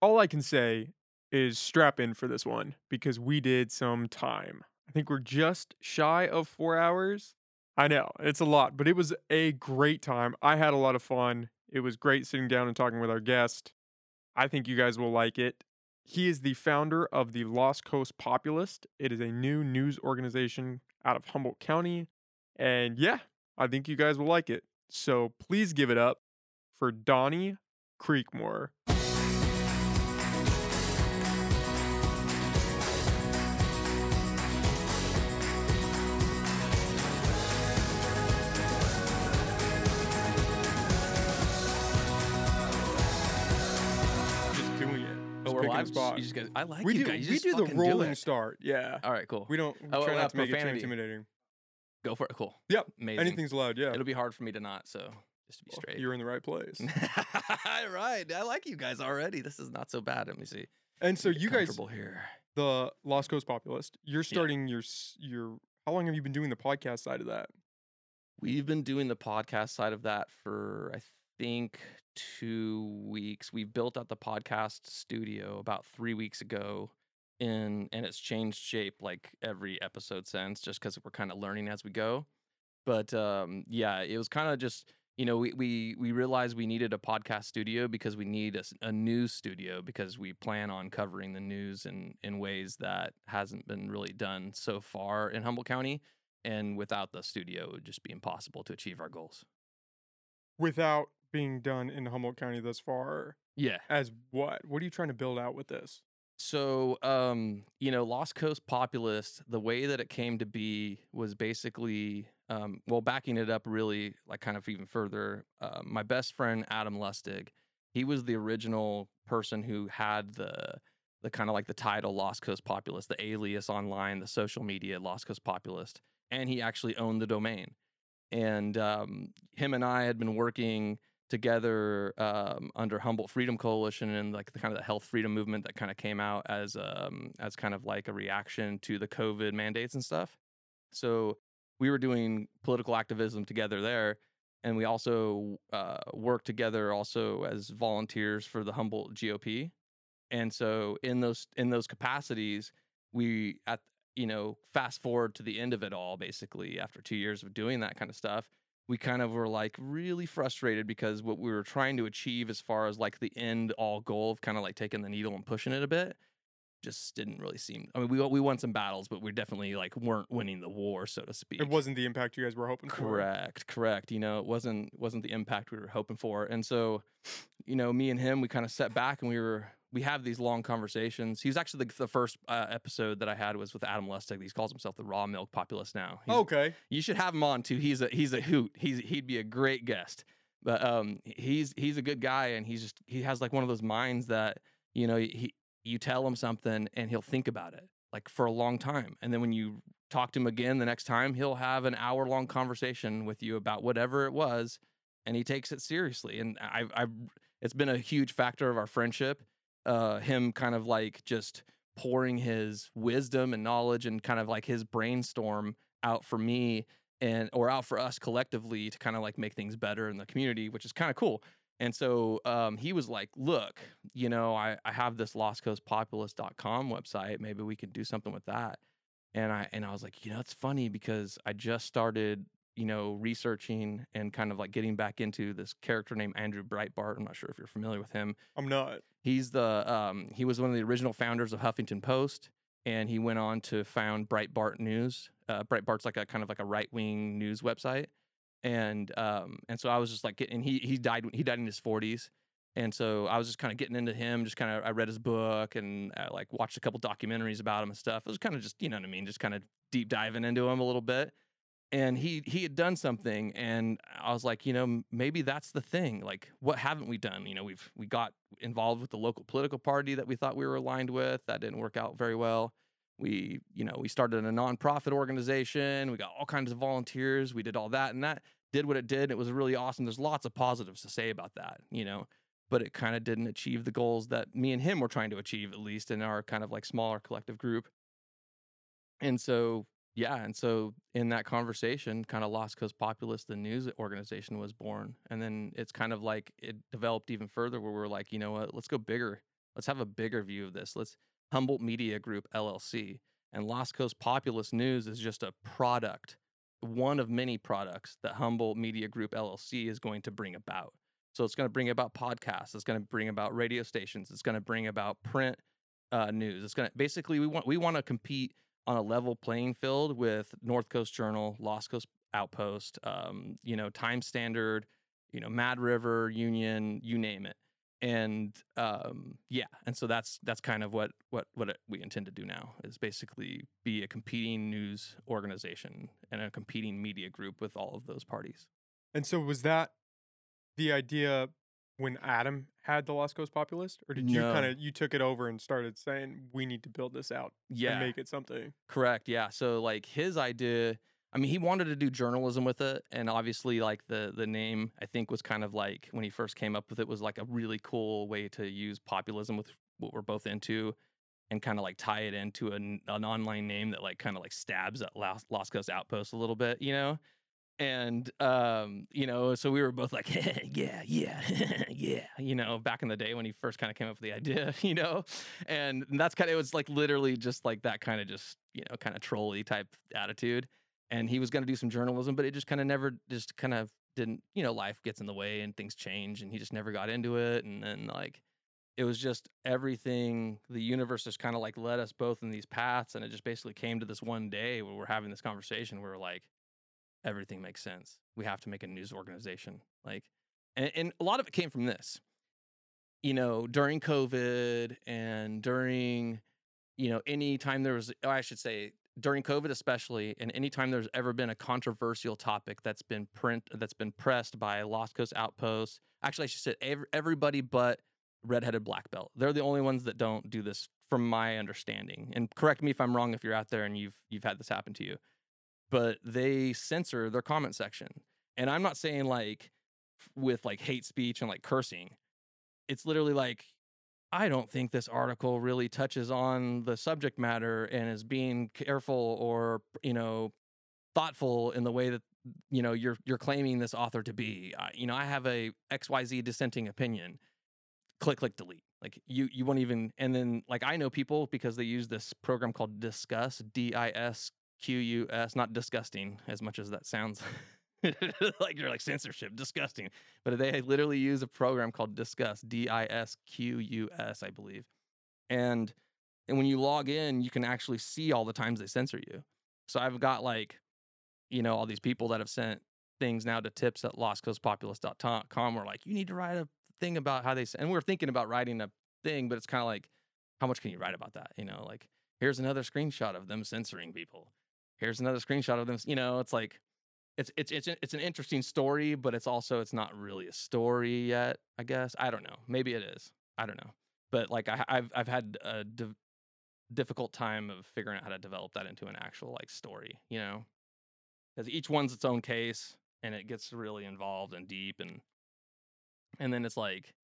all I can say is strap in for this one because we did some time. I think we're just shy of four hours. I know it's a lot, but it was a great time. I had a lot of fun. It was great sitting down and talking with our guest. I think you guys will like it. He is the founder of the Lost Coast Populist. It is a new news organization out of Humboldt County. And yeah, I think you guys will like it. So please give it up for Donnie Creekmore. Picking a live. spot. You just guys, I like we you do, guys. You we do the fucking do rolling start. Yeah. All right, cool. We don't Oh, try uh, not to make it too intimidating. Go for it. Cool. Yep. Amazing. Anything's allowed. Yeah. It'll be hard for me to not. So just to be Well, straight. You're in the right place. right. I like you guys already. This is not so bad. Let me see. And so you guys, here. the Lost Coast Populist, you're starting your your. How long have you been doing the podcast side of that? We've been doing the podcast side of that for I think two weeks. We built out the podcast studio about three weeks ago, in and it's changed shape like every episode since, just because we're kind of learning as we go. But um, yeah, it was kind of just you know we, we we realized we needed a podcast studio because we need a news studio because we plan on covering the news in in ways that hasn't been really done so far in Humboldt County and without the studio it would just be impossible to achieve our goals Without being done in Humboldt County thus far, yeah as what? What are you trying to build out with this? so um you know lost coast populist the way that it came to be was basically um well backing it up really like kind of even further uh, my best friend adam lustig he was the original person who had the the kind of like the title lost coast populist the alias online the social media lost coast populist and he actually owned the domain and um, him and i had been working together um, under Humboldt Freedom Coalition and like the kind of the health freedom movement that kind of came out as um, as kind of like a reaction to the COVID mandates and stuff. So we were doing political activism together there, and we also uh, worked together also as volunteers for the Humboldt GOP. And so in those in those capacities, we at you know fast forward to the end of it all basically after two years of doing that kind of stuff we kind of were like really frustrated because what we were trying to achieve as far as like the end all goal of kind of like taking the needle and pushing it a bit just didn't really seem i mean we we won some battles but we definitely like weren't winning the war so to speak It wasn't the impact you guys were hoping for. correct correct you know it wasn't wasn't the impact we were hoping for and so you know me and him we kind of sat back and we were we have these long conversations He's actually the, the first uh, episode that i had was with adam lustig he calls himself the raw milk populist now He's- Okay. you should have him on too. He's a he's a hoot. He's he'd be a great guest. But um, he's he's a good guy, and he's just he has like one of those minds that you know he you tell him something and he'll think about it like for a long time, and then when you talk to him again the next time, he'll have an hour long conversation with you about whatever it was, and he takes it seriously. And I I it's been a huge factor of our friendship. Uh, him kind of like just pouring his wisdom and knowledge and kind of like his brainstorm out for me and or out for us collectively to kind of like make things better in the community, which is kind of cool. And so um, he was like, look, you know, I, I have this lostcoastpopulist.com website. Maybe we could do something with that. And I and I was like, you know, it's funny because I just started, you know, researching and kind of like getting back into this character named Andrew Breitbart. I'm not sure if you're familiar with him. I'm not. He's the um, he was one of the original founders of Huffington Post, and he went on to found Breitbart News. Uh, Breitbart's like a kind of like a right wing news website, and um, and so I was just like, getting, and he he died he died in his 40s, and so I was just kind of getting into him. Just kind of I read his book and I like watched a couple documentaries about him and stuff. It was kind of just you know what I mean, just kind of deep diving into him a little bit and he he had done something and i was like you know maybe that's the thing like what haven't we done? You know we've we got involved with the local political party that we thought we were aligned with that didn't work out very well. We you know we started a nonprofit organization we got all kinds of volunteers we did all that and that did what it did it was really awesome. There's lots of positives to say about that you know but it kind of didn't achieve the goals that me and him were trying to achieve at least in our kind of like smaller collective group. And so yeah and so in that conversation kind of lost coast populist the news organization was born and then it's kind of like it developed even further where we're like you know what let's go bigger let's have a bigger view of this. Let's Humboldt Media Group LLC and Lost Coast Populist News is just a product, one of many products that Humboldt Media Group LLC is going to bring about. So it's going to bring about podcasts. It's going to bring about radio stations. It's going to bring about print uh, news. It's going to basically we want we want to compete on a level playing field with North Coast Journal, Lost Coast Outpost, um, you know, Time Standard, you know, Mad River, Union, you name it. And um, yeah, and so that's that's kind of what what what we intend to do now is basically be a competing news organization and a competing media group with all of those parties. And so was that the idea when Adam had the Lost Coast Populist, or did you kind of you took it over and started saying we need to build this out Yeah, and make it something? Correct. Yeah. So like his idea, I mean, he wanted to do journalism with it, and obviously, like the the name, I think was kind of like when he first came up with it was like a really cool way to use populism with what we're both into, and kind of like tie it into an, an online name that like kind of like stabs at Lost, Lost Coast Outpost a little bit, you know. And um, you know, so we were both like, yeah, yeah, yeah, you know, back in the day when he first kind of came up with the idea, you know, and that's kind of it was like literally just like that kind of just you know kind of trolly type attitude and he was going to do some journalism but it just kind of never just kind of didn't you know life gets in the way and things change and he just never got into it and then like it was just everything the universe just kind of like led us both in these paths and it just basically came to this one day where we're having this conversation where we're like everything makes sense. We have to make a news organization like and, and a lot of it came from this. You know during covid and during you know any time there was or i should say during covid especially and anytime there's ever been a controversial topic that's been print that's been pressed by lost coast outposts actually i should say ev- everybody but Redheaded Blackbelt. They're the only ones that don't do this from my understanding. And correct me if i'm wrong if you're out there and you've you've had this happen to you but they censor their comment section and i'm not saying like with like hate speech and like cursing it's literally like I don't think this article really touches on the subject matter and is being careful or you know thoughtful in the way that you know you're you're claiming this author to be. I, you know, I have a XYZ dissenting opinion. Click click delete. Like you you won't even and then like I know people because they use this program called Disqus D I S Q U S not disgusting as much as that sounds like you're like censorship disgusting but they literally use a program called Disqus, D I S Q U S, I believe. And and when you log in, you can actually see all the times they censor you. So I've got like, you know, all these people that have sent things now to tips at lostcoastpopulist.com were like, you need to write a thing about how they s-" and we're thinking about writing a thing, but it's kind of like, how much can you write about that? You know, like here's another screenshot of them censoring people. Here's another screenshot of them, you know, it's like it's it's it's an- it's an interesting story, but it's also it's not really a story yet. I guess I don't know. Maybe it is. I don't know. But like I, I've I've had a div- difficult time of figuring out how to develop that into an actual like story. You know, because each one's its own case, and it gets really involved and deep, and and then it's like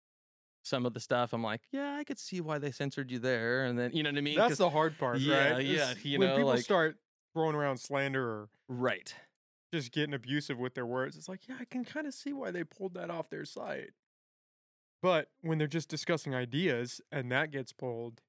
some of the stuff I'm like, yeah, I could see why they censored you there, and then you know what I mean? That's the hard part, Yeah, right? yeah, you when know, people like- start throwing around slander or right. just getting abusive with their words, it's like, yeah, I can kind of see why they pulled that off their site. But when they're just discussing ideas and that gets pulled,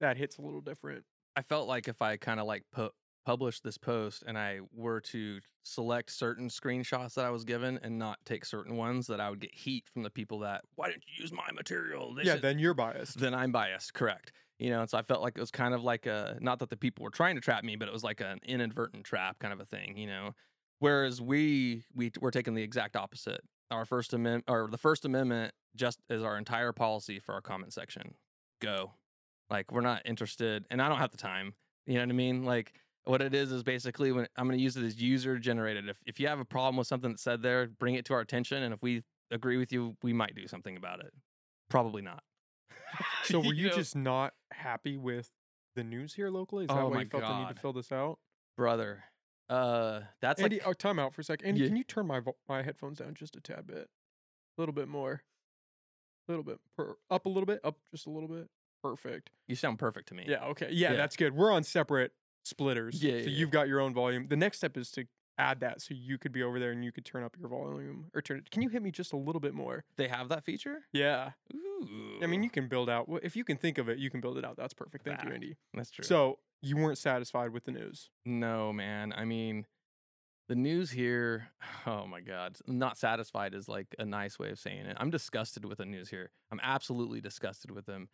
that hits a little different. I felt like if I kind of like pu- published this post and I were to select certain screenshots that I was given and not take certain ones, that I would get heat from the people that why didn't you use my material? This yeah, is-" then you're biased. then I'm biased, correct? You know, and so I felt like it was kind of like a not that the people were trying to trap me, but it was like an inadvertent trap kind of a thing, you know. Whereas we we we're taking the exact opposite. Our First Amendment or the First Amendment just is our entire policy for our comment section. Go. Like we're not interested, and I don't have the time. You know what I mean? Like what it is is basically when I'm going to use it as user generated. If if you have a problem with something that's said there, bring it to our attention, and if we agree with you, we might do something about it. Probably not. So were you know? just not happy with the news here locally? Is that Oh why my you felt the need God. to fill this out? brother? Uh, that's Andy, like oh, time out for a sec. Andy, Yeah. can you turn my vo- my headphones down just a tad bit? A little bit more. A little bit. Per- up a little bit. Up just a little bit. Perfect. you sound perfect to me. Yeah, okay. Yeah, Yeah. that's good. We're on separate splitters. Yeah, So yeah, yeah. you've got your own volume. The next step is to add that so you could be over there and you could turn up your volume or turn it. Can you hit me just a little bit more? They have that feature. Yeah. Ooh, I mean, you can build out if you can think of it, you can build it out. That's perfect. Thank you, Andy. that's true. So you weren't satisfied with the news. No, man. I mean, the news here, oh my God. Not satisfied is like a nice way of saying it. I'm disgusted with the news here. I'm absolutely disgusted with them.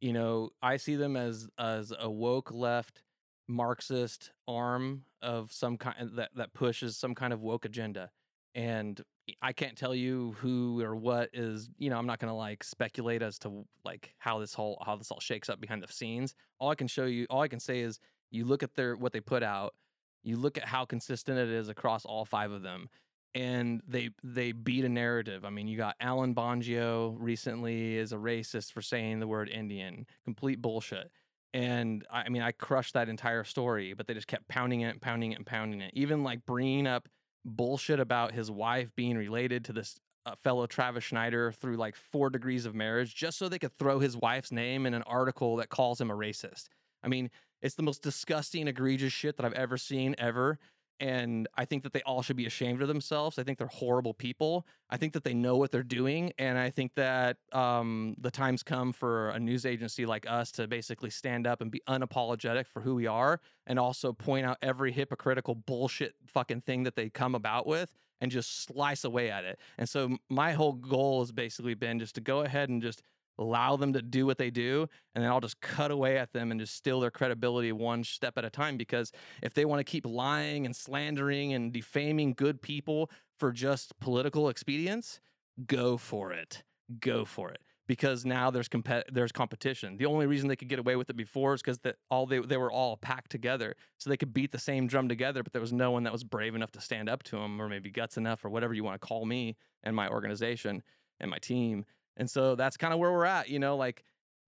You know, I see them as as a woke left Marxist arm of some kind that, that pushes some kind of woke agenda. And I can't tell you who or what is, you know, I'm not gonna like speculate as to like how this whole how this all shakes up behind the scenes. All I can show you, all I can say is you look at their what they put out you look at how consistent it is across all five of them and they they beat a narrative i mean you got alan bongio recently is a racist for saying the word indian complete bullshit and i mean i crushed that entire story but they just kept pounding it and pounding it and pounding it even like bringing up bullshit about his wife being related to this uh, fellow travis schneider through like four degrees of marriage just so they could throw his wife's name in an article that calls him a racist i mean it's the most disgusting, egregious shit that I've ever seen ever. And I think that they all should be ashamed of themselves. I think they're horrible people. I think that they know what they're doing. And I think that um, the time's come for a news agency like us to basically stand up and be unapologetic for who we are and also point out every hypocritical bullshit fucking thing that they come about with and just slice away at it. And so my whole goal has basically been just to go ahead and just allow them to do what they do and then I'll just cut away at them and just steal their credibility one step at a time because if they want to keep lying and slandering and defaming good people for just political expedience, go for it. Go for it. Because now there's there's competition. The only reason they could get away with it before is because that all they they were all packed together, so they could beat the same drum together. But there was no one that was brave enough to stand up to them, or maybe guts enough, or whatever you want to call me and my organization and my team. And so that's kind of where we're at. You know, like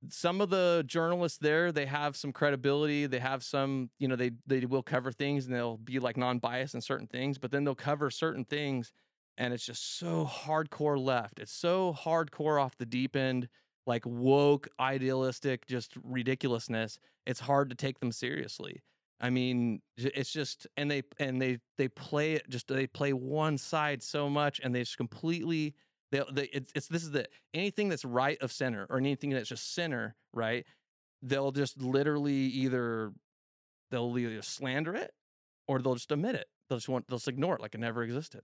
some of the journalists there, they have some credibility. They have some, you know, they they will cover things and they'll be like non-biased in certain things, but then they'll cover certain things and it's just so hardcore left. It's so hardcore off the deep end, like woke, idealistic, just ridiculousness. It's hard to take them seriously. I mean, it's just and they and they they play it just they play one side so much and they just completely they, they it's, it's this is the anything that's right of center or anything that's just center right they'll just literally either they'll either slander it or they'll just omit it. They'll just want they'll just ignore it like it never existed.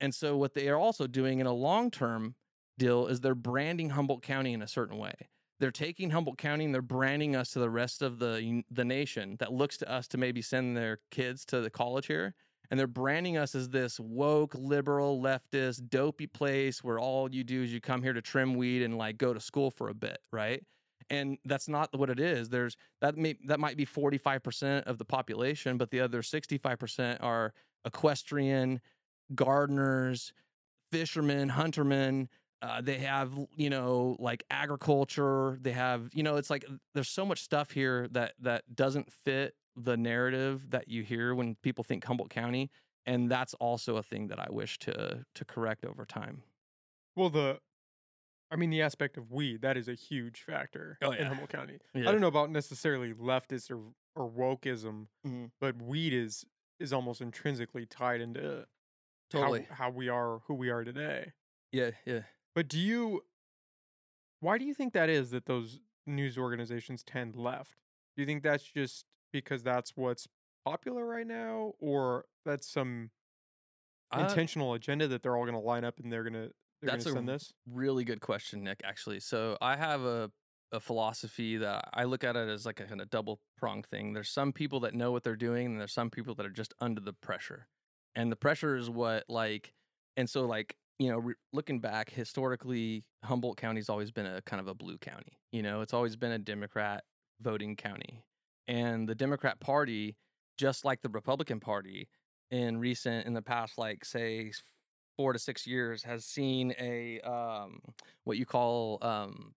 And so what they are also doing in a long term deal is they're branding humboldt county in a certain way. They're taking humboldt county and they're branding us to the rest of the the nation that looks to us to maybe send their kids to the college here and they're branding us as this woke, liberal, leftist, dopey place where all you do is you come here to trim weed and like go to school for a bit, right? And that's not what it is. There's that may that might be 45% of the population, but the other 65% are equestrian, gardeners, fishermen, huntermen. Uh, they have you know like agriculture. They have you know it's like there's so much stuff here that that doesn't fit the narrative that you hear when people think Humboldt County, and that's also a thing that I wish to to correct over time. Well, the, I mean, the aspect of weed that is a huge factor Oh, in. Humboldt County. Yeah. I don't know about necessarily leftist or or wokeism, Mhm. but weed is is almost intrinsically tied into Totally. how, how we are who we are today. Yeah, yeah. But do you? Why do you think that is that those news organizations tend left? Do you think that's just because that's what's popular right now, or that's some Uh, intentional agenda that they're all going to line up and they're going to That's a send this? really good question, Nick. Actually, so I have a a philosophy that I look at it as like a kind of double pronged thing. There's some people that know what they're doing, and there's some people that are just under the pressure, and the pressure is what like, and so like you know, re- looking back historically, Humboldt County's always been a kind of a blue county. You know, it's always been a Democrat voting county, and the Democrat Party, just like the Republican Party, in recent in the past, like say four to six years has seen a um, what you call um,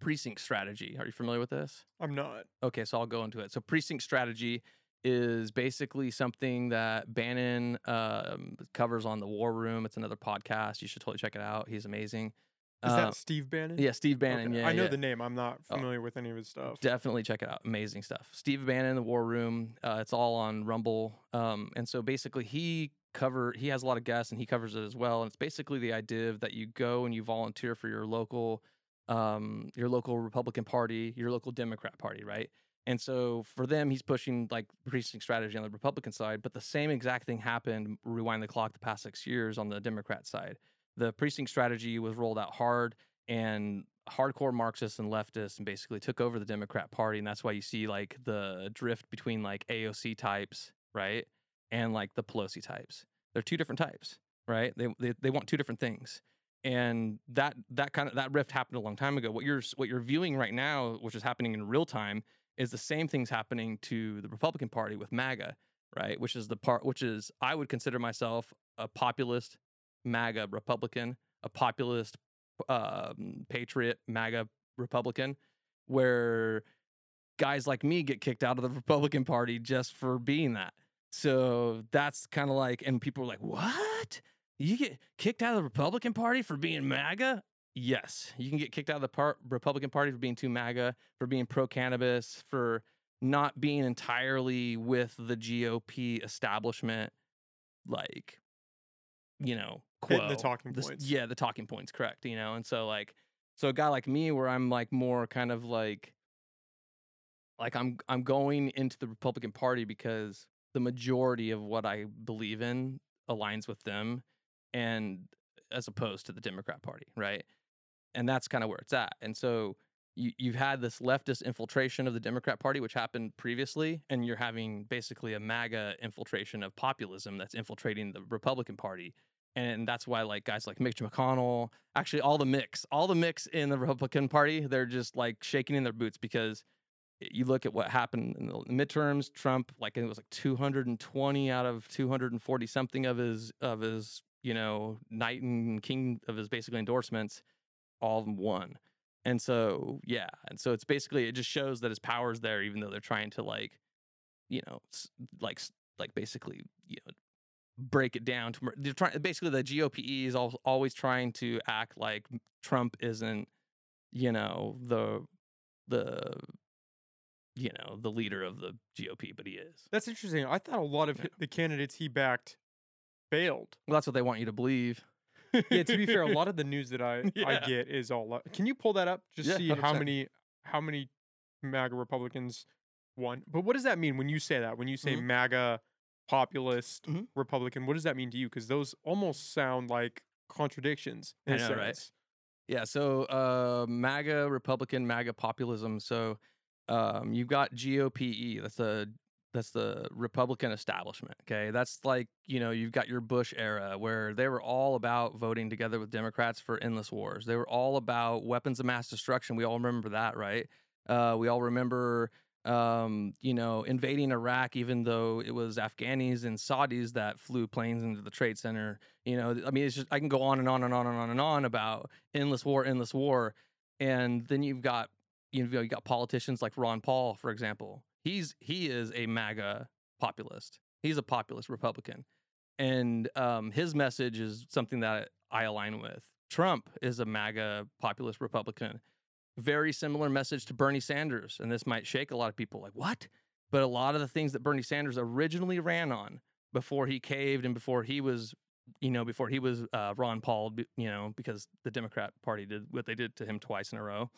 precinct strategy. Are you familiar with this? I'm not. Okay, so I'll go into it. So precinct strategy is basically something that Bannon um, covers on the War Room. It's another podcast. You should totally check it out. He's amazing. Is Uh, that Steve Bannon? yeah, Steve Okay, Bannon. Yeah, I know yeah. the name. I'm not Oh. familiar with any of his stuff. Definitely check it out. Amazing stuff. Steve Bannon, The War Room. Uh, it's all on Rumble. Um, and so basically, he cover he has a lot of guests and he covers it as well. And it's basically the idea of that you go and you volunteer for your local, um, your local Republican Party, your local Democrat Party, right? And so for them, he's pushing like precinct strategy on the Republican side. But the same exact thing happened. Rewind the clock the past six years on the Democrat side. The precinct strategy was rolled out hard and hardcore Marxists and leftists and basically took over the Democrat Party. And that's why you see like the drift between like AOC types, right? And like the Pelosi types. They're two different types, right? They, they, they want two different things. And that that kind of that rift happened a long time ago. What you're what you're viewing right now, which is happening in real time, is the same things happening to the Republican Party with MAGA, right? Which is the part which is I would consider myself a populist MAGA Republican, a populist um, patriot MAGA Republican, where guys like me get kicked out of the Republican Party just for being that. So that's kind of like, and people are like, what? You get kicked out of the Republican Party for being MAGA? Yes, you can get kicked out of the par- Republican Party for being too MAGA, for being pro cannabis, for not being entirely with the GOP establishment, like, you know, Hitting the talking points. yeah, the talking points, correct. You know, and so like, so a guy like me, where I'm like more kind of like, like I'm I'm going into the Republican Party because the majority of what I believe in aligns with them, and as opposed to the Democrat Party, right? And that's kind of where it's at. And so you you've had this leftist infiltration of the Democrat Party, which happened previously, and you're having basically a MAGA infiltration of populism that's infiltrating the Republican Party. And that's why, like guys like Mitch McConnell, actually all the mix, all the mix in the Republican Party, they're just like shaking in their boots because you look at what happened in the midterms. Trump, like it was like 220 out of 240 something of his of his you know knight and king of his basically endorsements, all of them won. And so yeah, and so it's basically it just shows that his power's there, even though they're trying to like, you know, like like basically you know break it down to they're trying basically the GOP is al- always trying to act like Trump isn't you know the the you know the leader of the GOP, but he is. That's interesting. I thought a lot of Yeah. the candidates he backed failed. Well, that's what they want you to believe. Yeah, to be fair, a lot of the news that I, I get is all. Can you pull that up? Just Yeah, see how 100%. many how many MAGA Republicans won. But what does that mean when you say that? When you say Mhm. MAGA populist Mhm. Republican, what does that mean to you? Because those almost sound like contradictions in I know, right? Yeah, so uh, MAGA Republican, MAGA populism. So um, you've got GOPE. That's the that's the Republican establishment. Okay, that's like you know you've got your Bush era where they were all about voting together with Democrats for endless wars. They were all about weapons of mass destruction. We all remember that, right? Uh, we all remember um, you know, invading Iraq, even though it was Afghanis and Saudis that flew planes into the Trade Center. You know, I mean, it's just I can go on and on and on and on and on about endless war, endless war, and then you've got you know you got politicians like Ron Paul, for example. He's he is a MAGA populist. He's a populist Republican, and um, his message is something that I align with. Trump is a MAGA populist Republican very similar message to Bernie Sanders. And this might shake a lot of people like, what? But a lot of the things that Bernie Sanders originally ran on before he caved and before he was, you know, before he was uh, Ron Paul, you know, because the Democrat Party did what they did to him twice in a row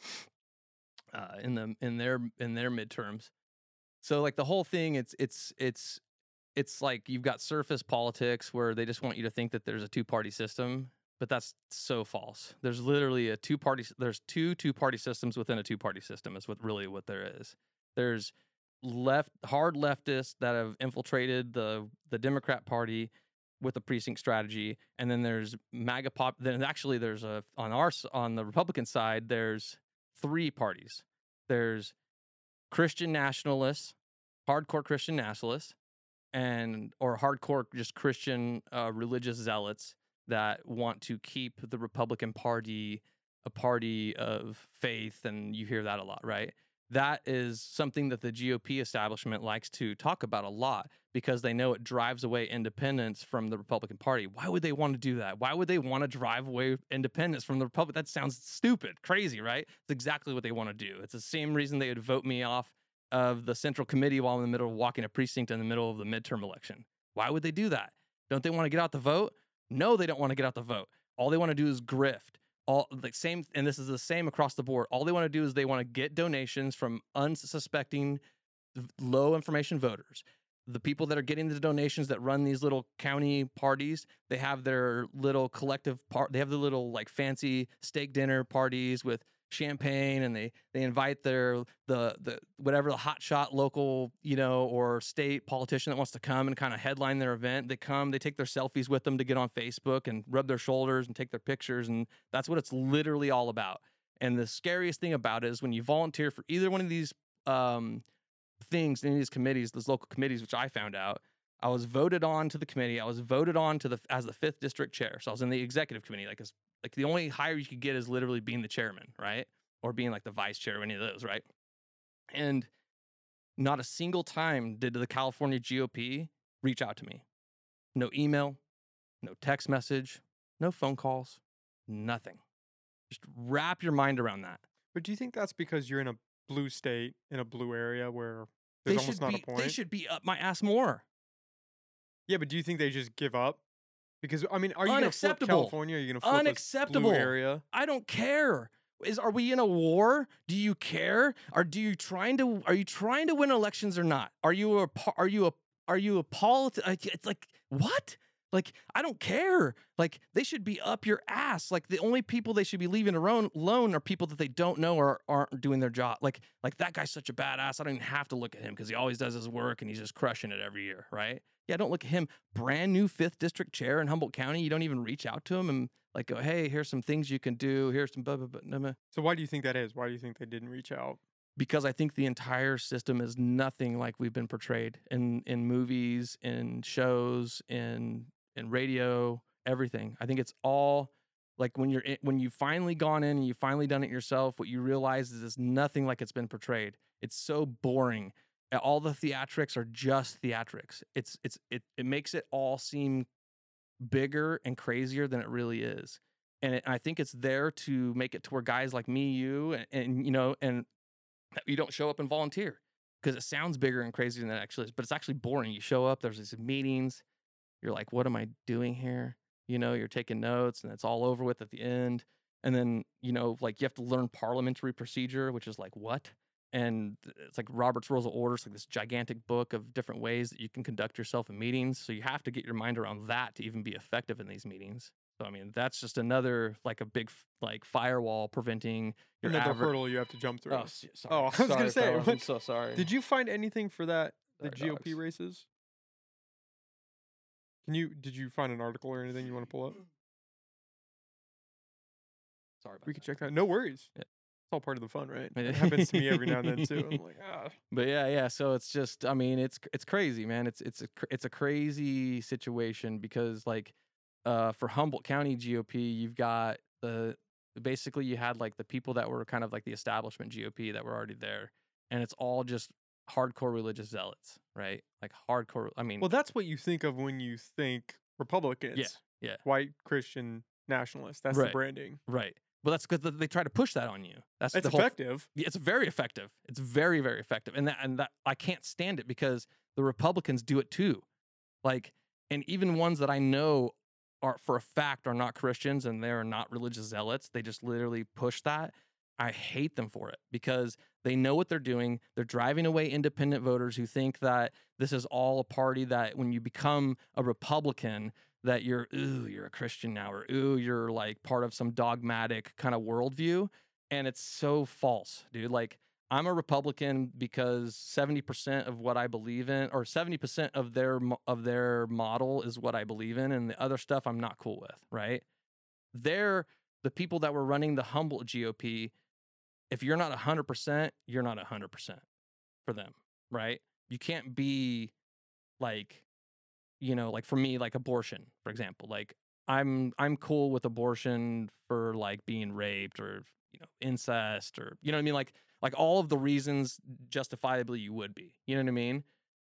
uh, in the in their in their midterms. So like the whole thing, it's it's it's it's like you've got surface politics where they just want you to think that there's a two party system but that's so false. There's literally a two party there's two two party systems within a two party system is what really what there is. There's left hard leftists that have infiltrated the the Democrat Party with a precinct strategy and then there's MAGA pop then actually there's a on our on the Republican side there's three parties. There's Christian nationalists, hardcore Christian nationalists and or hardcore just Christian uh, religious zealots that want to keep the Republican Party a party of faith, and you hear that a lot, right? That is something that the GOP establishment likes to talk about a lot because they know it drives away independence from the Republican Party. Why would they want to do that? Why would they want to drive away independence from the Republic? That sounds stupid, crazy, right? It's exactly what they want to do. It's the same reason they would vote me off of the Central Committee while I'm in the middle of walking a precinct in the middle of the midterm election. Why would they do that? Don't they want to get out the vote? No, they don't want to get out the vote. All they want to do is grift. All the same, and this is the same across the board. All they want to do is they want to get donations from unsuspecting, low information voters the people that are getting the donations that run these little county parties they have their little collective part they have the little like fancy steak dinner parties with champagne and they they invite their the the whatever the hotshot local you know or state politician that wants to come and kind of headline their event they come they take their selfies with them to get on facebook and rub their shoulders and take their pictures and that's what it's literally all about and the scariest thing about it is when you volunteer for either one of these um, things in these committees, those local committees, which I found out. I was voted on to the committee. I was voted on to the as the fifth district chair. So I was in the executive committee. Like, like the only higher you could get is literally being the chairman, right? Or being like the vice chair or any of those, right? And not a single time did the California GOP reach out to me. No email, no text message, no phone calls, nothing. Just wrap your mind around that. But do you think that's because you're in a blue state in a blue area where there's should almost not be a point. they should be up my ass more. Yeah, but do you think they just give up? Because I mean, are you gonna flip California? Are you gonna flip this Unacceptable. blue area? I don't care. Is are we in a war? Do you care? Are do you trying to are you trying to win elections or not? Are you a are you a are you a politi- like, It's like what? Like I don't care. Like they should be up your ass. Like the only people they should be leaving alone, alone are people that they don't know or aren't doing their job. Like like that guy's such a badass. I don't even have to look at him because he always does his work and he's just crushing it every year, right? Yeah, don't look at him. Brand new fifth district chair in Humboldt County. You don't even reach out to him and like go, hey, here's some things you can do. Here's some blah blah blah. blah, blah." So why do you think that is? Why do you think they didn't reach out? Because I think the entire system is nothing like we've been portrayed in in movies, in shows, in in radio, everything. I think it's all like when you're in, when you've finally gone in and you've finally done it yourself. What you realize is it's nothing like it's been portrayed. It's so boring. All the theatrics are just theatrics. It's it's it it makes it all seem bigger and crazier than it really is. And it, I think it's there to make it to where guys like me, you, and, and you know, and you don't show up and volunteer because it sounds bigger and crazier than it actually is. But it's actually boring. You show up, there's these meetings. You're like, what am I doing here? You know, you're taking notes, and it's all over with at the end. And then you know, like you have to learn parliamentary procedure, which is like what? And it's like Robert's Rules of Order, it's like this gigantic book of different ways that you can conduct yourself in meetings. So you have to get your mind around that to even be effective in these meetings. So I mean, that's just another like a big like firewall preventing your Another aver- hurdle you have to jump through. Oh, sorry. Oh, I was gonna say, I'm so sorry. Did you find anything for that the GOP dogs. races? Can you did you find an article or anything you want to pull up? Sorry about We could that. check that. No worries. Yeah. It's all part of the fun, right? It happens to me every now and then too. I'm like, ah. But yeah, yeah. So it's just, I mean, it's it's crazy, man. It's it's a it's a crazy situation because like, uh, for Humboldt County GOP, you've got the basically you had like the people that were kind of like the establishment GOP that were already there, and it's all just hardcore religious zealots, right? Like hardcore. I mean, Well, that's what you think of when you think Republicans. yeah. yeah. White Christian nationalists. That's the branding. right. But that's because they try to push that on you. That's It's the whole effective. It's very effective. It's very very effective, and that and that I can't stand it because the Republicans do it too. Like, and even ones that I know are for a fact are not Christians and they're not religious zealots. They just literally push that. I hate them for it because they know what they're doing. They're driving away independent voters who think that this is all a party that when you become a Republican, that you're ooh, you're a Christian now, or ooh, you're like part of some dogmatic kind of worldview. And it's so false, dude. Like I'm a Republican because 70% of what I believe in, or 70% of their of their model is what I believe in, and the other stuff I'm not cool with, right? They're the people that were running the Humboldt GOP. If you're not 100%, you're not 100% for them, right? You can't be like, you know, like for me, like abortion, for example. Like I'm I'm cool with abortion for like being raped or you know incest or you know what I mean, like like all of the reasons justifiably you would be. You know what I mean?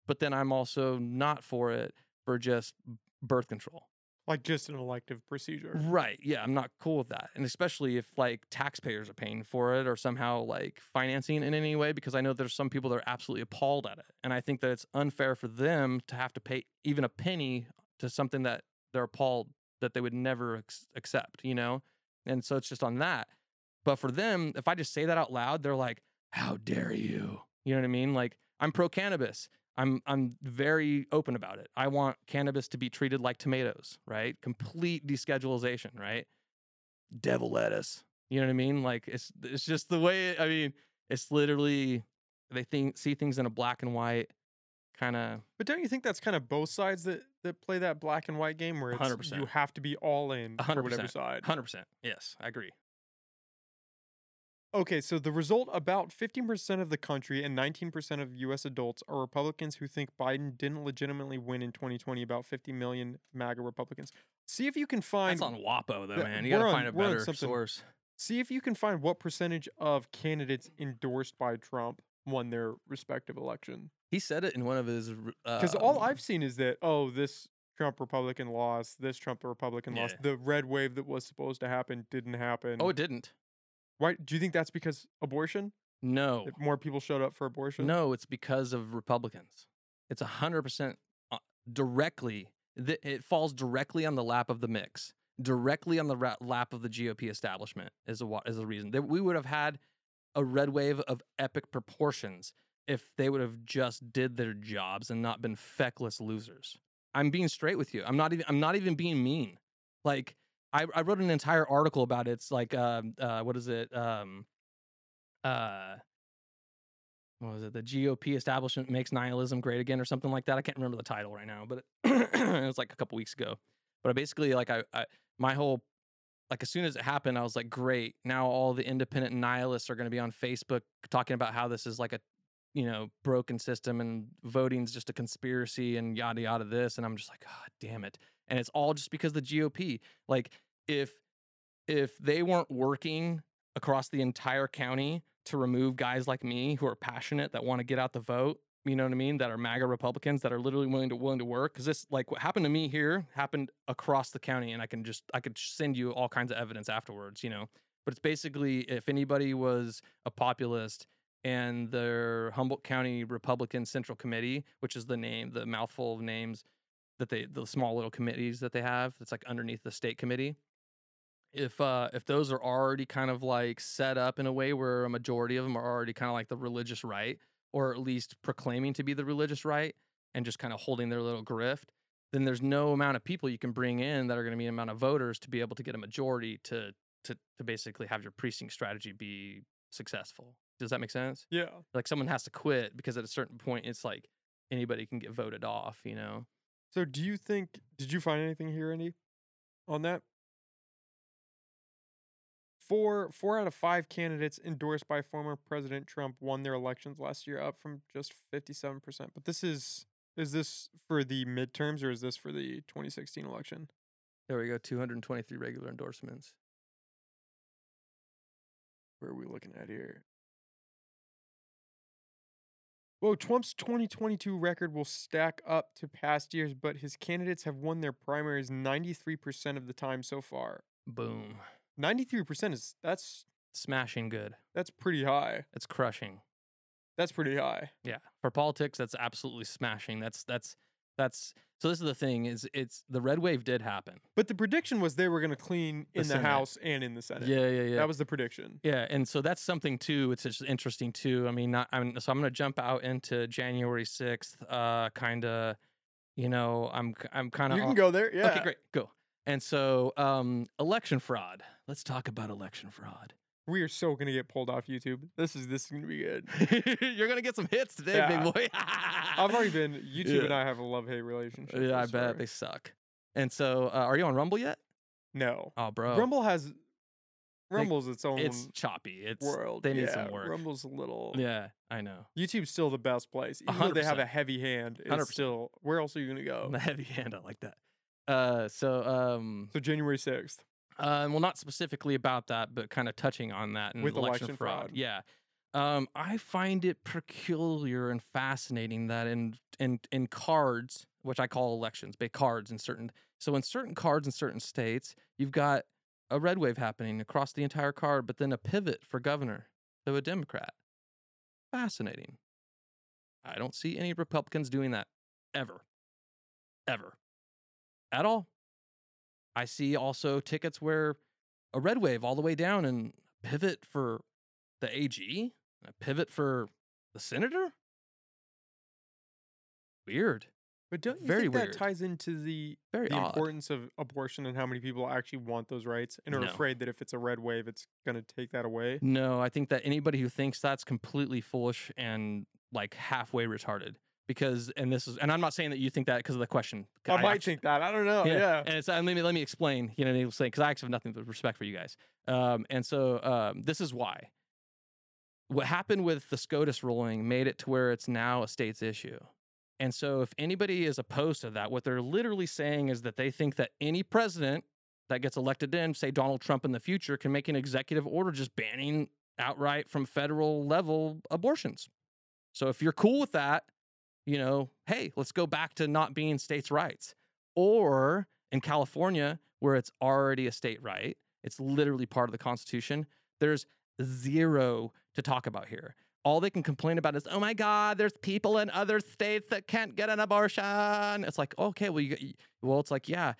but then I'm also not for it for just birth control. Like just an elective procedure. Right. Yeah, I'm not cool with that. And especially if like taxpayers are paying for it or somehow like financing in any way because I know there's some people that are absolutely appalled at it. And I think that it's unfair for them to have to pay even a penny to something that they're appalled that they would never ex- accept, you know? And so it's just on that. But for them, if I just say that out loud, they're like, "How dare you?" You know what I mean? Like I'm pro cannabis. I'm I'm very open about it. I want cannabis to be treated like tomatoes, right? Complete deschedulization, right? Devil lettuce. You know what I mean? Like it's it's just the way I mean, it's literally they think see things in a black and white kind of But don't you think that's kind of both sides that, that play that black and white game where it's, 100%. you have to be all in for whatever side? 100%. Yes, I agree. Okay, so the result about 15% of the country and 19% of US adults are Republicans who think Biden didn't legitimately win in 2020, about 50 million MAGA Republicans. See if you can find That's on WAPO though, Yeah, man. You got to find a better source. see if you can find what percentage of candidates endorsed by Trump won their respective election. He said it in one of his uh Because all I've seen is that oh, this Trump Republican lost, this Trump Republican lost. The red wave that was supposed to happen didn't happen. Oh, it didn't. Why do you think that's because abortion? No. That more people showed up for abortion? No, it's because of Republicans. It's a hundred percent uh, directly. It falls directly on the lap of the mix, directly on the ra- lap of the GOP establishment. Is a is the reason that we would have had a red wave of epic proportions if they would have just did their jobs and not been feckless losers. I'm being straight with you. I'm not even. I'm not even being mean. Like I, I wrote an entire article about it. It's like um uh what is it um uh what was it? The GOP establishment makes nihilism great again, or something like that. I can't remember the title right now, but it, was like a couple weeks ago. But I basically, like, I, I my whole like as soon as it happened, I was like, great. Now all the independent nihilists are going to be on Facebook talking about how this is like a you know broken system and voting's just a conspiracy and yada yada this, and I'm just like, God damn it! And it's all just because the GOP. Like if if they weren't working across the entire county to remove guys like me who are passionate that want to get out the vote you know what i mean that are maga republicans that are literally willing to willing to work because this like what happened to me here happened across the county and i can just i could send you all kinds of evidence afterwards you know but it's basically if anybody was a populist and their humboldt county republican central committee which is the name the mouthful of names that they the small little committees that they have that's like underneath the state committee if uh if those are already kind of like set up in a way where a majority of them are already kind of like the religious right or at least proclaiming to be the religious right and just kind of holding their little grift then there's no amount of people you can bring in that are going to be an amount of voters to be able to get a majority to to to basically have your precinct strategy be successful. Does that make sense? Yeah. like someone has to quit because at a certain point it's like anybody can get voted off you know So do you think did you find anything here, Andy? On that? Four four out of five candidates endorsed by former President Trump won their elections last year, up from just fifty seven percent. But this is is this for the midterms or is this for the twenty sixteen election? there we go 223 regular endorsements Where are we looking at here? Whoa, Trump's 2022 record will stack up to past years, but his candidates have won their primaries 93% of the time so far. boom 93% is that's smashing good that's pretty high. it's crushing That's pretty high. Yeah, for politics, that's absolutely smashing. That's that's that's. So this is the thing: is it's the red wave did happen. But the prediction was they were going to clean in the. House and in the Senate. Yeah, yeah, yeah. That was the prediction. yeah, and so that's something too. It's just interesting too. I mean, not. I'm so I'm going to jump out into January sixth. Uh, kind of. You know, I'm I'm kind of. You can go there. Yeah. Okay, great, go. And so, um, election fraud. Let's talk about election fraud. We are so going to get pulled off YouTube. This is this is going to be good. You're gonna get some hits today, Yeah. big boy. I've already been YouTube Yeah. and I have a love hate relationship. Yeah, I this bet they suck. And so, uh, are you on Rumble yet? No. Oh, bro. Rumble has Rumble's its own it's choppy. It's world. They need yeah, some work. Rumble's a little. Yeah, I know. YouTube's still the best place. Even though they have a heavy hand, it's 100%. still. Where else are you going to go? The heavy hand, I like that. Uh, so um, So January sixth. Uh, well, not specifically about that, but kind of touching on that and With election, election fraud. fraud. Yeah. Um, I find it peculiar and fascinating that in in in cards, which I call elections, big cards in certain so in certain cards in certain states, you've got a red wave happening across the entire card, but then a pivot for governor, so a Democrat. Fascinating. I don't see any Republicans doing that ever, ever, at all. I see also tickets where a red wave all the way down and pivot for the AG, and a pivot for the senator. Weird. But don't you Very think weird. that ties into the Very the odd. importance of abortion and how many people actually want those rights and are No. afraid that if it's a red wave, it's going to take that away? No, I think that anybody who thinks that's completely foolish and like halfway retarded. Because and this is and I'm not saying that you think that because of the question. I, might actu- think that. I don't know. Yeah. And it's let me let me explain. You know, saying because I actually have nothing but respect for you guys. Um, and so um, this is why. What happened with the SCOTUS ruling made it to where it's now a state's issue. And so if anybody is opposed to that, what they're literally saying is that they think that any president that gets elected in, say Donald Trump in the future, can make an executive order just banning outright from federal level abortions. So if you're cool with that, you know, hey, let's go back to not being states' rights. Or in California, where it's already a state right, it's literally part of the Constitution. There's zero to talk about here. All they can complain about is, oh my God, there's people in other states that can't get an abortion. It's like, okay, well, you, well, it's like, yeah,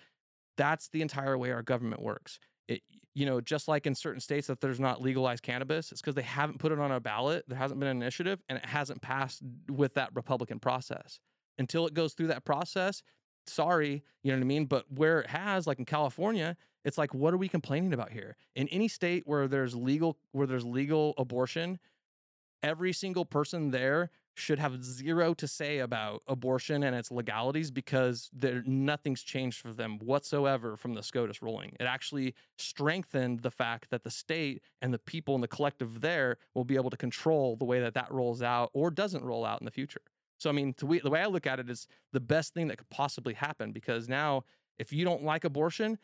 that's the entire way our government works. It, you know, just like in certain states that there's not legalized cannabis, it's because they haven't put it on a ballot. There hasn't been an initiative, and it hasn't passed with that Republican process. Until it goes through that process, sorry, you know what I mean? But where it has, like in California, it's like, what are we complaining about here? In any state where there's legal where there's legal abortion, every single person there should have zero to say about abortion and its legalities because there nothing's changed for them whatsoever from the SCOTUS ruling. It actually strengthened the fact that the state and the people and the collective there will be able to control the way that that rolls out or doesn't roll out in the future. So I mean, we, the way I look at it is the best thing that could possibly happen because now if you don't like abortion,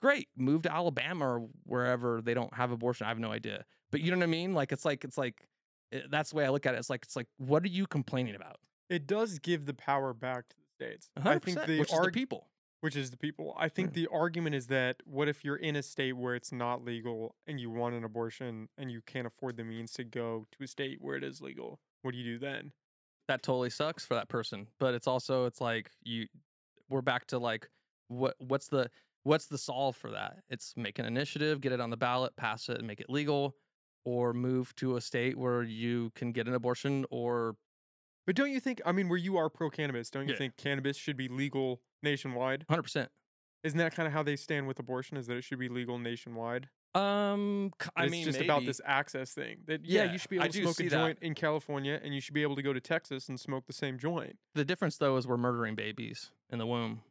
great, move to Alabama or wherever they don't have abortion. I have no idea. But you know what I mean? Like it's like it's like it, that's the way I look at it. It's like it's like what are you complaining about? It does give the power back to the states. I 100%, think the which is the people. which is the people. I think Mm. the argument is that what if you're in a state where it's not legal and you want an abortion and you can't afford the means to go to a state where it is legal? What do you do then? That totally sucks for that person. But it's also it's like you we're back to like what what's the what's the solve for that? It's make an initiative, get it on the ballot, pass it, and make it legal, or move to a state where you can get an abortion or But don't you think? I mean, where you are pro cannabis, don't you Yeah. think cannabis should be legal nationwide? 100%. Isn't that kind of how they stand with abortion? Is that it should be legal nationwide? Um, I it's mean, just about this access thing. That yeah, Yeah, you should be able to smoke a that. joint in California, and you should be able to go to Texas and smoke the same joint. The difference though is we're murdering babies in the womb.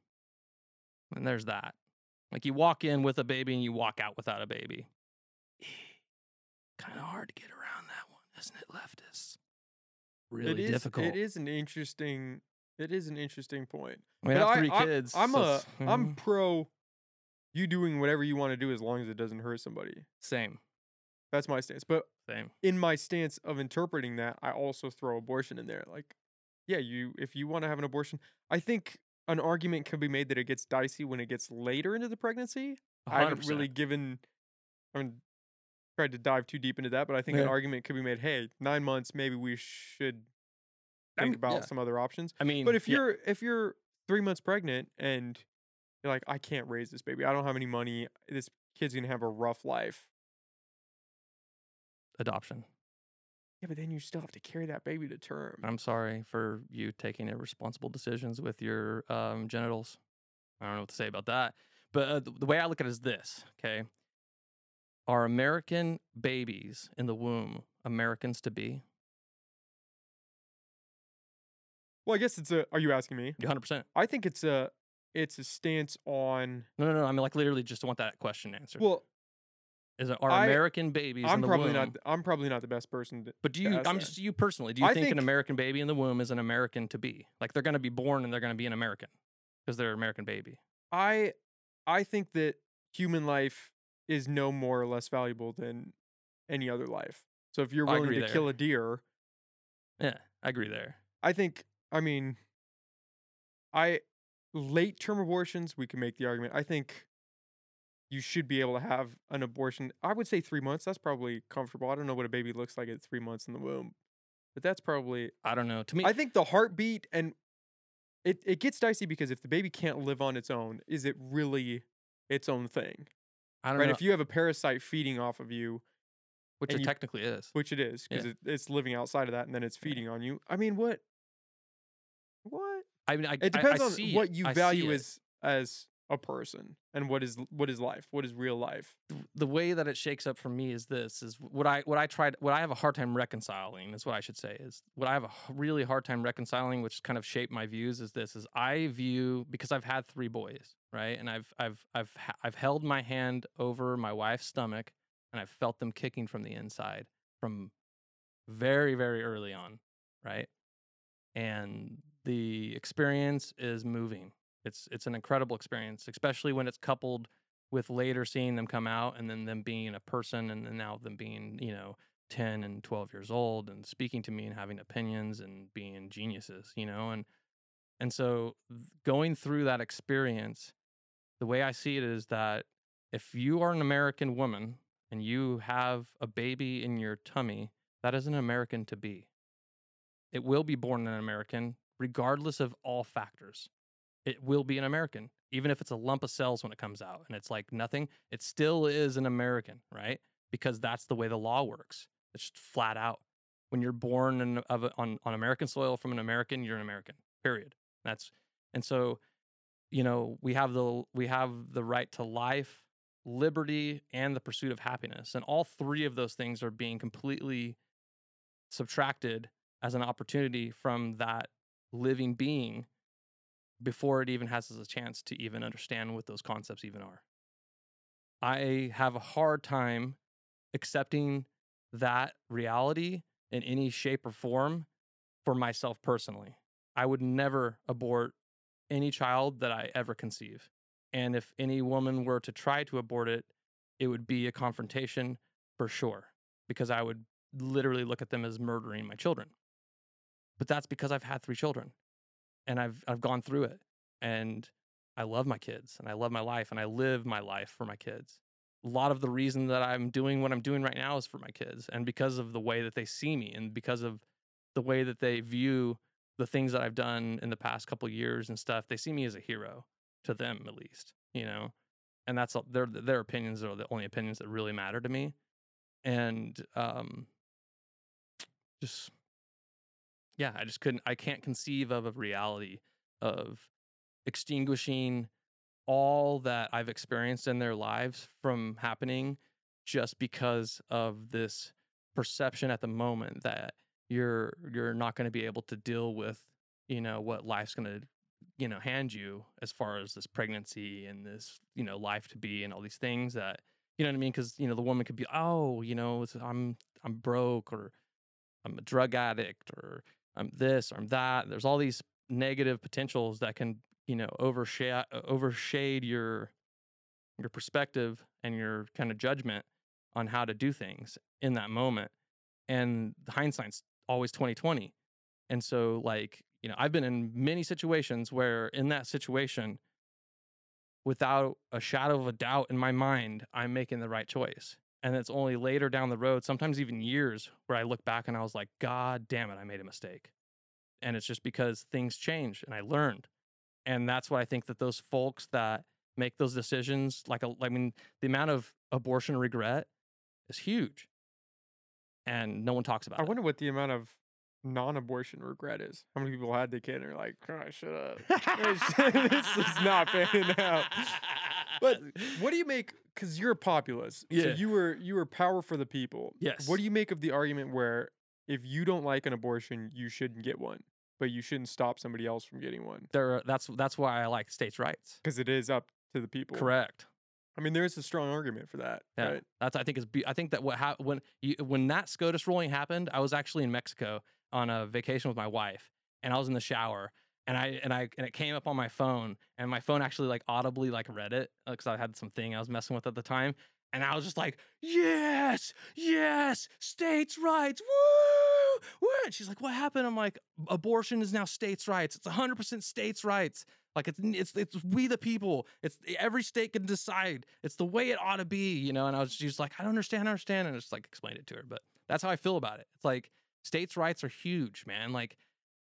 And there's that. Like you walk in with a baby and you walk out without a baby. Kind of hard to get around that one, isn't it, leftists? Really it is, difficult. It is an interesting. It is an interesting point. We But have I- three I- kids. I'm so a I'm Mhm. pro you doing whatever you want to do as long as it doesn't hurt somebody. same, That's my stance. But same. in my stance of interpreting that, I also throw abortion in there. Like, yeah, you if you want to have an abortion, I think an argument can be made that it gets dicey when it gets later into the pregnancy. I haven't really given I haven't tried to dive too deep into that, but I think an argument could be made, hey, nine months, maybe we should I think mean, about yeah. some other options. I mean, But if yeah, you're if you're three months pregnant and you're like, I can't raise this baby, I don't have any money, this kid's gonna have a rough life. adoption. Yeah, but then you still have to carry that baby to term. I'm sorry for you taking irresponsible decisions with your um, genitals. I don't know what to say about that. But uh, the way I look at it is this, okay? Are American babies in the womb Americans to be? Well, I guess it's a. Are you asking me? 100%. I think it's a. It's a stance on. No, no, no. I mean, like, literally just want that question answered. Well, is it, are I- American babies in I'm probably womb? not. I'm probably not the best person to. but do you, I'm that. just you personally, do you I think, an American baby in the womb is an American to be? Like, they're going to be born and they're going to be an American because they're an American baby. I, I think that human life is no more or less valuable than any other life. So if you're I willing to there. kill a deer, Yeah, I agree there. I think I mean I late term abortions, we can make the argument. I think you should be able to have an abortion. I would say 3 months. That's probably comfortable. I don't know what a baby looks like at 3 months in the womb. But that's probably I don't know. To me, I think the heartbeat and it it gets dicey because if the baby can't live on its own, is it really its own thing? I don't Right? know, If you have a parasite feeding off of you, which it you- technically is. which it is because Yeah. it, it's living outside of that and then it's feeding on you. I mean, what what? I mean, I, It depends I on see what you I value as as a person and what is what is life, what is real life. the way that it shakes up for me is this is what I what I tried what I have a hard time reconciling is what I should say is what I have a really hard time reconciling which kind of shaped my views is this is I view because I've had three boys right? And I've I've I've I've held my hand over my wife's stomach and I've felt them kicking from the inside from very very early on right? And the experience is moving. It's it's an incredible experience especially when it's coupled with later seeing them come out and then them being a person and then now them being you know 10 and 12 years old and speaking to me and having opinions and being geniuses you know? And and so going through that experience the way i see it is that if you are an american woman and you have a baby in your tummy that is an american to be it will be born an american regardless of all factors it will be an American, even if it's a lump of cells when it comes out and it's like nothing. It still is an American, right? Because that's the way the law works. It's just flat out. When you're born in, of on on American soil from an American, you're an American. Period. That's and so, you know, we have the we have the right to life, liberty, and the pursuit of happiness, and all three of those things are being completely subtracted as an opportunity from that living being before it even has a chance to even understand what those concepts even are. I have a hard time accepting that reality in any shape or form for myself personally. I would never abort any child that I ever conceive. And if any woman were to try to abort it, it would be a confrontation for sure, because I would literally look at them as murdering my children. But that's because I've had three children and I've I've gone through it and I love my kids and I love my life and I live my life for my kids. A lot of the reason that I'm doing what I'm doing right now is for my kids and because of the way that they see me and because of the way that they view the things that I've done in the past couple years and stuff. They see me as a hero to them at least, you know. And that's all- their their opinions are the only opinions that really matter to me. And um just yeah, I just couldn't I can't conceive of a reality of extinguishing all that I've experienced in their lives from happening just because of this perception at the moment that you're you're not going to be able to deal with you know what life's going to you know hand you as far as this pregnancy and this you know life to be and all these things that you know what I mean? Because you know the woman could be oh you know I'm I'm broke or I'm a drug addict or I'm this or I'm that. There's all these negative potentials that can you know overshade overshade your your perspective and your kind of judgment on how to do things in that moment. And the hindsight's always 2020 and so like you know i've been in many situations where in that situation without a shadow of a doubt in my mind i'm making the right choice. And it's only later down the road sometimes even years where i look back and i was like god damn it i made a mistake. And it's just because things change and i learned. And that's why i think that those folks that make those decisions like a, i mean the amount of abortion regret is huge and no one talks about I it wonder what the amount of non-abortion regret is. How many people had the kid and are like, oh, I should have. this is not panning out. But what do you make? Because you're a populist, Yeah. so you were you were power for the people. Yes. What do you make of the argument where if you don't like an abortion, you shouldn't get one, but you shouldn't stop somebody else from getting one there that's that's why i like states' rights because it is up to the people. correct I mean, there is a strong argument for that. Yeah, Right? that's I think is be- I think that what ha- when you, when that SCOTUS ruling happened, I was actually in Mexico on a vacation with my wife, and I was in the shower, and I and I and it came up on my phone, and my phone actually like audibly like read it uh, because I had something I was messing with at the time, And I was just like, yes, yes, states' rights, woo, woo. And she's like, what happened? I'm like, abortion is now states' rights. It's 100% states' rights. Like it's it's it's we the people. It's every state can decide. It's the way it ought to be, you know. And I was just like, I don't understand, I understand, and I just like explained it to her. But that's how I feel about it. It's like states' rights are huge, man. Like,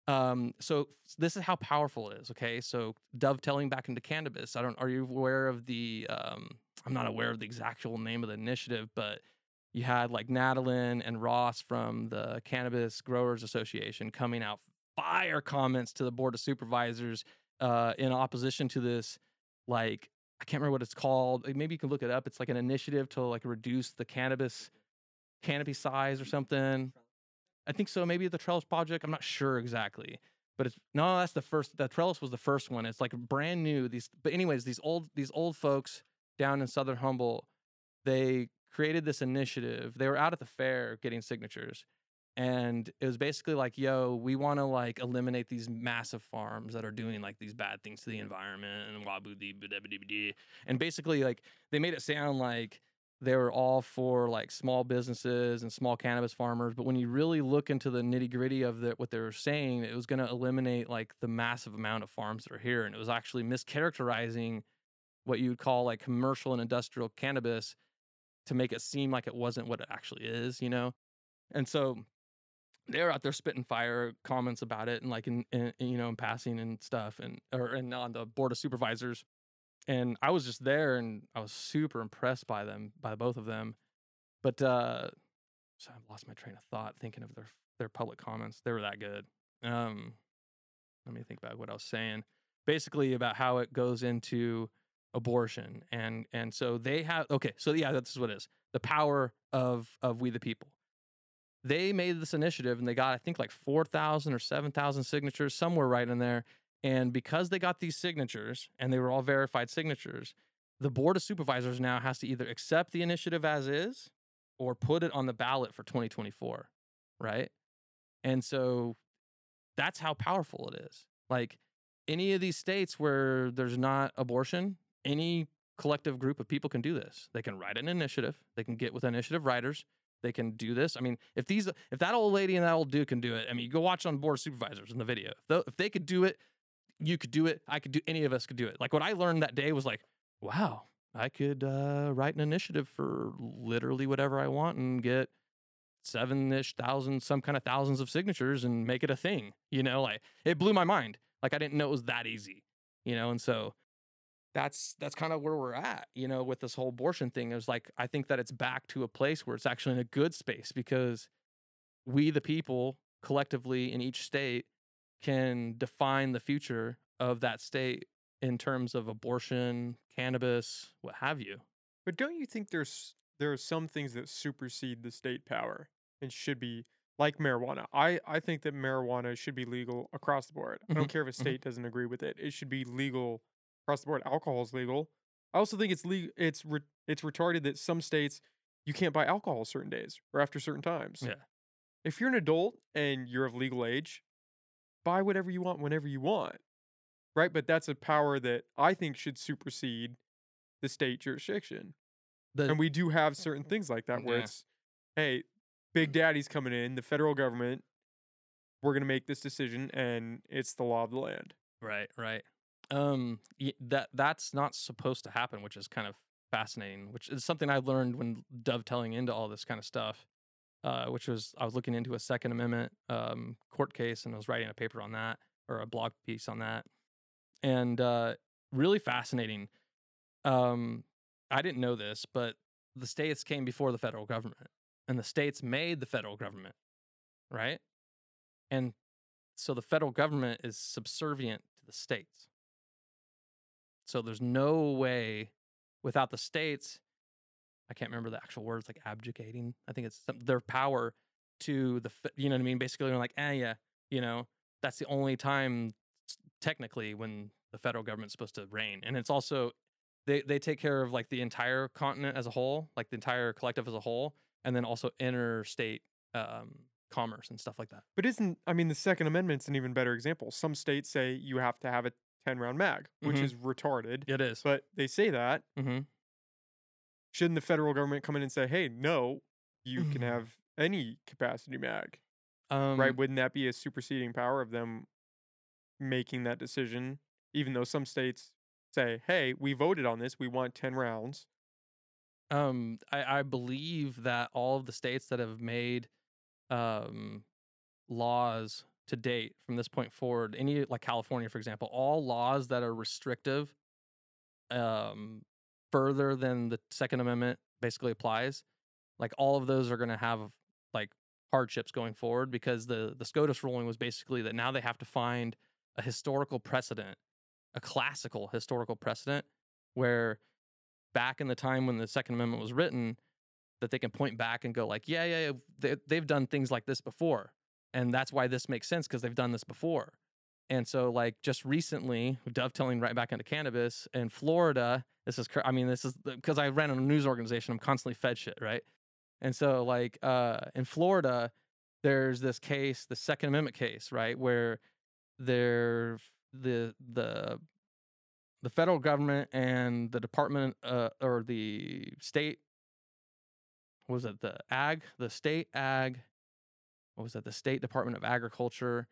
um, so this is how powerful it is. Okay, so dovetailing back into cannabis. I don't. Are you aware of the? Um, I'm not aware of the exact name of the initiative, but you had like Natalie and Ross from the Cannabis Growers Association coming out fire comments to the board of supervisors uh, in opposition to this, like I can't remember what it's called. Maybe you can look it up. It's like an initiative to like reduce the cannabis canopy size or something. I think so. Maybe the Trellis Project. I'm not sure exactly, but it's no. That's the first. The Trellis was the first one. It's like brand new. These, but anyways, these old these old folks down in Southern Humboldt, they created this initiative. They were out at the fair getting signatures, and it was basically like yo we want to like eliminate these massive farms that are doing like these bad things to the environment and and basically like they made it sound like they were all for like small businesses and small cannabis farmers but when you really look into the nitty gritty of the, what they were saying it was going to eliminate like the massive amount of farms that are here and it was actually mischaracterizing what you would call like commercial and industrial cannabis to make it seem like it wasn't what it actually is you know? And so they're out there spitting fire comments about it and like in, in, you know in passing and stuff and or and on the board of supervisors. And i was just there and i was super impressed by them by both of them. But uh so i lost my train of thought thinking of their their public comments. They were that good. Um let me think about what i was saying. Basically about how it goes into abortion and and so they have okay so yeah that's what it is. The power of of we the people they made this initiative and they got, I think, like 4,000 or 7,000 signatures, somewhere right in there. And because they got these signatures and they were all verified signatures, the board of supervisors now has to either accept the initiative as is or put it on the ballot for 2024. Right. And so that's how powerful it is. Like any of these states where there's not abortion, any collective group of people can do this. They can write an initiative, they can get with initiative writers, they can do this. I mean, if these if that old lady and that old dude can do it, I mean, you go watch on board supervisors in the video. If, if they could do it, you could do it. I could do. Any of us could do it. Like what I learned that day was like, wow, I could uh, write an initiative for literally whatever I want and get seven ish thousand, some kind of thousands of signatures and make it a thing. You know, like it blew my mind. Like I didn't know it was that easy. You know, and so that's that's kind of where we're at, you know, with this whole abortion thing. Is like I think that it's back to a place where it's actually in a good space because we the people collectively in each state can define the future of that state in terms of abortion, cannabis, what have you. But don't you think there's there are some things that supersede the state power and should be like marijuana. I, I think that marijuana should be legal across the board. I don't Mhm, care if a state doesn't agree with it. It should be legal across the board. Alcohol is legal. I also think it's legal. It's re- it's retarded that some states you can't buy alcohol certain days or after certain times. Yeah. If you're an adult and you're of legal age, buy whatever you want whenever you want. Right? But that's a power that I think should supersede the state jurisdiction. The, And we do have certain things like that where Yeah. it's, hey, Big Daddy's coming in, the federal government, we're going to make this decision and it's the law of the land. Right, right. Um, that that's not supposed to happen, which is kind of fascinating. Which is something I learned when dovetailing into all this kind of stuff. Uh, which was I was looking into a Second Amendment um, court case, and I was writing a paper on that or a blog piece on that, and uh, really fascinating. Um, I didn't know this, but the states came before the federal government, and the states made the federal government, right? And so the federal government is subservient to the states. So there's no way without the states, I can't remember the actual words like abdicating. I think it's some, their power to the, you know what I mean? Basically, they're like, eh, yeah, you know, that's the only time technically when the federal government's supposed to reign. And it's also, they, they take care of like the entire continent as a whole, like the entire collective as a whole, and then also interstate um, commerce and stuff like that. But isn't, I mean, the Second Amendment's an even better example. Some states say you have to have a 10 round mag, which Mhm. is retarded. It is. But they say that. mm-hmm. shouldn't the federal government come in and say, "Hey, no, you can Mm. have any capacity mag"? Um, right? Wouldn't that be a superseding power of them making that decision? Even though some states say, "Hey, we voted on this. We want ten rounds." Um, I, I believe that all of the states that have made um, laws to date from this point forward, any like California, for example, all laws that are restrictive um, further than the Second Amendment basically applies, like all of those are going to have like hardships going forward because the the SCOTUS ruling was basically that now they have to find a historical precedent, a classical historical precedent where back in the time when the Second Amendment was written, that they can point back and go like, yeah, yeah, yeah they, they've done things like this before, and that's why this makes sense because they've done this before. And so, like, just recently, dovetailing right back into cannabis in Florida, this is, I mean, this is because I ran a news organization, I'm constantly fed shit, right? And so, like, uh, in Florida, there's this case, the Second Amendment case, right, where there the the the federal government and the department uh, or the state was it the ag the state ag what was that the state department of agriculture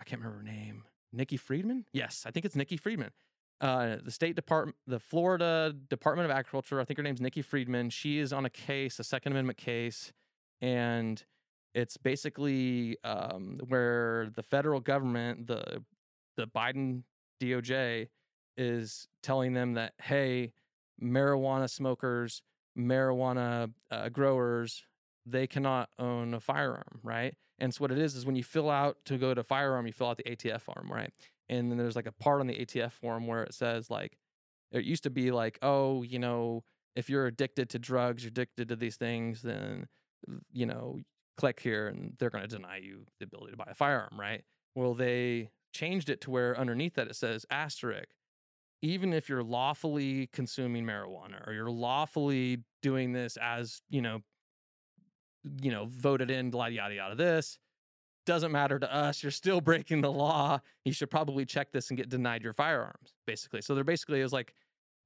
i can't remember her name nikki friedman? Yes i think it's nikki friedman. Uh, the state department the florida department of agriculture i think her name's nikki friedman. She is on a case a second amendment case and it's basically um, where the federal government the the biden doj is telling them that hey marijuana smokers marijuana uh, growers they cannot own a firearm right? And so what it is is when you fill out to go to firearm you fill out the atf form right? And then there's like a part on the atf form where it says like it used to be like oh you know if you're addicted to drugs you're addicted to these things then you know click here and they're going to deny you the ability to buy a firearm right? Well they changed it to where underneath that it says asterisk even if you're lawfully consuming marijuana or you're lawfully doing this as you know you know voted in yada yada yada this doesn't matter to us you're still breaking the law you should probably check this and get denied your firearms basically so they're basically is like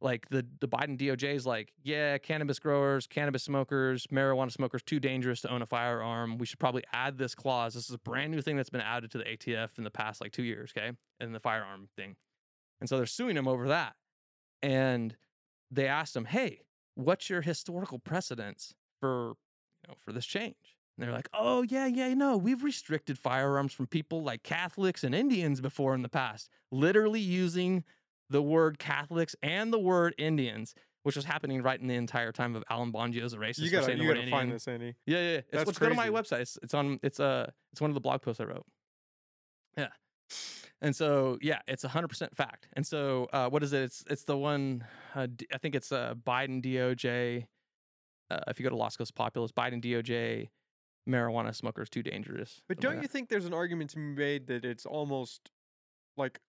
like the the Biden DOJ is like, yeah, cannabis growers, cannabis smokers, marijuana smokers too dangerous to own a firearm. We should probably add this clause. This is a brand new thing that's been added to the ATF in the past like 2 years, okay? And the firearm thing. And so they're suing him over that. And they asked him, "Hey, what's your historical precedence for, know, for this change?" And they're like, "Oh, yeah, yeah, no, we've restricted firearms from people like Catholics and Indians before in the past, literally using the word Catholics and the word Indians, which was happening right in the entire time of Alan Bongio's racist. You gotta, you gotta find this, Andy. Yeah, yeah. yeah. It's, That's let's go to my website. It's, it's on. It's uh It's one of the blog posts I wrote. Yeah. And so yeah, it's hundred percent fact. And so uh, what is it? It's it's the one. Uh, I think it's uh, Biden DOJ. Uh, if you go to Lost Coast Populist, Biden DOJ, marijuana smokers too dangerous. But don't you think there's an argument to be made that it's almost like,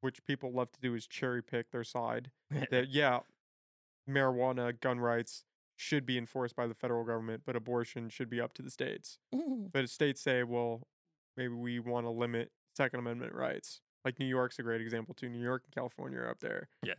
which people love to do is cherry pick their side. That yeah, marijuana, gun rights should be enforced by the federal government, but abortion should be up to the states. But states say, well, maybe we want to limit Second Amendment rights. Like New York's a great example too. New York and California are up there. Yeah.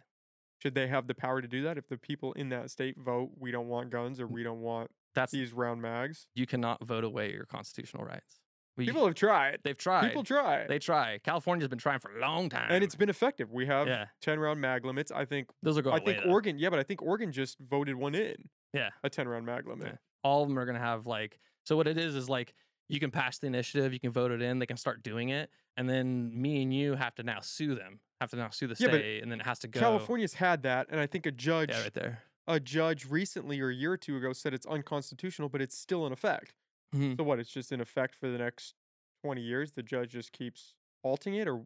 Should they have the power to do that if the people in that state vote we don't want guns or mm. we don't want That's these round mags? you cannot vote away your constitutional rights. We, People have tried. they've tried. People try. They try. California's been trying for a long time, and it's been effective. We have yeah. 10 round mag limits. I think Those are going I away. think though. Oregon, yeah, but I think Oregon just voted one in. Yeah. A 10 round mag limit. Yeah. all of them are going to have like so what it is is like you can pass the initiative you can vote it in they can start doing it and then me and you have to now sue them have to now sue the Yeah, state and then it has to go California's had that and I think a judge yeah right there a judge recently or a year or two ago said it's unconstitutional, but it's still in effect. Mhm. So what, it's just in effect for the next 20 years? The judge just keeps halting it or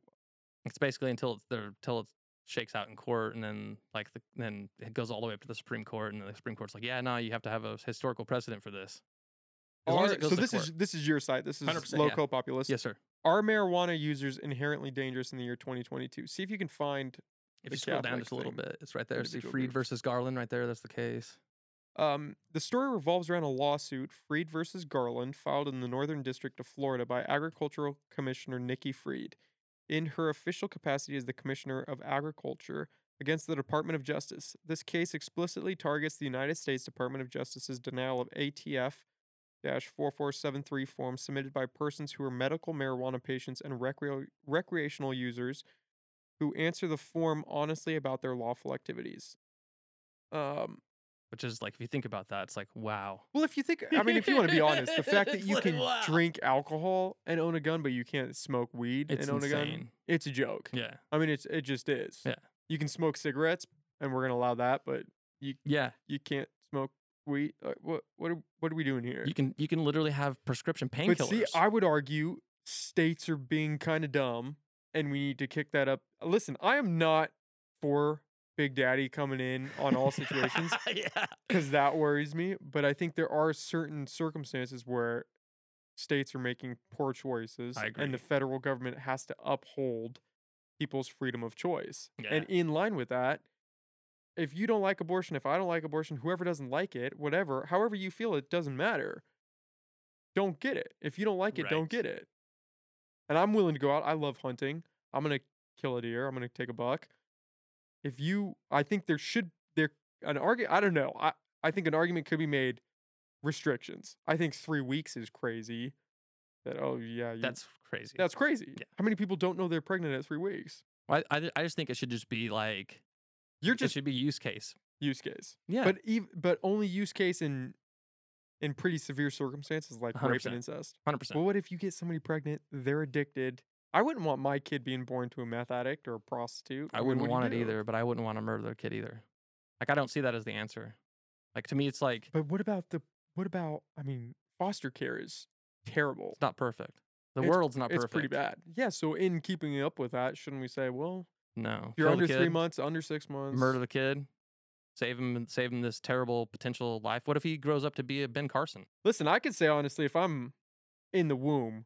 it's basically until it's there until it shakes out in court and then like the then it goes all the way up to the supreme court and the supreme court's like yeah no you have to have a historical precedent for this as as so this court. is this is your site. This is 100%, yeah. populist. yes sir Are marijuana users inherently dangerous in the year 2022? See if you can find if you scroll down just a little thing, bit it's right there see freed groups. versus garland right there that's the case Um, the story revolves around a lawsuit, Fried versus Garland, filed in the Northern District of Florida by Agricultural Commissioner Nikki Fried. In her official capacity as the Commissioner of Agriculture, against the Department of Justice. This case explicitly targets the United States Department of Justice's denial of ATF 4473 forms submitted by persons who are medical marijuana patients and recre- recreational users who answer the form honestly about their lawful activities. Um, Which is like, if you think about that, it's like, wow. well, if you think, I mean, if you want to be honest, the fact that you like, can wow. drink alcohol and own a gun, but you can't smoke weed It's and own a gun, it's a joke. Yeah. I mean, it's it just is. Yeah. You can smoke cigarettes, and we're gonna allow that, but you Yeah. you can't smoke weed. Uh, what what are, what are we doing here? You can you can literally have prescription but painkillers. see, I would argue states are being kind of dumb, and we need to kick that up. Listen, I am not for Big Daddy coming in on all situations yeah. because that worries me. But I think there are certain circumstances where states are making poor choices, and the federal government has to uphold people's freedom of choice. And in line with that, if you don't like abortion, if I don't like abortion, whoever doesn't like it, whatever, however you feel, it doesn't matter. Don't get it. If you don't like it, don't get it. And I'm willing to go out. I love hunting. I'm gonna kill a deer. I'm gonna take a buck. If you, I think there should there an argument. I don't know. I I think an argument could be made. Restrictions. I think three weeks is crazy. That oh yeah, you, That's crazy. that's crazy. Yeah. How many people don't know they're pregnant at three weeks? I, I, I just think it should just be like, You're it should be use case. use case. Yeah. But ev- but only use case in in pretty severe circumstances like rape 100%. and incest. 100%. Well, what if you get somebody pregnant, they're addicted? I wouldn't want my kid being born to a meth addict or a prostitute. I wouldn't want it do? either, but I wouldn't want to murder their kid either. Like, I don't see that as the answer. Like, to me, it's like, But what about the what about I mean, foster care is terrible. it's not perfect. The It's- world's not It's perfect. pretty bad. Yeah, so in keeping up with that, shouldn't we say, well, No. you're Kill the under three kid, months, under six months, Murder the kid. Save him, and save him this terrible potential life. What if he grows up to be a Ben Carson? Listen, I could say honestly, if I'm in the womb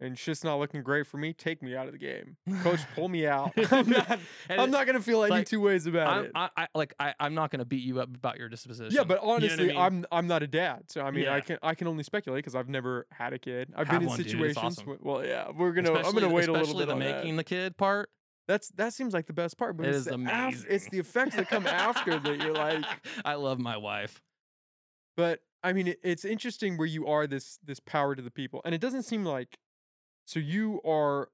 and shit's not looking great for me, take me out of the game. Coach, pull me out. I'm not, And I'm it- not gonna feel any like, two ways about I'm, it. I, I like I, I'm not gonna beat you up about your disposition. yeah, but You know what I honestly, mean? I'm I'm not a dad, so I mean, I Yeah. can I can only speculate because I've never had a kid. I've Have been in one, dude. It's situations. awesome. wh- well, yeah, we're gonna. I'm Especially- gonna wait a little especially bit the on making that. the kid part. That's that seems like the best part, but It it's is the af- it's the effects that come after that you're like. I love my wife. But I mean, it, it's interesting where you are this this power to the people, and it doesn't seem like. So you are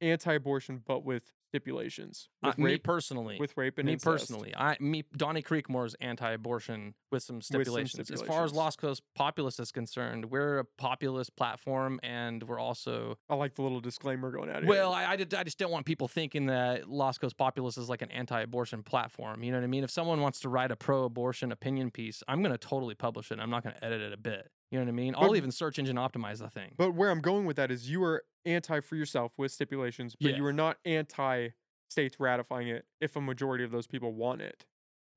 anti-abortion, but with stipulations, Uh, with me personally, with rape and me incest. personally, I me Donnie Creekmore's anti-abortion with some stipulations. As far as. Lost Coast Populist is concerned, we're a populist platform, and we're also I like the little disclaimer going out. Here. Well. I, I, did, I just don't want people thinking that Lost Coast Populist is like an anti-abortion platform. You know what I mean? If someone wants to write a pro-abortion opinion piece, I'm going to totally publish it. I'm not going to edit it a bit. You know what I mean? I'll even search engine optimize the thing. But where I'm going with that is you are anti for yourself with stipulations, but Yeah. you are not anti states ratifying it if a majority of those people want it.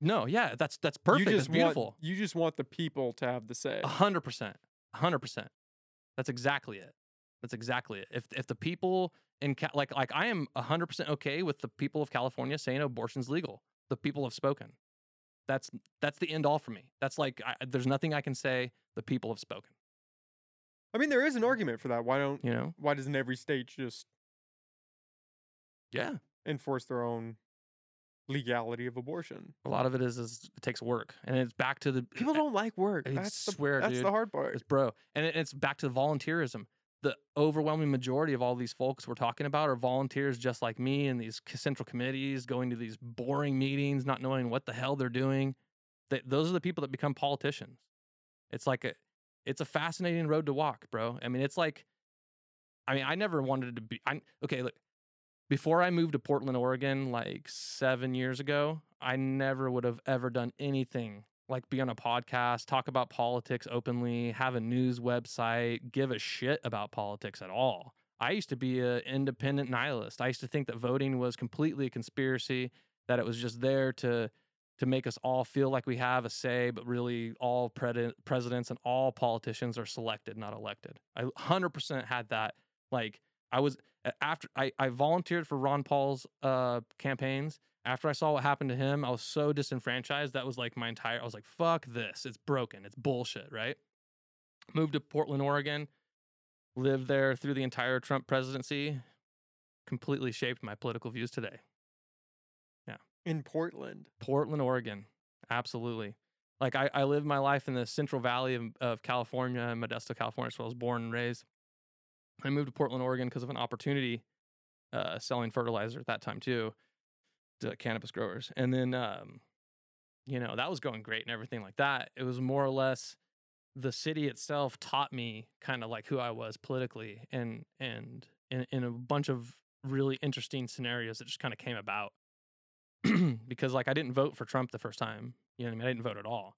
no, yeah, that's that's perfect. You That's just beautiful. Want, you just want the people to have the say. A hundred percent. A hundred percent. That's exactly it. That's exactly it. If if the people in Ca- like like I am a hundred percent okay with the people of California saying abortion's legal. The people have spoken. That's that's the end all for me. That's like I, there's nothing I can say. The people have spoken. I mean, there is an argument for that. Why don't? You know? Why doesn't every state just Yeah. enforce their own legality of abortion? A lot of it is is it takes work, and it's back to the People eh, don't like work. I That's the, swear, that's the hard part. It's bro, and it- it's back to the volunteerism. The overwhelming majority of all these folks we're talking about are volunteers just like me in these central committees, going to these boring meetings, not knowing what the hell they're doing. That those are the people that become politicians. It's like a, it's a fascinating road to walk, bro. I mean, it's like, I mean, I never wanted to be. I okay, look. Before I moved to Portland, Oregon, like seven years ago, I never would have ever done anything like be on a podcast, talk about politics openly, have a news website, give a shit about politics at all. I used to be an independent nihilist. I used to think that voting was completely a conspiracy, that it was just there to to make us all feel like we have a say, but really all pred- presidents and all politicians are selected, not elected. I 100% had that. Like I was after I, I volunteered for Ron Paul's uh, campaigns. After I saw what happened to him, I was so disenfranchised. That was like my entire. I was like, "Fuck this! It's broken. It's bullshit." Right? Moved to Portland, Oregon. Lived there through the entire Trump presidency. Completely shaped my political views today. Yeah, In Portland. Portland, Oregon. Absolutely. Like I, I lived my life in the Central Valley of, of California, in Modesto, California, where I was born and raised. I moved to Portland, Oregon because of an opportunity uh, selling fertilizer at that time too to cannabis growers. And then, um, you know, that was going great and everything like that. It was more or less the city itself taught me kind of like who I was politically and, and in, in a bunch of really interesting scenarios that just kind of came about. because like I didn't vote for Trump the first time. You know what I mean? I didn't vote at all.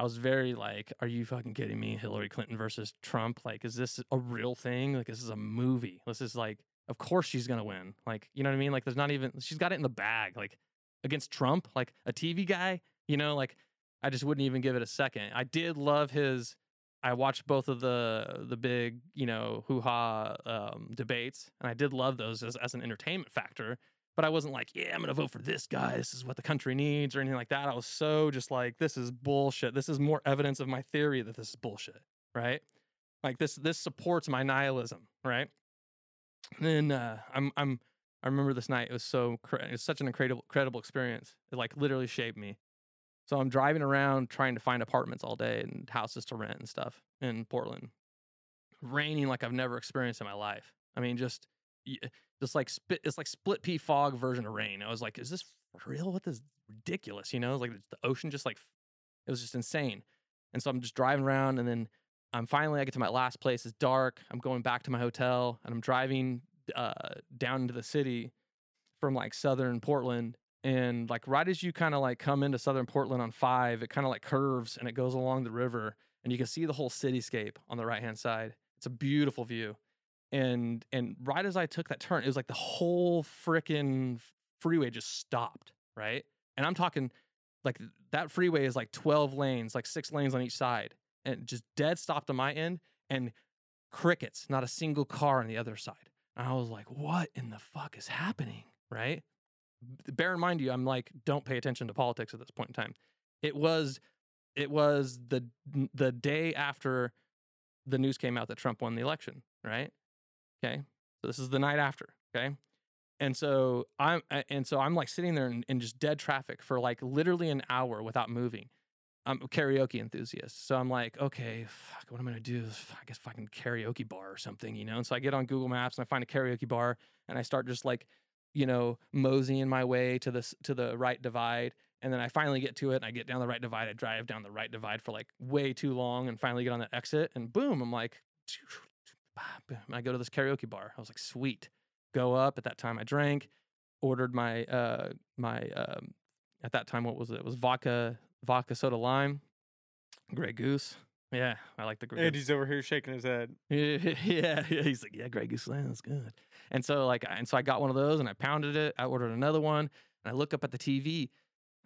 I was very like, are you fucking kidding me? Hillary Clinton versus Trump? Like, is this a real thing? Like, this is a movie. This is like, of course she's gonna win. Like, you know what I mean? Like, there's not even she's got it in the bag. Like against Trump, like a TV guy, you know, like I just wouldn't even give it a second. I did love his I watched both of the the big, you know, hoo ha um, debates, and I did love those as, as an entertainment factor but I wasn't like, yeah, I'm to vote for this guy. This is what the country needs or anything like that. I was so just like, this is bullshit. This is more evidence of my theory that this is bullshit, right? Like this this supports my nihilism, right? Then uh, I'm I'm I remember this night. It was so it was such an incredible incredible experience. It like literally shaped me. So I'm driving around trying to find apartments all day and houses to rent and stuff in Portland. Raining like I've never experienced in my life. I mean, just just like spit it's like split pea fog version of rain. I was like, is this real? What is ridiculous? You know, like the ocean just like it was just insane. And so I'm just driving around and then I'm finally I get to my last place. It's dark. I'm going back to my hotel and I'm driving uh, down into the city from like southern Portland. And like right as you kind of like come into southern Portland on five, it kind of like curves and it goes along the river and you can see the whole cityscape on the right hand side. It's a beautiful view and and right as I took that turn, it was like the whole freaking freeway just stopped, right? And I'm talking like that freeway is like 12 lanes, like six lanes on each side, and just dead stopped on my end and crickets, not a single car on the other side. And I was like, what in the fuck is happening? Right? Bear in mind you, I'm like, don't pay attention to politics at this point in time. It was it was the the day after the news came out that Trump won the election, right? Okay. So this is the night after. Okay. And so I'm and so I'm like sitting there in, in just dead traffic for like literally an hour without moving. I'm a karaoke enthusiast. So I'm like, okay, fuck, what am I gonna do? I guess fucking karaoke bar or something, you know? And so I get on Google Maps and I find a karaoke bar and I start just like, you know, moseying my way to this to the right divide. And then I finally get to it and I get down the right divide. I drive down the right divide for like way too long and finally get on that exit and boom, I'm like I go to this karaoke bar. I was like, sweet. Go up. At that time, I drank, ordered my uh my um at that time what was it? It was vodka vodka soda lime, Grey Goose. Yeah, I like the Grey. And he's over here shaking his head. yeah, yeah, he's like, yeah, Grey Goose lime, that's good. And so like, and so I got one of those and I pounded it. I ordered another one and I look up at the TV.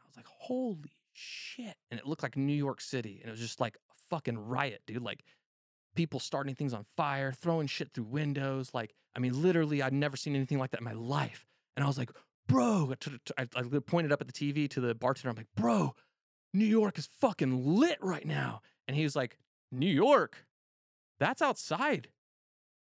I was like, holy shit! And it looked like New York City, and it was just like a fucking riot, dude. Like people starting things on fire, throwing shit through windows. Like, I mean, literally, I'd never seen anything like that in my life. And I was like, bro, I, I pointed up at the TV to the bartender. I'm like, bro, New York is fucking lit right now. And he was like, New York? That's outside.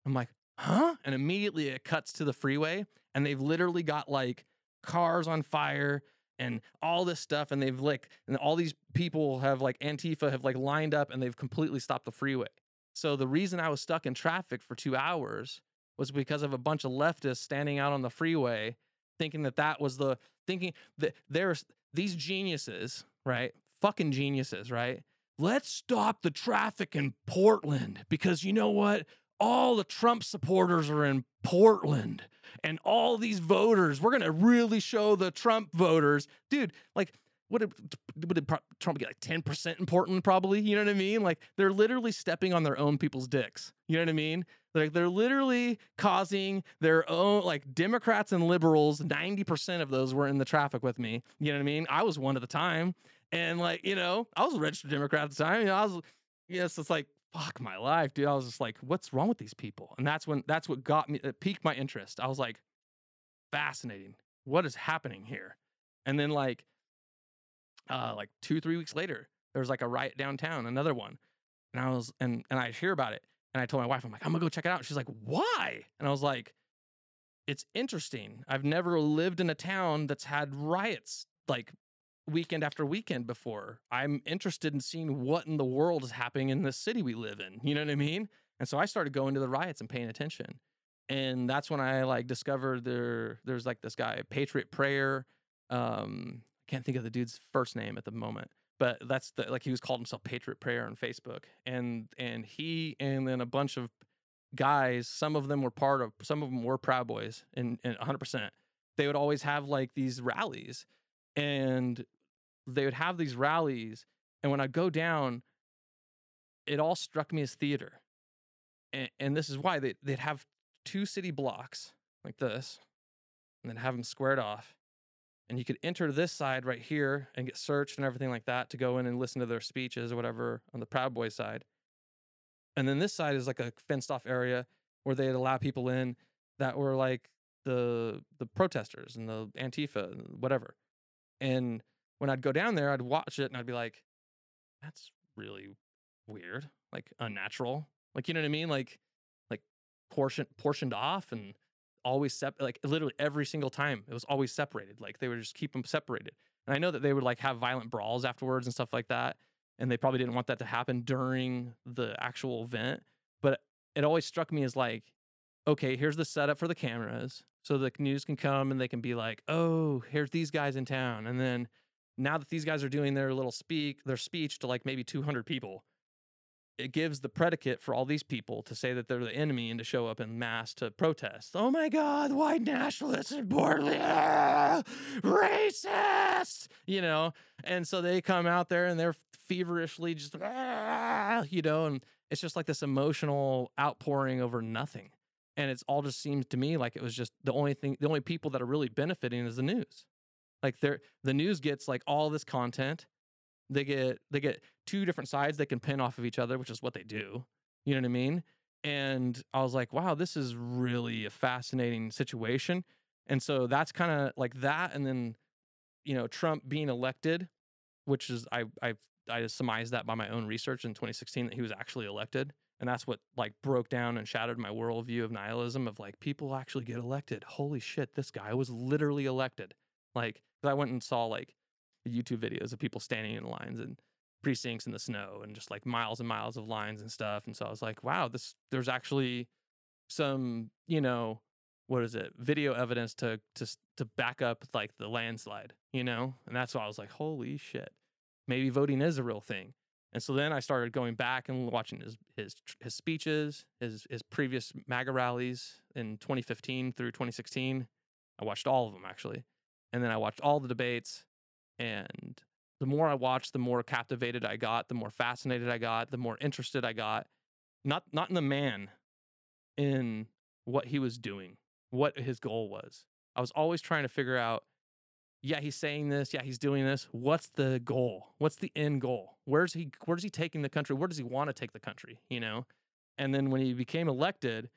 I'm like, huh? And immediately it cuts to the freeway and they've literally got like cars on fire and all this stuff. And they've like, and all these people have like Antifa have like lined up and they've completely stopped the freeway. So the reason I was stuck in traffic for two hours was because of a bunch of leftists standing out on the freeway thinking that that was the thinking that there's these geniuses, right? Fucking geniuses, right? Let's stop the traffic in Portland because you know what? All the Trump supporters are in Portland and all these voters, we're going to really show the Trump voters. Dude, like what did, what did Trump get like 10% in Portland probably? You know what I mean? Like they're literally stepping on their own people's dicks. You know what I mean? Like they're literally causing their own like Democrats and liberals, 90% of those were in the traffic with me. You know what I mean? I was one at the time. And like, you know, I was a registered Democrat at the time. You know, I was yes, it's like fuck my life, dude. I was just like, what's wrong with these people? And that's when that's what got me it piqued my interest. I was like, fascinating. What is happening here? And then like uh, like two, three weeks later, there was like a riot downtown, another one. And I was, and, and I hear about it. And I told my wife, I'm like, I'm gonna go check it out. She's like, why? And I was like, it's interesting. I've never lived in a town that's had riots like weekend after weekend before. I'm interested in seeing what in the world is happening in this city we live in. You know what I mean? And so I started going to the riots and paying attention. And that's when I like discovered there there's like this guy, Patriot Prayer. Um, I can't think of the dude's first name at the moment, but that's the like he was called himself Patriot Prayer on Facebook. And and he and then a bunch of guys, some of them were part of some of them were Proud Boys and, and 100%. They would always have like these rallies and they would have these rallies and when i go down it all struck me as theater and, and this is why they, they'd have two city blocks like this and then have them squared off and you could enter this side right here and get searched and everything like that to go in and listen to their speeches or whatever on the proud boys side and then this side is like a fenced off area where they'd allow people in that were like the the protesters and the antifa and whatever and when I'd go down there, I'd watch it and I'd be like, that's really weird, like unnatural. Like, you know what I mean? Like, like portion portioned off and always sep like literally every single time it was always separated. Like they would just keep them separated. And I know that they would like have violent brawls afterwards and stuff like that. And they probably didn't want that to happen during the actual event. But it always struck me as like, okay, here's the setup for the cameras so the news can come and they can be like, "Oh, here's these guys in town." And then now that these guys are doing their little speak, their speech to like maybe 200 people, it gives the predicate for all these people to say that they're the enemy and to show up in mass to protest. Oh my God, white nationalists and Portland, racist, you know? And so they come out there and they're feverishly just, ah, you know, and it's just like this emotional outpouring over nothing. And it's all just seems to me like it was just the only thing the only people that are really benefiting is the news. Like they're the news gets like all this content they get they get two different sides they can pin off of each other which is what they do you know what i mean? And i was like wow this is really a fascinating situation. And so that's kind of like that and then you know trump being elected which is i i i surmised that by my own research in 2016 that he was actually elected and that's what like broke down and shattered my worldview of nihilism of like people actually get elected. Holy shit this guy was literally elected. Like i went and saw like youtube videos of people standing in lines and precincts in the snow and just like miles and miles of lines and stuff and so i was like wow this there's actually some you know what is it video evidence to to to back up like the landslide you know and that's why i was like holy shit maybe voting is a real thing and so then I started going back and watching his his his speeches, his his previous MAGA rallies in 2015 through 2016. I watched all of them actually, and then I watched all the debates. And the more I watched, the more captivated I got, the more fascinated I got, the more interested I got. Not not in the man, in what he was doing, what his goal was. I was always trying to figure out yeah, he's saying this, yeah, he's doing this. What's the goal? What's the end goal? Where's he where's he taking the country? Where does he want to take the country, you know? And then when he became elected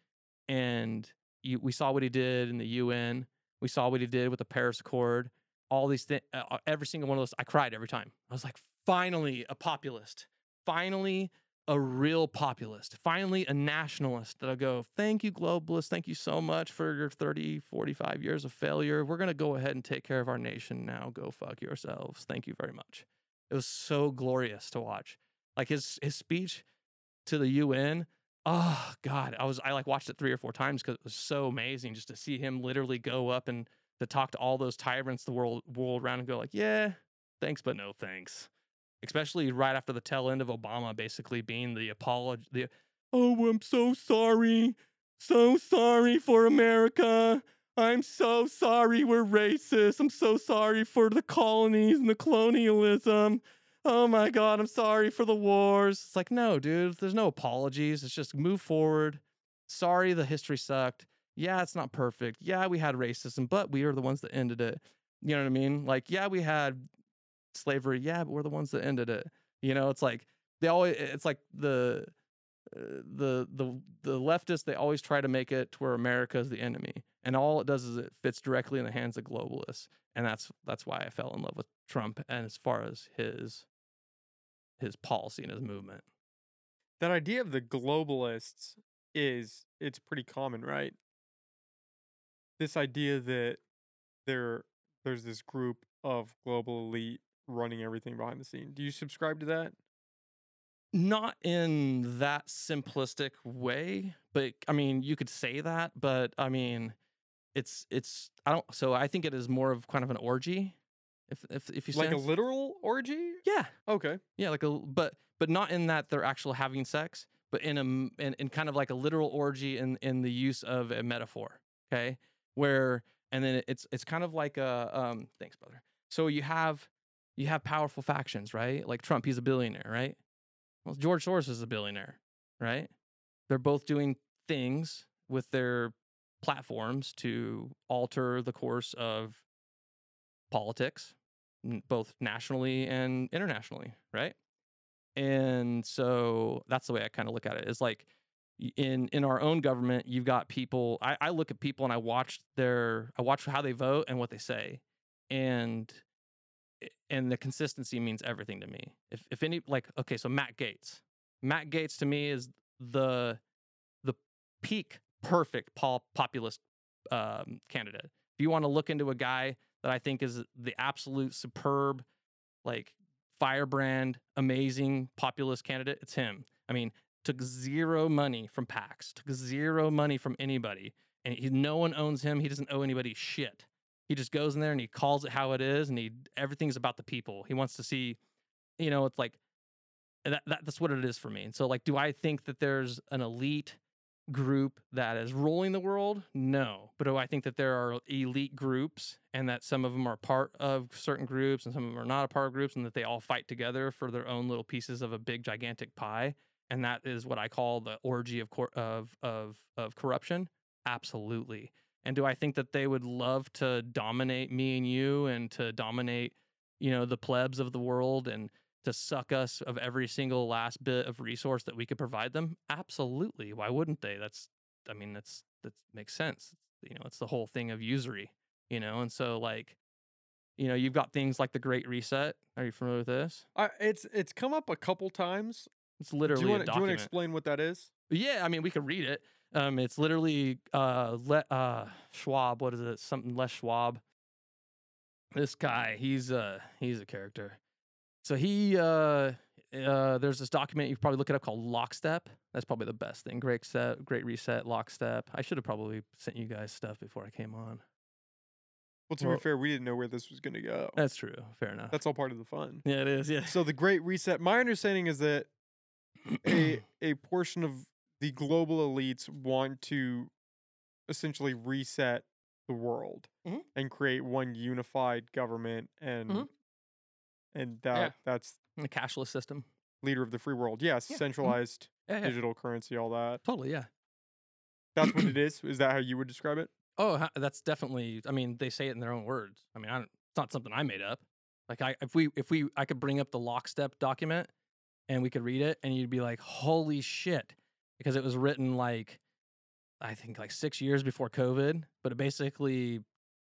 and you, we saw what he did in the UN, we saw what he did with the Paris Accord, all these things, uh, uh, every single one of those, I cried every time. I was like, finally a populist. Finally a real populist, finally a nationalist that'll go, Thank you, globalists. Thank you so much for your 30, 45 years of failure. We're going to go ahead and take care of our nation now. Go fuck yourselves. Thank you very much. It was so glorious to watch. Like his, his speech to the UN. Oh God, I was I like watched it three or four times because it was so amazing just to see him literally go up and to talk to all those tyrants the world world around and go like, yeah, thanks but no thanks especially right after the tail end of Obama basically being the apology. The, oh, I'm so sorry. So sorry for America. I'm so sorry we're racist. I'm so sorry for the colonies and the colonialism. Oh my God, I'm sorry for the wars. It's like, no, dude, there's no apologies. It's just move forward. Sorry the history sucked. Yeah, it's not perfect. Yeah, we had racism, but we are the ones that ended it. You know what I mean? Like, yeah, we had slavery. Yeah, but we're the ones that ended it. You know, it's like they always. It's like the uh, the the the leftists. They always try to make it to where America is the enemy, and all it does is it fits directly in the hands of globalists. And that's that's why I fell in love with Trump. And as far as his his policy and his movement, that idea of the globalists is it's pretty common, right? This idea that there there's this group of global elite running everything behind the scene. Do you subscribe to that? Not in that simplistic way, but I mean, you could say that, but I mean, it's it's I don't so I think it is more of kind of an orgy. If if if you Like a literal orgy? yeah Okay. yeah like a but but not in that they're actual having sex, but in a in, in kind of like a literal orgy in in the use of a metaphor. Okay, where and then it's it's kind of like a um thanks brother. So you have you have powerful factions, right? Like Trump, he's a billionaire, right? Well, George Soros is a billionaire, right? They're both doing things with their platforms to alter the course of politics, both nationally and internationally, right? And so that's the way I kind of look at. It's like y- in in our own government, you've got people. I, I look at people and I watch their I watch how they vote and what they say, and and the consistency means everything to me. If if any like okay, so Matt Gaetz, Matt Gaetz to me is the the peak perfect Paul populist um, candidate. If you want to look into a guy that I think is the absolute superb, like firebrand, amazing populist candidate, it's him. I mean, took zero money from PACs, took zero money from anybody, and he, no one owns him. He doesn't owe anybody shit. He just goes in there and he calls it how it is, and he everything's about the people. He wants to see, you know, it's like that, that that's what it is for me. And so, like, do I think that there's an elite group that is ruling the world? No. But do I think that there are elite groups and that some of them are part of certain groups and some of them are not a part of groups and that they all fight together for their own little pieces of a big gigantic pie? And that is what I call the orgy of cor- of of of corruption. Absolutely. And do I think that they would love to dominate me and you and to dominate, you know, the plebs of the world and to suck us of every single last bit of resource that we could provide them? Absolutely. Why wouldn't they? That's, I mean, that's, that makes sense. You know, it's the whole thing of usury, you know? And so, like, you know, you've got things like the Great Reset. Are you familiar with this? I, it's it's come up a couple times. It's literally. Do literally you want to explain what that is? Yeah, I mean, we could read it. Um, it's literally uh, le- uh, Schwab. What is it? Something less Schwab. This guy, he's uh, he's a character. So he, uh, uh, there's this document you probably look it up called Lockstep. That's probably the best thing. Great set, Great Reset, Lockstep. I should have probably sent you guys stuff before I came on. Well, to Well- be fair, we didn't know where this was going to go. That's true. Fair enough. That's all part of the fun. yeah, it is. Yeah. So the Great Reset. My understanding is that a a portion of the global elites want to essentially reset the world Mhm. and create one unified government and Mhm. and that that's the cashless system. leader of the free world. Yes, Yeah, mhm. centralized Yeah, yeah. digital currency, all that. Totally. Yeah. That's what it is. Is that how you would describe it? Oh, that's definitely. I mean, they say it in their own words. I mean, I don't, it's not something I made up. Like, I if we if we I could bring up the lockstep document and we could read it, and you'd be like, "Holy shit!" Because it was written like, I think like six years before COVID, but it basically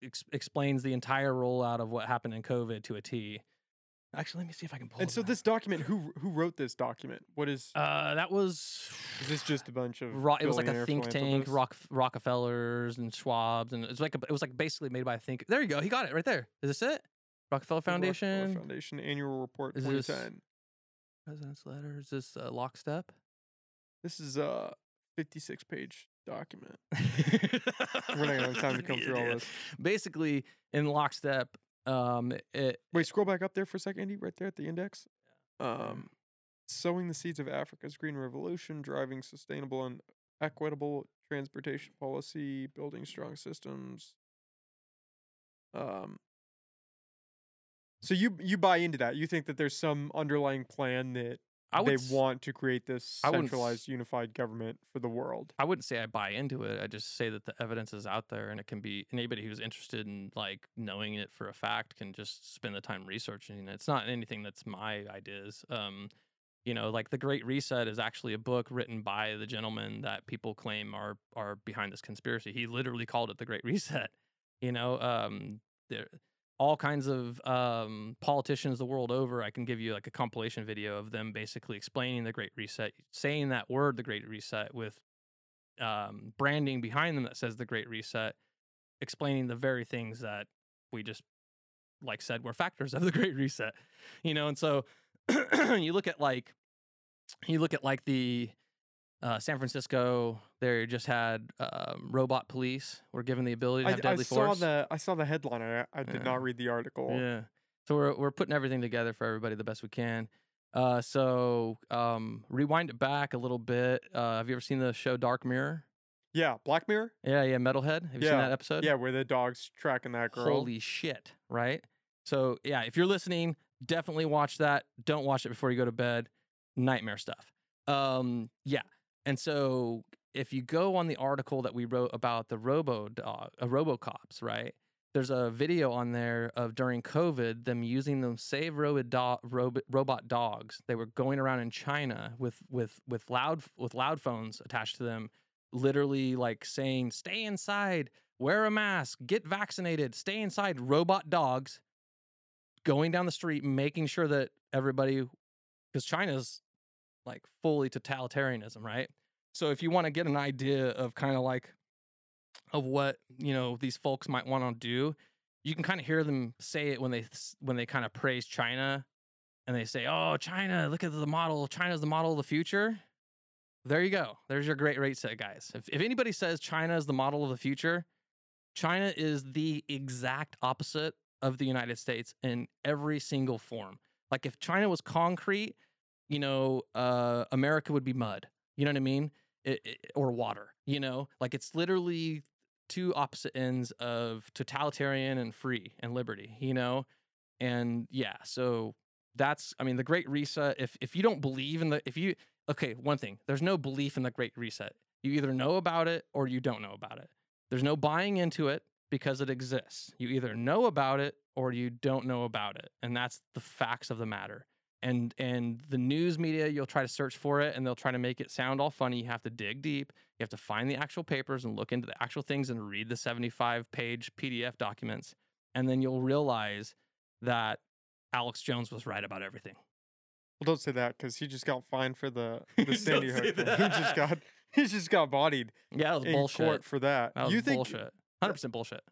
ex- explains the entire rollout of what happened in COVID to a T. Actually, let me see if I can pull. And so up. this document, who who wrote this document? What is uh, that was is this just a bunch of Ro- it was like a think tank. Rock, Rockefellers and Schwab's, and it's like a, it was like basically made by a think. There you go, he got it right there. Is this it? Rockefeller The Rockefeller Foundation, Foundation annual report Is this- 2010. President's letter. Is this uh, lockstep? This is a 56 page document. We're not gonna have time to come through all this. Basically, in lockstep, um, it, Wait, scroll back up there for a second, Andy, right there at the index. Um, sowing the seeds of Africa's green revolution, driving sustainable and equitable transportation policy, building strong systems. Um, so you you buy into that? You think that there's some underlying plan that I would they s- want to create this I wouldn't s- centralized, unified government for the world? I wouldn't say I buy into it. I just say that the evidence is out there and it can be anybody who's interested in like knowing it for a fact can just spend the time researching it. It's not anything that's my ideas. Um, you know, like the Great Reset is actually a book written by the gentleman that people claim are are behind this conspiracy. He literally called it the Great Reset. You know, um, there all kinds of um, politicians the world over. I can give you like a compilation video of them basically explaining the Great Reset, saying that word, the Great Reset, with um, branding behind them that says the Great Reset, explaining the very things that we just like said were factors of the Great Reset. You know, and so you look at like you look at like the uh, San Francisco, they just had um, robot police were given the ability to I, have I deadly saw force. the I saw the headline. I, I did Yeah. not read the article. Yeah. So we're we're putting everything together for everybody the best we can. Uh, so um, rewind it back a little bit. Uh, have you ever seen the show Dark Mirror? Yeah, Black Mirror. Yeah, yeah, Metalhead. Have you Yeah, seen that episode? Yeah, where the dog's tracking that girl. Holy shit! Right. So yeah, if you're listening, definitely watch that. Don't watch it before you go to bed. Nightmare stuff. Um, yeah. And so if you go on the article that we wrote about the robo dog, uh, RoboCops, right? There's a video on there of during COVID them using them save robot, do- robot robot dogs. They were going around in China with with with loud with loud phones attached to them, literally like saying "Stay inside, wear a mask, get vaccinated, stay inside." Robot dogs going down the street, making sure that everybody, because China's like fully totalitarianism, right? So if you want to get an idea of kind of like of what you know these folks might want to do, you can kind of hear them say it when they when they kind of praise China, and they say, "Oh, China, look at the model. China's the model of the future." There you go. There's your great rate set, guys. If if anybody says China is the model of the future, China is the exact opposite of the United States in every single form. Like if China was concrete, you know, uh, America would be mud. You know what I mean? It, it- or water. You know, like it's literally two opposite ends of totalitarian and free and liberty. You know, and yeah, so that's I mean the Great Reset. If if you don't believe in the if you okay, one thing there's no belief in the Great Reset. You either know about it or you don't know about it. There's no buying into it because it exists. You either know about it or you don't know about it, and that's the facts of the matter. And and the news media, you'll try to search for it, and they'll try to make it sound all funny. You have to dig deep. You have to find the actual papers and look into the actual things and read the 75 page PDF documents, and then you'll realize that Alex Jones was right about everything. Well, don't say that because he just got fined for the the Sandy Hook. thing. He just got he just got bodied Yeah, that was in bullshit. court for that. That was you think bullshit. Hundred percent bullshit.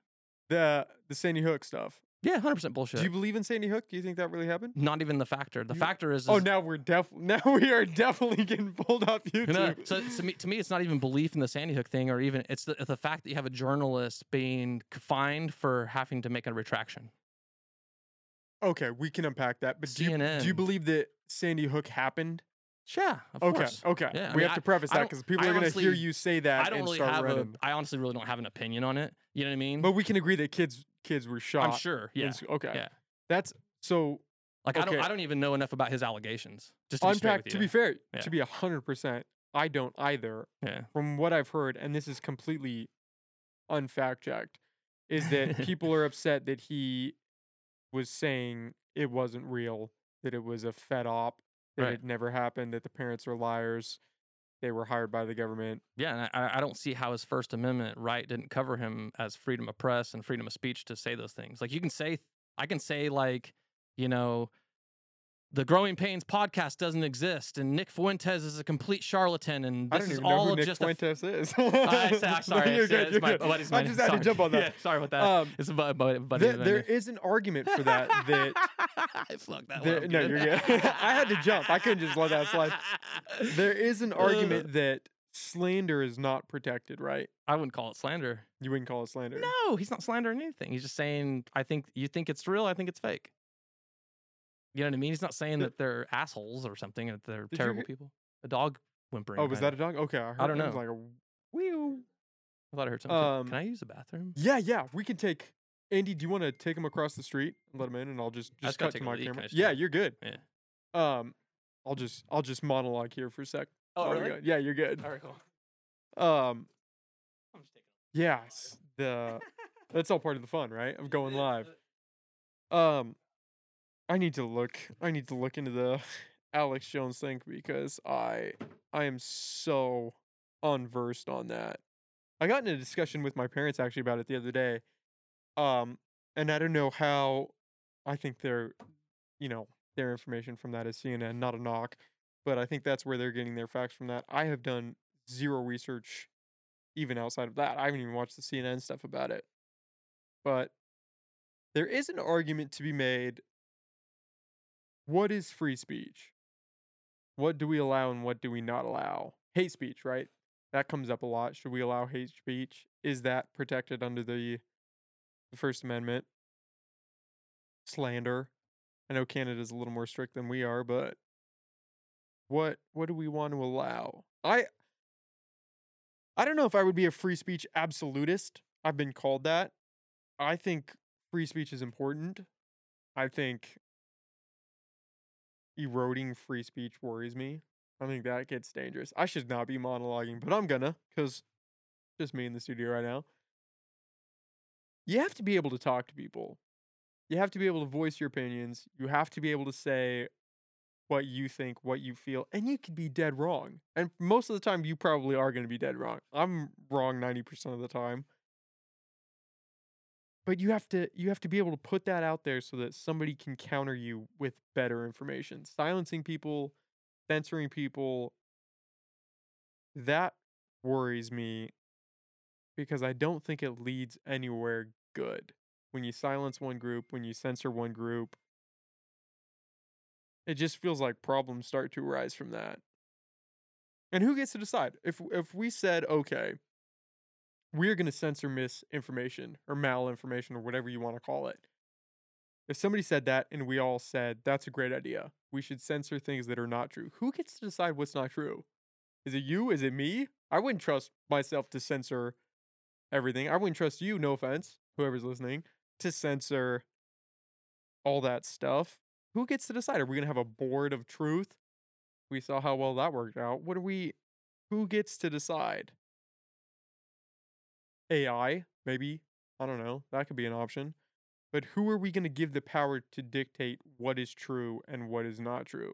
the the Sandy Hook stuff? Yeah, hundred percent bullshit. Do you believe in Sandy Hook? Do you think that really happened? Not even the factor. The You- factor is, Oh, now we're def now we are definitely getting pulled off YouTube. You know, so to me, to me, it's not even belief in the Sandy Hook thing, or even it's the the fact that you have a journalist being fined for having to make a retraction. okay, we can unpack that. But do you, do you believe that Sandy Hook happened? Yeah, of okay, course. okay. Yeah, we mean, have to preface that because people I are going to hear you say that I don't and really start have a. I honestly really don't have an opinion on it. You know what I mean? But we can agree that kids kids were shot. I'm sure. Yeah. Okay. Yeah. That's so Like I don't. I don't even know enough about his allegations. Just to be unpack. with To be fair, Yeah. to be hundred percent, I don't either. Yeah. From what I've heard, and this is completely unfact checked, is that people are upset that he was saying it wasn't real, that it was a fed op, that Right. it never happened, that the parents are liars, they were hired by the government. Yeah, and I, I don't see how his First Amendment right didn't cover him as freedom of press and freedom of speech to say those things. Like you can say, I can say like, you know, the Growing Pains podcast doesn't exist, and Nick Fuentes is a complete charlatan, and I this don't is even know all Nick just a f- Fuentes is. I No, sorry, you're good, you're my good. buddy's I just had sorry. to jump on that. Yeah, sorry about that. Um, it's a bu- bu- buddy. there, there is an argument for that. That Fuck that there- no, you're good. I had to jump. I couldn't just let that slide. there is an Uh. argument that slander is not protected, right? I wouldn't call it slander. You wouldn't call it slander. No, he's not slandering anything. He's just saying, I think you think it's real. I think it's fake. You know what I mean? He's not saying that they're assholes or something, that they're you terrible hear- people. A dog whimpering. Oh, was that a dog? Okay, I, heard don't it was know. like a wheel. I thought I heard something. Um, Can I use the bathroom? Yeah, yeah. We can take Andy. Do you want to take him across the street and let him in, and I'll just just just gotta cut to take a my leak, camera. Just Yeah, you're good. Yeah. Um, I'll just I'll just monologue here for a sec. Oh, you're really? good. Yeah, you're good. All right, cool. Um, I'm just taking yes. The that's all part of the fun, right? Of going live. Um, I need to look. I need to look into the Alex Jones thing because I I am so unversed on that. I got in a discussion with my parents actually about it the other day. Um, and I don't know how. I think their, you know, their information from that is CNN, not a knock, but I think that's where they're getting their facts from. That I have done zero research, even outside of that. I haven't even watched the CNN stuff about it. But there is an argument to be made. What is free speech? What do we allow and what do we not allow? Hate speech, right? That comes up a lot. Should we allow hate speech? Is that protected under the, the First Amendment? Slander. I know Canada's a little more strict than we are, but what what do we want to allow? I I don't know if I would be a free speech absolutist. I've been called that. I think free speech is important. I think eroding free speech worries me. I think that gets dangerous. I should not be monologuing, but I'm gonna because just me in the studio right now. You have to be able to talk to people. You have to be able to voice your opinions. You have to be able to say what you think, what you feel, and you could be dead wrong. And most of the time, you probably are going to be dead wrong. I'm wrong 90% of the time. But you have to you have to be able to put that out there so that somebody can counter you with better information. Silencing people, censoring people, that worries me because I don't think it leads anywhere good. When you silence one group, when you censor one group, it just feels like problems start to arise from that. And who gets to decide? If if we said, okay, we're going to censor misinformation or malinformation or whatever you want to call it. If somebody said that and we all said, that's a great idea, we should censor things that are not true, who gets to decide what's not true? Is it you? Is it me? I wouldn't trust myself to censor everything. I wouldn't trust you, no offense, whoever's listening, to censor all that stuff. Who gets to decide? Are we going to have a board of truth? We saw how well that worked out. What are we, who gets to decide? AI, maybe. I don't know. That could be an option. But who are we going to give the power to dictate what is true and what is not true?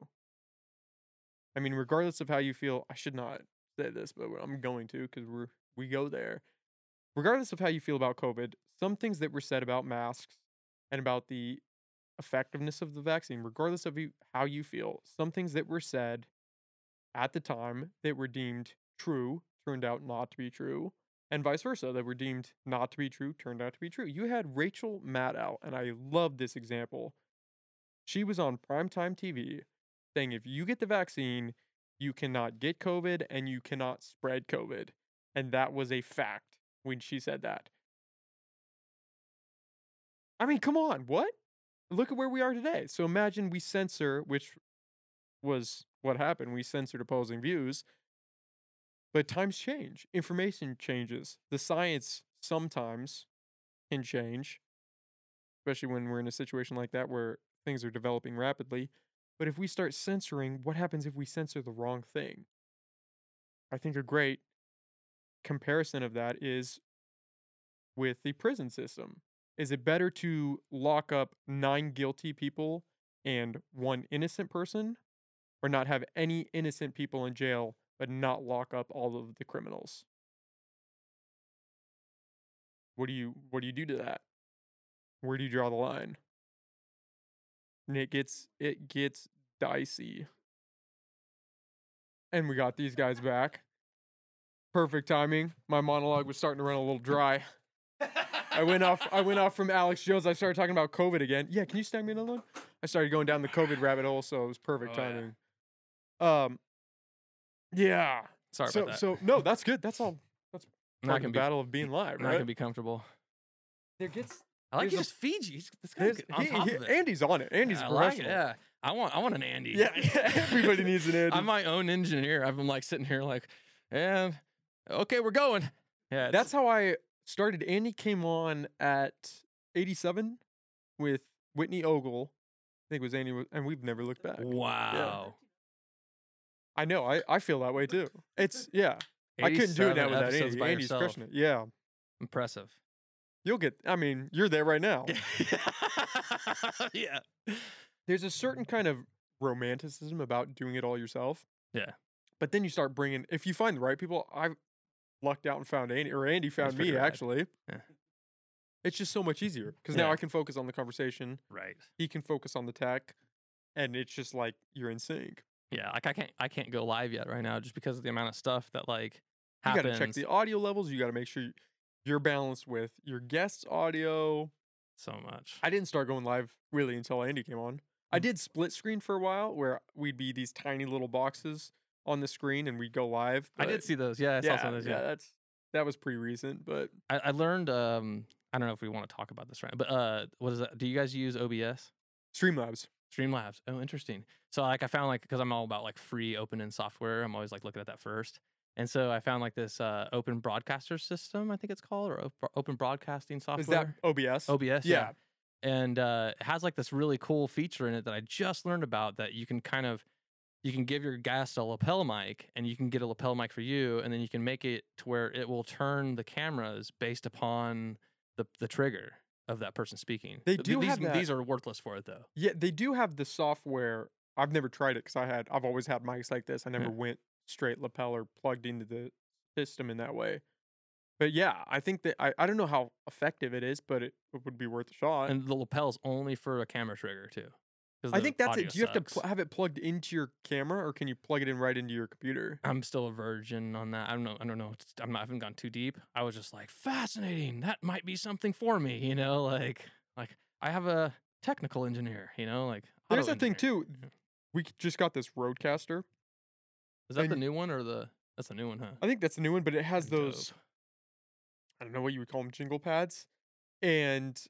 I mean, regardless of how you feel, I should not say this, but I'm going to because we're we go there. Regardless of how you feel about COVID, some things that were said about masks and about the effectiveness of the vaccine, regardless of how you feel, some things that were said at the time that were deemed true turned out not to be true and vice versa that were deemed not to be true turned out to be true. You had Rachel Maddow, and I love this example. She was on primetime TV saying if you get the vaccine, you cannot get COVID and you cannot spread COVID. And that was a fact when she said that. I mean, come on, what? Look at where we are today. So imagine we censor, which was what happened. We censored opposing views but times change, information changes. The science sometimes can change, especially when we're in a situation like that where things are developing rapidly. But if we start censoring, what happens if we censor the wrong thing? I think a great comparison of that is with the prison system. Is it better to lock up nine guilty people and one innocent person, or not have any innocent people in jail but not lock up all of the criminals. What do you what do you do to that? Where do you draw the line? And it gets it gets dicey. And we got these guys back. Perfect timing. My monologue was starting to run a little dry. I went off I went off from Alex Jones. I started talking about COVID again. Yeah, can you stand me another one? I started going down the COVID rabbit hole, so it was perfect Oh, yeah. timing. Um yeah. Sorry so about that. so no, that's good. That's all That's not gonna the be battle of being live, not right? gonna be comfortable. there gets I like There's a- his Fiji. He's, this guy's his, on he- top he- of it. Andy's on it. Andy's Yeah, a I like it, yeah, I want I want an Andy. Yeah, yeah, everybody needs an Andy. I'm my own engineer. I've been like sitting here like, yeah, okay, we're going. Yeah, That's how I started. Andy came on at 87 with Whitney Ogle. I think it was Andy, and we've never looked back. wow. I know. I, I feel that way too. It's yeah. I couldn't do it 87 now without Andy. by Andy's yourself. crushing it. Yeah, Impressive. you'll get. I mean, you're there right now. yeah. There's a certain kind of romanticism about doing it all yourself. Yeah. But then you start bringing. If you find the right people, I lucked out and found Andy, or Andy found me rad. actually. Yeah. It's just so much easier because now Yeah. I can focus on the conversation. Right. He can focus on the tech, and it's just like you're in sync. Yeah. Like I can't I can't go live yet right now just because of the amount of stuff that like You got to check the audio levels. You got to make sure you're balanced with your guest's audio. so much. I didn't start going live really until Andy came on. I Mm. did split screen for a while where we'd be these tiny little boxes on the screen and we'd go live. I did see those. Yeah, I yeah, saw some of those. yeah, Yeah, that's that was pretty recent, but I, I learned. Um, I don't know if we want to talk about this right, but uh, what is that? Do you guys use OBS? Streamlabs. Streamlabs. Oh, interesting. So like I found like because I'm all about like free open end software. I'm always like looking at that first. And so I found like this uh, open broadcaster system, I think it's called, or op- open broadcasting software. Is that OBS? OBS? Yeah. And uh, it has like this really cool feature in it that I just learned about that you can kind of you can give your guest a lapel mic and you can get a lapel mic for you and then you can make it to where it will turn the cameras based upon the the trigger of that person speaking. They do these, have that- these are worthless for it though. Yeah, they do have the software. I've never tried it because I had I've always had mics like this. I never went straight lapel or plugged into the system in that way. But yeah, I think that I, I don't know how effective it is, but it, it would be worth a shot. And the lapel's only for a camera trigger too. I think that's it. Do you have to pl- have it plugged into your camera, or can you plug it in right into your computer? I'm still a virgin on that. I don't know. I don't know. It's- I'm not, I haven't gone too deep. I was just like fascinating. That might be something for me. You know, like like I have a technical engineer. You know, like There's that thing too. We just got this RodeCaster. Is that the new one or the? That's the new one, huh? I think that's the new one, but it has Dope. those. I don't know what you would call them, jingle pads, and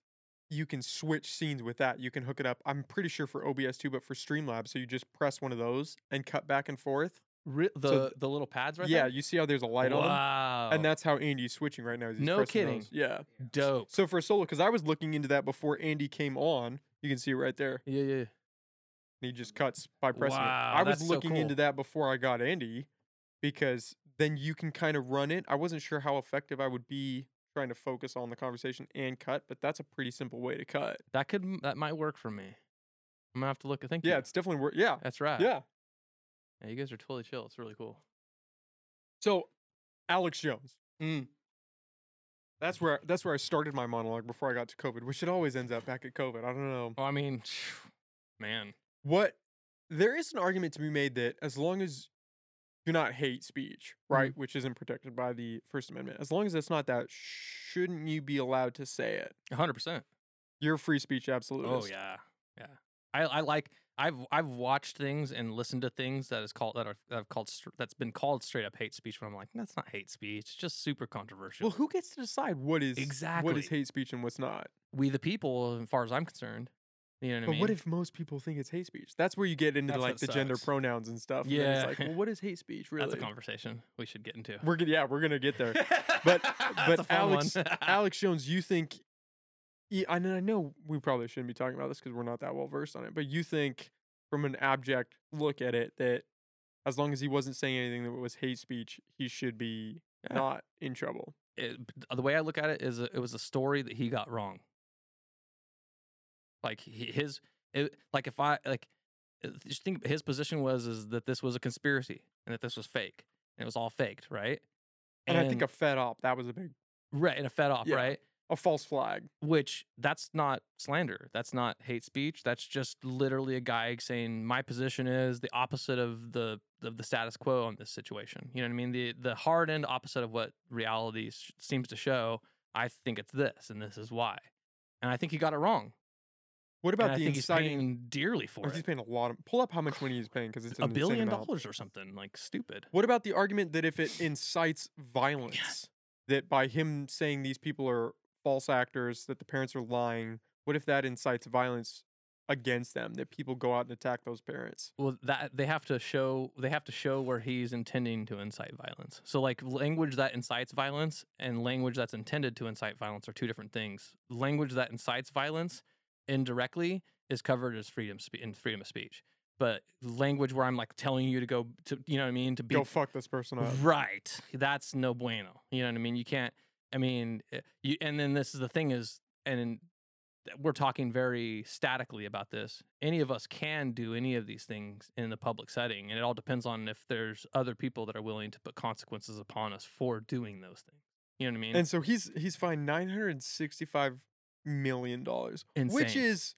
you can switch scenes with that. You can hook it up. I'm pretty sure for OBS too, but for Streamlabs, so you just press one of those and cut back and forth. Re- the th- the little pads right yeah, there. you see how there's a light on them, wow. and that's how Andy's switching right now. is he's No kidding. those. Yeah. dope. So for solo, because I was looking into that before Andy came on, you can see it right there. Yeah, yeah. And he just cuts by pressing Wow, it. I was that's so looking into that before I got Andy because then you can kind of run it. I wasn't sure how effective I would be trying to focus on the conversation and cut, but that's a pretty simple way to cut. That could that might work for me. I'm gonna have to look. Thank Yeah, you. it's definitely work. Yeah. That's right. Yeah. Yeah, you guys are totally chill. It's really cool. So Alex Jones. Mm. That's where that's where I started my monologue before I got to COVID, which it always ends up back at COVID. I don't know. Well, I mean, man. What there is an argument to be made that as long as you're not hate speech, right, mm-hmm. which isn't protected by the First Amendment, as long as it's not that, shouldn't you be allowed to say it? 100. percent You're free speech oh, absolutist. Oh yeah, yeah. I, I like I've I've watched things and listened to things that is called that are that have called that's been called straight up hate speech. When I'm like, that's not hate speech. It's just super controversial. Well, who gets to decide what is Exactly. what is hate speech and what's not? we the people, as far as I'm concerned. You know what But I mean? what if most people think it's hate speech? That's where you get into That's like what the gender sucks. pronouns and stuff. and then Yeah. it's like, well, what is hate speech really? that's a conversation we should get into. we're gonna, yeah, we're gonna get there. but but Alex- Alex Jones, you think? Yeah, I know, I know we probably shouldn't be talking about this because we're not that well versed on it. But you think, from an abject look at it, that as long as he wasn't saying anything that was hate speech, he should be Yeah. not in trouble. it, the way I look at it is, it was a story that he got wrong. Like his, it, like if I like, uh, just think his position was is that this was a conspiracy and that this was fake and it was all faked, right? And, I think a fed op that was a big right and a fed off, Yeah. right? a false flag. Which that's not slander. That's not hate speech. That's just literally a guy saying my position is the opposite of the of the status quo on this situation. You know what I mean? The the hard end opposite of what reality s- seems to show. I think it's this, and this is why. And I think he got it wrong. What And about I the he's inciting? paying dearly for or he's paying a lot of. Pull up how much money he's paying because it's A billion dollars or something like stupid. What about the argument that if it incites violence, that by him saying these people are false actors, that the parents are lying, what if that incites violence against them, that people go out and attack those parents? Well, that they have to show they have to show where he's intending to incite violence. So like language that incites violence and language that's intended to incite violence are two different things. Language that incites violence indirectly is covered as freedom spe- in freedom of speech. But language where I'm like telling you to go to you know what I mean to be Go fuck this person up. Right. That's no bueno. You know what I mean? You can't. I mean, eh, you. And then this is the thing is, and we're talking very statically about this. Any of us can do any of these things in the public setting, and it all depends on if there's other people that are willing to put consequences upon us for doing those things. You know what I mean? And so he's he's fined nine hundred sixty-five million dollars, which is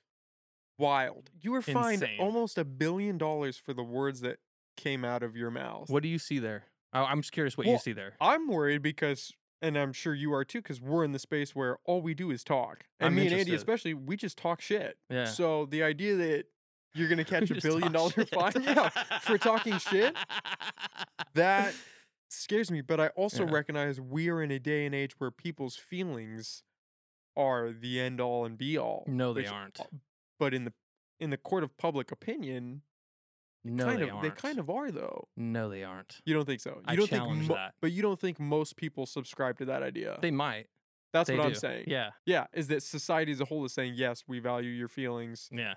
wild. You were fined Insane. almost a billion dollars for the words that came out of your mouth. what do you see there? I- I'm just curious what you Well, see there. I'm worried because, and I'm sure you are too, because we're in the space where all we do is talk. And I'm me and Andy, interested. especially, we just talk shit. Yeah. So the idea that you're gonna catch a billion dollar fine, yeah, for talking shit, that scares me. But I also Yeah. recognize we are in a day and age where people's feelings are the end all and be all. No, they which- aren't. But in the in the court of public opinion, No, kind they of aren't. they kind of are though. No, they aren't. You don't think so? You I don't challenge think mo- that. but you don't think most people subscribe to that idea. They might. That's they what I'm saying. Yeah. Yeah, is that society as a whole is saying, yes, we value your feelings. Yeah.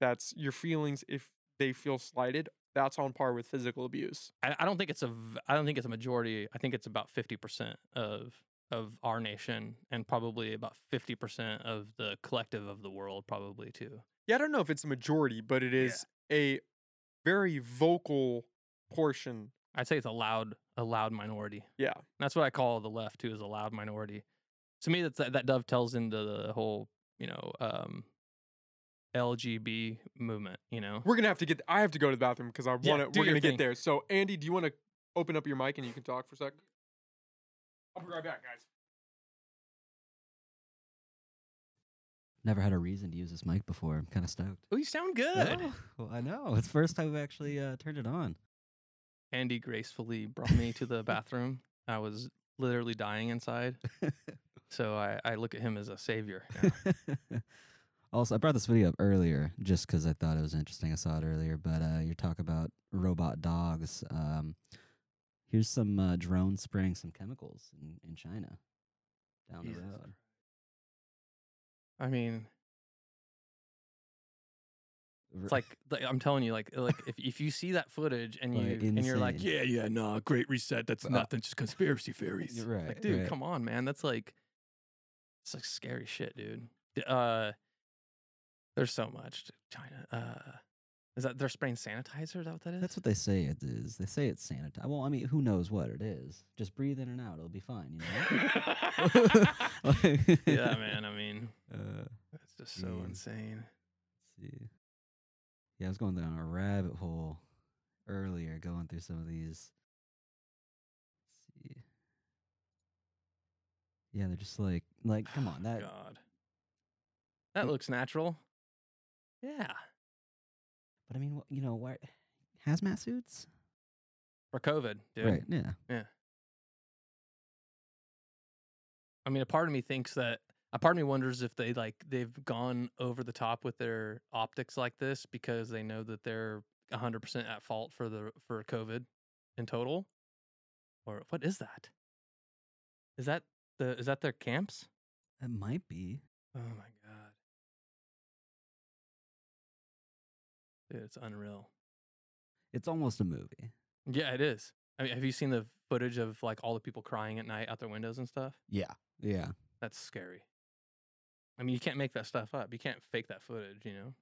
That's your feelings if they feel slighted, that's on par with physical abuse. I, I don't think it's a. I don't think it's a majority. I think it's about fifty percent of of our nation and probably about fifty percent of the collective of the world, probably too. Yeah, I don't know if it's a majority, but it is a very vocal portion. I'd say it's a loud a loud minority. Yeah. That's what I call the left too, is a loud minority. To me, that's that, that dovetails into the whole you know um, LGB movement. You know, We're gonna have to get I have to go to the bathroom because I wanna do we're gonna thing. get there. So Andy, do you wanna open up your mic and you can talk for a sec? I'll be right back, guys. Never had a reason to use this mic before. I'm kind of stoked. oh, you sound good. Oh, well, I know. It's the first time we actually uh, turned it on. Andy gracefully brought me to the bathroom. I was literally dying inside. So I, I look at him as a savior. also, I brought this video up earlier just because I thought it was interesting. I saw it earlier, but uh, you're talking about robot dogs. Um, here's some uh, drones spraying some chemicals in, in China down Jesus the road. I mean, it's like, like I'm telling you, like like if if you see that footage and you Like, and you're like, yeah, yeah, no, great reset. That's Uh, nothing, just conspiracy theories. You're right, Like, dude, right. come on, man. That's like, it's like scary shit, dude. Uh, there's so much. to China. Uh, is that they're spraying sanitizer? Is that what that is? That's what they say it is. They say it's sanitized. Well, I mean, who knows what it is? Just breathe in and out. It'll be fine, you know? yeah, man. I mean, Uh, it's just so Jeez. insane. Let's see. Yeah, I was going down a rabbit hole earlier, going through some of these. Let's see. Yeah, they're just like, like, come on, that. God. That looks natural. Yeah. But I mean, you know, what? Hazmat suits, For COVID, dude. right? Yeah. Yeah. I mean, a part of me thinks that a part of me wonders if they like they've gone over the top with their optics like this because they know that they're 100% at fault for the for COVID in total. Or what is that? Is that the is that their camps? It might be. Oh my god. Dude, it's unreal. It's almost a movie. Yeah, it is. I mean, have you seen the footage of like all the people crying at night out their windows and stuff? Yeah. Yeah. That's scary. I mean, you can't make that stuff up. You can't fake that footage, you know?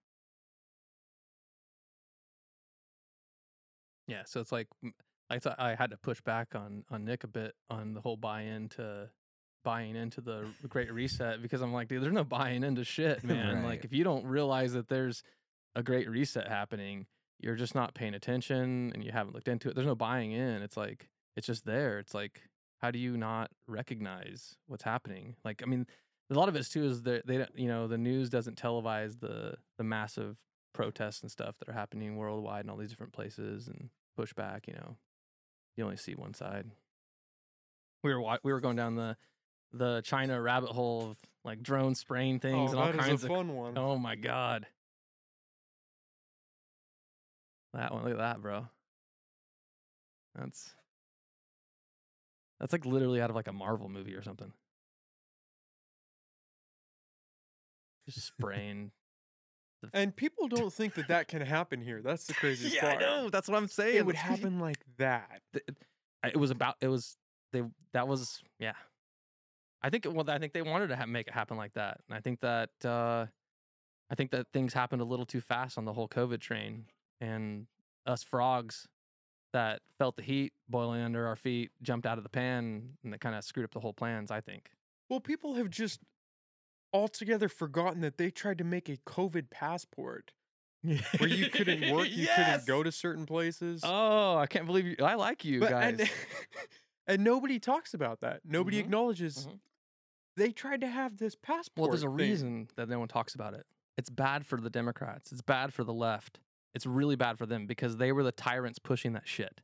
Yeah, so it's like I thought I had to push back on on Nick a bit on the whole buy-in to buying into the Great Reset because I'm like, dude, there's no buying into shit, man. Like if you don't realize that there's a Great Reset happening, you're just not paying attention and you haven't looked into it. There's no buying in. It's like it's just there. It's like how do you not recognize what's happening? Like I mean, a lot of it too is that they don't, you know, the news doesn't televise the the massive protests and stuff that are happening worldwide in all these different places and pushback. You know, you only see one side. We were we were going down the the China rabbit hole of like drone spraying things oh, and all that is kinds a of. fun one. Oh my god, that one! Look at that, bro. That's that's like literally out of like a Marvel movie or something. Just spraying. And people don't think that that can happen here. That's the craziest yeah, I know. That's what I'm saying. It would happen like that. it was about it was they that was yeah i think it- well i think they wanted to ha- make it happen like that and i think that uh i think that things happened a little too fast on the whole covid train and us frogs that felt the heat boiling under our feet jumped out of the pan and that kind of screwed up the whole plans i think Well, people have just altogether forgotten that they tried to make a COVID passport where you couldn't work, you couldn't go to certain places. oh i can't believe you i like you But- guys and- And nobody talks about that. Nobody Mhm, acknowledges mhm. they tried to have this passport. Well, there's a thing. reason that no one talks about it. It's bad for the Democrats. It's bad for the left. It's really bad for them because they were the tyrants pushing that shit.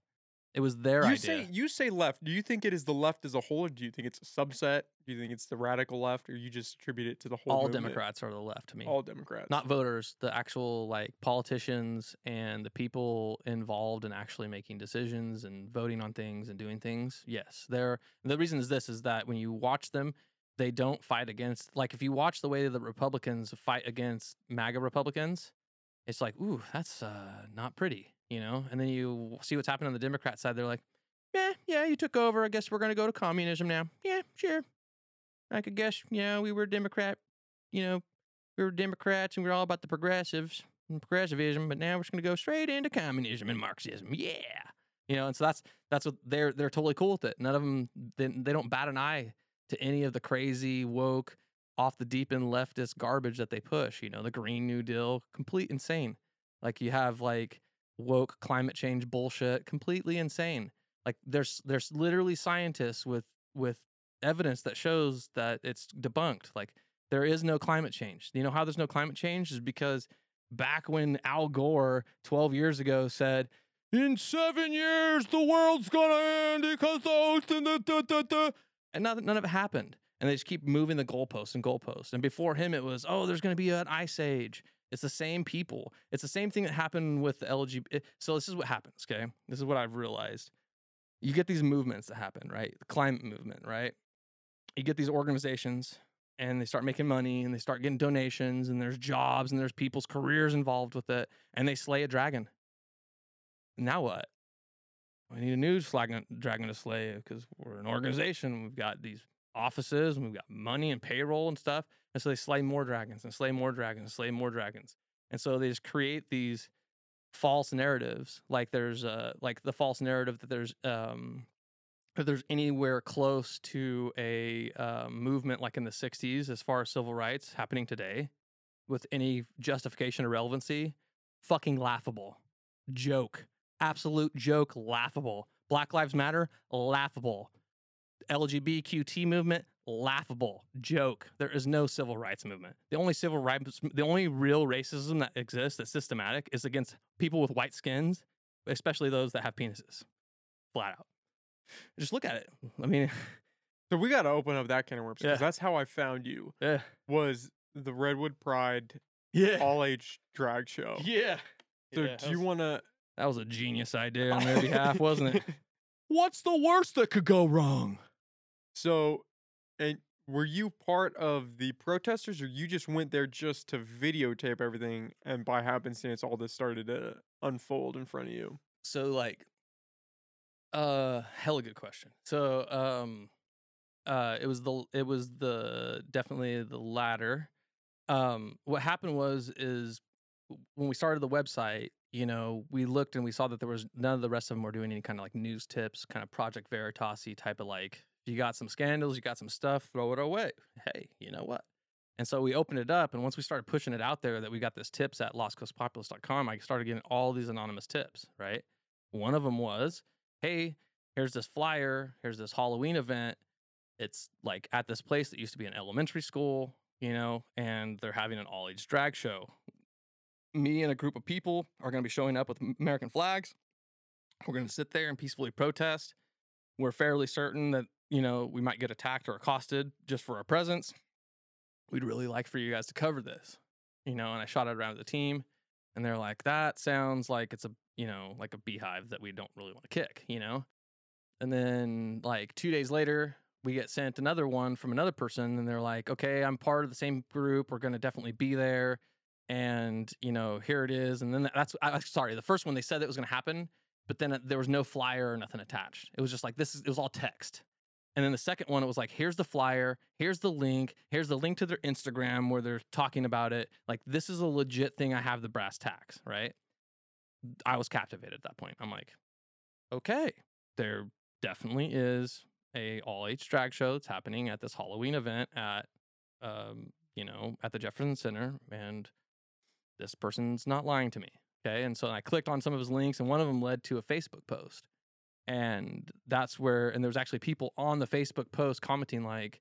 It was their You idea. say you say left. Do you think it is the left as a whole, or do you think it's a subset? Do you think it's the radical left, or you just attribute it to the whole? All movement? Democrats are the left to me. All Democrats. not voters, the actual like politicians and the people involved in actually making decisions and voting on things and doing things. Yes, they're the reason is this is that when you watch them, they don't fight against like if you watch the way the Republicans fight against MAGA Republicans, it's like, ooh, that's uh, not pretty, you know. And then you see what's happening on the Democrat side. They're like, yeah, yeah, you took over. I guess we're gonna go to communism now. Yeah, sure. I could guess, you know, we were Democrat, you know, we were Democrats and we are all about the progressives and progressivism, but now we're just going to go straight into communism and Marxism. Yeah, you know, and so that's that's what they're they're totally cool with it. None of them they, they don't bat an eye to any of the crazy woke off the deep end leftist garbage that they push. You know, the Green New Deal, complete insane. Like you have like woke climate change bullshit, completely insane. Like there's there's literally scientists with with evidence that shows that it's debunked. Like there is no climate change. You know how there's no climate change is because back when Al Gore 12 years ago said, "In 7 years the world's to end because the ocean da, da, da, da," and none, none of it happened. And they just keep moving the goalposts and goalposts. And before him it was, "Oh, there's going to be an ice age." It's the same people. It's the same thing that happened with the LGBT. So this is what happens, okay? This is what I've realized. You get these movements that happen, right? The climate movement, right? You get these organizations and they start making money and they start getting donations and there's jobs and there's people's careers involved with it and they slay a dragon. Now what? We need a new dragon to slay because we're an organization. We've got these offices and we've got money and payroll and stuff. And so they slay more dragons and slay more dragons and slay more dragons. And so they just create these false narratives. Like there's uh like the false narrative that there's um if there's anywhere close to a uh, movement like in the 60s as far as civil rights happening today with any justification or relevancy fucking laughable joke absolute joke laughable black lives matter laughable lgbtqt movement laughable joke there is no civil rights movement the only civil rights the only real racism that exists that's systematic is against people with white skins especially those that have penises flat out just look at it. I mean, So we got to open up that can of worms because Yeah. that's how I found you. yeah, Was the Redwood Pride yeah, all age drag show? yeah. So Yeah, do you want to? That was a genius idea on their behalf, wasn't it? What's the worst that could go wrong? So, and were you part of the protesters, or you just went there just to videotape everything, and by happenstance, all this started to unfold in front of you? So, like, uh, hella good question. So, um, uh, it was the it was the definitely the latter. Um, what happened was is when we started the website, you know, we looked and we saw that there was none of the rest of them were doing any kind of like news tips, kind of Project Veritas type of like, you got some scandals, you got some stuff, throw it away. Hey, you know what? And so we opened it up, and once we started pushing it out there that we got this tips at lostcoastpopulist.com, I started getting all these anonymous tips, right? One of them was, hey, here's this flyer, here's this Halloween event. It's like at this place that used to be an elementary school, you know, and they're having an all age drag show. Me and a group of people are going to be showing up with American flags. We're going to sit there and peacefully protest. We're fairly certain that, you know, we might get attacked or accosted just for our presence. We'd really like for you guys to cover this, you know, and I shot it around the team and they're like, that sounds like it's a, you know, like a beehive that we don't really want to kick, you know? And then like two days later, we get sent another one from another person and they're like, okay, I'm part of the same group. We're going to definitely be there. And, you know, here it is. And then that's, I, sorry, the first one they said it was going to happen, but then uh, there was no flyer or nothing attached. It was just like, this is, it was all text. And then the second one, it was like, here's the flyer, here's the link, here's the link to their Instagram where they're talking about it. Like, this is a legit thing. I have the brass tacks, right? I was captivated at that point. I'm like, okay, there definitely is a all age drag show that's happening at this Halloween event at, um, you know, at the Jefferson Center, and this person's not lying to me. Okay, and so I clicked on some of his links, and one of them led to a Facebook post, and that's where and there was actually people on the Facebook post commenting like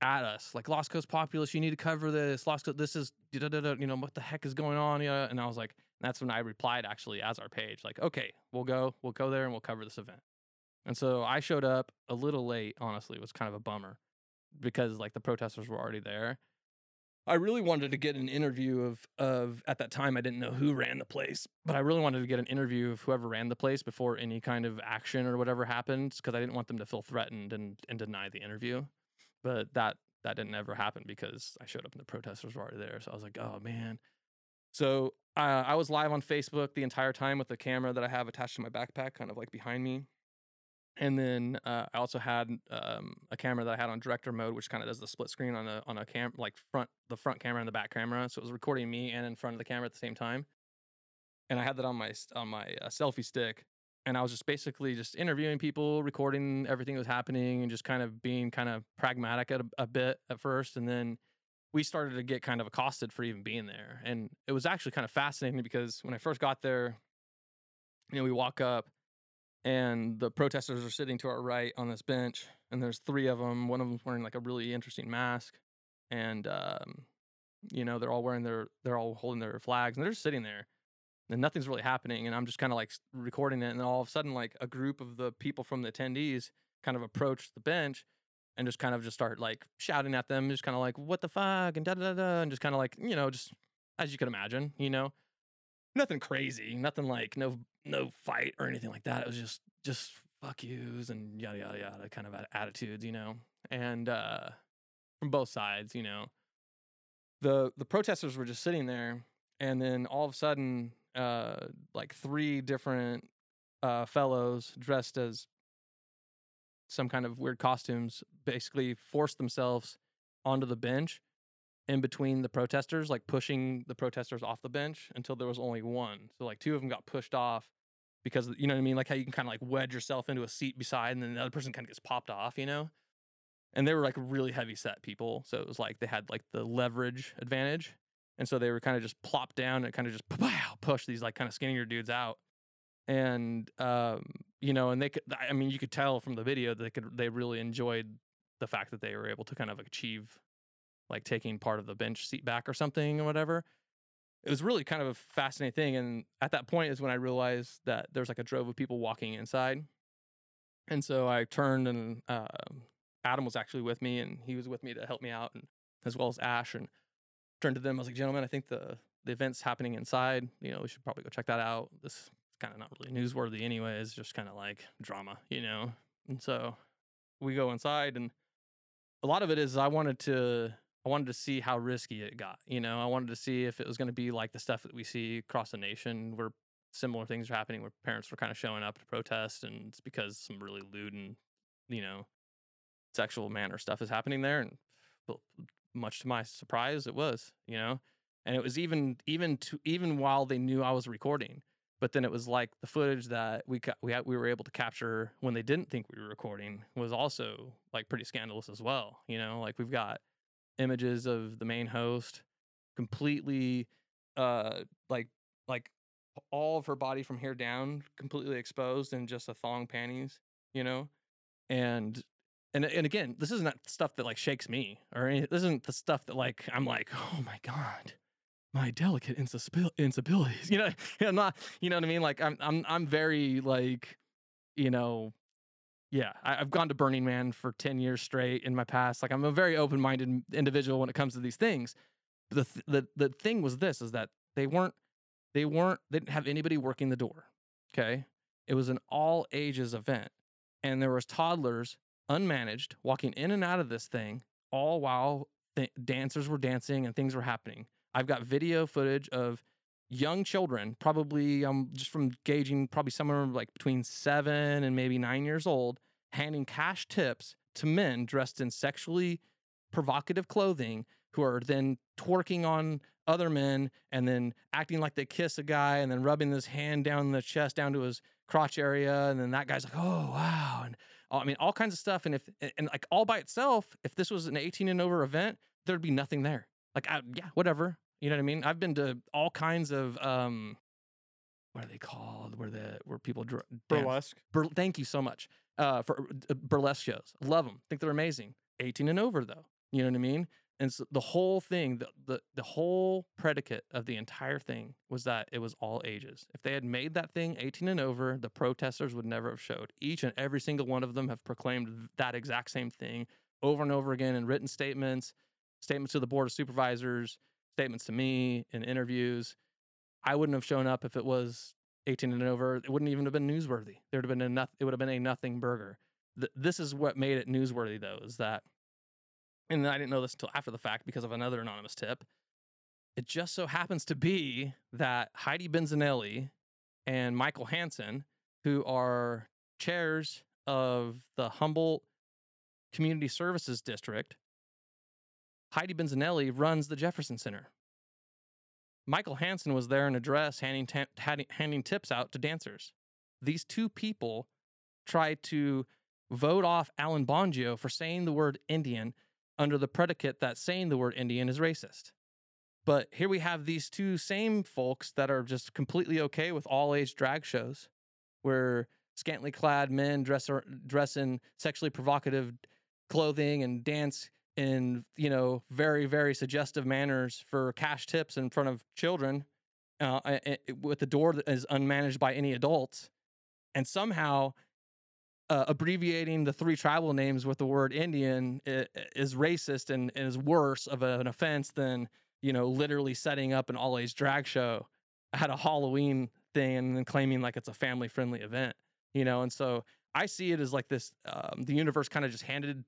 at us like Lost Coast Populist, you need to cover this. Lost Coast, this is you know what the heck is going on? Yeah, and I was like, that's when I replied actually as our page, like, okay, we'll go, we'll go there and we'll cover this event. And so I showed up a little late. Honestly, it was kind of a bummer because like the protesters were already there. I really wanted to get an interview of of at that time I didn't know who ran the place, but I really wanted to get an interview of whoever ran the place before any kind of action or whatever happened because I didn't want them to feel threatened and and deny the interview. But that that didn't ever happen because I showed up and the protesters were already there. So I was like, oh man. So uh, I was live on Facebook the entire time with the camera that I have attached to my backpack, kind of like behind me. And then uh, I also had um, a camera that I had on director mode, which kind of does the split screen on a on a cam like front the front camera and the back camera. So it was recording me and in front of the camera at the same time. And I had that on my on my uh, selfie stick, and I was just basically just interviewing people, recording everything that was happening, and just kind of being kind of pragmatic at a, a bit at first, and then we started to get kind of accosted for even being there. And it was actually kind of fascinating because when I first got there, you know, we walk up and the protesters are sitting to our right on this bench, and there's three of them. One of them's wearing like a really interesting mask, and um, you know, they're all wearing their, they're all holding their flags, and they're just sitting there, and nothing's really happening. And I'm just kind of like recording it, and all of a sudden, like a group of the people from the attendees kind of approach the bench, and just kind of just start like shouting at them, just kind of like what the fuck and da da da da, and just kind of like you know, just as you can imagine, you know, nothing crazy, nothing like no no fight or anything like that. It was just just fuck yous and yada yada yada kind of attitudes, you know, and uh, from both sides, you know. The the protesters were just sitting there, and then all of a sudden, uh, like three different uh, fellows dressed as some kind of weird costumes basically forced themselves onto the bench in between the protesters, like pushing the protesters off the bench until there was only one. So like two of them got pushed off because you know what I mean, like how you can kind of like wedge yourself into a seat beside, and then the other person kind of gets popped off, you know. And they were like really heavy set people, so it was like they had like the leverage advantage, and so they were kind of just plopped down and kind of just pow, push these like kind of skinnier dudes out, and um, you know, and they could, I mean, you could tell from the video that they could they really enjoyed the fact that they were able to kind of achieve like taking part of the bench seat back or something or whatever. It was really kind of a fascinating thing. And at that point is when I realized that there's like a drove of people walking inside. And so I turned and uh, Adam was actually with me and he was with me to help me out and as well as Ash and turned to them. I was like, gentlemen, I think the, the event's happening inside. You know, we should probably go check that out. This is kind of not really newsworthy anyway. It's just kind of like drama, you know? And so we go inside and a lot of it is I wanted to I wanted to see how risky it got. You know, I wanted to see if it was going to be like the stuff that we see across the nation where similar things are happening where parents were kind of showing up to protest and it's because some really lewd and, you know, sexual manner stuff is happening there. And much to my surprise, it was, you know, and it was even, even to, even while they knew I was recording, but then it was like the footage that we ca- we had, we were able to capture when they didn't think we were recording was also like pretty scandalous as well. You know, like we've got images of the main host completely uh like like all of her body from here down completely exposed in just a thong panties you know? And and and again this isn't stuff that like shakes me or any, this isn't the stuff that like i'm like oh my god my delicate insabil- instabilities you know i'm not you know what i mean? Like i'm i'm i'm very like you know yeah, I, I've gone to Burning Man for 10 years straight in my past. Like I'm a very open-minded individual when it comes to these things. But the th- the the thing was this is that they weren't they weren't they didn't have anybody working the door. Okay? It was an all ages event. And there was toddlers unmanaged walking in and out of this thing all while th- dancers were dancing and things were happening. I've got video footage of young children, probably um just from gauging probably somewhere like between 7 and maybe 9 years old handing cash tips to men dressed in sexually provocative clothing who are then twerking on other men and then acting like they kiss a guy and then rubbing his hand down the chest down to his crotch area. And then that guy's like oh wow. And I mean all kinds of stuff. And if and like all by itself if this was an 18 and over event there'd be nothing there. Like I, yeah whatever. You know what I mean? I've been to all kinds of um what are they called? Where the where people dr- Burlesque. Bur- thank you so much uh, for uh, burlesque shows. Love them. Think they're amazing. 18 and over though. You know what I mean? And so the whole thing, the, the the whole predicate of the entire thing was that it was all ages. If they had made that thing 18 and over, the protesters would never have showed. Each and every single one of them have proclaimed that exact same thing over and over again in written statements, statements to the board of supervisors, statements to me in interviews. I wouldn't have shown up if it was 18 and over. It wouldn't even have been newsworthy. There would have been a noth- it would have been a nothing burger. Th- this is what made it newsworthy though, is that and I didn't know this until after the fact because of another anonymous tip. It just so happens to be that Heidi Benzanelli and Michael Hansen, who are chairs of the Humboldt Community Services District, Heidi Benzanelli runs the Jefferson Center. Michael Hansen was there in a dress handing, handing, handing tips out to dancers. These two people tried to vote off Alan Bongio for saying the word Indian under the predicate that saying the word Indian is racist. But here we have these two same folks that are just completely okay with all age drag shows where scantily clad men dress, or, dress in sexually provocative clothing and dance in, you know, very, very suggestive manners for cash tips in front of children uh, a- with the door that is unmanaged by any adults. And somehow uh, abbreviating the three tribal names with the word Indian is racist and, is worse of an offense than you know literally setting up an all age drag show at a Halloween thing and then claiming like it's a family friendly event. You know, and so I see it as like this: um, the universe kind of just handed,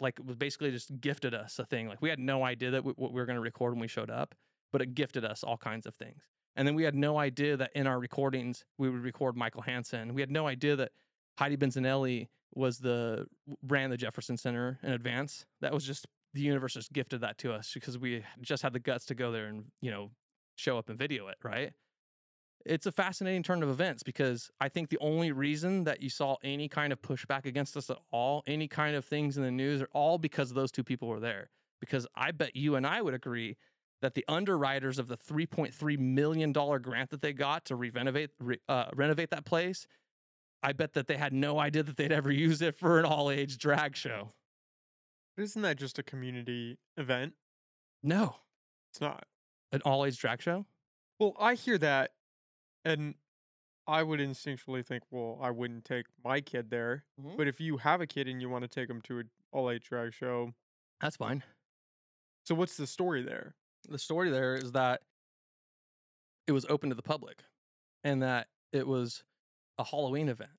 like, was basically just gifted us a thing. Like we had no idea that we, what we were going to record when we showed up, but it gifted us all kinds of things. And then we had no idea that in our recordings we would record Michael Hansen. We had no idea that Heidi Benzanelli was the ran the Jefferson Center in advance. That was just the universe just gifted that to us because we just had the guts to go there and you know show up and video it. Right? It's a fascinating turn of events because I think the only reason that you saw any kind of pushback against us at all, any kind of things in the news, are all because those two people were there. Because I bet you and I would agree that the underwriters of the 3.3 million dollar grant that they got to renovate re, uh, renovate that place I bet that they had no idea that they'd ever use it for an all age drag show. Isn't that just a community event? No, It's not. an all age drag show? Well, I hear that, and I would instinctually think, well, I wouldn't take my kid there. Mhm. But if you have a kid and you want to take them to an all age drag show, That's fine. so what's the story there? The story there is that it was open to the public and that it was a Halloween event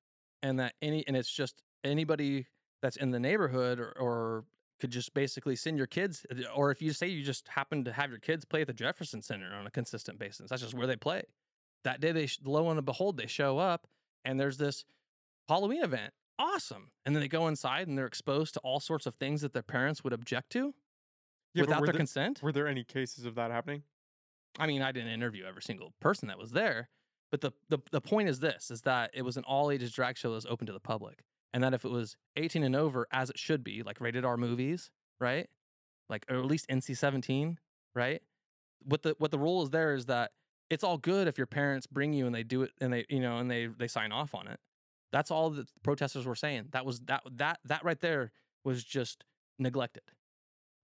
and that any, and it's just anybody that's in the neighborhood or, or could just basically send your kids, or if you say you just happen to have your kids play at the Jefferson Center on a consistent basis, that's just where they play. That day, they lo and behold, they show up and there's this Halloween event. Awesome. And then they go inside and they're exposed to all sorts of things that their parents would object to Yeah, without their there- consent. Were there any cases of that happening? I mean, I didn't interview every single person that was there, but the, the the point is this: is that it was an all ages drag show that was open to the public, and that if it was 18 and over, as it should be, like rated R movies, right? Like or at least NC 17, right? What the what the rule is there is that it's all good if your parents bring you and they do it and they you know and they they sign off on it. That's all the protesters were saying. That was that that that right there was just neglected,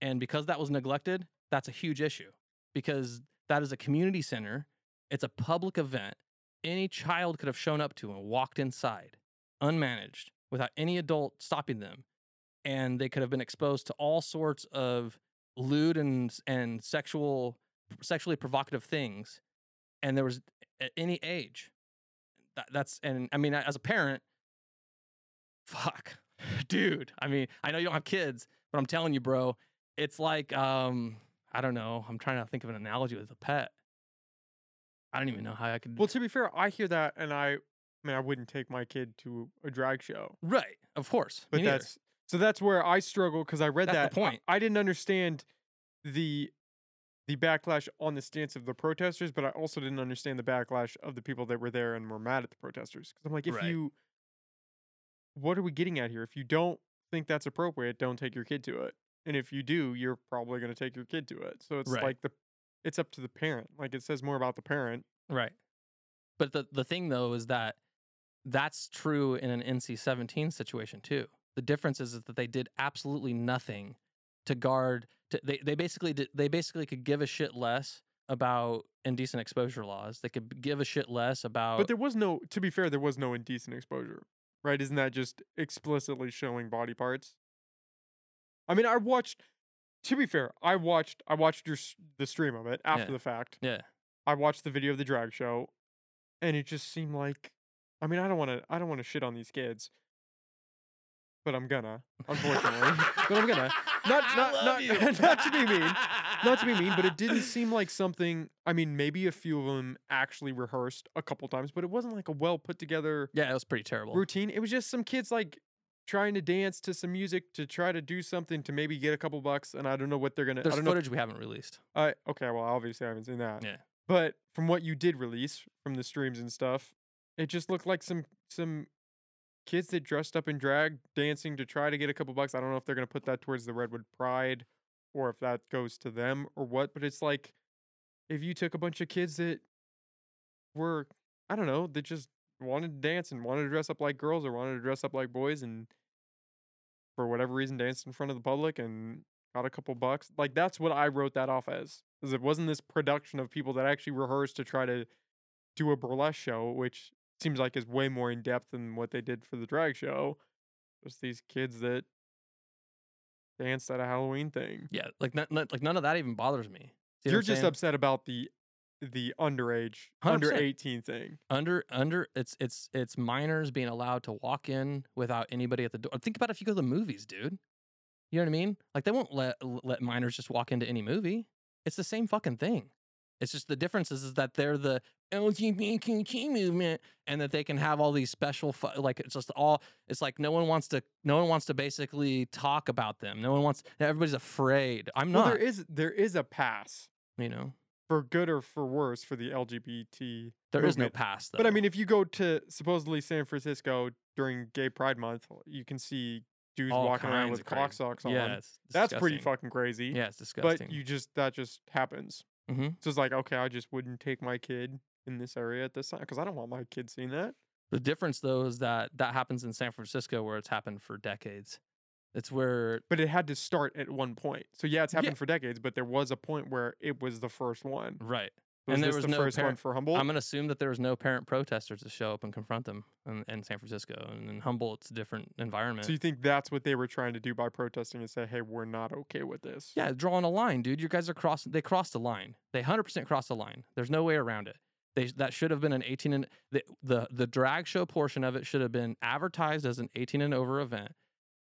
and because that was neglected, that's a huge issue because that is a community center. It's a public event. Any child could have shown up to and walked inside, unmanaged, without any adult stopping them. And they could have been exposed to all sorts of lewd and, and sexual, sexually provocative things. And there was at any age. That, that's, and I mean, as a parent, fuck, dude. I mean, I know you don't have kids, but I'm telling you, bro, it's like, um, I don't know. I'm trying to think of an analogy with a pet. I don't even know how I could. Well, to be fair, I hear that, and I, I mean, I wouldn't take my kid to a drag show, right, of course. but that's so that's where I struggle because I read That's that. I- point. I, didn't understand the the backlash on the stance of the protesters, but I also didn't understand the backlash of the people that were there and were mad at the protesters. Because I'm like, if Right. you, what are we getting at here? If you don't think that's appropriate, don't take your kid to it. And if you do, you're probably going to take your kid to it. So it's Right. like the, it's up to the parent. Like it says more about the parent right. But the the thing though is that that's true in an NC-17 situation too. The difference is, is that they did absolutely nothing to guard. To, they they basically did, they basically could give a shit less about indecent exposure laws. They could give a shit less about. But there was no, to be fair, there was no indecent exposure, right? Isn't that just explicitly showing body parts? I mean, I watched. To be fair, I watched. I watched your the stream of it after Yeah. the fact. yeah, I watched the video of the drag show, and it just seemed like. I mean, I don't want to. I don't want to shit on these kids, but I'm gonna. Unfortunately, but I'm gonna. Not not not, not to be mean. Not to be mean, but it didn't seem like something. I mean, maybe a few of them actually rehearsed a couple times, but it wasn't like a well put together Yeah, it was pretty terrible. routine. It was just some kids like trying to dance to some music to try to do something to maybe get a couple bucks, and I don't know what they're gonna. There's I don't know. footage we haven't released. I okay, well, obviously I haven't seen that. Yeah. But from what you did release from the streams and stuff, it just looked like some some kids that dressed up in drag dancing to try to get a couple bucks. I don't know if they're gonna put that towards the Redwood Pride or if that goes to them or what. But it's like if you took a bunch of kids that were I don't know that just wanted to dance and wanted to dress up like girls or wanted to dress up like boys and for whatever reason danced in front of the public and got a couple bucks. Like that's what I wrote that off as. Because it wasn't this production of people that actually rehearsed to try to do a burlesque show, which seems like is way more in depth than what they did for the drag show. Just these kids that danced at a Halloween thing. Yeah, like like none of that even bothers me. See You're just saying? upset about the the underage under 100%. 18 thing. under under it's it's it's minors being allowed to walk in without anybody at the door. Think about if you go to the movies, dude. You know what I mean? Like they won't let let minors just walk into any movie. It's the same fucking thing. It's just the difference is, is that they're the LGBTQ movement and that they can have all these special fu- like it's just all it's like no one wants to no one wants to basically talk about them. No one wants everybody's afraid. I'm Well, not, there is there is a pass you know. for good or for worse for the LGBT. There is no movement. past though. But I mean, if you go to supposedly San Francisco during Gay Pride Month, you can see dudes All walking around with cock socks on. yeah, That's pretty fucking crazy. Yeah, it's disgusting. But you just that just happens. hmm So it's like, okay, I just wouldn't take my kid in this area at this time because I don't want my kids seeing that. The difference, though, is that that happens in San Francisco, where it's happened for decades. It's where But it had to start at one point. So yeah, it's happened Yeah. for decades, but there was a point where it was the first one. right. Was And there was the no first one parent- for Humboldt? I'm gonna assume that there was no parent protesters to show up and confront them in, in San Francisco. And in Humboldt, it's a different environment. so you think that's what they were trying to do by protesting and say, hey, we're not okay with this? yeah, drawing a line, dude. You guys are crossing. They crossed the line. They 100% crossed the line. There's no way around it. They that should have been an 18 and the the the drag show portion of it should have been advertised as an 18 and over event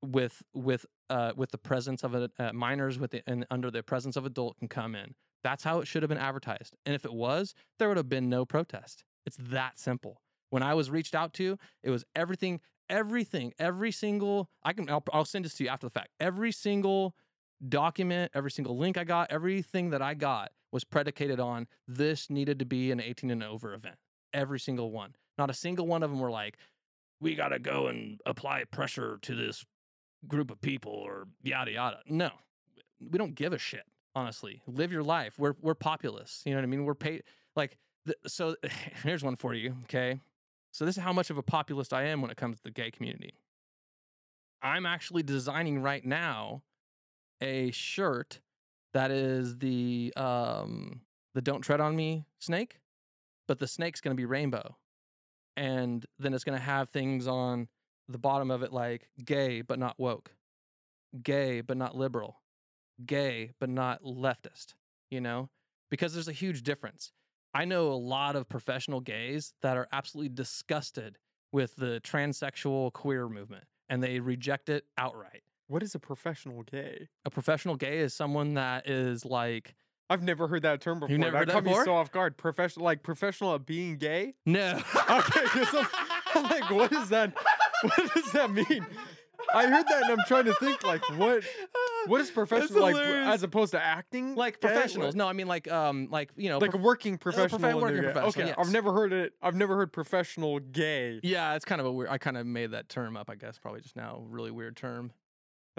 with with uh with the presence of a uh, minors with the, and under the presence of adult can come in. That's how it should have been advertised. And if it was, there would have been no protest. It's that simple. When I was reached out to, it was everything, everything, every single. I can. I'll, I'll send this to you after the fact. Every single document, every single link I got, everything that I got was predicated on this needed to be an 18 and over event. Every single one. Not a single one of them were like, we got to go and apply pressure to this group of people or yada yada. No, we don't give a shit. Honestly, live your life. We're we're populists. You know what I mean? We're paid like th- so. Here's one for you. Okay, so this is how much of a populist I am when it comes to the gay community. I'm actually designing right now a shirt that is the um the don't tread on me snake, but the snake's going to be rainbow. And then it's going to have things on the bottom of it like gay but not woke. Gay but not liberal. Gay but not leftist, you know? Because there's a huge difference. I know a lot of professional gays that are absolutely disgusted with the transsexual queer movement and they reject it outright What is a professional gay? a professional gay is someone that is like I've never heard that term before. You never that heard that before? so off guard. Professional, like professional at being gay. no okay, I'm, I'm like, what is that? What does that mean? I heard that and I'm trying to think, like, what? What is professional like as opposed to acting? like? Professionals no i mean like um like you know like a working professional. profe- and working professional, Okay, yes. I've never heard it. I've never heard professional gay. yeah it's kind of a weird i kind of made that term up i guess probably just now really weird term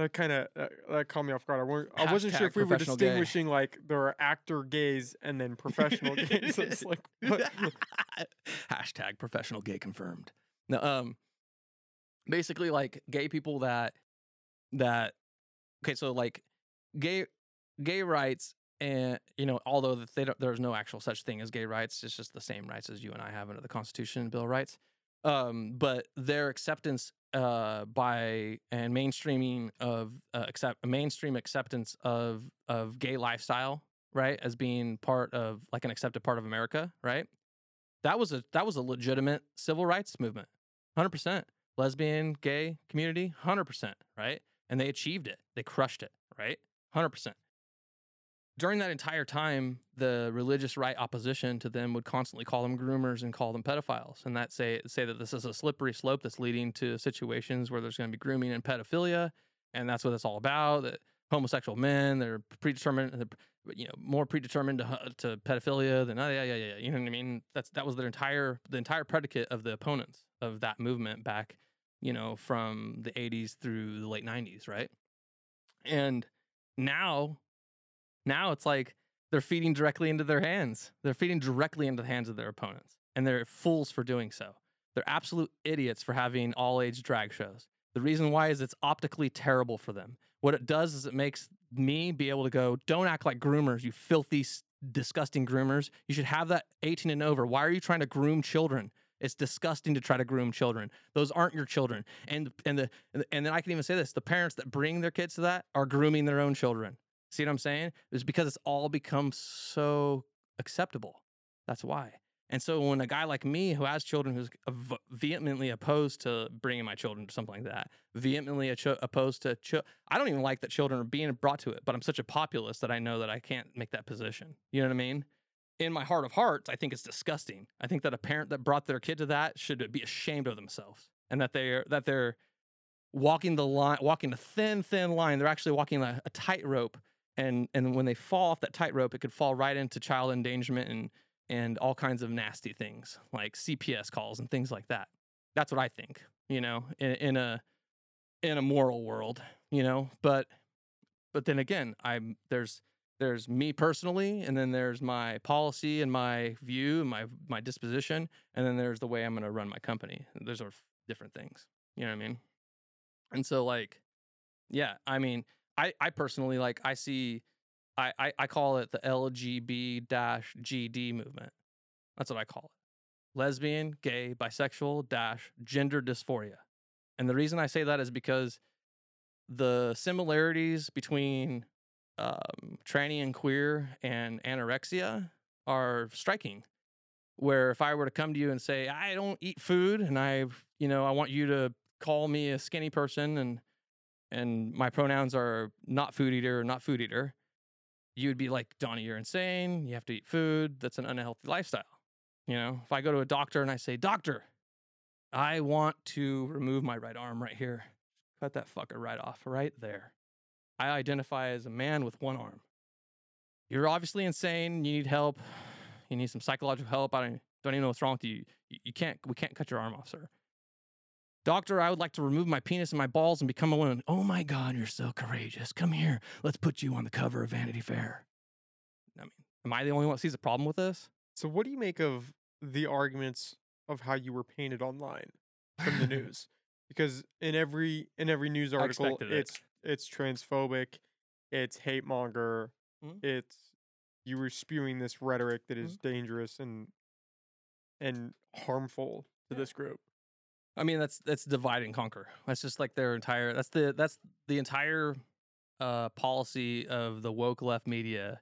That kind of that, that caught me off guard. I, weren't, I wasn't sure if we were professional gay. distinguishing like there are actor gays and then professional gays. It's like? Hashtag professional gay confirmed. No, um, basically like gay people that that okay, so like gay gay rights and you know although there's no actual such thing as gay rights, it's just the same rights as you and I have under the Constitution and Bill of Rights. Um, but their acceptance uh by and mainstreaming of uh, accept mainstream acceptance of of gay lifestyle right as being part of like an accepted part of america right that was a that was a legitimate civil rights movement 100% lesbian gay community 100% right and they achieved it. They crushed it right 100% during that entire time the religious right opposition to them would constantly call them groomers and call them pedophiles. And that say say that this is a slippery slope that's leading to situations where there's going to be grooming and pedophilia. And that's what it's all about that homosexual men they're predetermined they're, you know more predetermined to, uh, to pedophilia than oh, yeah yeah yeah you know what i mean? That's that was their entire the entire predicate of the opponents of that movement back you know from the 80s through the late 90s right? And now now it's like they're feeding directly into their hands. They're feeding directly into the hands of their opponents. And they're fools for doing so. They're absolute idiots for having all age drag shows. The reason why is it's optically terrible for them. What it does is it makes me be able to go, don't act like groomers, you filthy, disgusting groomers. You should have that 18 and over. Why are you trying to groom children? It's disgusting to try to groom children. Those aren't your children. And and the and then I can even say this: the parents that bring their kids to that are grooming their own children. See what I'm saying? It's because it's all become so acceptable. That's why. And so when a guy like me who has children who's vehemently opposed to bringing my children to something like that, vehemently opposed to, ch- I don't even like that children are being brought to it, but I'm such a populist that I know that I can't make that position. You know what I mean? In my heart of hearts, I think it's disgusting. I think that a parent that brought their kid to that should be ashamed of themselves and that they're that they're walking the line, walking a thin, thin line. They're actually walking a, a tightrope and and when they fall off that tightrope, it could fall right into child endangerment and and all kinds of nasty things like CPS calls and things like that. That's what I think, you know, in, in a in a moral world, you know. But but then again, I'm there's there's me personally, and then there's my policy and my view and my my disposition, and then there's the way I'm going to run my company. Those are different things, you know what I mean? And so like, yeah, I mean, I I personally like I see I I, I call it the LGB dash GD movement. That's what I call it. Lesbian, gay, bisexual dash gender dysphoria. And the reason I say that is because the similarities between um, tranny and queer and anorexia are striking. Where if I were to come to you and say, I don't eat food and I, you know, I want you to call me a skinny person and and my pronouns are not food eater or not food eater, you would be like, Donnie, you're insane. You have to eat food. That's an unhealthy lifestyle. You know, if I go to a doctor and I say, Doctor, I want to remove my right arm right here, cut that fucker right off right there. I identify as a man with one arm. You're obviously insane. You need help. You need some psychological help. I don't, don't even know what's wrong with you. You, you can't, we can't cut your arm off, sir. Doctor, I would like to remove my penis and my balls and become a woman. Oh my God, you're so courageous. Come here. Let's put you on the cover of Vanity Fair. I mean, am I the only one that sees a problem with this? So what do you make of the arguments of how you were painted online from the news? Because in every in every news article, it. it's it's transphobic, it's hate monger, Mhm. it's you were spewing this rhetoric that is Mm-hmm. dangerous and and harmful to Yeah. this group. I mean, that's that's divide and conquer. That's just like their entire. That's the that's the entire uh, policy of the woke left media,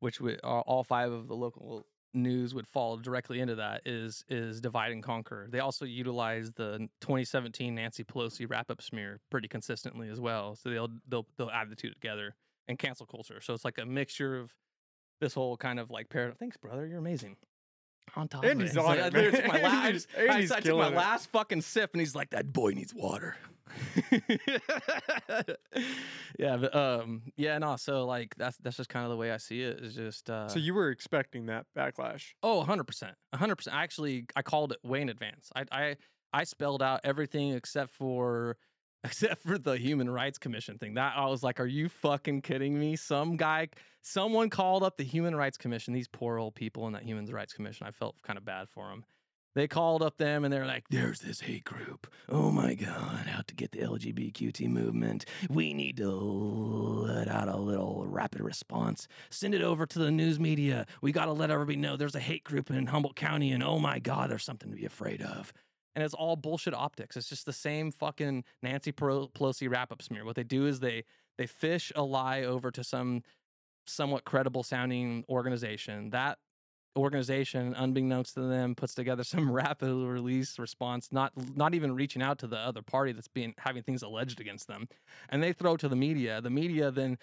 which all all five of the local news would fall directly into that. Is is divide and conquer. They also utilize the 2017 Nancy Pelosi wrap up smear pretty consistently as well. So they'll they'll they'll add the two together and cancel culture. So it's like a mixture of this whole kind of like paradigm. Thanks, brother. You're amazing. On top And of it. he's on like, it, I man. took my last, I He's- just- and I he's I took my last fucking sip, and he's like, "That boy needs water." yeah, but um, yeah, no. So like, that's that's just kind of the way I see it. Is just uh, so you were expecting that backlash. Oh, 100 percent, hundred percent. Actually, I called it way in advance. I I I spelled out everything except for except for the Human Rights Commission thing. That I was like, are you fucking kidding me? Some guy, someone called up the Human Rights Commission. These poor old people in that Human Rights Commission. I felt kind of bad for them. They called up them and they're like, there's this hate group. Oh my God, out to get the LGBTQT movement. We need to let out a little rapid response. Send it over to the news media. We got to let everybody know there's a hate group in Humboldt County and oh my God, there's something to be afraid of and it's all bullshit optics. It's just the same fucking Nancy Pelosi wrap up smear. What they do is they they fish a lie over to some somewhat credible sounding organization. That organization, unbeknownst to them, puts together some rapid release response, not not even reaching out to the other party that's being having things alleged against them, and they throw to the media. The media then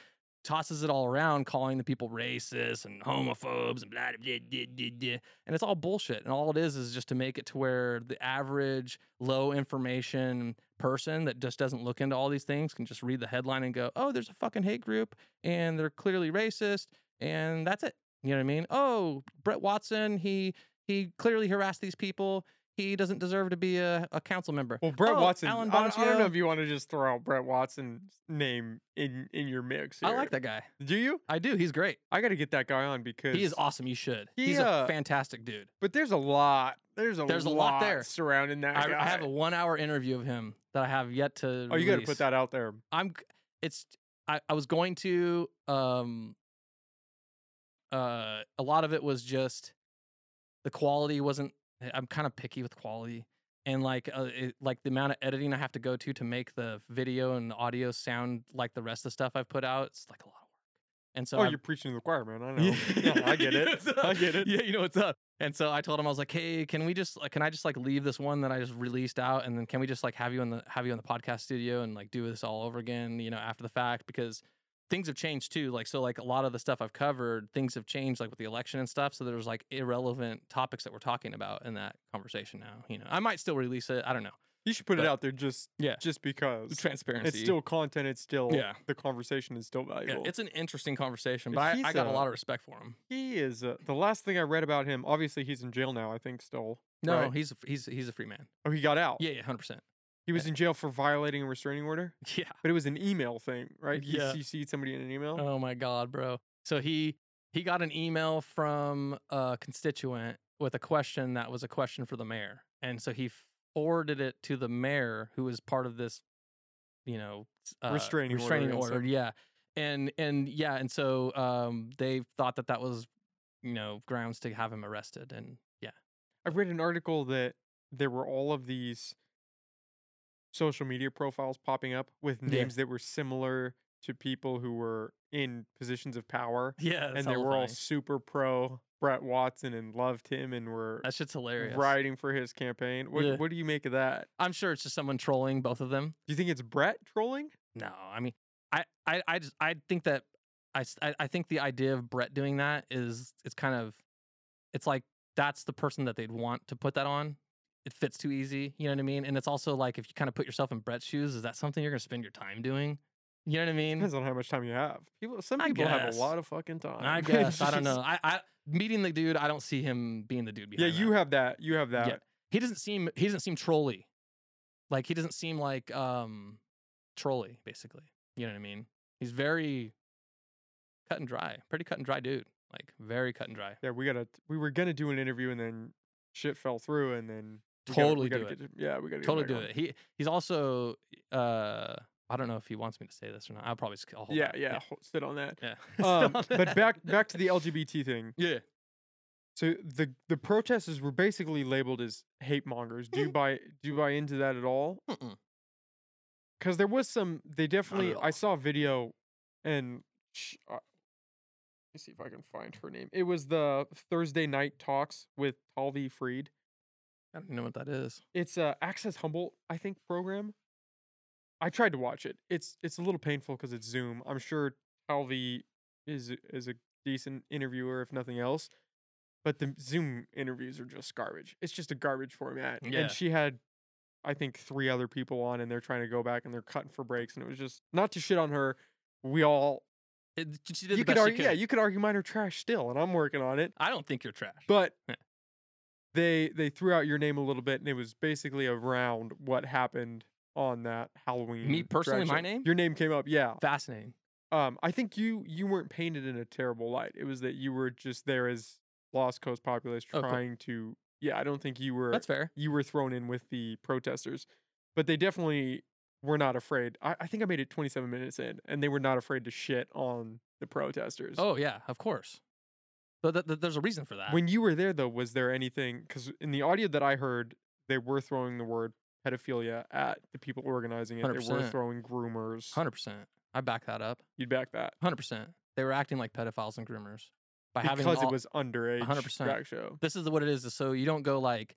tosses it all around, calling the people racist and homophobes and blah, blah, blah, blah, blah. And it's all bullshit. And all it is is just to make it to where the average low information person that just doesn't look into all these things can just read the headline and go, oh, there's a fucking hate group and they're clearly racist. And that's it. You know what I mean? Oh, Brett Watson, he he clearly harassed these people he doesn't deserve to be a, a council member. Well, Brett Oh, Watson. Alan I, don't- I don't know if you want to just throw out Brett Watson's name in in your mix. I like that guy. Do you? I do. He's great. I got to get that guy on because He is awesome. You should. He, He's uh, a fantastic dude. But there's a lot. There's a There's a lot there. surrounding that I, guy. I have a one hour interview of him that I have yet to. oh, you got to put that out there. I'm. It's. I, I was going to. Um. Uh, a lot of it was just the quality wasn't. I'm kind of picky with quality, and like, uh, it, like the amount of editing I have to go to to make the video and the audio sound like the rest of the stuff I've put out. It's like a lot of work, and so oh, I- you're preaching to the choir, man. I know. Yeah, I get it. I get it. Yeah, you know what's up. And so I told him I was like, "Hey, can we just like, can I just like leave this one that I just released out, and then can we just like have you in the have you in the podcast studio and like do this all over again, you know, after the fact because things have changed too. Like so, like a lot of the stuff I've covered, things have changed like with the election and stuff. So there's like irrelevant topics that we're talking about in that conversation now. You know, I might still release it. I don't know. You should put it out there just Yeah. just because Transparency. it's still content. It's still Yeah. The conversation is still yeah, valuable. it's an interesting conversation, But but I, I got a uh, lot of respect for him. he is uh, the last thing I read about him. Obviously, he's in jail now. I think still. No, right? he's a, he's he's a free man. Oh, he got out. Yeah, yeah, hundred percent. He was in jail for violating a restraining order, Yeah. but it was an email thing, right? Yeah. He CC'd somebody in an email. Oh my god, bro. So he he got an email from a constituent with a question that was a question for the mayor. And so he forwarded it to the mayor who was part of this you know uh, Restraining restraining against order. Yeah. And and yeah, and so um they thought that that was you know grounds to have him arrested and yeah. I read an article that there were all of these social media profiles popping up with Yeah. names that were similar to people who were in positions of power, Yeah, and they were all super pro Brett Watson and loved him and were That shit's hilarious. riding for his campaign. What Yeah. what do you make of that? I'm sure it's just someone trolling both of them. Do you think it's Brett trolling? No, I mean, I, I, I just, I think that, I I think the idea of Brett doing that is, it's kind of, it's like that's the person that they'd want to put that on. It fits too easy, you know what I mean? And it's also like if you kind of put yourself in Brett's shoes, is that something you're gonna spend your time doing? You know what I mean? Depends on how much time you have. People, some people have a lot of fucking time. I guess I don't know. I, I meeting the dude, I don't see him being the dude. Yeah, you that. have that. You have that. He doesn't seem, he doesn't seem trolly. Like he doesn't seem like um trolly, basically. You know what I mean? He's very cut and dry, pretty cut and dry dude. Like very cut and dry. Yeah, we gotta. We were gonna do an interview and then shit fell through and then we gotta- we Totally gotta do it. to- yeah, we gotta Totally do back it. He he's also uh I don't know if he wants me to say this or not. I'll probably sk- I'll on. hold Yeah, that. yeah, sit on that. yeah. Um, on but that. back back to the LGBT thing. yeah. So the the protesters were basically labeled as hate mongers. Do you buy do you buy into that at all? Because there was some. They definitely. I saw a video, and sh- uh, let me see if I can find her name. It was the Thursday night talks with Talvi Fried. I don't know what that is. It's a Access Humboldt, I think, program. I tried to watch it. It's it's a little painful because it's Zoom. I'm sure Talvi is a- is a decent interviewer, if nothing else. But the Zoom interviews are just garbage. It's just a garbage format. Yeah. And she had, I think, three other people on, and they're trying to go back and they're cutting for breaks, and it was just not to shit on her. We all It, she did you could argue, yeah, you could argue mine are trash still, and I'm working on it. I don't think you're trash. But. they they threw out your name a little bit, and it was basically around what happened on that Halloween. Me personally, my name? Your name came up. Yeah. Fascinating. Um, I think you you weren't painted in a terrible light. It was that you were just there as Lost Coast Populist Oh, cool. trying to. Yeah, I don't think you were. That's fair. You were thrown in with the protesters, but they definitely were not afraid. I, I think I made it 27 minutes in, and they were not afraid to shit on the protesters. Oh yeah, of course. But th- th- there's a reason for that. When you were there, though, was there anything? Because in the audio that I heard, they were throwing the word pedophilia at the people organizing it. They were throwing groomers. Hundred percent. I back that up. You'd back that Hundred percent. They were acting like pedophiles and groomers by having them because it was underage 100%. drag show. this is what it is So you don't go like,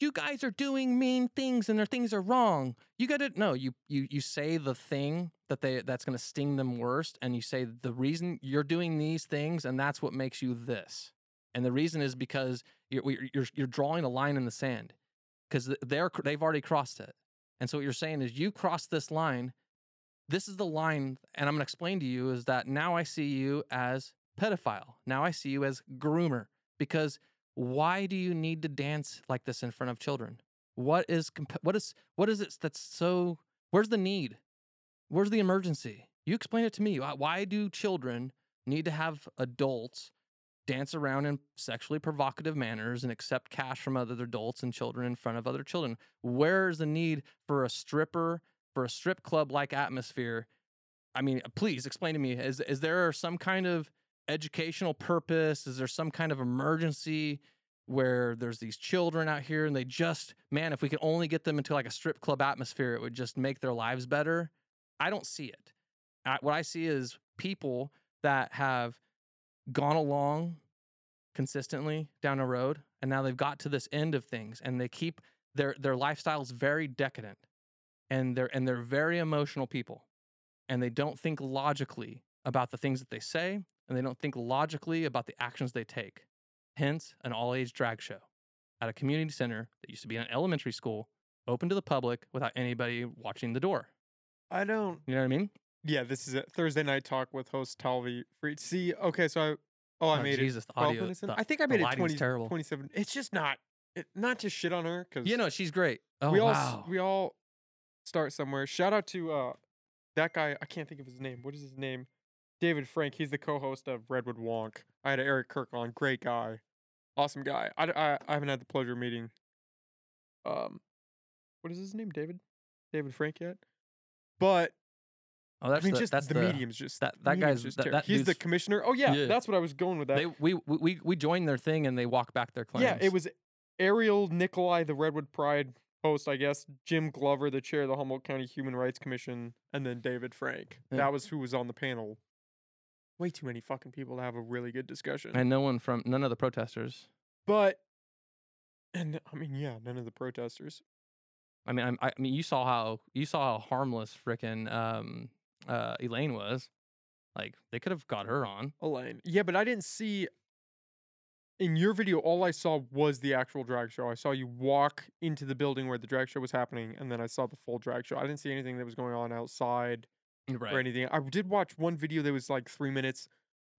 you guys are doing mean things and their things are wrong. You got to no. You you you say the thing that they that's going to sting them worst, and you say the reason you're doing these things, and that's what makes you this. And the reason is because you're you're you're drawing a line in the sand because they're they've already crossed it. And so what you're saying is you cross this line. This is the line, and I'm going to explain to you is that now I see you as pedophile. Now I see you as groomer because why do you need to dance like this in front of children? What is what is what is it that's so? Where's the need? Where's the emergency? You explain it to me. Why- do children need to have adults dance around in sexually provocative manners and accept cash from other adults and children in front of other children? Where's the need for a stripper for a strip club like atmosphere? I mean, please explain to me. Is is there some kind of educational purpose? Is there some kind of emergency where there's these children out here and they just, man, if we could only get them into like a strip club atmosphere, it would just make their lives better? I don't see it. I, what I see is people that have gone along consistently down a road and now they've got to this end of things and they keep their their lifestyles very decadent and they're and they're very emotional people and they don't think logically about the things that they say and they don't think logically about the actions they take. Hence, an all age drag show at a community center that used to be an elementary school, open to the public without anybody watching the door. I don't. You know what I mean? Yeah, this is a Thursday night talk with host Talvi. Fried. See, okay, so I. Oh, I Oh, made Jesus, it. the audio- the- I think I made it 20, terrible. 27. It's just not. It, not to shit on her because You know, she's great. Oh, we all wow. we all start somewhere. Shout out to uh that guy. I can't think of his name. What is his name? David Frank. He's the co-host of Redwood Wonk. I had Eric Kirk on. Great guy, awesome guy. I, I, I haven't had the pleasure of meeting. Um, what is his name? David. David Frank yet? But oh, that's I mean, the, just that's the, medium's just that- that guy's- just that- that He's the commissioner. Oh yeah, Yeah. that's what I was going with that. They, we, we we we joined their thing and they walk back their claims. Yeah, it was Ariel Nikolai, the Redwood Pride host, I guess. Jim Glover, the chair of the Humboldt County Human Rights Commission, and then David Frank. Yeah. That was who was on the panel. Way too many fucking people to have a really good discussion. and no one from none of the protesters. but, and I mean, yeah, none of the protesters. I mean, I'm, I mean, you saw how you saw how harmless frickin' um, uh, Elaine was. Like they could have got her on. Elaine. Yeah, but I didn't see. In your video, all I saw was the actual drag show. I saw you walk into the building where the drag show was happening, and then I saw the full drag show. I didn't see anything that was going on outside. Right. or anything. I did watch one video that was like three minutes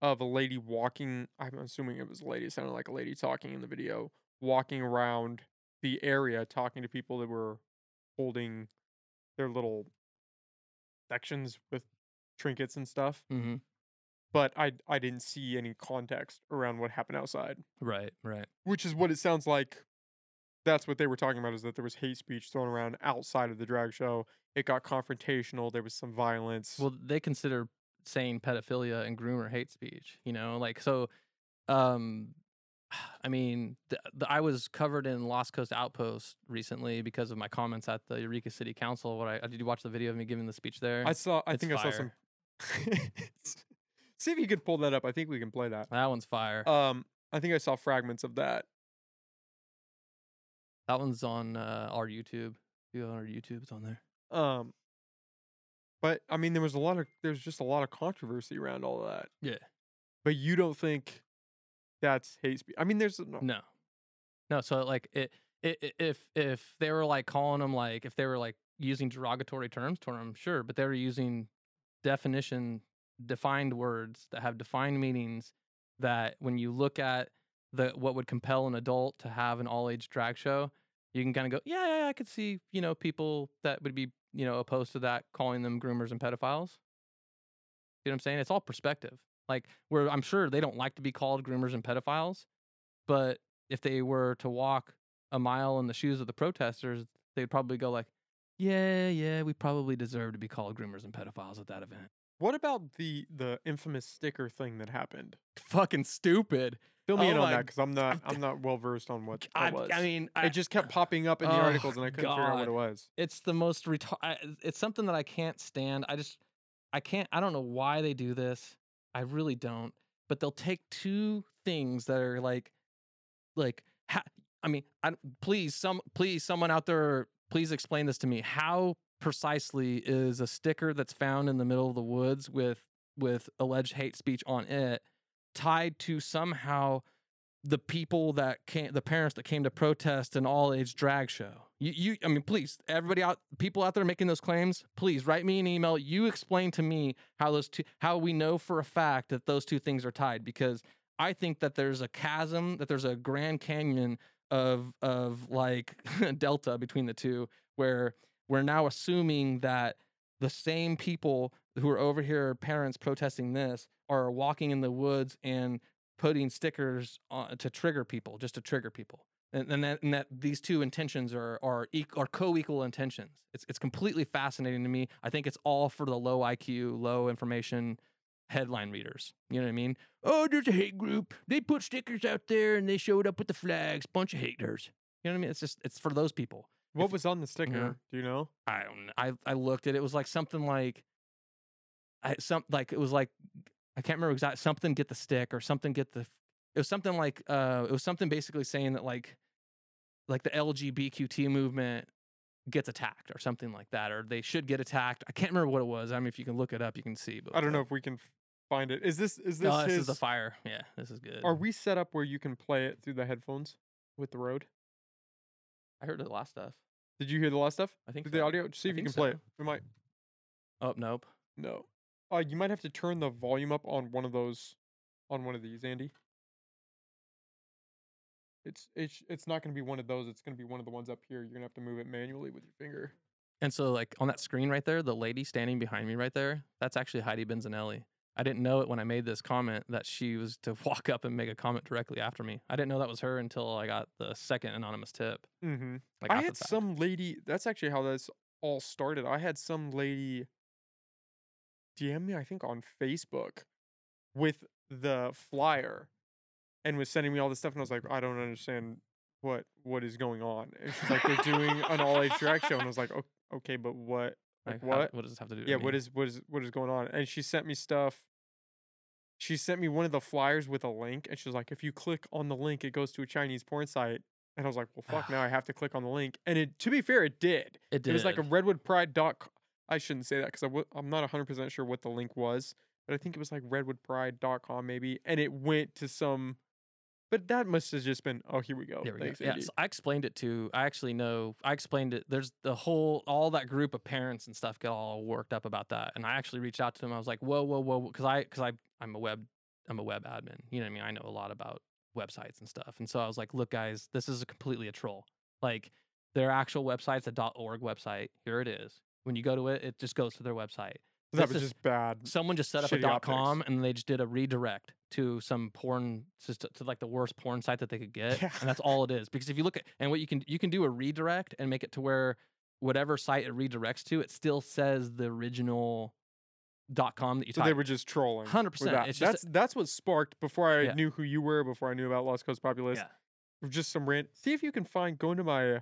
of a lady walking. I'm assuming it was a lady. It sounded like a lady talking in the video, walking around the area, talking to people that were holding their little sections with trinkets and stuff. Mm-hmm. But I I didn't see any context around what happened outside, Right. Right. which is what it sounds like. That's what they were talking about is that there was hate speech thrown around outside of the drag show. It got confrontational. There was some violence. Well, they consider saying pedophilia and groomer hate speech. You know, like so. Um, I mean, the, the, I was covered in Lost Coast Outpost recently because of my comments at the Eureka City Council. What I did you watch the video of me giving the speech there? I saw. I It's think I saw some. See if you could pull that up. I think we can play that. that one's fire. Um, I think I saw fragments of that. That one's on uh, our YouTube. You go on our YouTube, it's on there. Um, but I mean, there was a lot of there's just a lot of controversy around all of that. Yeah. But you don't think that's hate speech? I mean, there's no. No, no. So like it, it, if if they were like calling them like if they were like using derogatory terms toward them, sure, but they were using definition defined words that have defined meanings that when you look at the what would compel an adult to have an all age drag show, you can kind of go, yeah, yeah, I could see you know people that would be you know, opposed to that, calling them groomers and pedophiles. You know what I'm saying? It's all perspective. Like, where I'm sure they don't like to be called groomers and pedophiles, but if they were to walk a mile in the shoes of the protesters, they'd probably go like, "Yeah, yeah, we probably deserve to be called groomers and pedophiles at that event." What about the the infamous sticker thing that happened? Fucking stupid. Fill me Oh in on my- that because I'm not I'm not well versed on what I, that was. I mean, it just kept popping up in the Oh, articles and I couldn't figure out what God. it was. it's the most I, it's something that I can't stand. I just I can't I don't know why they do this. I really don't. But they'll take two things that are like like ha- I mean, I please some please someone out there please explain this to me. How precisely is a sticker that's found in the middle of the woods with with alleged hate speech on it tied to somehow the people that came, the parents that came to protest an all age drag show. You, you, I mean, please, everybody out, people out there making those claims, please write me an email. You explain to me how those two, how we know for a fact that those two things are tied, because I think that there's a chasm, that there's a Grand Canyon of of like delta between the two, where we're now assuming that the same people who are over here, parents protesting this, are walking in the woods and putting stickers on to trigger people, just to trigger people. And, and, that, and that these two intentions are are, eq- are co-equal intentions. It's it's completely fascinating to me. I think it's all for the low IQ, low information headline readers. You know what I mean? Oh, there's a hate group. They put stickers out there and they showed up with the flags. Bunch of haters. You know what I mean? It's just it's for those people. What If- was on the sticker? Do you know? I don't. I I looked at it. It was like something like, I some like it was like, I can't remember exact something. Get the stick or something. Get the. It was something like uh. It was something basically saying that like, like the LGBTQ movement gets attacked or something like that, or they should get attacked. I can't remember what it was. I mean, if you can look it up, you can see. But I don't know if we can find it. Is this is this No, this his? is the fire. Yeah, this is good. Are we set up where you can play it through the headphones with the road? I heard the last stuff. Did you hear the last stuff? I think Did the so. audio? See I if you think can play so. it. We might. Oh nope. No. Uh, you might have to turn the volume up on one of those, on one of these, Andy. It's it's it's not going to be one of those. It's going to be one of the ones up here. You're going to have to move it manually with your finger. And so, like on that screen right there, the lady standing behind me right there, that's actually Heidi Benzanelli. I didn't know it when I made this comment that she was to walk up and make a comment directly after me. I didn't know that was her until I got the second anonymous tip. Mm-hmm. Like I had some lady. That's actually how this all started. I had some lady DM me, I think, on Facebook with the flyer, and was sending me all this stuff, and I was like, I don't understand what what is going on. And she's like, they're doing an all age drag show, and I was like, "O- okay, but what? Like, how- what? what does this have to do? Yeah, what is what is what is going on? And she sent me stuff. She sent me one of the flyers with a link, and she was like, "If you click on the link, it goes to a Chinese porn site." And I was like, "Well, fuck! now I have to click on the link." And it, to be fair, it did. It did. It was like a. Redwood Pride doc. I shouldn't say that because w- I'm not 100 percent sure what the link was, but I think it was like redwoodpride.com maybe, and it went to some. But that must have just been, oh, here we go. There we Thanks, go. So I explained it to. I actually know. I explained it. There's the whole, all that group of parents and stuff get all worked up about that. And I actually reached out to them. I was like, whoa, whoa, whoa, because I, because I, I'm a web, I'm a web admin. You know what I mean? I know a lot about websites and stuff. And so I was like, look, guys, this is a completely a troll. Like their actual website's a .org website. Here it is. When you go to it, it just goes to their website. That was just bad. Someone just set up a dot .com and they just did a redirect to some porn system to like the worst porn site that they could get, Yeah. and that's all it is. Because if you look at and what you can you can do a redirect and make it to where whatever site it redirects to, it still says the original dot .com that you So type. they were just trolling. 100%, that. it's just- that's that's what sparked before I Yeah. knew who you were, before I knew about Lost Coast Populist. yeah. Just some rant. See if you can find. Go into my. Uh,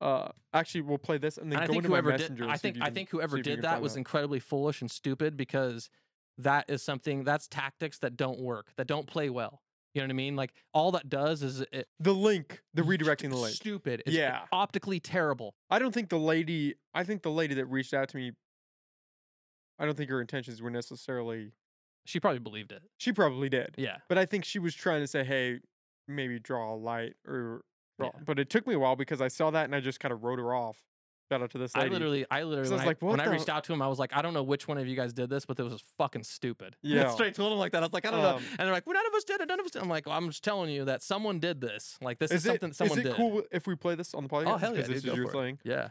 Uh, actually, we'll play this and then And I go think into whoever did messenger. and I think I think whoever see if you did that was incredibly foolish and stupid because that is something that's tactics that don't work, that don't play well. You know what I mean? Like all that does is it the link, the redirecting the link. Stupid. It's Yeah. optically terrible. I don't think the lady. I think the lady that reached out to me. I don't think her intentions were necessarily. She probably believed it. She probably did, Yeah. but I think she was trying to say, "Hey, maybe draw a light or." Yeah. But it took me a while because I saw that and I just kind of wrote her off. Shout out to this I lady. literally, I literally, I when, was I, like, when what I reached out to him, I was like, I don't know which one of you guys did this, but it was fucking stupid. Yeah. Straight told him like that. I was like, I don't know. Um, And they're like, well, none of us did it. None of us did. I'm like, well, I'm just telling you that someone did this. Like, this is, is it, something someone is it did. cool if we play this on the podcast? Oh hell yeah, Because this is your thing. Yeah.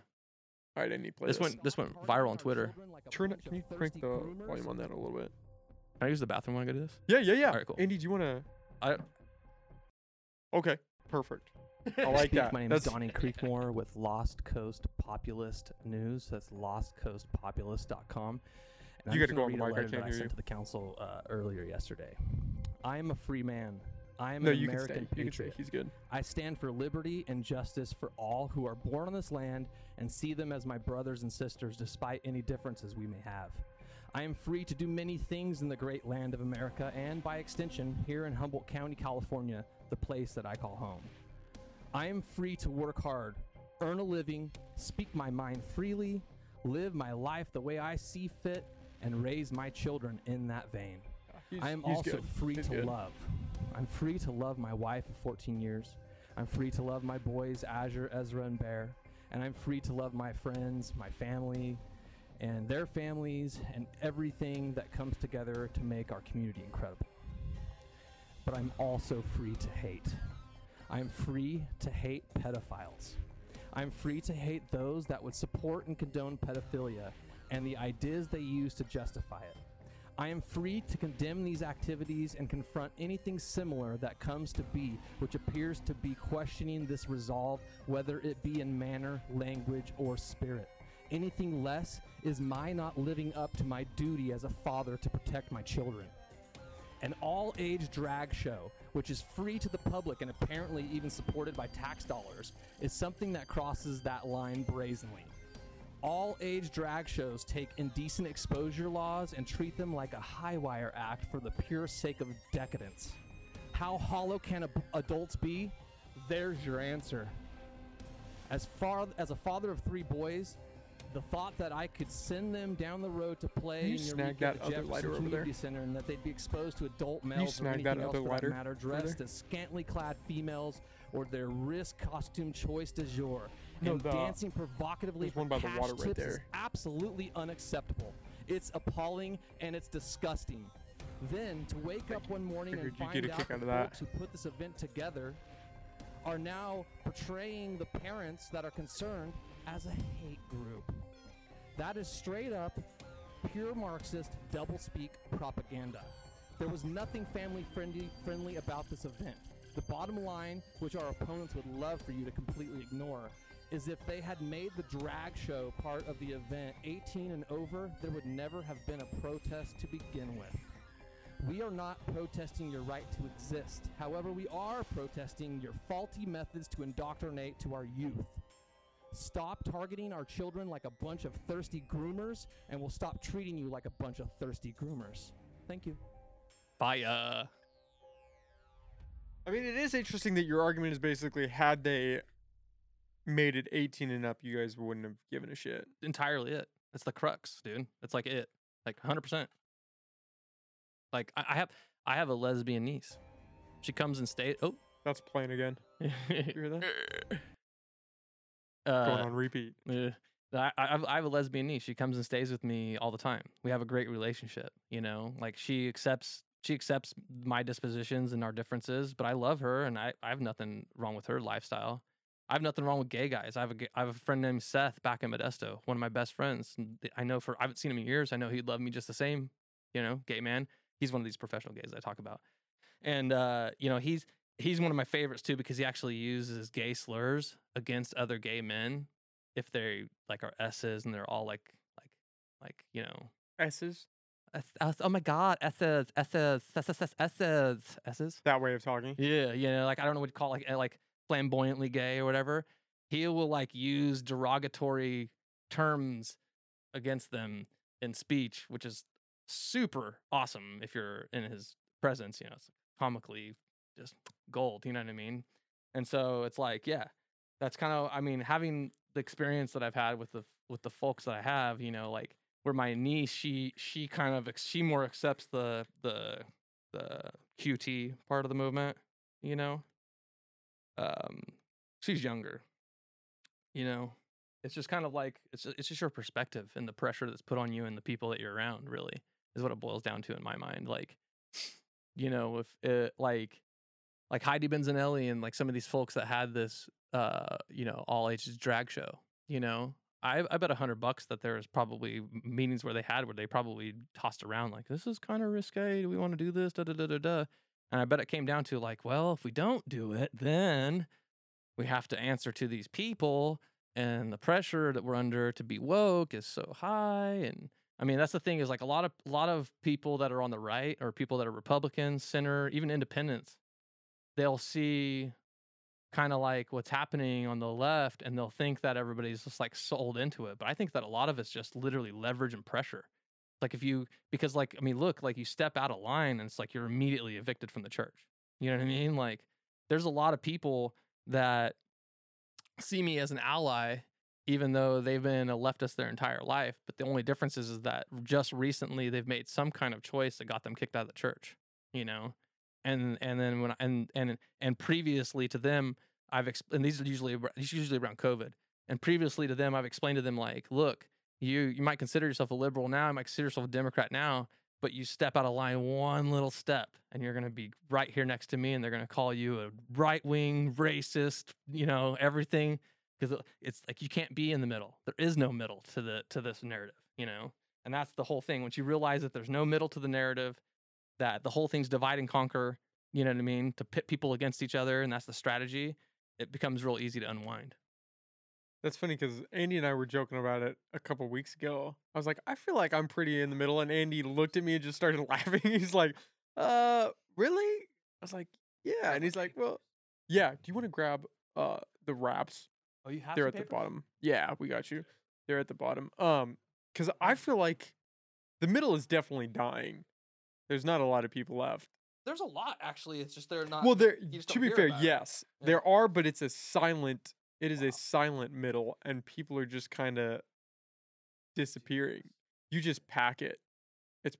All right, I need to play This this. went this went viral on Twitter. Turn it. Can you crank the volume on that a little bit? Can I use the bathroom when I go to this? Yeah, yeah, yeah. Alright, cool. Andy, do you want to? I Okay, perfect. I like Speak, that. My name That's is Donnie Creekmore with Lost Coast Populist News. That's lostcoastpopulist.com. And You I'm gotta go on the mic, I can't I sent to the council uh, earlier yesterday. I am a free man. I am no, an you can American stay. You can stay. patriot. He's good. I stand for liberty and justice for all who are born on this land and see them as my brothers and sisters despite any differences we may have. I am free to do many things in the great land of America and, by extension, here in Humboldt County, California, the place that I call home. I am free to work hard, earn a living, speak my mind freely, live my life the way I see fit, and raise my children in that vein. He's, I am also good. free He's to good. love. I'm free to love my wife of 14 years. I'm free to love my boys, Azure, Ezra, and Bear. And I'm free to love my friends, my family, and their families, and everything that comes together to make our community incredible. But I'm also free to hate. I'm free to hate pedophiles. I'm free to hate those that would support and condone pedophilia and the ideas they use to justify it. I am free to condemn these activities and confront anything similar that comes to be, which appears to be questioning this resolve, whether it be in manner, language, or spirit. Anything less is my not living up to my duty as a father to protect my children. An all age drag show, which is free to the public and apparently even supported by tax dollars, is something that crosses that line brazenly. All age drag shows take indecent exposure laws and treat them like a high wire act for the pure sake of decadence. How hollow can ab- adults be? There's your answer. As far as a father of three boys, the thought that I could send them down the road to play you in snag that other lighter over there? Community Center and that they'd be exposed to adult males or anything else for that matter, dressed as scantily clad females or their risk costume choice du jour. No, and the- dancing provocatively for one by the water right tips is there. absolutely unacceptable. It's appalling and it's disgusting. Then to wake up one morning and find out the out that. folks who put this event together are now portraying the parents that are concerned as a hate group. That is straight up pure Marxist doublespeak propaganda. There was nothing family friendly friendly about this event. The bottom line, which our opponents would love for you to completely ignore, is if they had made the drag show part of the event 18 and over, there would never have been a protest to begin with. We are not protesting your right to exist. However, we are protesting your faulty methods to indoctrinate to our youth. Stop targeting our children like a bunch of thirsty groomers, and we'll stop treating you like a bunch of thirsty groomers. Thank you. fire. Uh. I mean, it is interesting that your argument is basically had they made it 18 and up, you guys wouldn't have given a shit. Entirely it. It's the crux, dude. It's like it. Like 100%. Like I, I have I have a lesbian niece. She comes and stays. Oh. That's playing again. You hear that? uh, Going on repeat. Uh, I, I have- I have a lesbian niece. She comes and stays with me all the time. We have a great relationship. You know, like she accepts she accepts my dispositions and our differences, but I love her, and I, I have nothing wrong with her lifestyle. I have nothing wrong with gay guys. I have a I have a friend named Seth back in Modesto, one of my best friends. I know for I haven't seen him in years. I know he'd love me just the same. You know, gay man. He's one of these professional gays I talk about, and uh, you know he's he's one of my favorites too because he actually uses gay slurs against other gay men if they like are S's and they're all like like like you know S's? S- S- oh my god S's S's S's S's S's That way of talking. yeah you know like I don't know what you call like uh, like flamboyantly gay or whatever he will like use derogatory terms against them in speech which is super awesome if you're in his presence you know it's comically just gold you know what I mean? And so it's like yeah that's kind of i mean having the experience that i've had with the with the folks that i have you know like where my niece she she kind of she more accepts the the the qt part of the movement you know? Um she's younger you know? It's just kind of like it's it's just your perspective and the pressure that's put on you and the people that you're around really is what it boils down to in my mind like you know if it like like Heidi Benzanelli and like some of these folks that had this uh you know all ages drag show you know I, I bet a hundred bucks that there was probably meetings where they had where they probably tossed around like this is kind of risque. Do we want to do this? Da da da da da. And I bet it came down to like, well, if we don't do it, then we have to answer to these people, and the pressure that we're under to be woke is so high. And I mean, that's the thing is like a lot of a lot of people that are on the right or people that are Republicans, center, even independents, they'll see kind of like what's happening on the left and they'll think that everybody's just like sold into it. But I think that a lot of it's just literally leverage and pressure. Like if you because like I mean, look, like you step out of line and it's like you're immediately evicted from the church. You know what I mean? Like there's a lot of people that see me as an ally even though they've been a leftist their entire life. But the only difference is, is that just recently they've made some kind of choice that got them kicked out of the church, you know? And and then when I, and and and previously to them, I've exp- and these are usually these are usually around COVID. And previously to them, I've explained to them like, look, you you might consider yourself a liberal now, you might consider yourself a Democrat now, but you step out of line one little step, and you're gonna be right here next to me, and they're gonna call you a right wing racist, you know, everything because uh, it's like you can't be in the middle. There is no middle to the to this narrative, you know, and that's the whole thing. Once you realize that there's no middle to the narrative, that the whole thing's divide and conquer, you know what I mean, to pit people against each other, and that's the strategy. It becomes real easy to unwind. That's funny because Andy and I were joking about it a couple weeks ago. I was like, I feel like I'm pretty in the middle, and Andy looked at me and just started laughing. He's like, "Uh, really?" I was like, "Yeah," and he's like, "Well, yeah. Do you want to grab uh the wraps? Oh, you have They're at the bottom. Yeah, we got you. They're at the bottom. Um, because I feel like the middle is definitely dying. There's not a lot of people left. There's a lot actually. It's just they're not. well, there. just To be fair, about it. yes, Yeah. there are, but it's a silent. It is Wow. a silent middle, and people are just kind of disappearing. You just pack it. It's.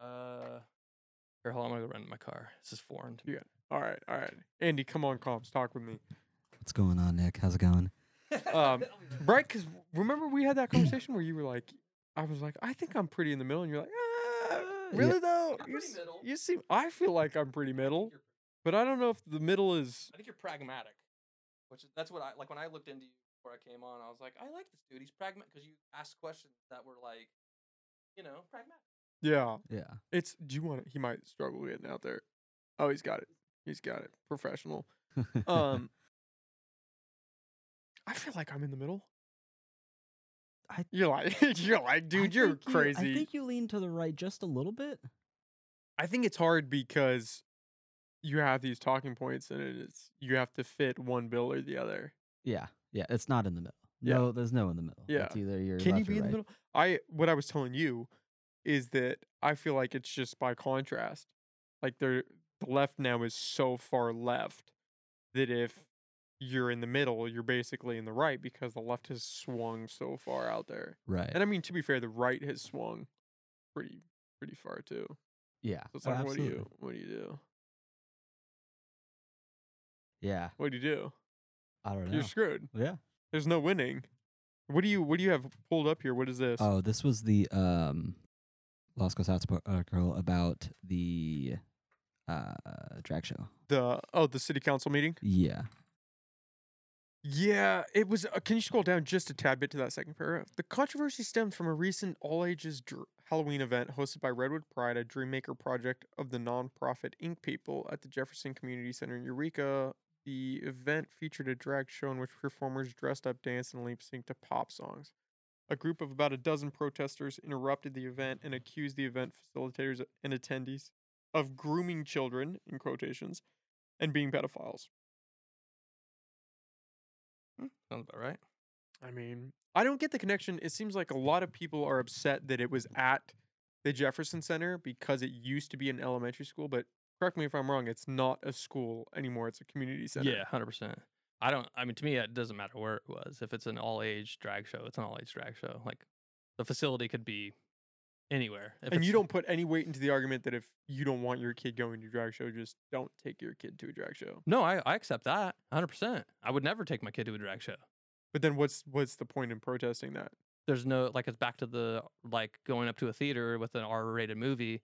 Uh, here, hold on. I'm gonna go run to my car. This is foreign. to me. All right, all right. Andy, come on, comps, talk with me. What's going on, Nick? How's it going? Um, Right? Because remember we had that conversation where you were like, I was like, I think I'm pretty in the middle, and you're like, ah, really though? I'm You, pretty s- middle. you seem. I feel like I'm pretty middle, You're- but I don't know if the middle is. I think you're pragmatic, which is, that's what I like when I looked into you before I came on. I was like, I like this dude. He's pragmatic because you asked questions that were like, you know, pragmatic. Yeah, Yeah. it's. Do you want it? He might struggle getting out there. Oh, he's got it. He's got it. Professional. Um, I feel like I'm in the middle. I- You're like, you're like, dude, you're you- crazy. I think you lean to the right just a little bit. I think it's hard because you have these talking points and it's you have to fit one bill or the other. Yeah. Yeah. It's not in the middle. Yeah. No, there's no in the middle. Yeah. It's either you're Can you be in the middle? I what I was telling you is that I feel like it's just by contrast. Like there the left now is so far left that if you're in the middle, you're basically in the right because the left has swung so far out there. Right. And I mean to be fair, the right has swung pretty pretty far too. yeah. So it's like what do you what do you do? Yeah. What do you do? I don't know. You're screwed. yeah. There's no winning. What do you what do you have pulled up here? What is this? Oh, this was the um, Los Cosats article about the uh drag show. the oh the city council meeting. Yeah. Yeah, it was. Uh, can you scroll down just a tad bit to that second paragraph? The controversy stemmed from a recent all ages dr- Halloween event hosted by Redwood Pride, a Dreammaker project of the nonprofit Ink People at the Jefferson Community Center in Eureka. The event featured a drag show in which performers dressed up, danced, and lip synced to pop songs. A group of about a dozen protesters interrupted the event and accused the event facilitators and attendees of grooming children, in quotations, and being pedophiles. Hmm, Sounds about right. I mean, I don't get the connection. It seems like a lot of people are upset that it was at the Jefferson Center because it used to be an elementary school, but correct me if I'm wrong, it's not a school anymore. It's a community center. Yeah, hundred percent. I don't. I mean, to me, it doesn't matter where it was. If it's an all age drag show, it's an all age drag show. Like the facility could be anywhere. And you don't put any weight into the argument that if you don't want your kid going to a drag show, just don't take your kid to a drag show. No, I, I accept that. hundred percent. I would never take my kid to a drag show. But then what's what's the point in protesting that? There's no like it's back to the like going up to a theater with an R rated movie.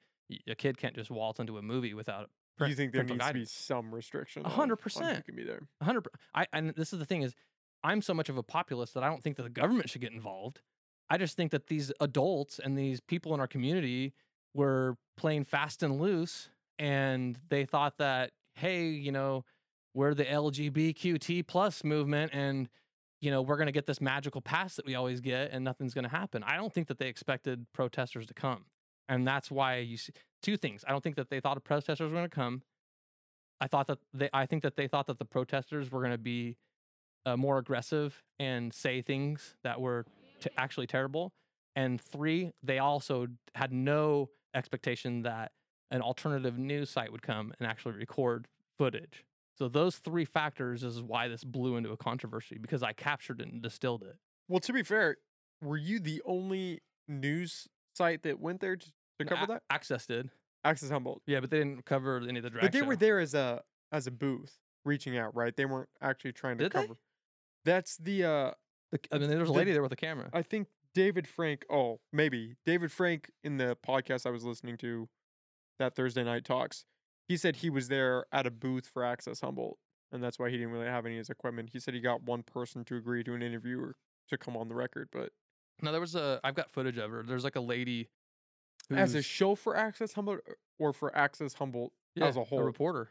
A kid can't just waltz into a movie without you think there needs to be some restriction? Hundred percent. can be there. A hundred. I and this is the thing is, I'm so much of a populist that I don't think that the government should get involved. I just think that these adults and these people in our community were playing fast and loose and they thought that hey, you know, we're the LGBTQT plus movement and you know, we're going to get this magical pass that we always get and nothing's going to happen. I don't think that they expected protesters to come. And that's why you see two things. I don't think that they thought the protesters were going to come. I thought that they I think that they thought that the protesters were going to be uh, more aggressive and say things that were t- actually terrible. And three, they also had no expectation that an alternative news site would come and actually record footage. So those three factors is why this blew into a controversy because I captured it and distilled it. Well, to be fair, were you the only news site that went there to, to cover A- that? Access did, Access Humboldt. yeah, but they didn't cover any of the drag. But they were there as a as a booth, reaching out, right? They weren't actually trying to Did they? cover. That's the uh The- I mean, there's a lady there with a camera. I think David Frank. Oh, maybe David Frank in the podcast I was listening to that Thursday night talks. He said he was there at a booth for Access Humboldt, and that's why he didn't really have any of his equipment. He said he got one person to agree to an interview or to come on the record, but No, there was a. I've got footage of her. There's like a lady. as a show for Access Humboldt or- or for Access Humboldt yeah, as a whole, reporter.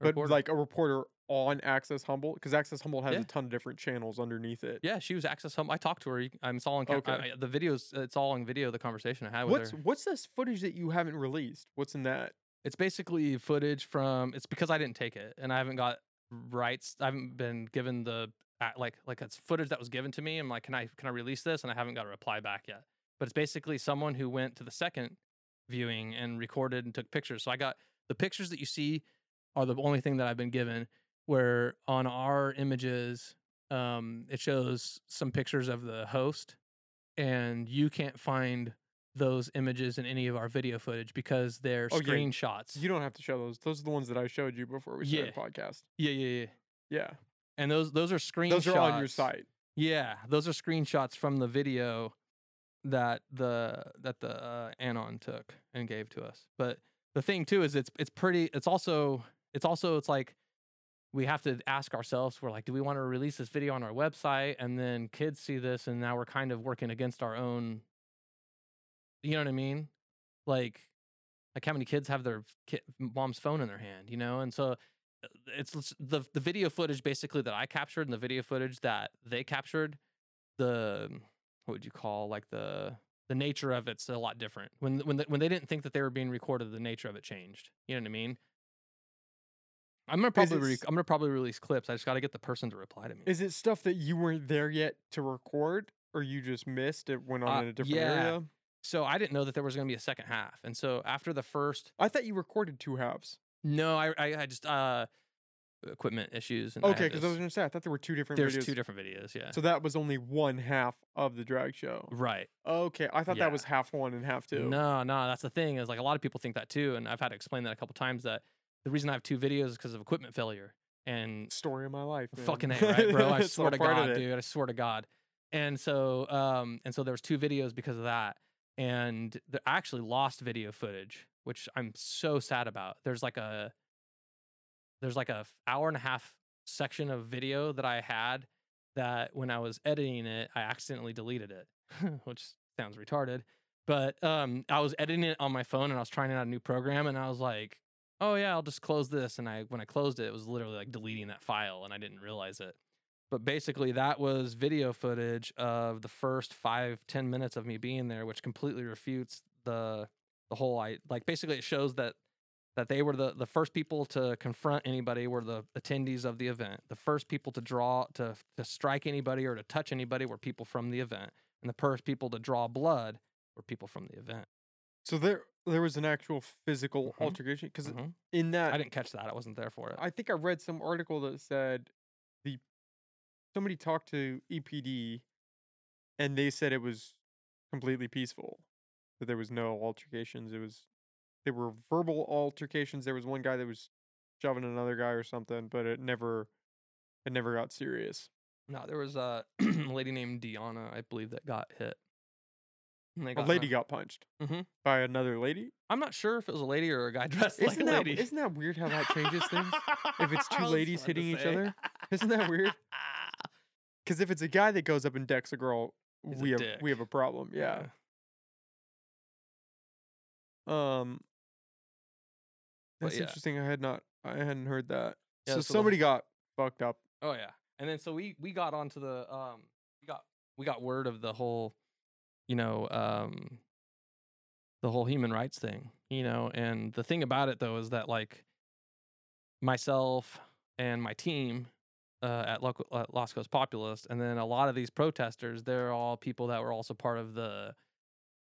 A but reporter. like a reporter on Access Humboldt because Access Humboldt has Yeah. a ton of different channels underneath it. yeah, she was access home. I talked to her. I'm all on cam- I- Okay. I- the videos. It's all on video. The conversation I had with What's her. what's this footage that you haven't released? What's in that? It's basically footage from. It's because I didn't take it and I haven't got rights. I haven't been given the like like it's footage that was given to me. I'm like, can I can I release this? And I haven't got a reply back yet. But it's basically someone who went to the second viewing and recorded and took pictures. So I got the pictures that you see are the only thing that I've been given. Where on our images, um, it shows some pictures of the host, and you can't find those images in any of our video footage because they're Oh, yeah, screenshots. You don't have to show those. Those are the ones that I showed you before we started Yeah. the podcast. Yeah, yeah, yeah. Yeah, And those those are screenshots. those are on your site. Yeah, those are screenshots from the video that the that the uh, Anon took and gave to us. But the thing too is it's it's pretty. It's also it's also it's like we have to ask ourselves. We're like, do we want to release this video on our website? And then kids see this, and now we're kind of working against our own. You know what I mean? Like, like how many kids have their mom's phone in their hand? You know, and so uh, it's it's the the video footage basically that I captured and the video footage that they captured. The what would you call like the the nature of it's a lot different. When when the, when they didn't think that they were being recorded, the nature of it changed. You know what I mean? I'm gonna probably re- I'm gonna probably release clips. I just got to get the person to reply to me. Is it stuff that you weren't there yet to record, or you just missed it went on Uh, in a different yeah. area? so I didn't know that there was gonna be a second half, and so after the first, I thought you recorded two halves. no, I I, I just uh equipment issues. And Okay, because I was gonna say I thought there were two different there's videos. two different videos. Yeah, So that was only one half of the drag show. right. Okay, I thought Yeah. that was half one and half two. No, no, that's the thing is like a lot of people think that too, and I've had to explain that a couple times that the reason I have two videos is because of equipment failure. And Story of my life. man. fucking a, right, bro? I swear to God, dude. I swear to God. And so, um, and so there was two videos because of that, and the, I actually lost video footage, which I'm so sad about. There's like a, there's like a hour and a half section of video that I had that when I was editing it, I accidentally deleted it, which sounds retarded. But um, I was editing it on my phone and I was trying out a new program, and I was like, "Oh yeah, I'll just close this." And I, when I closed it, it was literally like deleting that file, and I didn't realize it. But basically, that was video footage of the first five, ten minutes of me being there, which completely refutes the the whole. I like basically it shows that that they were the the first people to confront anybody were the attendees of the event. The first people to draw to to strike anybody or to touch anybody were people from the event, and the first people to draw blood were people from the event. So there, there was an actual physical Mhm. altercation because Mhm. in that I didn't catch that. I wasn't there for it. I think I read some article that said the somebody talked to EPD and they said it was completely peaceful. That there was no altercations. It was there were verbal altercations. There was one guy that was shoving another guy or something, but it never it never got serious. No, there was a lady named Diana, I believe, that got hit. A lady got punched Mhm. by another lady. I'm not sure if it was a lady or a guy dressed like Isn't a that lady. isn't that weird how that changes things? If it's two ladies hitting each other? Isn't that weird? Because if it's a guy that goes up and decks a girl, He's a we have dick. we have a problem. Yeah. Um. That's yeah. interesting. I had not. I hadn't heard that. Yeah, so somebody got fucked up. Oh yeah. And then so we we got onto the um we got we got word of the whole you know um the whole human rights thing, you know, and the thing about it though is that like myself and my team uh, at local uh, Lost Coast Populist, and then a lot of these protesters, they're all people that were also part of the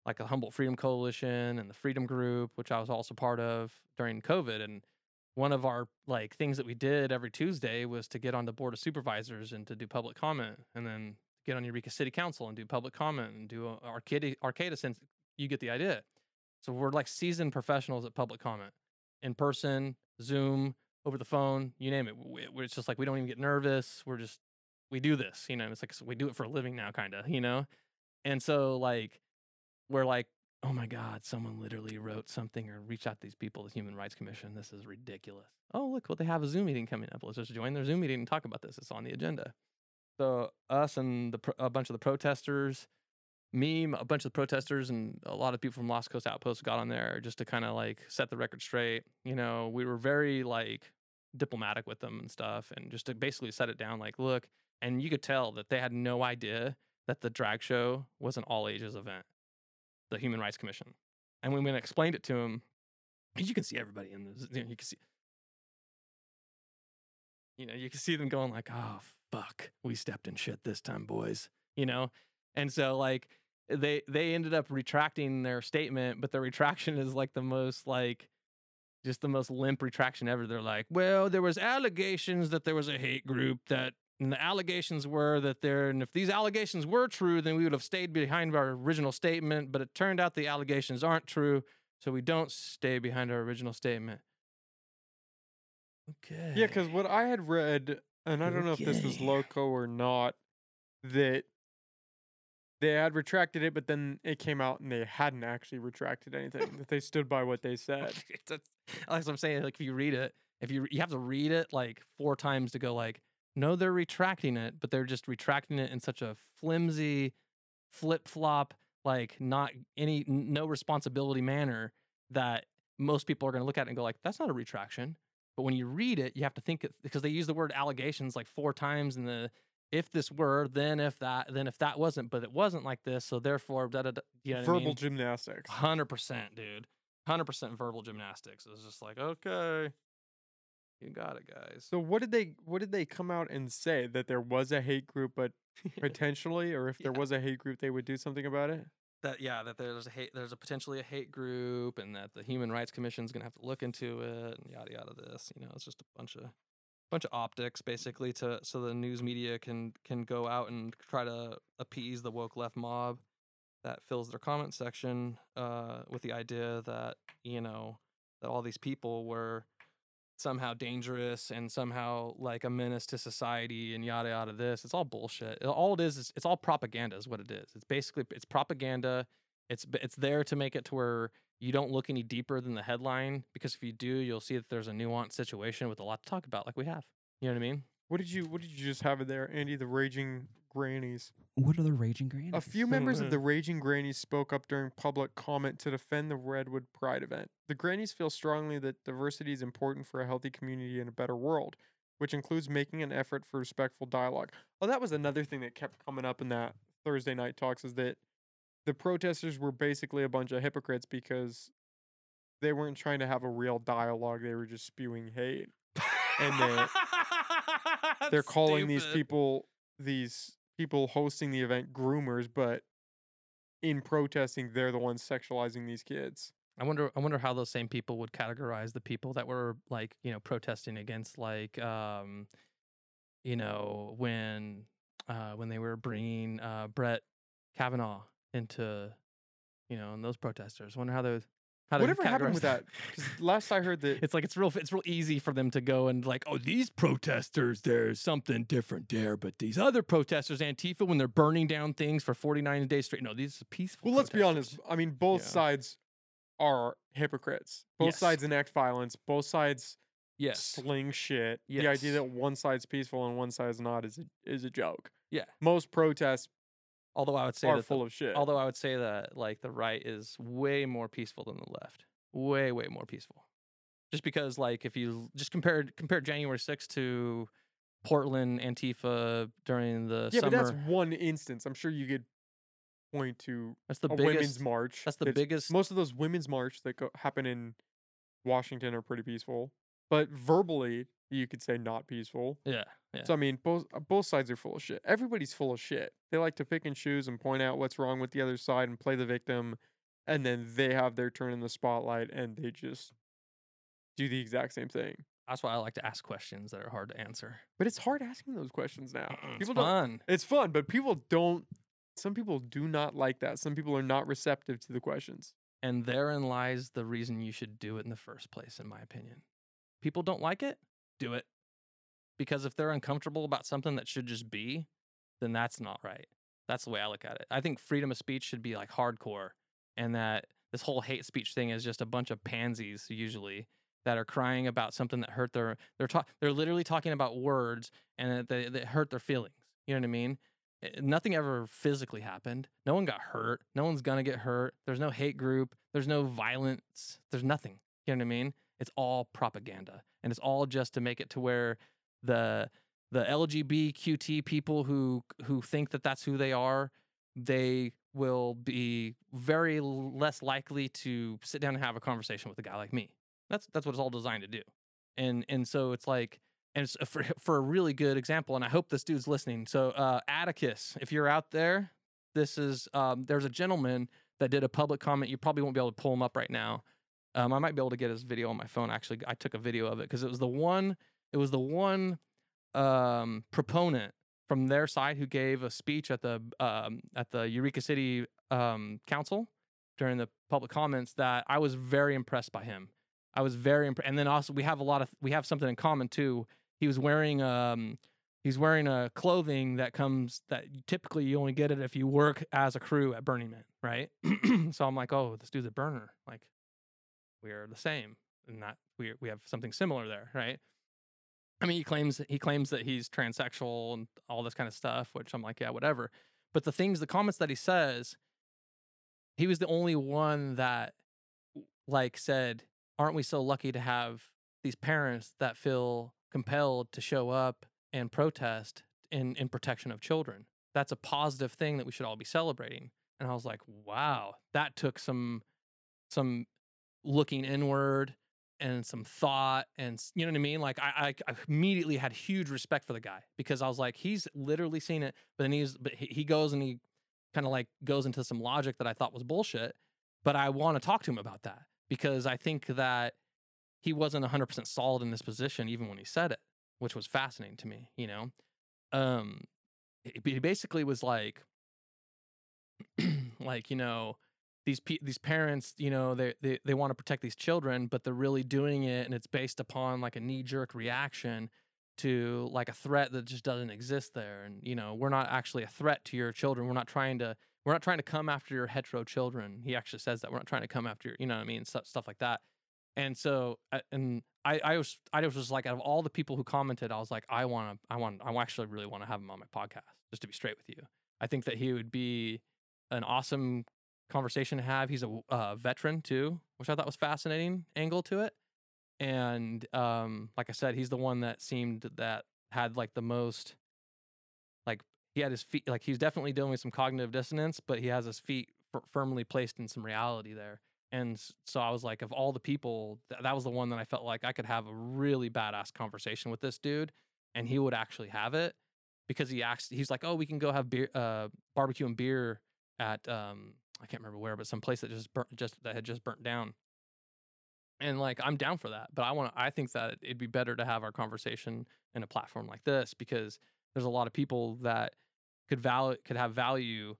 like the Humboldt Freedom Coalition and the Freedom Group, which I was also part of during COVID. And one of our like things that we did every Tuesday was to get on the board of supervisors and to do public comment, and then get on Eureka City Council and do public comment and do a- Arcata since you get the idea. So we're like seasoned professionals at public comment, in person, Zoom, over the phone, you name it. It's just like we don't even get nervous. We're just we do this, you know. It's like we do it for a living now, kind of, you know. And so like we're like, oh my god, someone literally wrote something or reached out to these people, the Human Rights Commission. This is ridiculous. Oh look, well they have a Zoom meeting coming up. Let's just join their Zoom meeting and talk about this. It's on the agenda. So us and the a bunch of the protesters, me, a bunch of the protesters, and a lot of people from Lost Coast Outpost got on there just to kind of like set the record straight. You know, we were very like diplomatic with them and stuff, and just to basically set it down. Like, look, and you could tell that they had no idea that the drag show was an all ages event, the Human Rights Commission. And when we explained it to them, you can see everybody in this. You, know, you can see, you know, you can see them going like, "Oh fuck, we stepped in shit this time, boys." You know, and so like they they ended up retracting their statement, but the retraction is like the most like just the most limp retraction ever. They're like, "Well, there was allegations that there was a hate group that." And the allegations were that there, and if these allegations were true, then we would have stayed behind our original statement. But it turned out the allegations aren't true, so we don't stay behind our original statement. Okay. Yeah, because what I had read, and I don't know if this was loco or not, that they had retracted it, but then it came out and they hadn't actually retracted anything. that they stood by what they said. That's that's what I'm saying. Like if you read it, if you you have to read it like four times to go like, no, they're retracting it, but they're just retracting it in such a flimsy, flip flop, like not any no responsibility manner that most people are going to look at it and go like, that's not a retraction. But when you read it, you have to think it because they use the word allegations like four times in the if this were, then if that, then if that wasn't, but it wasn't like this, so therefore, da da da. You know what I Verbal mean? gymnastics. Hundred percent, dude. Hundred percent verbal gymnastics. It's just like, okay, you got it, guys. So what did they what did they come out and say that there was a hate group, but potentially, or if there Yeah. was a hate group, they would do something about it? That yeah, that there's a hate, there's a potentially a hate group, and that the Human Rights commission is gonna have to look into it, and yada yada. This, you know, it's just a bunch of bunch of optics basically to so the news media can can go out and try to appease the woke left mob that fills their comment section uh, with the idea that you know that all these people were somehow dangerous and somehow like a menace to society and yada yada this it's all bullshit. All it is is it's all propaganda is what it is. It's basically it's propaganda. It's it's there to make it to where you don't look any deeper than the headline because if you do you'll see that there's a nuanced situation with a lot to talk about like we have. You know what i mean? What did you what did you just have it there, Andy? The raging grannies. What are the raging grannies? A few members of the hmm. Raging Grannies spoke up during public comment to defend the Redwood Pride event. The Grannies feel strongly that diversity is important for a healthy community and a better world, which includes making an effort for respectful dialogue. Oh, that was another thing that kept coming up in that Thursday night talks is that the protesters were basically a bunch of hypocrites because they weren't trying to have a real dialogue, they were just spewing hate. and they- They're calling these people these people hosting the event groomers, but in protesting, they're the ones sexualizing these kids. I wonder. I wonder how those same people would categorize the people that were like, you know, protesting against, like, um, you know, when, uh, when they were bringing uh, Brett Kavanaugh into, you know, and those protesters. Wonder how would Whatever happened with that? Last I heard that It's like it's real. It's real easy for them to go and like, oh, these protesters, there's something different there, but these other protesters, Antifa, when they're burning down things for 49 days straight, no, these are peaceful. Well, let's be honest. I mean, both Yeah. sides are hypocrites. Both Yes. sides enact violence. Both sides Yes. sling shit. The idea that one side's peaceful and one side's not is a, is a joke. Yeah. Most protests Although I would say are that the- of shit. although I would say that like the right is way more peaceful than the left. Way way more peaceful. Just because like if you just compared compare January 6th to Portland Antifa during the yeah, summer but that's one instance. I'm sure you could point to that's the a biggest women's march. that's the biggest Most of those women's march that go, happen in Washington are pretty peaceful, but verbally you could say not peaceful. yeah yeah So I mean, both uh, both sides are full of shit. Everybody's full of shit. They like to pick and choose and point out what's wrong with the other side and play the victim, and then they have their turn in the spotlight and they just do the exact same thing. that's why I like to ask questions that are hard to answer. But it's hard asking those questions now. It's People fun. It's fun, but people don't. Some people do not like that. Some people are not receptive to the questions. And therein lies the reason you should do it in the first place, in my opinion. People don't like it, do it. Because if they're uncomfortable about something that should just be, then that's not right. That's the way I look at it. I think freedom of speech should be like hardcore, and that this whole hate speech thing is just a bunch of pansies usually that are crying about something that hurt their they're ta- they're literally talking about words and that that hurt their feelings. You know what I mean? Eh, Nothing ever physically happened. No one got hurt. No one's gonna get hurt. There's no hate group. There's no violence. There's nothing. You know what I mean? It's all propaganda, and it's all just to make it to where the the LGBTQT people who who think that that's who they are, they will be very less likely to sit down and have a conversation with a guy like me. That's that's what it's all designed to do, and and so it's like. And it's for, for a really good example, and I hope this dude's listening. So, uh, Atticus, if you're out there, this is um, there's a gentleman that did a public comment. You probably won't be able to pull him up right now. Um, I might be able to get his video on my phone. Actually, I took a video of it because it was the one. It was the one um, proponent from their side who gave a speech at the um, at the Eureka City um, Council during the public comments that I was very impressed by him. I was very impressed, and then also we have a lot of we have something in common too. He was wearing um he's wearing a clothing that comes that typically you only get it if you work as a crew at Burning Man, right? so I'm like, oh, this dude's a burner. Like we are the same, and that we we have something similar there, right? I mean, he claims he claims that he's transsexual and all this kind of stuff, which I'm like, yeah, whatever. But the things, the comments that he says, he was the only one that like said, "Aren't we so lucky to have these parents that feel compelled to show up and protest in in protection of children?" That's a positive thing that we should all be celebrating. And I was like, "Wow, that took some some looking inward and some thought and you know what I mean? Like I, I, immediately had huge respect for the guy because I was like, he's literally seen it, but then he's but he, goes and he kind of like goes into some logic that I thought was bullshit. But I want to talk to him about that because I think that he wasn't 100% solid in this position even when he said it, which was fascinating to me, you know? Um, he basically was like, like, you know, these pe- these parents, you know, they they they want to protect these children, but they're really doing it, and it's based upon like a knee jerk reaction to like a threat that just doesn't exist there. And you know, we're not actually a threat to your children. We're not trying to we're not trying to come after your hetero children. He actually says that we're not trying to come after your, you know what I mean, stuff stuff like that. And so, uh, and I I was I was just like out of all the people who commented, I was like, I want to I want I actually really want to have him on my podcast. Just to be straight with you, I think that he would be an awesome conversation to have. He's a uh, veteran too, which I thought was fascinating angle to it. And um, like I said, he's the one that seemed that had like the most, like he had his feet, like he's definitely dealing with some cognitive dissonance, but he has his feet f- firmly placed in some reality there. And so I was like, of all the people, th- that was the one that I felt like I could have a really badass conversation with this dude, and he would actually have it because he asked, he's like, oh, we can go have beer, uh, barbecue and beer at um I can't remember where, but some place that just burnt just that had just burnt down. And like I'm down for that, but I want to I think that it'd be better to have our conversation in a platform like this because there's a lot of people that could value could have value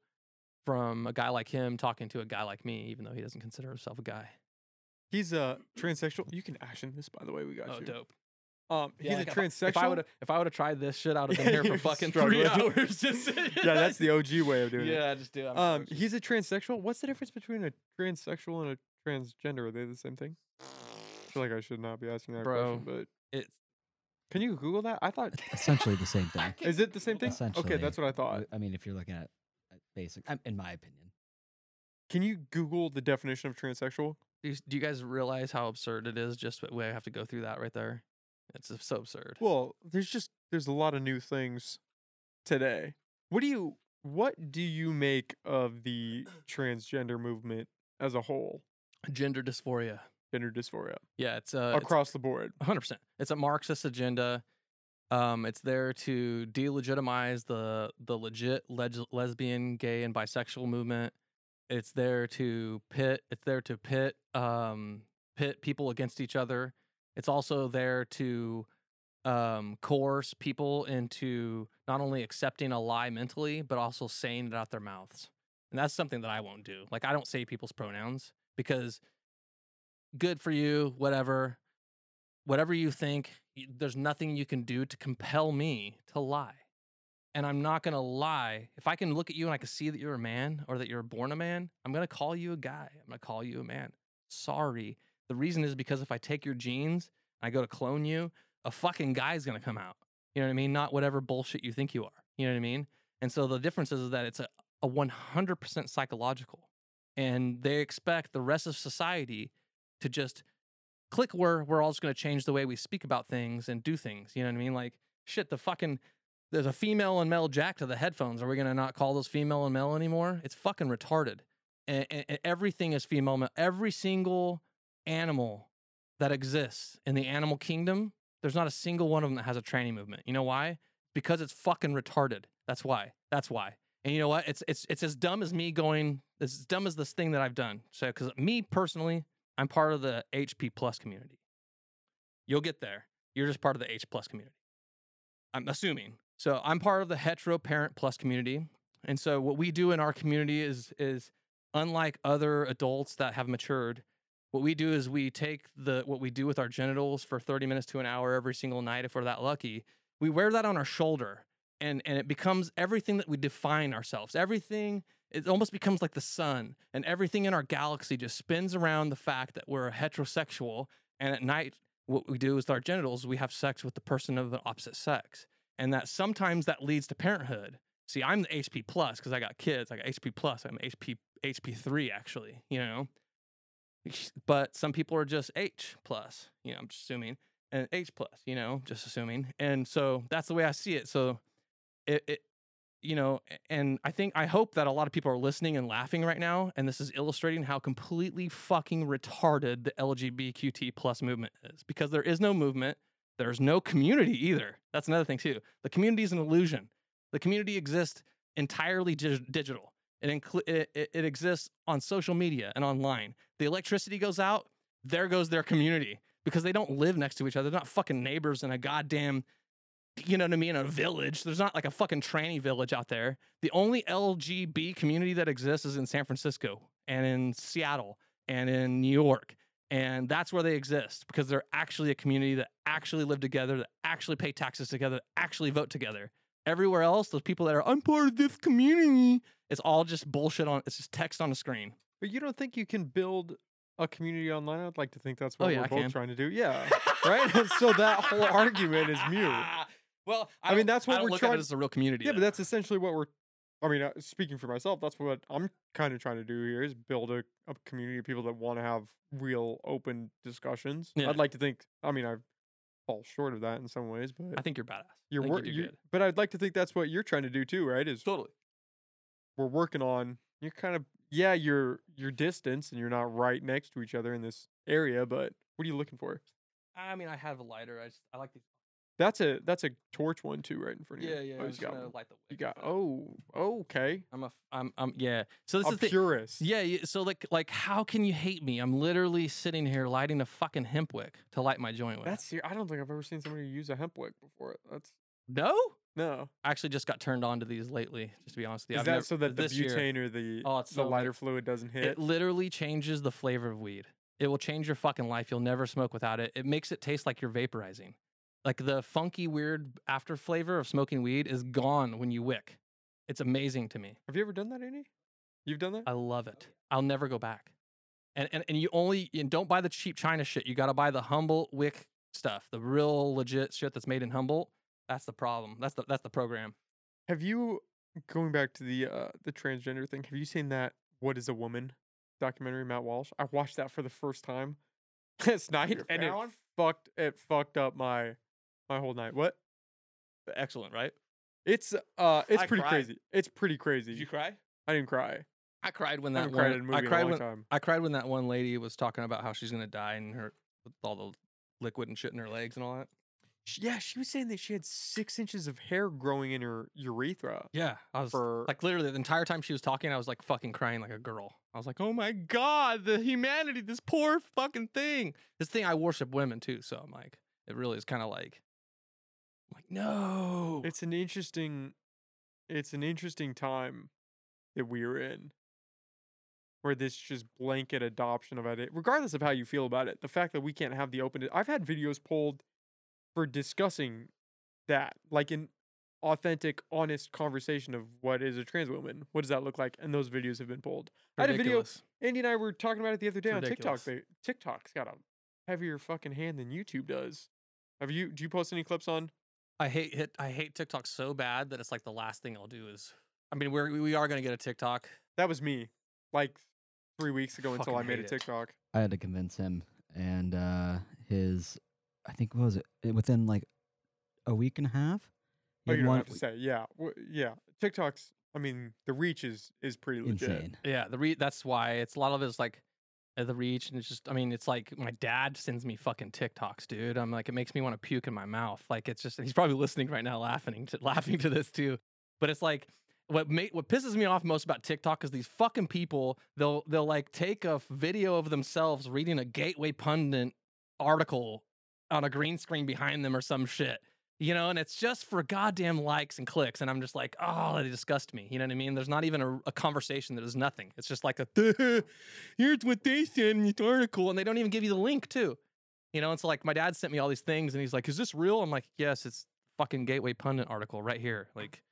from a guy like him talking to a guy like me, even though he doesn't consider himself a guy. He's a transsexual. You can action this, by the way. We got Oh, you. dope. Um, he's Yeah, a like, if I- transsexual. If I would have if I would have tried this shit, I would have Yeah, been here for fucking three hours. Just yeah, that's the OG way of doing it. yeah, just do. it. I'm Um, sorry. he's a transsexual. What's the difference between a transsexual and a transgender? Are they the same thing? I feel like I should not be asking that Bro. question, but it's Can you Google that? I thought. Essentially the same thing. Is it the same thing? Essentially, Okay, that's what I thought. I mean, if you're looking at at basic, in my opinion, Can you Google the definition of transsexual? Do you, do you guys realize how absurd it is? Just we have to go through that right there. It's so absurd. Well, there's just there's a lot of new things today. What do you what do you make of the transgender movement as a whole? Gender dysphoria. Gender dysphoria Yeah, it's uh, it's across the board. hundred percent. It's a Marxist agenda. Um, it's there to delegitimize the the legit leg- lesbian, gay, and bisexual movement. It's there to pit. It's there to pit um, pit people against each other. It's also there to um, coerce people into not only accepting a lie mentally, but also saying it out their mouths. And that's something that I won't do. Like I don't say people's pronouns because good for you, whatever whatever you think, there's nothing you can do to compel me to lie. And I'm not going to lie. If I can look at you and I can see that you're a man or that you're born a man, I'm going to call you a guy. I'm going to call you a man. Sorry. The reason is because if I take your genes and I go to clone you, a fucking guy's to come out. You know what I mean? Not whatever bullshit you think you are. You know what I mean? And so the difference is, is that it's a, a 100% psychological. And they expect the rest of society to just click where we're all just going to change the way we speak about things and do things. You know what I mean? Like, shit, the fucking, there's a female and male jack to the headphones. Are we going to not call those female and male anymore? It's fucking retarded. And, and, and everything is female, male. Every single animal that exists in the animal kingdom, there's not a single one of them that has a tranny movement. You know why? Because it's fucking retarded. That's why. That's why. And you know what? It's it's it's as dumb as me going. It's as dumb as this thing that I've done. So, because me personally, I'm part of the HP plus community. You'll get there. You're just part of the H plus community. I'm assuming. So I'm part of the hetero parent plus community. And so what we do in our community is is unlike other adults that have matured, what we do is we take the what we do with our genitals for 30 minutes to an hour every single night if we're that lucky. We wear that on our shoulder and and it becomes everything that we define ourselves. Everything it almost becomes like the sun and everything in our galaxy just spins around the fact that we're a heterosexual and at night what we do with our genitals we have sex with the person of the opposite sex and that sometimes that leads to parenthood see i'm the hp plus because i got kids i got hp plus i'm hp hp3 actually you know but some people are just h plus you know i'm just assuming and h plus you know just assuming and so that's the way i see it so it, it you know, and I think I hope that a lot of people are listening and laughing right now, and this is illustrating how completely fucking retarded the LGBTQT plus movement is because there is no movement, there's no community either. That's another thing too. The community is an illusion. The community exists entirely dig- digital. It, inclu- it, it it exists on social media and online. The electricity goes out, there goes their community because they don't live next to each other. They're not fucking neighbors in a goddamn you know what I mean, a village. There's not like a fucking tranny village out there. The only LGB community that exists is in San Francisco and in Seattle and in New York. And that's where they exist because they're actually a community that actually live together, that actually pay taxes together, that actually vote together. Everywhere else, those people that are, I'm part of this community, it's all just bullshit on, it's just text on a screen. But you don't think you can build a community online? I'd like to think that's Oh, what yeah, we're I both can. trying to do. Yeah. right? so that whole argument is mute. Well, I mean, that's what I we're trying- at it as a real community. Yeah, but that's essentially what we're. I mean, uh, speaking for myself, that's what I'm kind of trying to do here is build a, a community of people that want to have real open discussions. Yeah. I'd like to think. I mean, I fall short of that in some ways, but I think you're badass. You're, wor- you do you good. But I'd like to think that's what you're trying to do too, right? Is Totally. We're working on. You're kind of yeah, you're you're distance and you're not right next to each other in this area, but what are you looking for? I mean, I have a lighter. I just I like these. That's a that's a torch one too, right in front of you. Yeah, yeah. Oh, just got one. light the. You got oh okay. I'm a. I'm. I'm. Yeah. So this a is the. purist. Yeah, yeah. So like, like, how can you hate me? I'm literally sitting here lighting a fucking hemp wick to light my joint with. That's I don't think I've ever seen somebody use a hemp wick before. That's no. No. I actually just got turned on to these lately. Just to be honest with you, Is I've that never- so that the this year, butane or the Oh, the so lighter fluid doesn't hit? It literally changes the flavor of weed. It will change your fucking life. You'll never smoke without it. It makes it taste like you're vaporizing. Like the funky, weird after flavor of smoking weed is gone when you wick. It's amazing to me. Have you ever done that, Andy? You've done that? I love it. I'll never go back. And and, and you only and don't buy the cheap China shit. You got to buy the humble wick stuff, the real legit shit that's made in Humboldt. That's the problem. That's the that's the program. Have you going back to the uh the transgender thing? Have you seen that What is a Woman documentary, Matt Walsh? I watched that for the first time last night, and it one? fucked it fucked up my my whole night. What? Excellent, right? It's uh it's I pretty cried. crazy. It's pretty crazy. Did you cry? I didn't cry. I cried when I that haven't one. cried in a movie I cried when time. I cried when that one lady was talking about how she's gonna die and her with all the liquid and shit in her legs and all that. Yeah, she was saying that she had six inches of hair growing in her urethra. Yeah, I was For- like literally the entire time she was talking, I was like fucking crying like a girl. I was like, oh my god, the humanity, this poor fucking thing. This thing, I worship women too, so I'm like, it really is kind of like, I'm like no. It's an interesting it's an interesting time that we're in. Where this just blanket adoption of it, regardless of how you feel about it, the fact that we can't have the open I've had videos pulled for discussing that, like an authentic, honest conversation of what is a trans woman, what does that look like, and those videos have been pulled. I had a video Andy and I were talking about it the other day on. TikTok. Ba- TikTok's got a heavier fucking hand than YouTube does. Have you? Do you post any clips on? I hate hit. I hate TikTok so bad that it's like the last thing I'll do is. I mean, we're we are gonna get a TikTok. That was me, like three weeks ago until I made a hate it. TikTok. I had to convince him, and uh, his, I think what was it within like a week and a half. he Oh, had you don't one- have to say. Yeah, w- yeah. TikTok's. I mean, the reach is is pretty legit. insane. Yeah, the re- that's why it's a lot of it is like uh, the reach, and it's just. I mean, it's like my dad sends me fucking TikToks, dude. I'm like, it makes me want to puke in my mouth. Like it's just. He's probably listening right now, laughing to laughing to this too. But it's like what ma- what pisses me off most about TikTok is these fucking people. They'll they'll like take a video of themselves reading a Gateway Pundit article on a green screen behind them or some shit. You know, and it's just for goddamn likes and clicks. And I'm just like, oh, they disgust me. You know what I mean? There's not even a, a conversation. There's nothing. It's just like a, here's what they said in this article. And they don't even give you the link, too. You know, it's like my dad sent me all these things and he's like, is this real? I'm like, yes, it's fucking Gateway Pundit article right here. Like,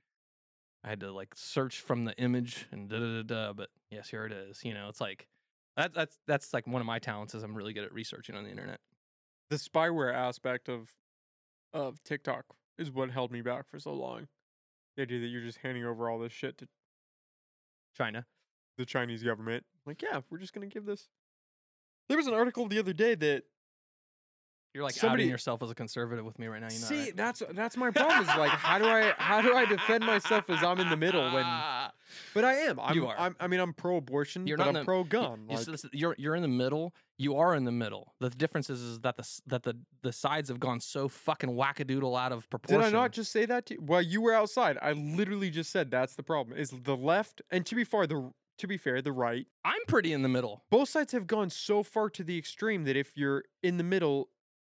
I had to like search from the image and da da da da. But yes, here it is. You know, it's like, that, that's that's like one of my talents is I'm really good at researching on the internet. The spyware aspect of of TikTok is what held me back for so long. The idea that you're just handing over all this shit to China. the Chinese government. Like, yeah, we're just gonna give this. There was an article the other day that You're like Somebody- outing yourself as a conservative with me right now. You know see that's that's my problem. Is like, how do I how do I defend myself as I'm in the middle when? But I am. I'm, You are. I'm, I mean, I'm pro-abortion, You're but not I'm pro-gun. You, like, you're, you're in the middle. You are in the middle. The difference is, is that the that the the sides have gone so fucking wackadoodle out of proportion. Did I not just say that to you? Well, you were outside. I literally just said that's the problem. Is the left and to be fair, the to be fair, the right. I'm pretty in the middle. Both sides have gone so far to the extreme that if you're in the middle,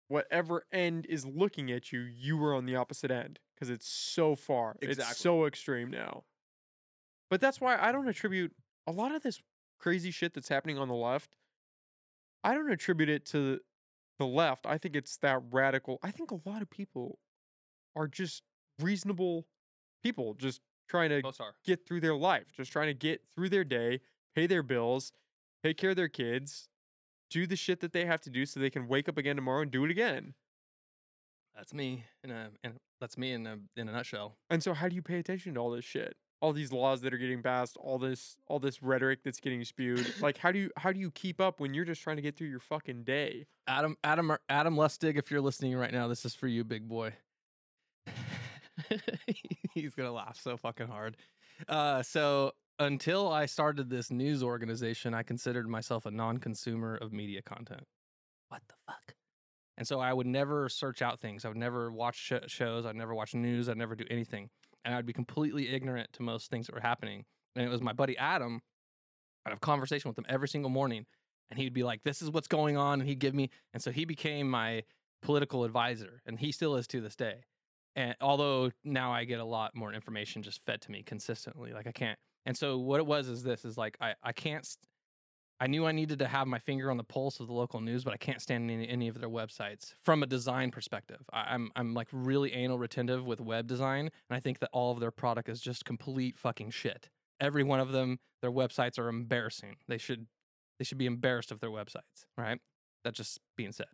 whatever end is looking at you, you are on the opposite end because it's so far. Exactly. It's so extreme now. But that's why I don't attribute a lot of this crazy shit that's happening on the left. I don't attribute it to the left. I think it's that radical. I think a lot of people are just reasonable people just trying to oh, get through their life, just trying to get through their day, pay their bills, take care of their kids, do the shit that they have to do so they can wake up again tomorrow and do it again. That's me in a in, that's me in a in a nutshell. And so how do you pay attention to all this shit? All these laws that are getting passed, all this all this rhetoric that's getting spewed. like how do you how do you keep up when you're just trying to get through your fucking day? Adam Adam Adam Lustig, if you're listening right now, this is for you, big boy. He's gonna laugh so fucking hard. Uh, so until I started this news organization, I considered myself a non-consumer of media content. What the fuck? And so I would never search out things. I would never watch sh- shows. I'd never watch news. I'd never do anything. And I'd be completely ignorant to most things that were happening. And it was my buddy Adam. I'd have conversation with him every single morning. And he'd be like, this is what's going on. And he'd give me, and so he became my political advisor. And he still is to this day. And although now I get a lot more information just fed to me consistently, like I can't. And so what it was is this is like, I, I can't, st- I knew I needed to have my finger on the pulse of the local news, but I can't stand any, any of their websites from a design perspective. I, I'm I'm like really anal retentive with web design, and I think that all of their product is just complete fucking shit. Every one of them, their websites are embarrassing. They should they should be embarrassed of their websites, right? That just being said.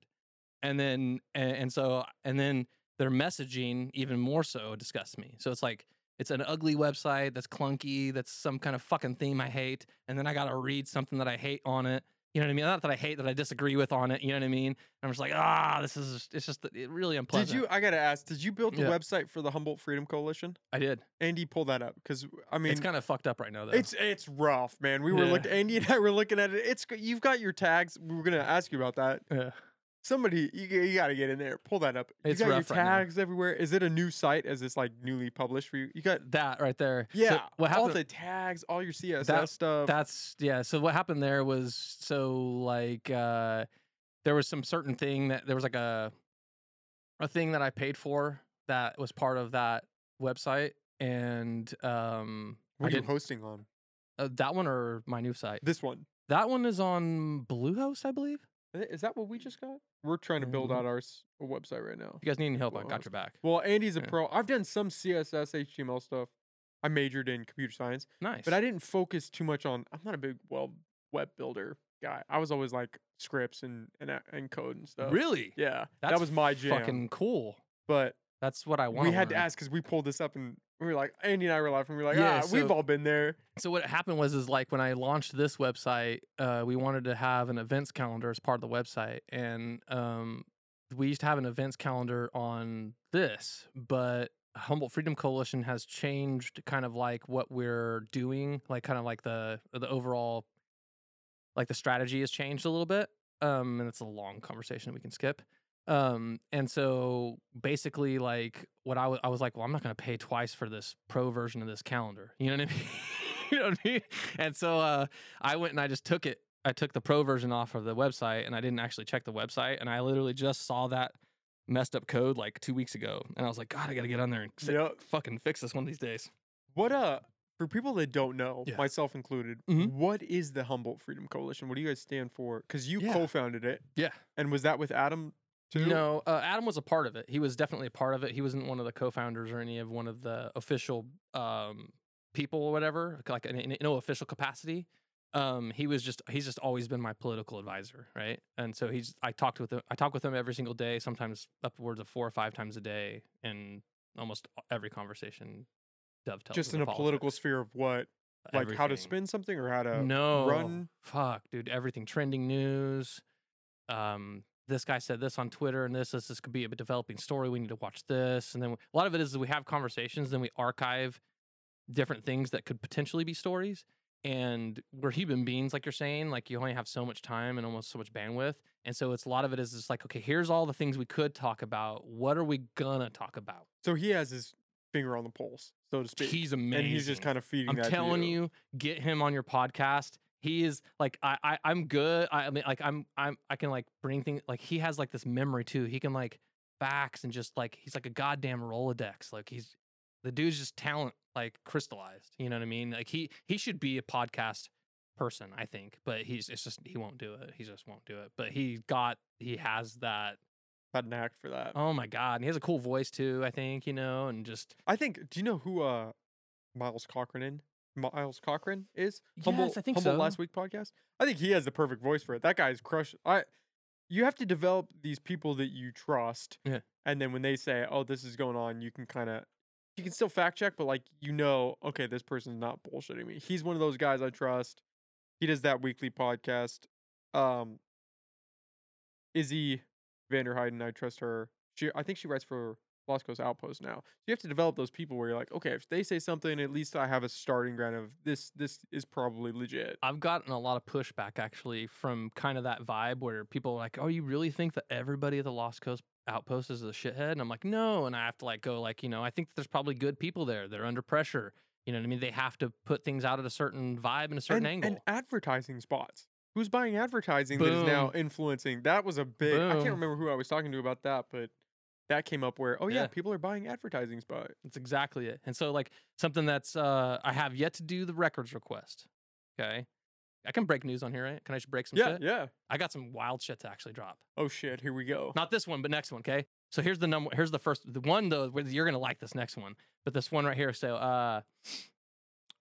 and then and, and so and then their messaging even more so disgusts me. So it's like it's an ugly website that's clunky, that's some kind of fucking theme I hate, and then I gotta read something that I hate on it. You know what I mean? Not that I hate that I disagree with on it. You know what I mean? I'm just like, ah, this is it's just it really unpleasant. Did you? I gotta ask. Did you build the Yeah. website for the Humboldt Freedom Coalition? I did. Andy, pull that up because I mean, it's kind of fucked up right now, though. It's it's rough, man. We were Yeah. looking. Andy and I were looking at it. It's you've got your tags. We were gonna ask you about that. yeah. Somebody, you, you got to get in there. Pull that up. It's you got your rough right now. tags everywhere. Is it a new site? Is this like newly published for you? You got that right there. So yeah. what all happened? the tags, all your CSS That- stuff. That's yeah. So what happened there was so like uh there was some certain thing that there was like a a thing that I paid for that was part of that website and um I what are you hosting on? uh, that one or my new site. This one. That one is on Bluehost, I believe. Is that what we just got? We're trying to build Mhm. out our s- website right now. If you guys need any help, I got your back. Well, Andy's a Yeah. pro. I've done some CSS, HTML stuff. I majored in computer science, Nice. but I didn't focus too much on. I'm not a big well web builder guy. I was always like scripts and and, and code and stuff. really Yeah, That's that was my jam. fucking cool. but That's what I want. we had to ask because we pulled this up and we were like, Andy and I were laughing. We were like, Yeah, ah, we've all been there. So what happened was is like when I launched this website, uh, we wanted to have an events calendar as part of the website, and um, we used to have an events calendar on this, but Humboldt Freedom Coalition has changed kind of like what we're doing, like kind of like the the overall, like the strategy has changed a little bit. Um, and it's a long conversation we can skip. Um, and so basically, like what I was like, well, I'm not going to pay twice for this pro version of this calendar. You know what I mean? you know what I mean? And so uh, I went and I just took it. I took the pro version off of the website, and I didn't actually check the website. And I literally just saw that messed up code like two weeks ago, and I was like, God, I got to get on there and si- Yep. fucking fix this one of these days. What uh for people that don't know, Yeah. myself included, Mhm. what is the Humboldt Freedom Coalition? What do you guys stand for? Because you Yeah. co-founded it, Yeah. and was that with Adam too? No, uh, Adam was a part of it. He was definitely a part of it. He wasn't one of the co-founders or any of one of the official um, people or whatever, like in, in no official capacity. Um, he was just he's just always been my political advisor, right? And so he's I talked with him. I talk with him every single day, sometimes upwards of four or five times a day, and almost every conversation dovetails. Just in a political sphere of what, like how to spin something or how to no run. fuck dude everything trending news um this guy said this on twitter and this this, this could be a developing story we need to watch this. And then a lot of it is we have conversations then we archive different things that could potentially be stories. And we're human beings like you're saying like you only have so much time and almost so much bandwidth. And so it's a lot of it is just like okay here's all the things we could talk about. What are we gonna talk about? So he has his finger on the pulse, so to speak. he's amazing and he's just kind of feeding I'm telling you, get him on your podcast. He is like I, I I'm good. I, I mean like I'm I'm I can like bring things like he has like this memory too. He can like facts and just like he's like a goddamn Rolodex. Like he's the dude's just talent like crystallized. You know what I mean? Like he he should be a podcast person, I think. But he's it's just he won't do it. He just won't do it. But he got he has that Got an act for that. oh my god. And he has a cool voice too, I think, you know, and just I think. Do you know who uh Miles Cochran in? Miles Cochran is Yes, I think Humboldt so. Last Week podcast. I think he has the perfect voice for it. That guy's crushed. I. You have to develop these people that you trust. Yeah. And then when they say, "Oh, this is going on," you can kind of. You can still fact check, but like you know, okay, this person's not bullshitting me. He's one of those guys I trust. He does that weekly podcast. Um. Izzy Vanderheiden, I trust her. She, I think she writes for Lost Coast Outpost now. So you have to develop those people where you're like, okay, if they say something, at least I have a starting ground of this. This is probably legit. I've gotten a lot of pushback actually from kind of that vibe where people are like, "Oh, you really think that everybody at the Lost Coast Outpost is a shithead?" And I'm like, "No," and I have to like go like, you know, I think there's probably good people there. They're under pressure. You know what I mean? They have to put things out at a certain vibe and a certain and, angle. and advertising spots. Who's buying advertising that is now influencing? That was a big. I can't remember who I was talking to about that, but that came up where, oh yeah, Yeah. people are buying advertising spot. That's exactly it. And so like something that's uh I have yet to do the records request. Okay. I can break news on here, right? Can I just break some Yeah, shit? yeah. I got some wild shit to actually drop. Oh shit, here we go. Not this one, but next one. Okay. So here's the number. Here's the first. The one though, where you're gonna like this next one, but this one right here. So, uh,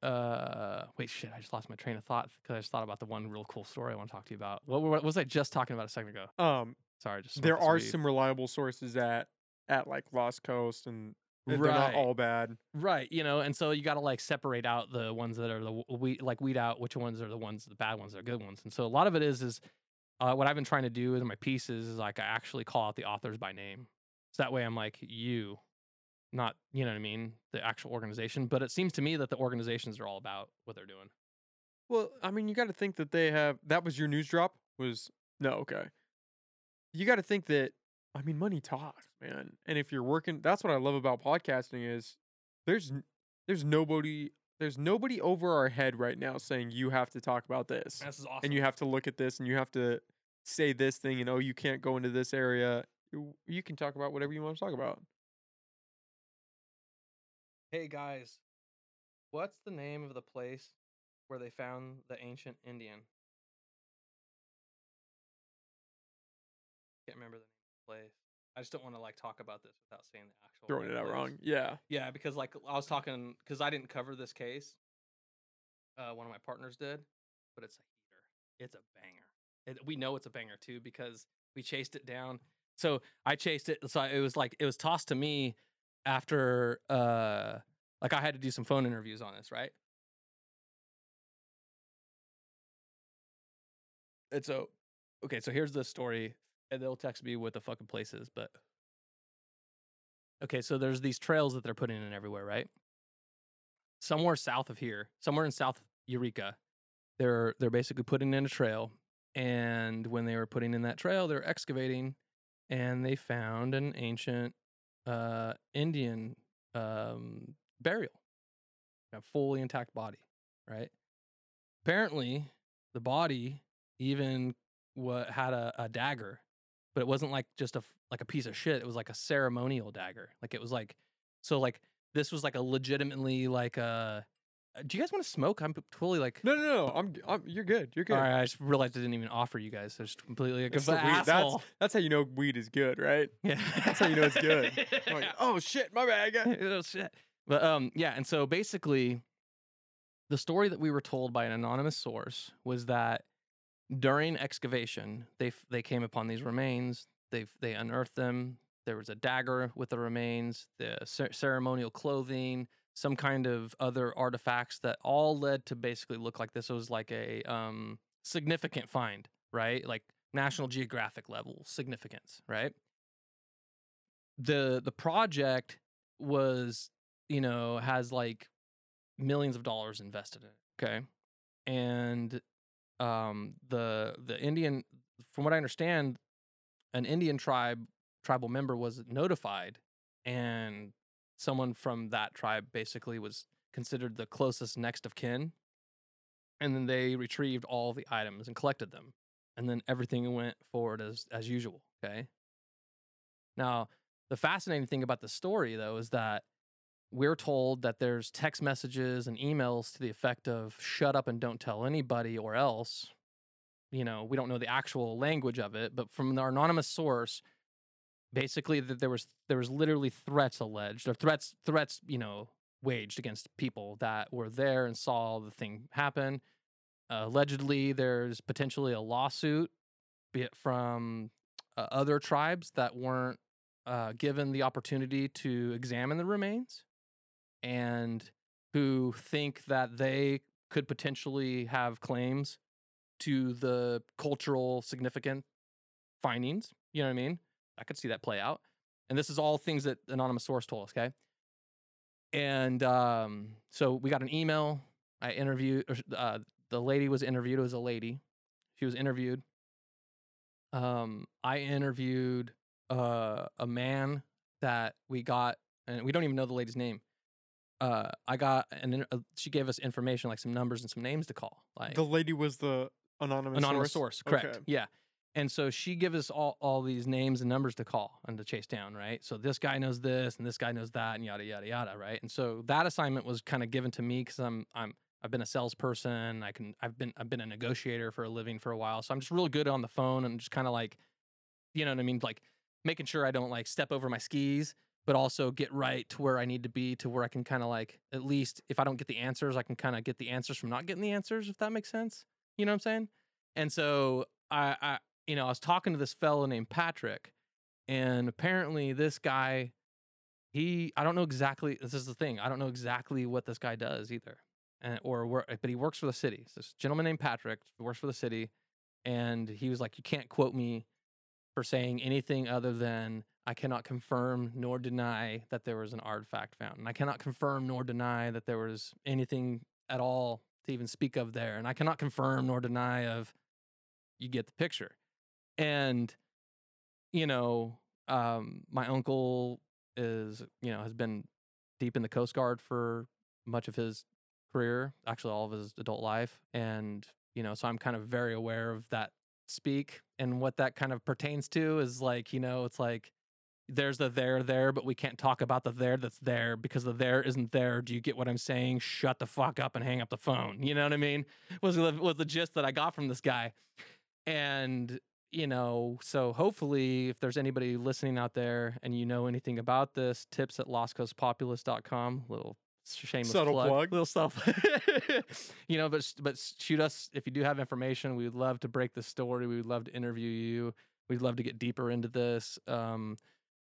uh, wait, shit. I just lost my train of thought because I just thought about the one real cool story I want to talk to you about. What, what was I just talking about a second ago? Um, Sorry, just there are some reliable sources at at like Lost Coast, and they're Right. not all bad. Right, you know, and so you got to like separate out the ones that are the we like weed out which ones are the ones, the bad ones, are good ones. And so a lot of it is, is uh, what I've been trying to do in my pieces is like I actually call out the authors by name. So that way I'm like you, not you know what I mean, the actual organization. But it seems to me that the organizations are all about what they're doing. Well, I mean, you got to think that they have. That was your news drop. Was no okay. You got to think that. I mean, money talks, man. And if you're working, that's what I love about podcasting is there's there's nobody there's nobody over our head right now saying you have to talk about this This is awesome. and you have to look at this and you have to say this thing and oh you can't go into this area. You, you can talk about whatever you want to talk about. hey guys, what's the name of the place where they found the ancient Indian? Can't remember the the place. I just don't want to like talk about this without saying the actual Throwing it out place. wrong. Yeah. Yeah, because like I was talking because I didn't cover this case. Uh, one of my partners did, but it's a heater. It's a banger. It, we know it's a banger too because we chased it down. So I chased it. So it was like it was tossed to me after uh like I had to do some phone interviews on this, right? And so okay, so here's the story. And they'll text me what the fucking place is, but Okay, so there's these trails that they're putting in everywhere, right? Somewhere south of here, somewhere in South Eureka, they're they're basically putting in a trail. And when they were putting in that trail, they're excavating and they found an ancient uh Indian um burial. A fully intact body, right? Apparently, the body even what had a, a dagger but it wasn't like just a like a piece of shit. It was like a ceremonial dagger. Like it was like so like this was like a legitimately like a. uh, Do you guys want to smoke? I'm totally like. No, no, no. I'm, I'm you're good. You're good. All right, I just realized I didn't even offer you guys. I just completely like the weed. That's that's how you know weed is good, right? yeah, That's how you know it's good. Like, oh shit, my bag. Oh shit. But um, yeah, and so basically, the story that we were told by an anonymous source was that during excavation, they they came upon these remains. They they unearthed them. There was a dagger with the remains, the cer- ceremonial clothing, some kind of other artifacts that all led to basically look like this was like a um significant find, right? Like National Geographic level significance, right? The the project was, you know, has like millions of dollars invested in it. Okay. And um the the Indian from what I understand, an Indian tribe tribal member was notified and someone from that tribe basically was considered the closest next of kin. And then they retrieved all the items and collected them. And then everything went forward as as usual. Okay. Now, the fascinating thing about the story though is that we're told that there's text messages and emails to the effect of shut up and don't tell anybody or else you know we don't know the actual language of it but from our anonymous source basically that there was there was literally threats alleged or threats threats you know waged against people that were there and saw the thing happen. Uh, allegedly there's potentially a lawsuit be it from uh, other tribes that weren't uh, given the opportunity to examine the remains and who think that they could potentially have claims to the cultural significant findings. You know what I mean? I could see that play out. And this is all things that anonymous source told us. Okay. And um, so we got an email. I interviewed. Uh, the lady was interviewed. It was a lady. She was interviewed. Um, I interviewed uh, a man that we got, and we don't even know the lady's name. Uh, I got, and uh, she gave us information like some numbers and some names to call. Like The lady was the anonymous anonymous source. source, correct? Okay. Yeah. And so she gives us all, all these names and numbers to call and to chase down, right? So this guy knows this and this guy knows that and yada yada yada, right? And so that assignment was kind of given to me because I'm I'm I've been a salesperson. I can I've been I've been a negotiator for a living for a while, so I'm just really good on the phone and just kind of like, you know what I mean, like making sure I don't like step over my skis, but also get right to where I need to be to where I can kind of like at least if I don't get the answers, I can kind of get the answers from not getting the answers, if that makes sense. You know what I'm saying? And so I, I you know, I was talking to this fellow named Patrick, and apparently this guy, he, I don't know exactly. This is the thing. I don't know exactly what this guy does either, and or where, eh, but he works for the city. So this gentleman named Patrick works for the city, and he was like, "You can't quote me for saying anything other than I cannot confirm nor deny that there was an artifact found, and I cannot confirm nor deny that there was anything at all to even speak of there, and I cannot confirm nor deny of." You get the picture, and you know, um, my uncle is you know has been deep in the Coast Guard for much of his career, actually all of his adult life, and you know, so I'm kind of very aware of that speak and what that kind of pertains to is like you know it's like there's the there there but we can't talk about the there that's there because the there isn't there. Do you get what i'm saying? Shut the fuck up and hang up the phone. You know what i mean? Was the, was the gist that i got from this guy. And you know so hopefully if there's anybody listening out there and you know anything about this tips at lostcoastpopulist.com little shameless Subtle plug. little stuff. You know but but shoot us if you do have information we would love to break the story. We would love to interview you. We'd love to get deeper into this. Um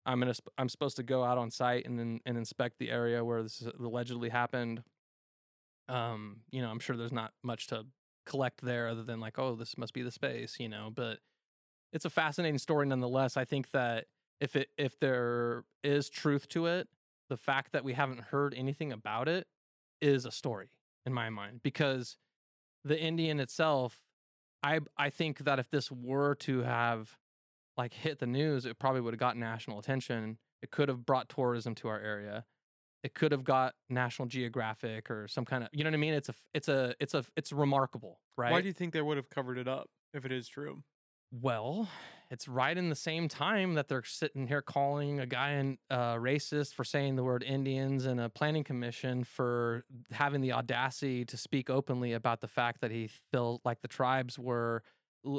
i'm gonna sp- i'm supposed to go out on site and then and inspect the area where this allegedly happened. Um you know i'm sure there's not much to collect there other than like oh this must be the space you know but it's a fascinating story nonetheless. I think that if it if there is truth to it the fact that we haven't heard anything about it is a story in my mind because the indian itself i i think that if this were to have like hit the news it probably would have got national attention it could have brought tourism to our area it could have got national geographic or some kind of you know what i mean it's a it's a it's a it's remarkable right Why do you think they would have covered it up if it is true? well, it's right in the same time that they're sitting here calling a guy in uh, racist for saying the word Indians and a planning commission for having the audacity to speak openly about the fact that he felt like the tribes were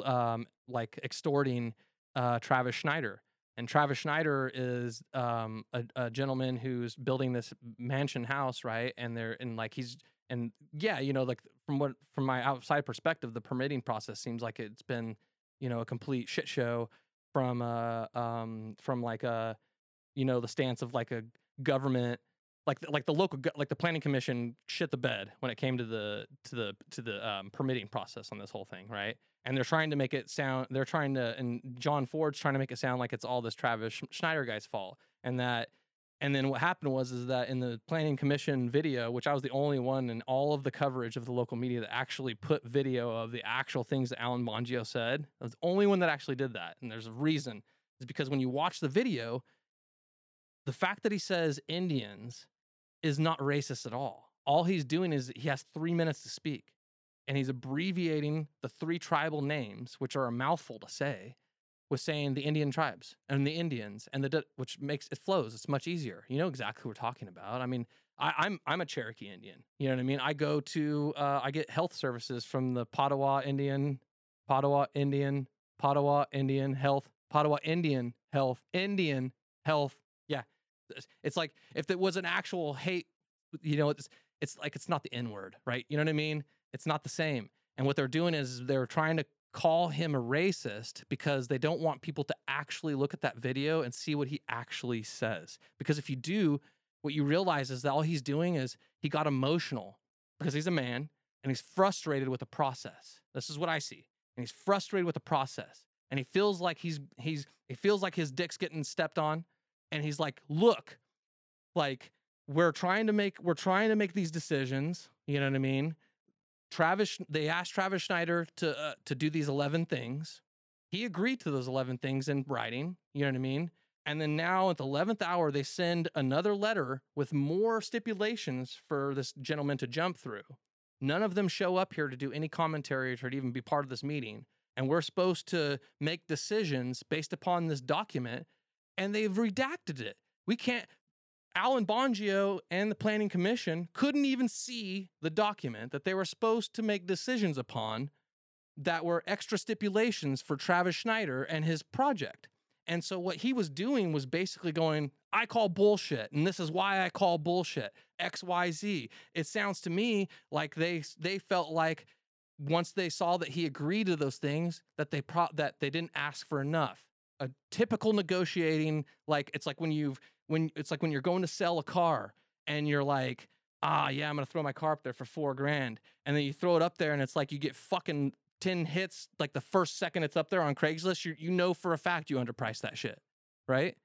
um, like extorting uh, Travis Schneider. And Travis Schneider is um, a, a gentleman who's building this mansion house, right? And they're and like he's and yeah, you know, like from what from my outside perspective, the permitting process seems like it's been you know a complete shit show from uh um from like a you know the stance of like a government like the, like the local like the planning commission shit the bed when it came to the to the to the um, permitting process on this whole thing right and they're trying to make it sound they're trying to and John Ford's trying to make it sound like it's all this Travis Sch- Schneider guy's fault and that and then what happened was is that in the planning commission video, which I was the only one in all of the coverage of the local media that actually put video of the actual things that Alan Bongio said, I was the only one that actually did that. And there's a reason. Is because when you watch the video, the fact that he says Indians is not racist at all. All he's doing is he has three minutes to speak, and he's abbreviating the three tribal names, which are a mouthful to say, with saying the Indian tribes and the Indians and the which makes it flows. It's much easier. You know exactly who we're talking about. I mean, I, I'm I'm a Cherokee Indian. You know what I mean? I go to uh, I get health services from the Padawa Indian, Padawa Indian, Padawa Indian Health, Padawa Indian Health, Indian Health. Yeah, it's- it's like if it was an actual hate, you know, it's it's like it's not the N word, right? You know what I mean? It's not the same. And what they're doing is they're trying to call him a racist because they don't want people to actually look at that video and see what he actually says. Because if you do, what you realize is that all he's doing is he got emotional because he's a man and he's frustrated with the process. This is what I see. And he's frustrated with the process. And he feels like he's he's he feels like his dick's getting stepped on. And he's like, look, like we're trying to make we're trying to make these decisions. You know what I mean? Travis, they asked Travis Schneider to uh, to do these eleven things. He agreed to those eleven things in writing. You know what I mean? And then now at the eleventh hour, they send another letter with more stipulations for this gentleman to jump through. None of them show up here to do any commentary or to even be part of this meeting. And we're supposed to make decisions based upon this document, and they've redacted it. We can't. Alan Bongio and the Planning Commission couldn't even see the document that they were supposed to make decisions upon that were extra stipulations for Travis Schneider and his project. And so what he was doing was basically going, I call bullshit, and this is why I call bullshit. XYZ. It sounds to me like they they felt like once they saw that he agreed to those things, that they pro- that they didn't ask for enough. A typical negotiating, like it's like when you've when it's like when you're going to sell a car and you're like, ah, yeah, I'm gonna throw my car up there for four grand, and then you throw it up there and it's like you get fucking ten hits like the first second it's up there on Craigslist. You you know for a fact you underpriced that shit, right?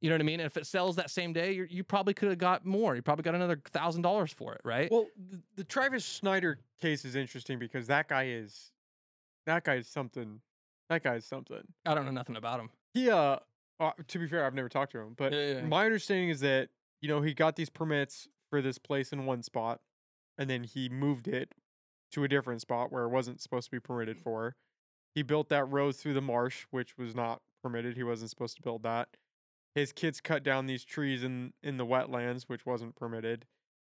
You know what I mean? And if it sells that same day, you you probably could have got more. You probably got another thousand dollars for it, right? Well, the, the Travis Schneider case is interesting because that guy is that guy is something. That guy is something. I don't know nothing about him. He uh, uh to be fair, I've never talked to him, but Yeah, yeah, my understanding is that you know he got these permits for this place in one spot, and then he moved it to a different spot where it wasn't supposed to be permitted for. He built that road through the marsh, which was not permitted. He wasn't supposed to build that. His kids cut down these trees in in the wetlands, which wasn't permitted.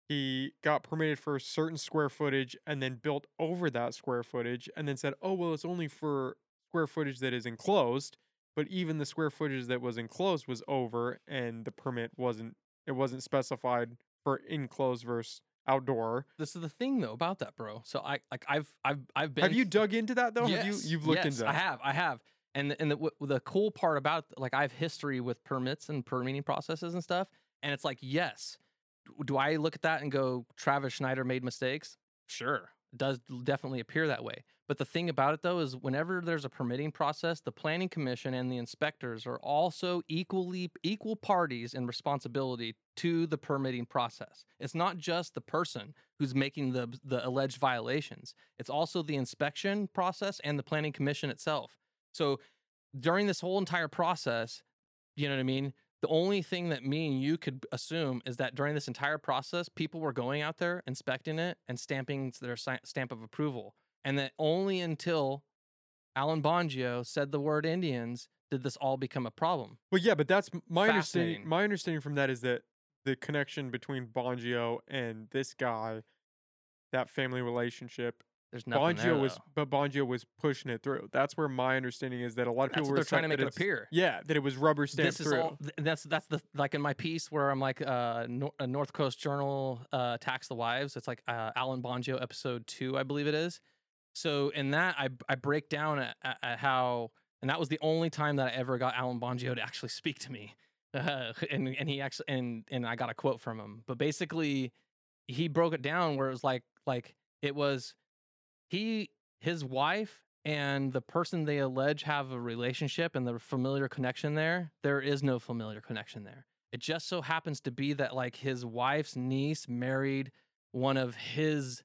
He got permitted for a certain square footage and then built over that square footage and then said, "Oh, well, it's only for square footage that is enclosed." But even the square footage that was enclosed was over and the permit wasn't it wasn't specified for enclosed versus outdoor. This is the thing though about that, bro. So I like I've I've I've been Have you dug into that though? Yes, Have you you've looked yes, into that? I have, I have. And the- and the, w- the cool part about like I have history with permits and permitting processes and stuff, and it's like yes, do I look at that and go Travis Schneider made mistakes? Sure, it does definitely appear that way. But the thing about it though is whenever there's a permitting process, the planning commission and the inspectors are also equally equal parties in responsibility to the permitting process. It's not just the person who's making the the alleged violations. It's also the inspection process and the planning commission itself. So during this whole entire process, you know what I mean? The only thing that me and you could assume is that during this entire process, people were going out there, inspecting it, and stamping their stamp of approval. And that only until Alan Bongio said the word Indians did this all become a problem. Well, yeah, but that's my understanding. My understanding from that is that the connection between Bongio and this guy, that family relationship, There's nothing there, Bongio was, though. but Bongio was pushing it through. That's where my understanding is that a lot of That's people were trying to make it appear. Yeah, that it was rubber stamped this is through. all that's that's the like in my piece where I'm like uh, Nor- uh North Coast Journal uh tax the wives. It's like uh, Alan Bongio episode two, I believe it is. So in that, I I break down at, at, how, and that was the only time that I ever got Alan Bongio to actually speak to me, uh, and and he actually and and I got a quote from him. But basically, he broke it down where it was like like it was he his wife and the person they allege have a relationship and the familiar connection there there is no familiar connection there it just so happens to be that like his wife's niece married one of his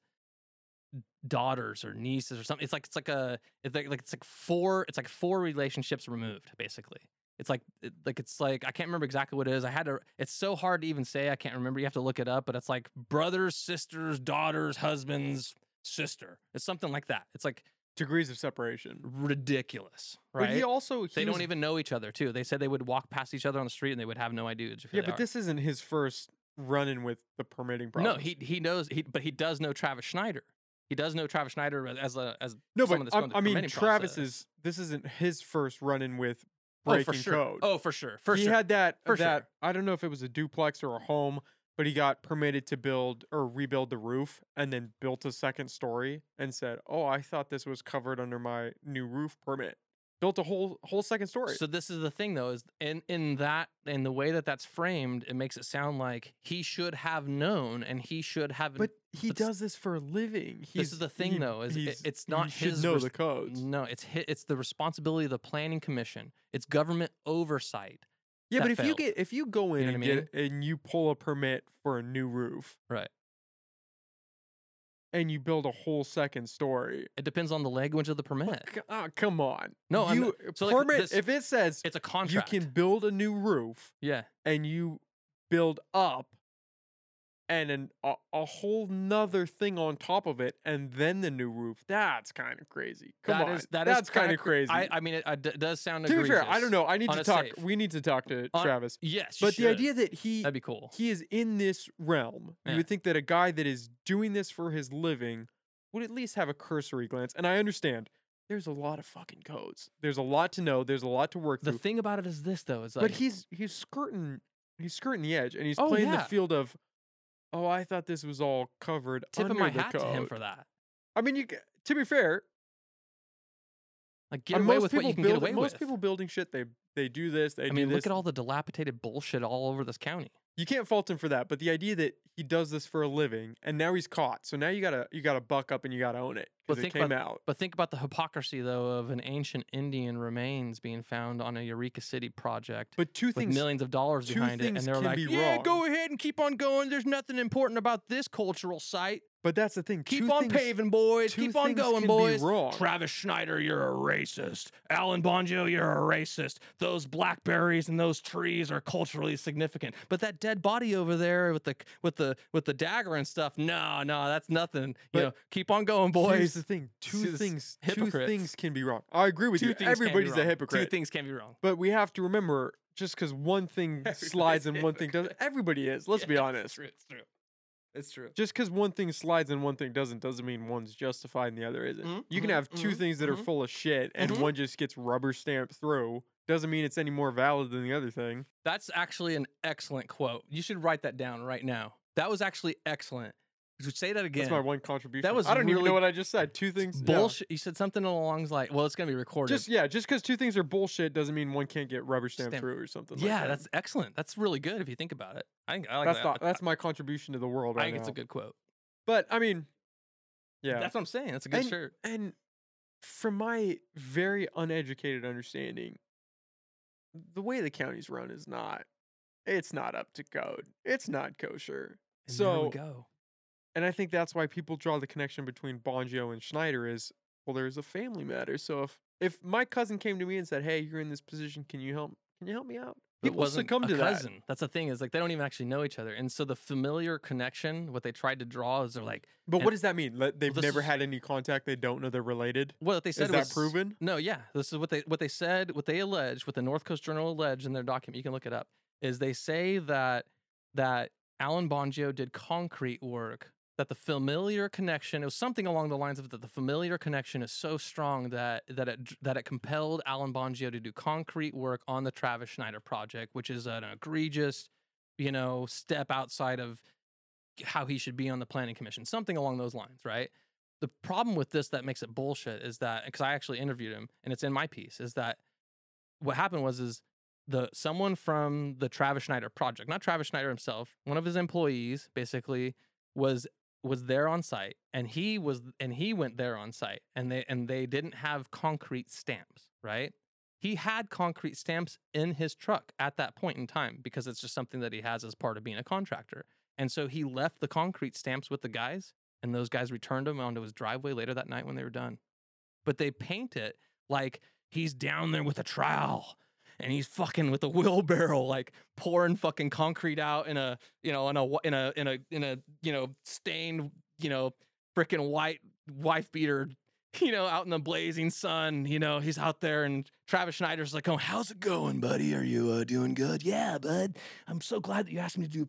daughters or nieces or something it's like it's like a it's like, like it's like four it's like four relationships removed basically it's like it- like it's like i can't remember exactly what it is i had to it's so hard to even say i can't remember you have to look it up but it's like brothers sisters daughters husbands sister it's something like that it's like Degrees of separation. ridiculous But right he also he they was- don't even know each other too they said they would walk past each other on the street and they would have no idea who Yeah, but are. this isn't his first run-in with the permitting problem. no he he knows he but he does know travis schneider he does know travis schneider as a as no, someone but that's I'm- going through I mean, Travis process. is. This isn't his first run-in with oh breaking for sure code. oh for sure for he sure had that For that sure. I don't know if it was a duplex or a home, but he got permitted to build or rebuild the roof and then built a second story and said, "Oh, I thought this was covered under my new roof permit." Built a whole whole second story. So this is the thing though is in in that in the way that that's framed it makes it sound like he should have known and he should have but he but does this for a living. this is the thing he- though is it, it's not his know res- the codes. no it's hi- it's the responsibility of the planning commission it's government oversight Yeah, but if you get if you go in know and I get and you pull a permit for a new roof right and you build a whole second story, it depends on the language of the permit c- ah, come on. No, I'm you so, like, permit this- if it says it's a contract. you can build a new roof yeah and you build up and an, a, a whole nother thing on top of it and then the new roof. That's kind of crazy. Come That on. is- that is that's kind of crazy. I, I mean it, uh, it does sound to be fair i don't know. I need to talk safe. we need to talk to On- travis. yes but the idea that he that'd be cool. he is in this realm you would think that a guy that is doing this for his living would at least have a cursory glance and i understand. There's a lot of fucking codes. There's a lot to know. There's a lot to work the through. thing about it is this though is like but he's he's skirting he's skirting the edge and he's Oh, playing the field of oh i thought this was all covered tipping under my hat code. to him for that i mean you to be fair, Like get away most with what people you can get away most with. people building shit, they they do this. They I mean, this. look at all the dilapidated bullshit all over this county. You can't fault him for that. But the idea that he does this for a living and now he's caught, so now you gotta you gotta buck up and you gotta own it because it came about- out. But think about the hypocrisy, though, of an ancient Indian remains being found on a Eureka City project But two with things. millions of dollars behind it, and they're like, "Yeah, wrong." go ahead and keep on going. There's nothing important about this cultural site. But that's the thing. Keep two on things, paving, boys. Keep on going, boys." Travis Schneider, you're a racist. Alan Bongio, you're a racist. Those blackberries and those trees are culturally significant. But that dead body over there with the with the with the dagger and stuff, no, no, that's nothing. You But know, keep on going, boys. Here's the thing. Two things. Two things can be wrong. I agree with Two you. things can be Everybody's a hypocrite. Two things can be wrong. But we have to remember, just because one thing slides and one thing doesn't, everybody is. Let's be honest. It's true. It's true. It's true. Just because one thing slides and one thing doesn't, doesn't mean one's justified and the other isn't. Mhm, You can mhm, have 2 mhm, things that are mhm. full of shit, and Mhm. one just gets rubber stamped through. Doesn't mean it's any more valid than the other thing. That's actually an excellent quote. You should write that down right now. That was actually excellent. Say that again? That's my one contribution. That was I don't even know what I just said. Two things. yeah. bullshit. You said something along the like, well, it's gonna be recorded. Just yeah, just because two things are bullshit doesn't mean one can't get rubber stamped Stamp- through or something. like yeah, that. that's excellent. That's really good if you think about it. I think I like that's that. not, that's my contribution to the world I right think it's a good quote. But I mean, yeah, That's what I'm saying. That's a good And- shirt. and from my very uneducated understanding, the way the county's run is not. It's not up to code. It's not kosher. And there we so- go. And I think that's why people draw the connection between Bongio and Schneider is well, there's a family matter. So if if my cousin came to me and said, "Hey, you're in this position. Can you help? Can you help me out?" It People wasn't succumb a to that. cousin. That's the thing is like they don't even actually know each other, and so the familiar connection, what they tried to draw is they're like, But what does that mean? They've this never is- had any contact. They don't know they're related. what they said Is that proven? No, yeah. This is what they what they said, what they alleged, what the North Coast Journal alleged in their document. You can look it up. Is they say that that Alan Bongio did concrete work. That the familiar connection it was something along the lines of that the familiar connection is so strong that that it that it compelled Alan Bongio to do concrete work on the Travis Schneider project, which is an egregious, you know, step outside of how he should be on the planning commission, something along those lines, right? the problem with this that makes it bullshit is that because I actually interviewed him and it's in my piece is that what happened was is the someone from the Travis Schneider project, not Travis Schneider himself, one of his employees basically was was there on site and he was and he went there on site and they and they didn't have concrete stamps, right? He had concrete stamps in his truck at that point in time because it's just something that he has as part of being a contractor. And so he left the concrete stamps with the guys and those guys returned them onto his driveway later that night when they were done. But they paint it like he's down there with a trowel and he's fucking with a wheelbarrow, like pouring fucking concrete out in a you know in a in a in a in a you know stained you know freaking white wife beater. You know, out in the blazing sun, you know, he's out there and Travis Schneider's like, Oh, how's it going, buddy? Are you uh, doing good? Yeah, bud. I'm so glad that you asked me to do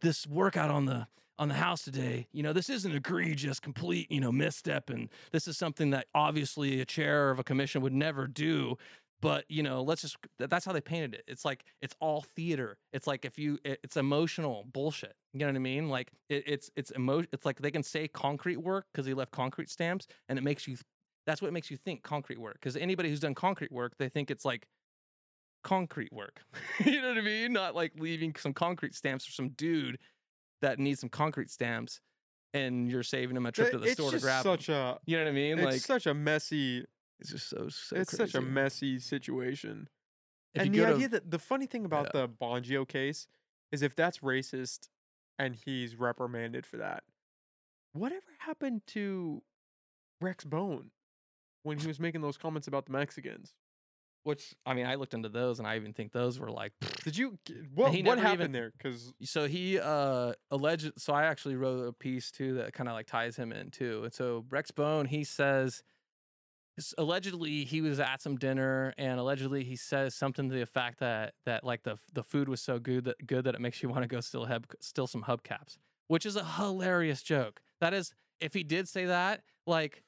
this workout on the on the house today. You know, this is an egregious, complete, you know, misstep, and this is something that obviously a chair of a commission would never do. But you know, let's just that's how they painted it. It's like it's all theater. It's like if you, it- it's emotional bullshit. You know what I mean? Like it, it's it's emo. It's like they can say concrete work because he left concrete stamps, and it makes you. That's what makes you think concrete work. Because anybody who's done concrete work, they think it's like concrete work. you know what I mean? Not like leaving some concrete stamps for some dude that needs some concrete stamps and you're saving him a trip to the it's store to grab such a. You know what I mean? It's like such a messy. It's just so so it's such a messy situation. If and the to- idea that the funny thing about the Bongio case is if that's racist and he's reprimanded for that, whatever happened to Rex Bohn when he was making those comments about the Mexicans? which I mean, I looked into those and I even think those were like Did you what what happened even- there? Because so he uh alleged so I actually wrote a piece too that kind of like ties him in too. And so Rex Bohn, he says s- allegedly he was at some dinner and allegedly he says something to the effect that that like the the food was so good that good that it makes you want to go steal hub steal some hubcaps, which is a hilarious joke. That is if he did say that, like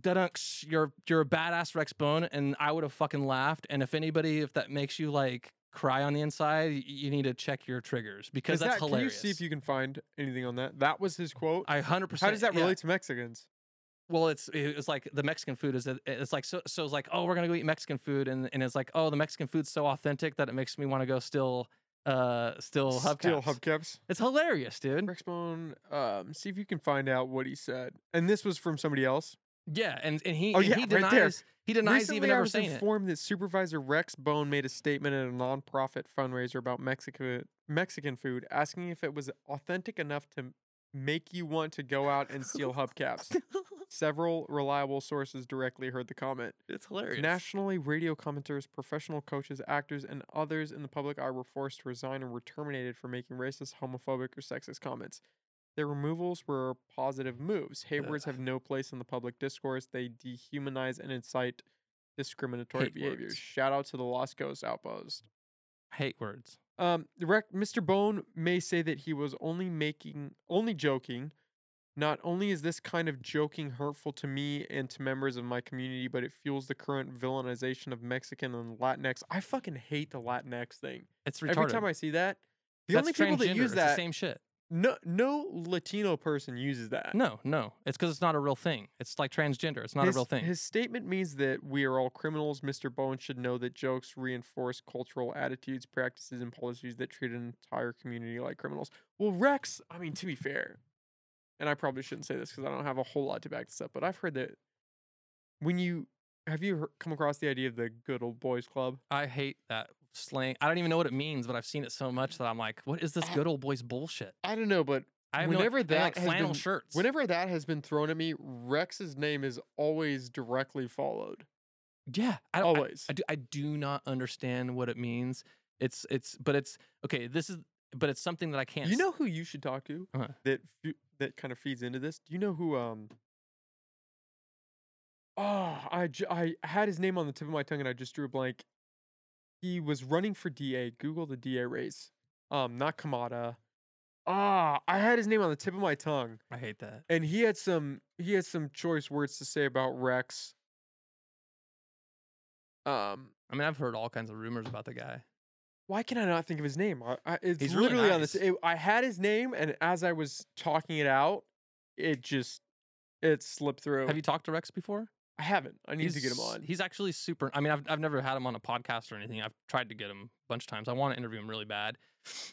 da-dunks, you're you're a badass Rex Bohn, and I would have fucking laughed. And if anybody, if that makes you like cry on the inside, you need to check your triggers because is that's that, can you hilarious. see if you can find anything on that? That was his quote. I hundred percent. How does that relate to Mexicans? Well, it's it's like the Mexican food is it's like so so it's like oh we're gonna go eat Mexican food and and it's like oh the Mexican food's so authentic that it makes me want to go still uh still hubcaps. Still hubcaps. It's hilarious, dude. Rex Bohn, um, see if you can find out what he said. And this was from somebody else. Yeah, and and he Oh, and yeah, he right there. he denies Recently, even I ever was saying it. informed that Supervisor Rex Bohn made a statement at a nonprofit fundraiser about Mexico Mexican food, asking if it was authentic enough to make you want to go out and steal hubcaps. Several reliable sources directly heard the comment. it's hilarious. Nationally, radio commenters, professional coaches, actors, and others in the public eye were forced to resign and were terminated for making racist, homophobic, or sexist comments. Their removals were positive moves. Hate words have no place in the public discourse. They dehumanize and incite discriminatory Hate behaviors. words. Shout out to the Lost Coast Outpost. Hate words. Um, the rec- Mr. Bohn may say that he was only making, only joking. Not only is this kind of joking hurtful to me and to members of my community, but it fuels the current villainization of Mexican and Latinx. I fucking hate the Latinx thing. It's retarded. Every time I see that, the That's only people that use it's that, the same shit. no, no Latino person uses that. No, no, it's because it's not a real thing. It's like transgender. It's not his, a real thing. His statement means that we are all criminals. Mr. Bohn should know that jokes reinforce cultural attitudes, practices, and policies that treat an entire community like criminals. Well, Rex, I mean, to be fair, and I probably shouldn't say this because I don't have a whole lot to back this up, but I've heard that when you have you heard, come across the idea of the good old boys club? I hate that slang. I don't even know what it means, but I've seen it so much that I'm like, what is this good old boys bullshit? I don't know, but I whenever no, I that like flannel been- shirts. whenever that has been thrown at me, Rex's name is always directly followed. yeah, I don't, I- Always. I do, I do not understand what it means. It's it's but it's okay. This is but it's something that I can't. You know who you should talk to Uh-huh. that that kind of feeds into this? Do you know who um Oh, I j- I had his name on the tip of my tongue and I just drew a blank. He was running for DA. Google the DA race. Um not Kamada. Ah, I had his name on the tip of my tongue I hate that. and he had some he had some choice words to say about Rex. Um I mean, I've heard all kinds of rumors about the guy. Why can I not think of his name? I, I, it's He's really literally on this. It, I had his name, and as I was talking it out, it just it slipped through. Have you talked to Rex before? I haven't. I need to get him on. He's actually super. I mean, I've I've never had him on a podcast or anything. I've tried to get him a bunch of times. I want to interview him really bad.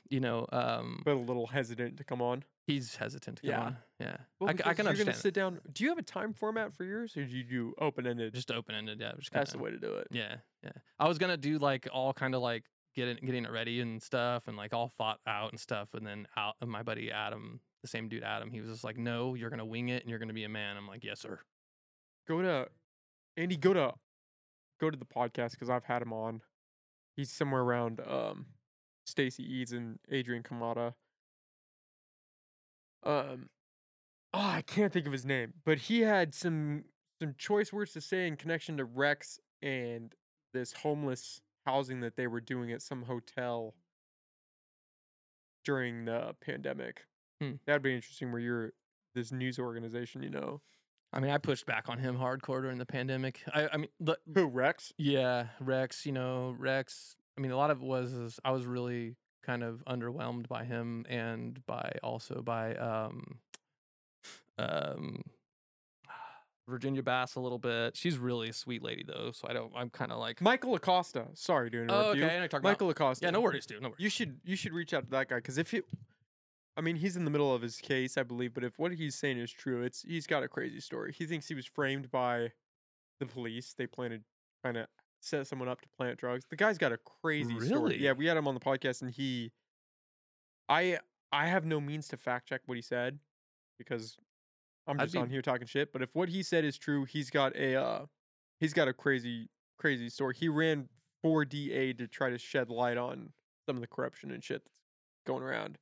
You know, um, but a little hesitant to come on. he's hesitant to come Yeah. on. Yeah, Well, I, I can you're understand. gonna sit down. Do you have a time format for yours, or do you do open ended? Just open ended. Yeah, just That's kinda, the way to do it. Yeah, yeah. I was gonna do like all kind of like getting getting it ready and stuff, and like all thought out and stuff, and then out of my buddy Adam, the same dude Adam, he was just like, "No, you're gonna wing it, and you're gonna be a man." I'm like, "Yes, sir." Go to Andy. Go to go to the podcast because I've had him on. He's somewhere around um Stacey Eads and Adrian Kamada. Um, oh, I can't think of his name, but he had some some choice words to say in connection to Rex and this homeless housing that they were doing at some hotel during the pandemic. Hmm. That'd be interesting. Where you're this news organization, you know, I mean, I pushed back on him hardcore during the pandemic. I, I mean, the, who Rex? Yeah, Rex, you know, Rex. I mean, a lot of it was I was really kind of underwhelmed by him and by also by um um Virginia Bass a little bit. She's really a sweet lady though, so I don't I'm kind of like Michael Acosta. Sorry to interrupt Oh, okay. you. I know you're Michael about. Acosta. Yeah, no worries, dude. No worries. You should you should reach out to that guy because if it, I mean, he's in the middle of his case, I believe. But if what he's saying is true, it's he's got a crazy story. He thinks he was framed by the police. They planted trying to set someone up to plant drugs. The guy's got a crazy story. Yeah, we had him on the podcast, and he, I I have no means to fact check what he said because I'm just be- on here talking shit. But if what he said is true, he's got a uh, he's got a crazy crazy story. He ran for DA to try to shed light on some of the corruption and shit that's going around.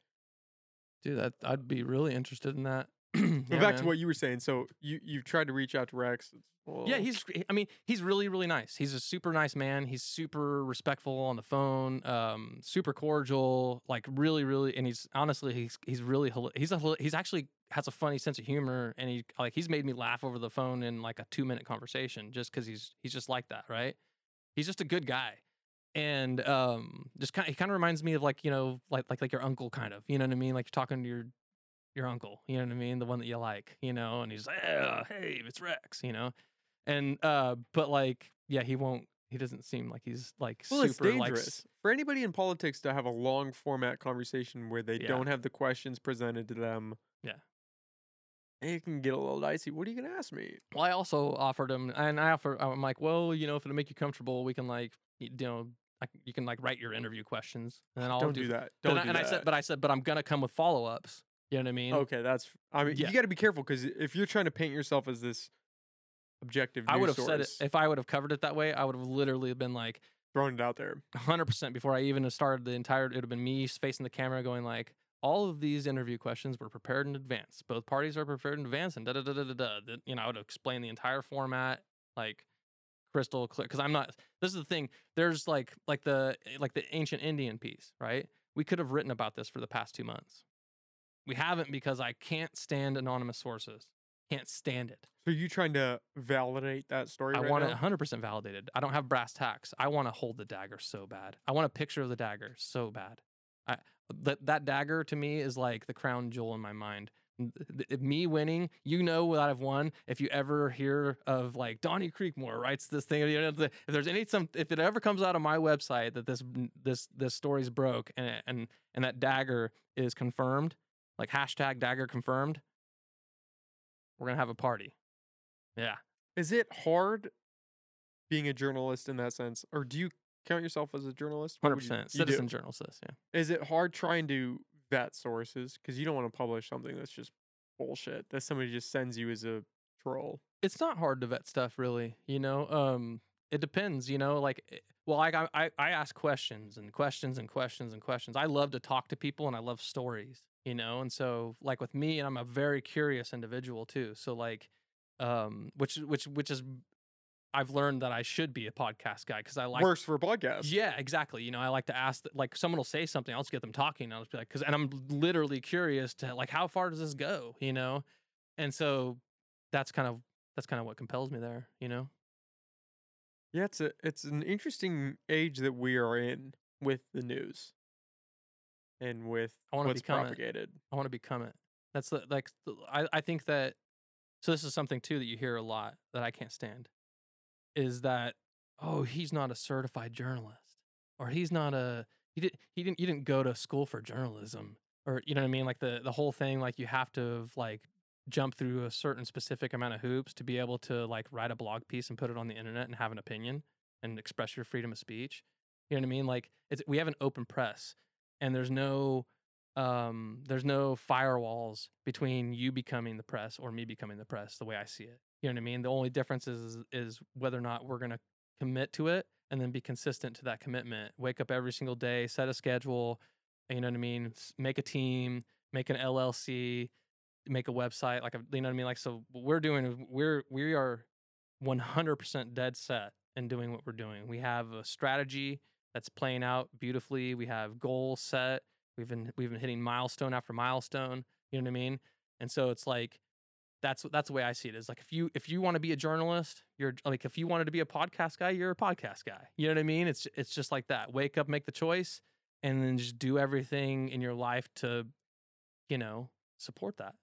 Dude, that I'd be really interested in that. But Yeah, back to what you were saying. So you you've tried to reach out to Rex. It's, Yeah, he's. I mean, he's really, really nice. He's a super nice man. He's super respectful on the phone. Um, super cordial. Like really, really, and he's honestly, he's he's really he's a he's actually has a funny sense of humor, and he like he's made me laugh over the phone in like a two minute conversation just because he's he's just like that, right? He's just a good guy, and um, just kind of, he kind of reminds me of like you know like like like your uncle kind of, you know what I mean? Like you're talking to your your uncle. You know what I mean? The one that you like, you know, and he's like, hey, it's Rex, you know? And uh, but like, yeah, he won't he doesn't seem like he's like Well, super like dangerous s- for anybody in politics to have a long format conversation where they Yeah. don't have the questions presented to them. Yeah. It can get a little dicey. What are you gonna ask me? Well, I also offered him, and I offer. I'm like, well, you know, if it'll make you comfortable, we can like, you know, I, you can like write your interview questions, and then I'll don't do, that. Don't I- do and that. I said, but I said, but I'm gonna come with follow ups. You know what I mean? okay, that's. I mean, Yeah. you got to be careful because if you're trying to paint yourself as this objective, I would have said it if I would have covered it that way. I would have literally been like throwing it out there. 100 percent before I even started the entire. It would have been me facing the camera, going like, all of these interview questions were prepared in advance. Both parties are prepared in advance, and da da da da da da. You know, I would have explained the entire format, like crystal clear. Because I'm not. This is the thing. There's like like the eh, like the ancient Indian piece, right? We could have written about this for the past two months. We haven't because I can't stand anonymous sources. Can't stand it. So you trying to validate that story? I right want now? it 100% validated. I don't have brass tacks. I want to hold the dagger so bad. I want a picture of the dagger so bad. I that that dagger to me is like the crown jewel in my mind. Me winning, you know that I've won. If you ever hear of like Donnie Creekmore writes this thing, you know, if there's any some, if it ever comes out on my website that this this this story's broke and and and that dagger is confirmed, like hashtag dagger confirmed, we're gonna have a party. Yeah. Is it hard being a journalist in that sense, or do you count yourself as a journalist? Hundred percent you citizen journalist. Yeah, Is it hard trying to vet sources because you don't want to publish something that's just bullshit that somebody just sends you as a troll? it's not hard to vet stuff, really. You know, um, it depends. You know, like, eh, well, I, I, I ask questions and questions and questions and questions. I love to talk to people and I love stories. You know, and so like with me, and I'm a very curious individual too. So like, um, which which which is, I've learned that I should be a podcast guy because I like Works for a podcast. Yeah, exactly. You know, I like to ask, th- like, someone will say something, I'll just get them talking. and I'll just be like, because, and I'm literally curious to, like, how far does this go? You know, and so that's kind of that's kind of what compels me there. You know, Yeah, it's a it's an interesting age that we are in with the news and with I what's become it. propagated. I want to become it. That's the like the- I I think that. So this is something too that you hear a lot that I can't stand, is that oh he's not a certified journalist or he's not a he did he didn't you didn't go to school for journalism or you know what I mean like the the whole thing like you have to have, like jump through a certain specific amount of hoops to be able to like write a blog piece and put it on the internet and have an opinion and express your freedom of speech. You know what I mean? Like it's we have an open press and there's no um there's no firewalls between you becoming the press or me becoming the press the way I see it. You know what I mean? The only difference is is whether or not we're going to commit to it and then be consistent to that commitment. Wake up every single day, set a schedule, you know what I mean? Make a team, make an LLC, make a website like a, you know what I mean? Like so what we're doing we're we are 100% dead set in doing what we're doing. We have a strategy that's playing out beautifully. We have goals set. We've been we've been hitting milestone after milestone. You know what I mean? And so it's like that's that's the way I see it. Is like if you if you want to be a journalist, you're like if you wanted to be a podcast guy, you're a podcast guy. You know what I mean? It's it's just like that. Wake up, make the choice, and then just do everything in your life to, you know, support that.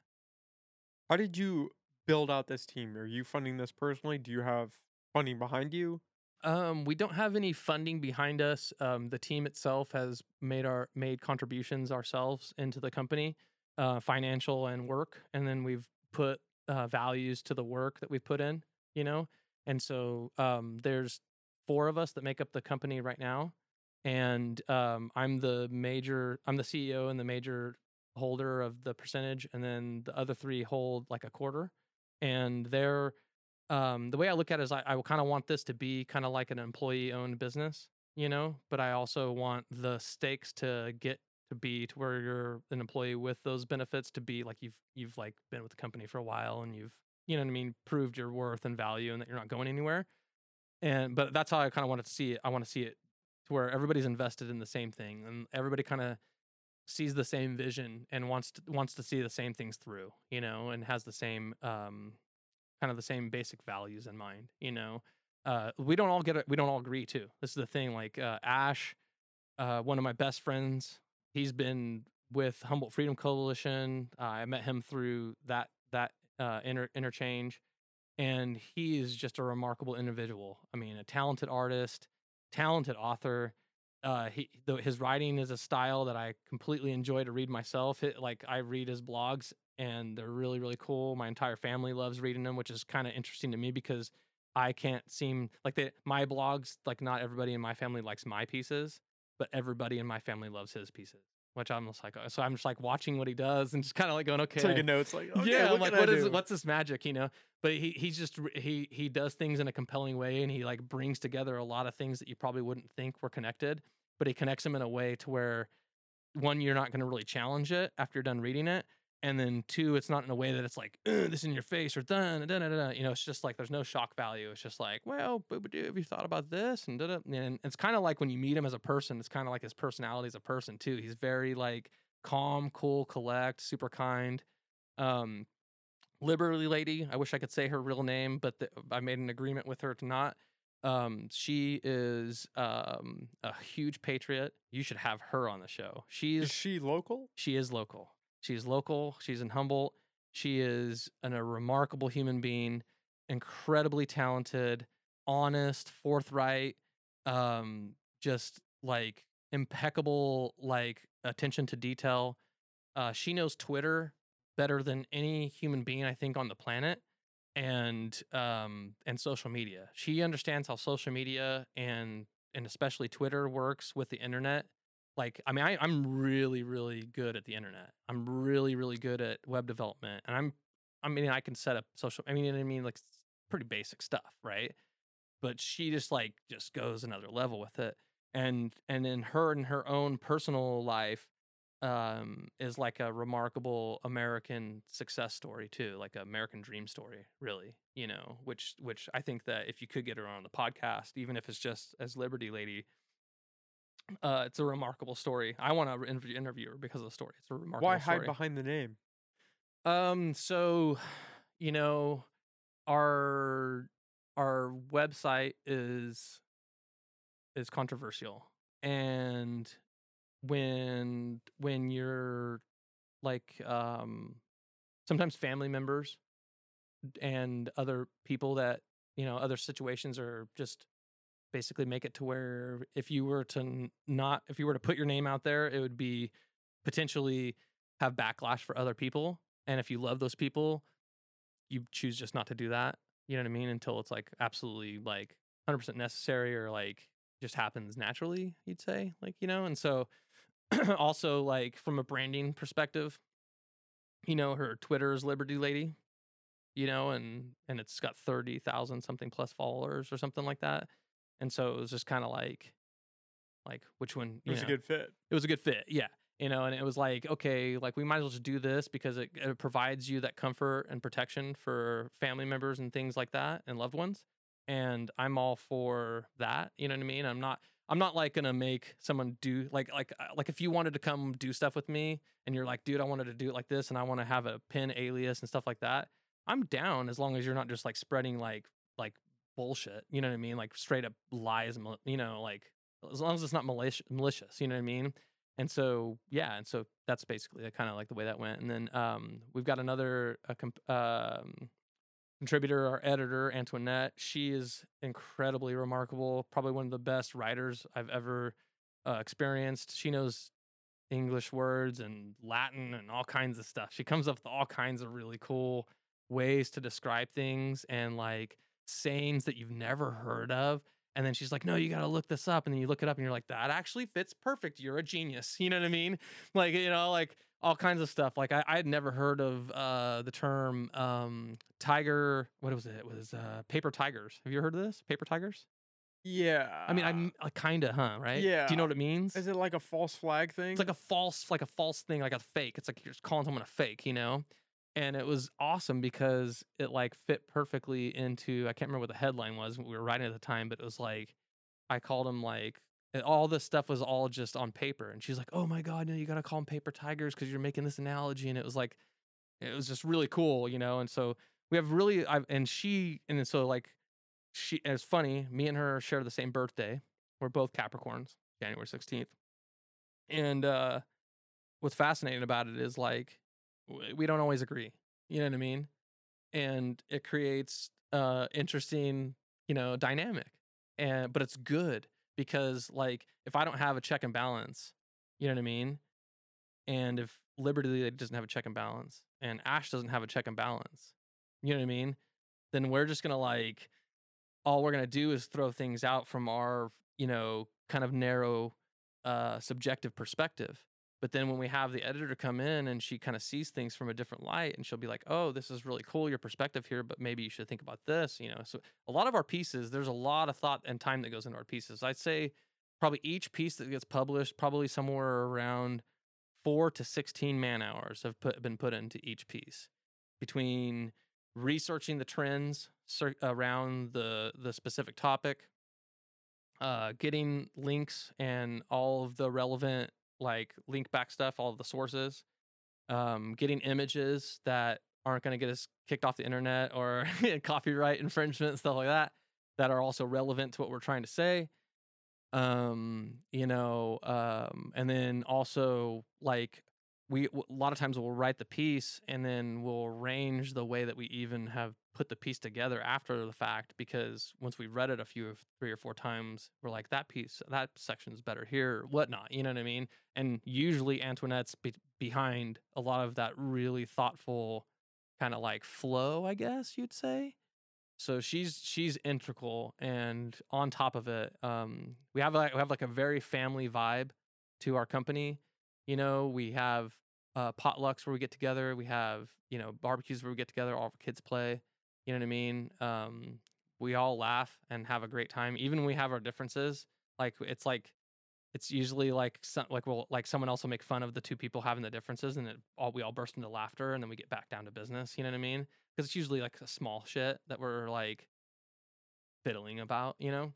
How did you build out this team? Are you funding this personally? Do you have funding behind you? Um, we don't have any funding behind us. Um, the team itself has made our made contributions ourselves into the company, uh, financial and work, and then we've put uh, values to the work that we've put in. You know, and so um, there's four of us that make up the company right now, and um, I'm the major. I'm the CEO and the major holder of the percentage, and then the other three hold like a quarter, and they're um, the way I look at it is I, I kind of want this to be kind of like an employee owned business, you know, but I also want the stakes to get to be to where you're an employee with those benefits to be like you've you've like been with the company for a while and you've you know what I mean proved your worth and value and that you're not going anywhere. And but that's how I kind of wanted to see it. I want to see it to where everybody's invested in the same thing and everybody kind of sees the same vision and wants to wants to see the same things through, you know, and has the same um kind of the same basic values in mind you know uh we don't all get it we don't all agree too this is the thing like uh ash uh one of my best friends he's been with Humboldt Freedom Coalition. Uh, I met him through that that uh, inter- interchange, and he is just a remarkable individual. I mean, a talented artist, talented author. Uh, he the, his writing is a style that I completely enjoy to read myself. It, like I read his blogs, and they're really really cool. My entire family loves reading them, which is kind of interesting to me because I can't seem like the my blogs. Like not everybody in my family likes my pieces, but everybody in my family loves his pieces. Which I'm just like, uh, so I'm just like watching what he does and just kind of like going, okay, Taking notes like, okay, yeah, what I'm like, what is what's this magic, you know? But he he's just he he does things in a compelling way, and he like brings together a lot of things that you probably wouldn't think were connected, but he connects them in a way to where one, you're not going to really challenge it after you're done reading it, and then two, it's not in a way that it's like this in your face or dun dun dun dun. You know, it's just like there's no shock value. It's just like, well, but have you thought about this? And da and it's kind of like when you meet him as a person, it's kind of like his personality as a person too. He's very like calm, cool, collect, super kind. Um, Liberty Lady. I wish I could say her real name, but the, I made an agreement with her to not. Um, she is um, a huge patriot. You should have her on the show. She's Is she local? she is local. She's local. She's in Humboldt. She is an, a remarkable human being, incredibly talented, honest, forthright, um, just like impeccable, like attention to detail. Uh, she knows Twitter better than any human being I think on the planet, and um, and social media. She understands how social media and and especially Twitter works with the internet like i mean I, i'm really really good at the internet. I'm really really good at web development and i'm i mean i can set up social i mean i mean like pretty basic stuff right? But she just like just goes another level with it and and in her and her own personal life um is like a remarkable american success story too like an american dream story really you know which which i think that if you could get her on the podcast even if it's just as liberty lady uh, it's a remarkable story. I want to interview, interview her because of the story. It's a remarkable Why hide story. behind the name? Um, so, you know, our our website is is controversial, and when when you're like um sometimes family members and other people that you know other situations are just basically make it to where if you were to not if you were to put your name out there it would be potentially have backlash for other people and if you love those people you choose just not to do that you know what i mean until it's like absolutely like 100% necessary or like just happens naturally you'd say like you know and so also like from a branding perspective you know her twitter is liberty lady you know and and it's got 30,000 something plus followers or something like that and so it was just kind of like like which one It was a good fit. it was a good fit yeah you know and it was like okay like we might as well just do this because it, it provides you that comfort and protection for family members and things like that and loved ones and i'm all for that you know what i mean i'm not i'm not like gonna make someone do like like uh, like if you wanted to come do stuff with me and you're like dude i wanted to do it like this and i want to have a pin alias and stuff like that i'm down as long as you're not just like spreading like like bullshit you know what i mean? Like straight up lies you know like as long as it's not malicious malicious you know what i mean? And so yeah and so that's basically kind of like the way that went and then um we've got another uh, comp- um contributor our editor antoinette she is incredibly remarkable probably one of the best writers i've ever uh, experienced she knows english words and latin and all kinds of stuff she comes up with all kinds of really cool ways to describe things and like sayings that you've never heard of and then she's like, no, you got to look this up. And then you look it up and you're like, that actually fits perfect. You're a genius. You know what I mean? Like, you know, like all kinds of stuff. Like I, I had never heard of uh, the term um, tiger. What was it? It was uh, paper tigers. Have you heard of this? Paper tigers? Yeah. I mean, I'm uh, kind of, huh? Right? Yeah. Do you know what it means? Is it like a false flag thing? It's like a false, like a false thing, like a fake. It's like you're just calling someone a fake, you know? And it was awesome because it like fit perfectly into I can't remember what the headline was we were writing at the time, but it was like I called him like all this stuff was all just on paper. And she's like, Oh my god, no, you gotta call them paper tigers because you're making this analogy. And it was like it was just really cool, you know. And so we have really I and she and so like she it's funny, me and her share the same birthday. We're both Capricorns, January 16th. And uh what's fascinating about it is like we don't always agree. You know what I mean? And it creates uh interesting, you know, dynamic. And but it's good because like if I don't have a check and balance, you know what I mean? And if Liberty doesn't have a check and balance and Ash doesn't have a check and balance, you know what I mean? Then we're just gonna like all we're gonna do is throw things out from our, you know, kind of narrow uh subjective perspective. But then when we have the editor come in and she kind of sees things from a different light and she'll be like, "Oh, this is really cool your perspective here, but maybe you should think about this," you know. So a lot of our pieces, there's a lot of thought and time that goes into our pieces. I'd say probably each piece that gets published, probably somewhere around 4 to 16 man hours have put, been put into each piece between researching the trends around the the specific topic uh getting links and all of the relevant like link back stuff all the sources um getting images that aren't going to get us kicked off the internet or copyright infringement stuff like that that are also relevant to what we're trying to say. Um you know um and then also like we a lot of times we'll write the piece and then we'll arrange the way that we even have put the piece together after the fact because once we've read it a few of three or four times we're like that piece that section's better here whatnot you know what i mean? And usually antoinette's be- behind a lot of that really thoughtful kind of like flow i guess you'd say. So she's she's integral and on top of it um we have like we have like a very family vibe to our company. You know we have uh potlucks where we get together we have you know barbecues where we get together all of our kids play you know what i mean? Um we all laugh and have a great time even when we have our differences like it's like it's usually like some, like well like someone else will make fun of the two people having the differences and it all we all burst into laughter and then we get back down to business you know what i mean? Because it's usually like a small shit that we're like fiddling about you know?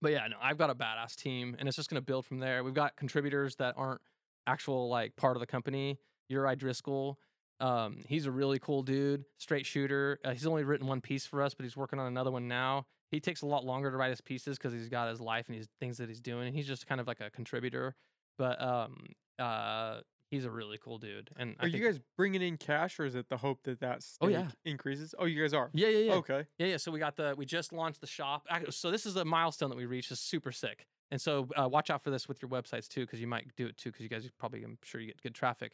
But yeah no i've got a badass team and it's just going to build from there. We've got contributors that aren't actual like part of the company. Uri driscoll um, he's a really cool dude straight shooter uh, he's only written one piece for us but he's working on another one now he takes a lot longer to write his pieces because he's got his life and his things that he's doing and he's just kind of like a contributor but um uh he's a really cool dude and I Are you guys bringing in cash, or is it the hope that that Oh, yeah. increases? Oh, you guys are. yeah yeah yeah Okay. Yeah, yeah. So we got the we just launched the shop. So this is a milestone that we reached. Is super sick. And so uh, watch out for this with your websites too, because you might do it too, because you guys probably I'm sure you get good traffic.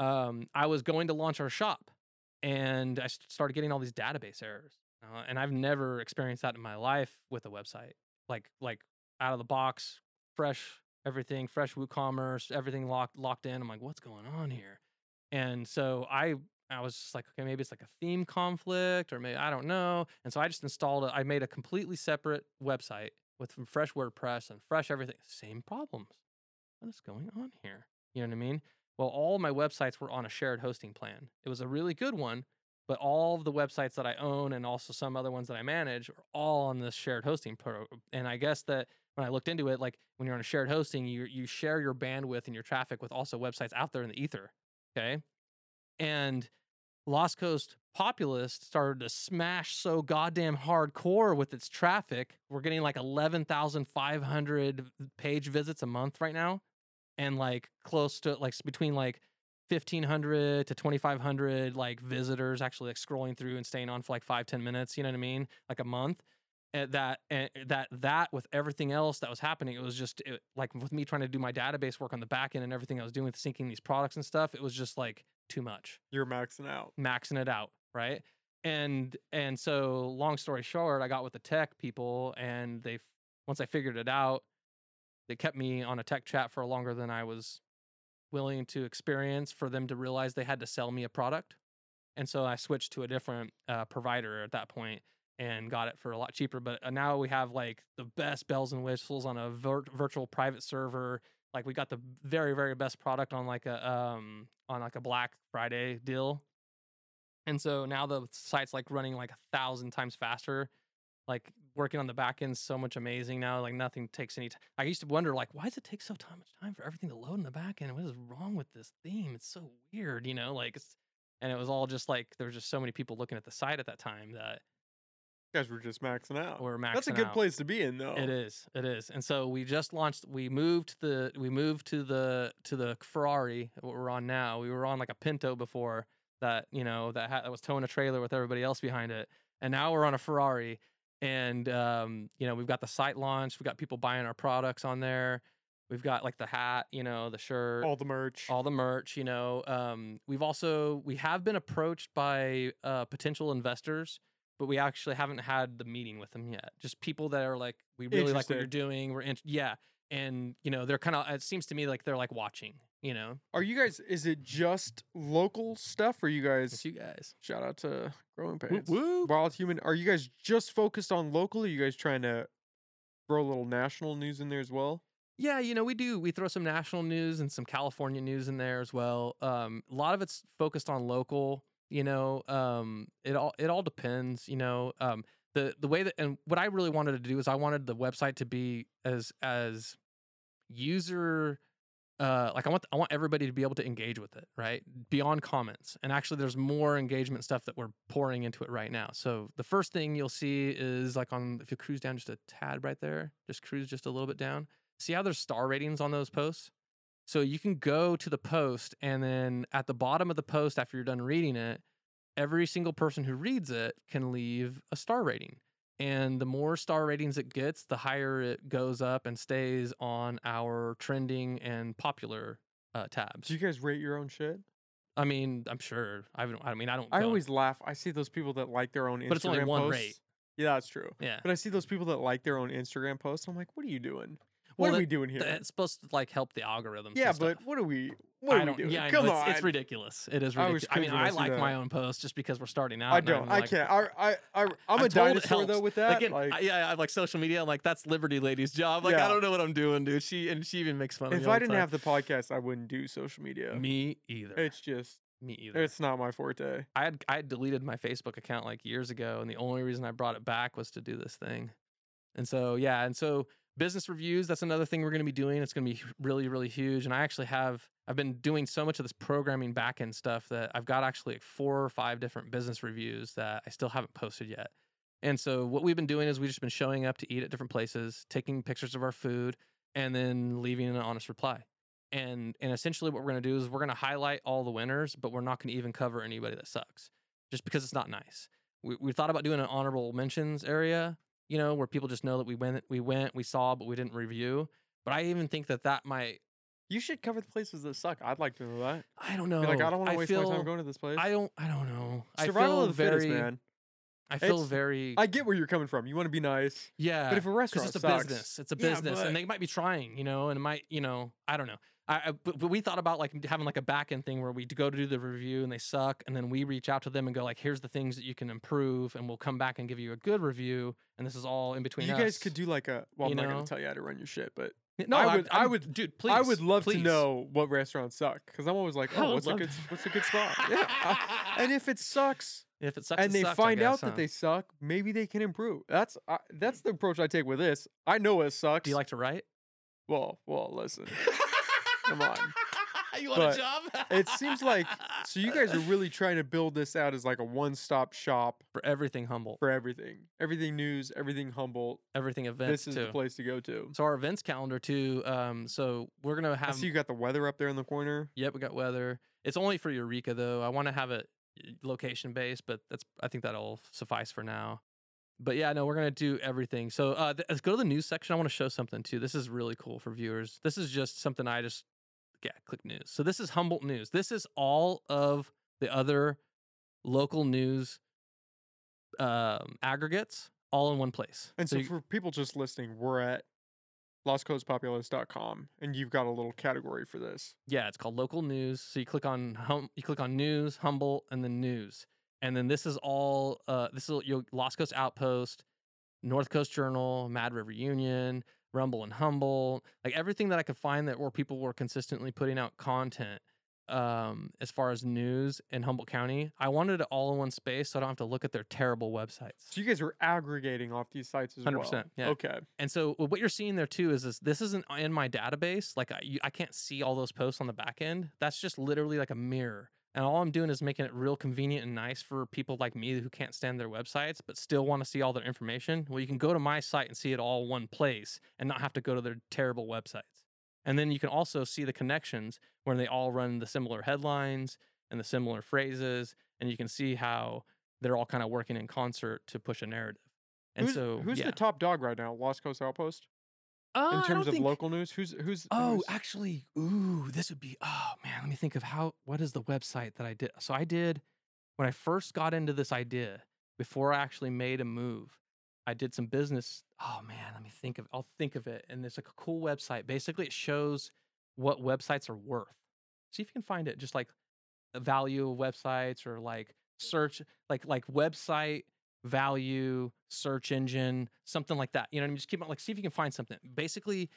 Um, I was going to launch our shop, and I started getting all these database errors, uh, and I've never experienced that in my life with a website. Like like out of the box, fresh everything, fresh WooCommerce, everything locked locked in. I'm like, what's going on here? And so I I was just like, okay, maybe it's like a theme conflict, or maybe I don't know. And so I just installed it. I made a completely separate website with fresh WordPress and fresh everything. Same problems. What is going on here? You know what I mean? Well, all my websites were on a shared hosting plan. It was a really good one, but all of the websites that I own and also some other ones that I manage are all on this shared hosting pro. And I guess that when I looked into it, like when you're on a shared hosting, you you share your bandwidth and your traffic with also websites out there in the ether. Okay. And Lost Coast Populist started to smash so goddamn hardcore with its traffic. We're getting like 11,500 page visits a month right now. And like close to like between like 1500 to 2500 like visitors actually like scrolling through and staying on for like five ten minutes you know what i mean? Like a month and that and that that with everything else that was happening it was just it, like with me trying to do my database work on the back end and everything i was doing with syncing these products and stuff it was just like too much. You're maxing out. maxing it out right? And and so long story short i got with the tech people and they once i figured it out they kept me on a tech chat for longer than i was willing to experience for them to realize they had to sell me a product. And so i switched to a different uh, provider at that point and got it for a lot cheaper but uh, now we have like the best bells and whistles on a vir- virtual private server. Like we got the very very best product on like a um on like a black friday deal. And so now the site's like running like a thousand times faster. Like working on the back end so much amazing now. Like nothing takes any time. I used to wonder like why does it take so much time for everything to load in the back end? What is wrong with this theme? It's so weird, you know. Like it's and it was all just like there was just so many people looking at the site at that time that You guys were just maxing out. We're maxing That's a good out. place to be in, though. It is. It is. And so we just launched. We moved the. We moved to the to the Ferrari. What we're on now. We were on like a Pinto before that. You know that had, that was towing a trailer with everybody else behind it. And now we're on a Ferrari. And um, you know we've got the site launch. We've got people buying our products on there. We've got like the hat. You know the shirt. All the merch. all the merch you know um, we've also we have been approached by uh, potential investors but we actually haven't had the meeting with them yet just people that are like we really like what you're doing we're in- yeah and you know they're kind of it seems to me like they're like watching you know Are you guys? Is it just local stuff, or you guys? it's you guys Shout out to Growing Whoop, Pains. whoop. Wild Human. Are you guys just focused on local? Are you guys trying to throw a little national news in there as well? Yeah, you know, we do. We throw some national news and some California news in there as well. Um, a lot of it's focused on local. You know, um, it all it all depends. You know, um, the the way that and what I really wanted to do is I wanted the website to be as as user uh like I want I want everybody to be able to engage with it, right? Beyond comments. And actually there's more engagement stuff that we're pouring into it right now. So the first thing you'll see is like on if you cruise down just a tad right there, just cruise just a little bit down. See how there's star ratings on those posts? So you can go to the post and then at the bottom of the post after you're done reading it, every single person who reads it can leave a star rating. And the more star ratings it gets, the higher it goes up and stays on our trending and popular uh, tabs. Do you guys rate your own shit? I mean, I'm sure. I haven't. I mean, I don't. I go- always laugh. I see those people that like their own Instagram posts. But it's only one posts. rate. Yeah, that's true. Yeah. But I see those people that like their own Instagram posts. I'm like, what are you doing? Well, What are that- we doing here? It's supposed to like help the algorithms. yeah, but what are we? What are I we don't. doing? Yeah, Come on. it's, it's ridiculous. It is ridiculous. I, mean, I I see like my own posts just because we're starting out. I don't. I like- can't. I, I, I, I'm I'm a dinosaur though with that. Again, like, I, yeah, I have like social media. I'm like, that's Liberty Lady's job. Like, Yeah. I don't know what I'm doing, dude. She and she even makes fun of if me. all I didn't time. have the podcast, I wouldn't do social media. me either. It's just, me either. it's not my forte. I had I had deleted my Facebook account like years ago, and the only reason I brought it back was to do this thing. And so yeah, and so business reviews that's another thing we're going to be doing. It's going to be really really huge. And I actually have I've been doing so much of this programming backend stuff that I've got actually like four or five different business reviews that I still haven't posted yet. And so what we've been doing is we've just been showing up to eat at different places, taking pictures of our food, and then leaving an honest reply. And and essentially what we're going to do is we're going to highlight all the winners, but we're not going to even cover anybody that sucks, just because it's not nice. We we thought about doing an honorable mentions area, you know, where people just know that we went we went we saw, but we didn't review. But I even think that that might You should cover the places that suck. I'd like to know that. I don't know. Be like, I don't want to waste feel, my time going to this place. I don't I don't know. Survival I feel of the very fittest, man. I feel It's- very I get where you're coming from. You want to be nice, yeah. but if a restaurant it's a sucks, business. It's a Yeah, business, but- and they might be trying, you know, and it might, you know, I don't know. I, I but, we thought about like having like a back end thing where we go to do the review and they suck, and then we reach out to them and go like, here's the things that you can improve, and we'll come back and give you a good review, and this is all in between you us. guys could do like a. Well, I'm not know? to tell you how to run your shit, but No, I would- I would- dude. Please, I would love to know what restaurants suck because I'm always like, oh, what's a good, what's a good spot? Yeah. I- and if it sucks, if it sucks. and it they sucks, find out guess, that they suck, maybe they can improve. That's I that's the approach I take with this. I know it sucks. Do you like to write? well, well, listen. Come on. you want But a job? It seems like so you guys are really trying to build this out as like a one-stop shop for everything humble, for everything. Everything news, everything humble, everything events This is too. the place to go to. So our events calendar too. Um, so we're gonna I have. see you got the weather up there in the corner. Yep, we got weather. It's only for Eureka though. I want to have it location based, but that's I think that'll suffice for now. But yeah, no, we're gonna do everything. So uh, th- let's go to the news section. I want to show something too. This is really cool for viewers. This is just something I just yeah click news. So this is Humboldt news. This is all of the other local news um, aggregates all in one place. And so, you- for people just listening, we're at lostcoastpopulist.com and you've got a little category for this. Yeah, it's called local news. So you click on hum, you click on news, Humboldt, and then news, and then this is all. Uh, this is your Lost Coast Outpost, North Coast Journal, Mad River Union, Rumble and Humble, like everything that I could find that where people were consistently putting out content. Um, as far as news in Humboldt County, I wanted it all in one space, so I don't have to look at their terrible websites. So you guys are aggregating off these sites as well. 100%, yeah. Okay. And so what you're seeing there too is this, this isn't in my database. Like I, you, I can't see all those posts on the back end. That's just literally like a mirror And all I'm doing is making it real convenient and nice for people like me who can't stand their websites but still want to see all their information. Well, you can go to my site and see it all one place and not have to go to their terrible websites. And then you can also see the connections where they all run the similar headlines and the similar phrases. And you can see how they're all kind of working in concert to push a narrative. And who's, so, who's yeah. the top dog right now? Lost Coast Outpost Uh, in terms of think- local news. Who's who's? Oh, who's- actually, ooh, this would be. Oh man, let me think of how. What is the website that I did? So I did when I first got into this idea before I actually made a move. I did some business. Oh man, let me think of. I'll think of it. And it's a cool website. Basically, it shows what websites are worth. See if you can find it. Just like the value of websites or like search, like like website value, search engine, something like that. You know what I mean? Just keep on like see if you can find something. Basically,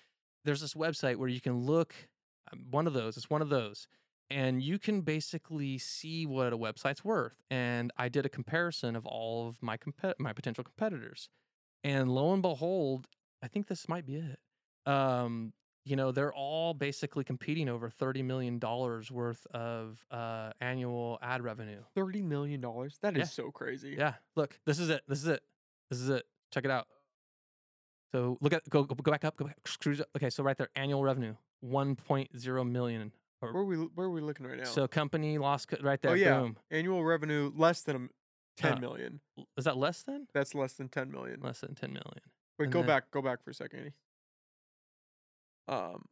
there's this website where you can look um, one of those it's one of those and you can basically see what a website's worth and i did a comparison of all of my compet- my potential competitors and lo and behold i think this might be it um you know they're all basically competing over 30 million dollars worth of uh annual ad revenue thirty million dollars. That is Yeah. so crazy. yeah look this is it this is it this is it check it out so look at go go back up go back screws up okay so right there annual revenue 1.0 million Where are we where are we looking right now? so company lost right there oh yeah, boom annual revenue less than ten Uh, million. Is that less than That's less than ten million. less than 10 million Wait, and go then- back, go back for a second. Andy. Um.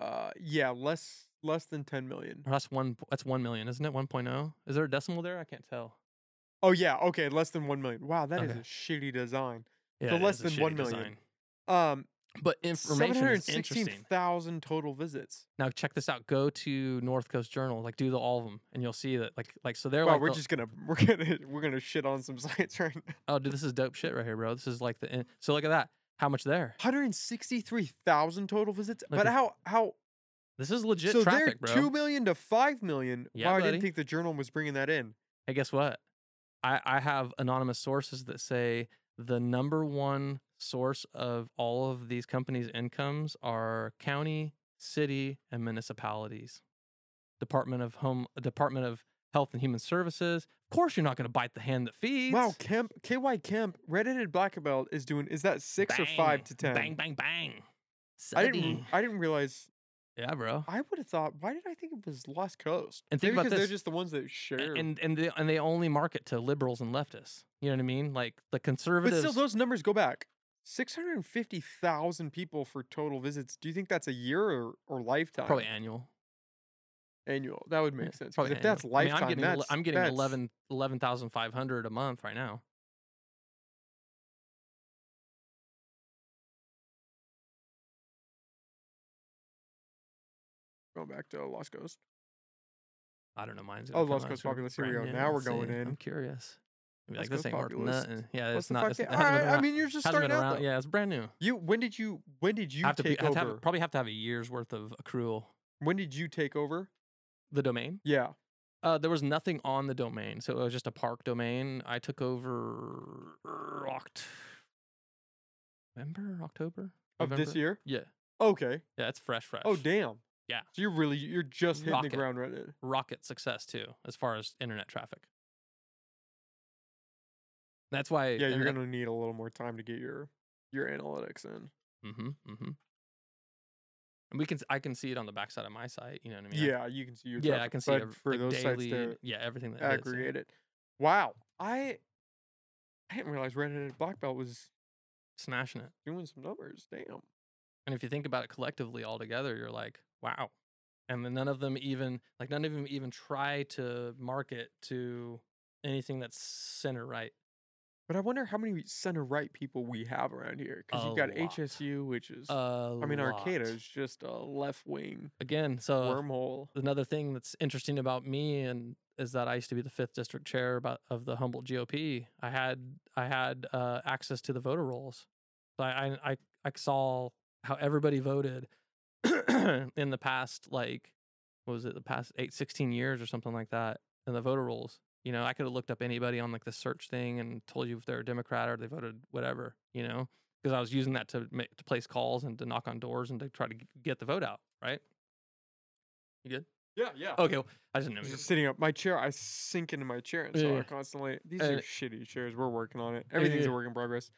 Uh, yeah, less less than ten million. or that's one that's 1 million isn't it 1.0 is there a decimal there i can't tell Oh yeah, okay, less than one million. Wow, that is Okay. a shitty design. yeah So less than million. design. Um, but information hundred is sixteen interesting thousand total visits. now check this out go to north coast journal like do the, all of them and you'll see that like like so they're Wow, like we're the- just gonna we're gonna we're gonna shit on some sites right now. oh dude this is dope shit right here bro this is like the in- so look at that how much there Hundred sixty-three thousand total visits. Look but at- how how this is legit so traffic they're bro two million to five million. Yeah, wow, I didn't think the journal was bringing that in. Hey, guess what? I, I have anonymous sources that say the number one source of all of these companies' incomes are county, city, and municipalities. Department of Home, Department of Health and Human Services. Of course, you're not going to bite the hand that feeds. Wow, Kemp KY Kemp Reddited Black Belt is doing is that six or five to ten? Bang, bang, bang. I didn't I didn't realize Yeah, bro. I would have thought why did I think it was Lost Coast? And think Maybe about because this. they're just the ones that share. And and they and they only market to liberals and leftists. You know what I mean? Like the conservatives. but still those numbers go back. 650,000 people for total visits. Do you think that's a year or, or lifetime? probably annual. Annual. That would make sense. probably if that's annual. I mean, lifetime, I'm getting ele- that's, I'm getting that's, 11 11,500 a month right now. Going back to Lost Coast. I don't know. Mine's Oh, Lost Coast to Populist, here we go. Now we're going see. in. I'm curious. Be Let's like this ain't worth nothing. Yeah, What's it's not. It's, it- it hasn't been I, I mean, you're just starting out. though. Yeah, it's brand new. You when did you when did you I have to, be, take have to over? have, probably have to have a year's worth of accrual. when did you take over? The domain. Yeah. Uh, there was nothing on the domain, so it was just a park domain. I took over Oct- November, October Of this year? Yeah, Okay. yeah, it's fresh, fresh. Oh damn. Yeah. So you're really you're just hitting Rocket. the ground running. rocket success too, as far as internet traffic. That's why. Yeah, you're gonna need a little more time to get your your analytics in. Mm-hmm. Mm-hmm. And we can. I can see it on the backside of my site. You know what I mean? I- Yeah, you can see your yeah, I can see ev- for like those daily, sites to Yeah, everything that hits, yeah. aggregate it. Wow. I I didn't realize Redheaded Blackbelt was smashing it. doing some numbers. Damn. And if you think about it collectively all together, you're like, wow. And then none of them even like none of them even try to market to anything that's center right. But I wonder how many center right people we have around here. Because you've got lot. HSU, which is Uh, I mean Arcata is just a left wing again. So wormhole. another thing that's interesting about me and is that I used to be the fifth district chair about, of the Humboldt GOP. I had I had uh, access to the voter rolls. So I I I, I saw how everybody voted in the past like what was it the past eight, 16 years or something like that in the voter rolls. You know, I could have looked up anybody on like the search thing and told you if they're a Democrat or they voted whatever. You know, because I was using that to make to place calls and to knock on doors and to try to get the vote out. Right? You good? Yeah, yeah. Okay, well, I just didn't know. Was you- just sitting up. My chair, I sink into my chair and so yeah. constantly. These Uh, are shitty chairs. We're working on it. Everything's yeah. a work in progress.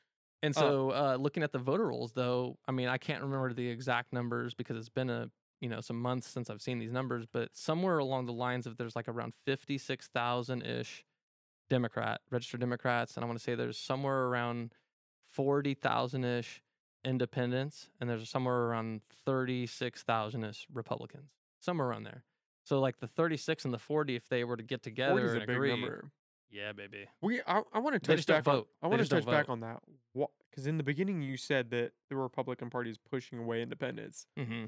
And Uh, so, uh, looking at the voter rolls, though, I mean, I can't remember the exact numbers because it's been a you know some months since I've seen these numbers, but somewhere along the lines of there's like around fifty six thousand ish Democrat registered Democrats, and I want to say there's somewhere around forty thousand ish independents, and there's somewhere around thirty six thousand ish Republicans, somewhere around there. So like the thirty six and the forty, if they were to get together is a and big agree, number. yeah, baby. We, I, I want to They touch just don't back on. I want to touch back on that. What? Because in the beginning you said that the Republican Party is pushing away independence. hmm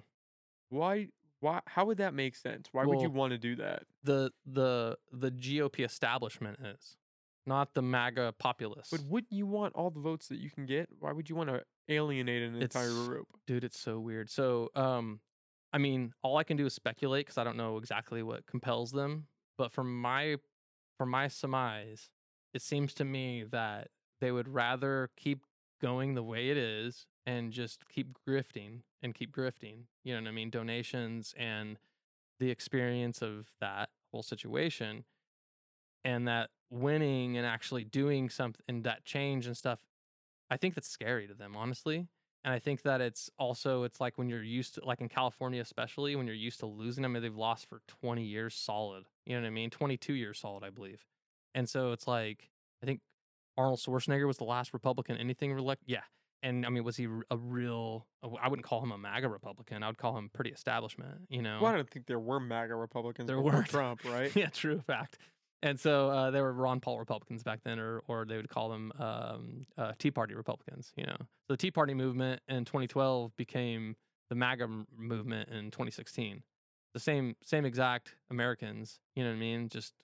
Why? Why? How would that make sense? Why would you want to do that? the the the GOP establishment is, not the MAGA populace. But wouldn't you want all the votes that you can get? Why would you want to alienate an entire group? Dude, it's so weird. So, um, I mean, all I can do is speculate because I don't know exactly what compels them. But from my from my surmise, it seems to me that they would rather keep going the way it is and just keep grifting and keep grifting. You know what I mean? Donations and the experience of that whole situation, and that winning and actually doing something and that change and stuff. I think that's scary to them, honestly and I think that it's also it's like when you're used to like in California especially when you're used to losing them, they've lost for 20 years solid. You know what I mean? 22 years solid, I believe. And so it's like I think Arnold Schwarzenegger was the last Republican anything elect. Yeah, and I mean was he a real? I wouldn't call him a MAGA Republican. I would call him pretty establishment. You know? Well, I don't think there were MAGA Republicans There weren't. Trump, right? yeah, true fact. And so uh, they were Ron Paul Republicans back then, or or they would call them um, uh, Tea Party Republicans. You know, so the Tea Party movement in 2012 became the MAGA m- movement in 2016. The same same exact Americans. You know what I mean? Just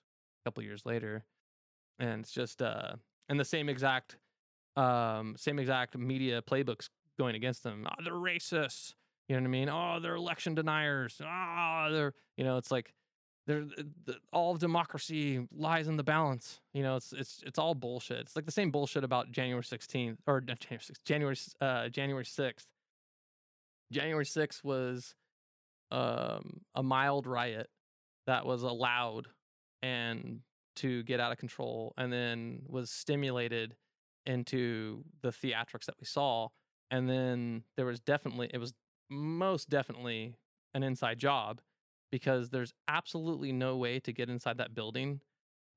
a couple years later, and it's just uh, and the same exact um, same exact media playbooks going against them. Oh, they're racists. You know what I mean? Oh, they're election deniers. Oh, they're you know, it's like they're the, all of democracy lies in the balance. You know, it's it's it's all bullshit. It's like the same bullshit about January 16th or not January 6th, January uh January 6th. January 6th was um a mild riot that was allowed and to get out of control and then was stimulated into the theatrics that we saw and then there was definitely it was most definitely an inside job because there's absolutely no way to get inside that building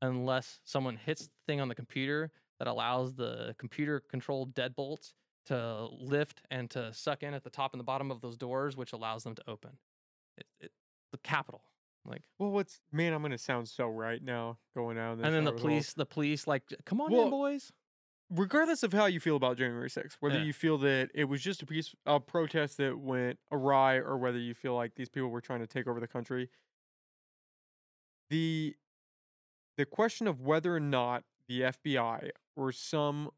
unless someone hits the thing on the computer that allows the computer controlled deadbolts to lift and to suck in at the top and the bottom of those doors which allows them to open it, it, the capital like Well, what's man? I'm gonna sound so right now going out. and then the hole. police the police like come on Well, in boys regardless of how you feel about January 6th, whether Yeah. you feel that it was just a piece a protest that went awry or whether you feel like these people were trying to take over the country, the the question of whether or not the FBI or some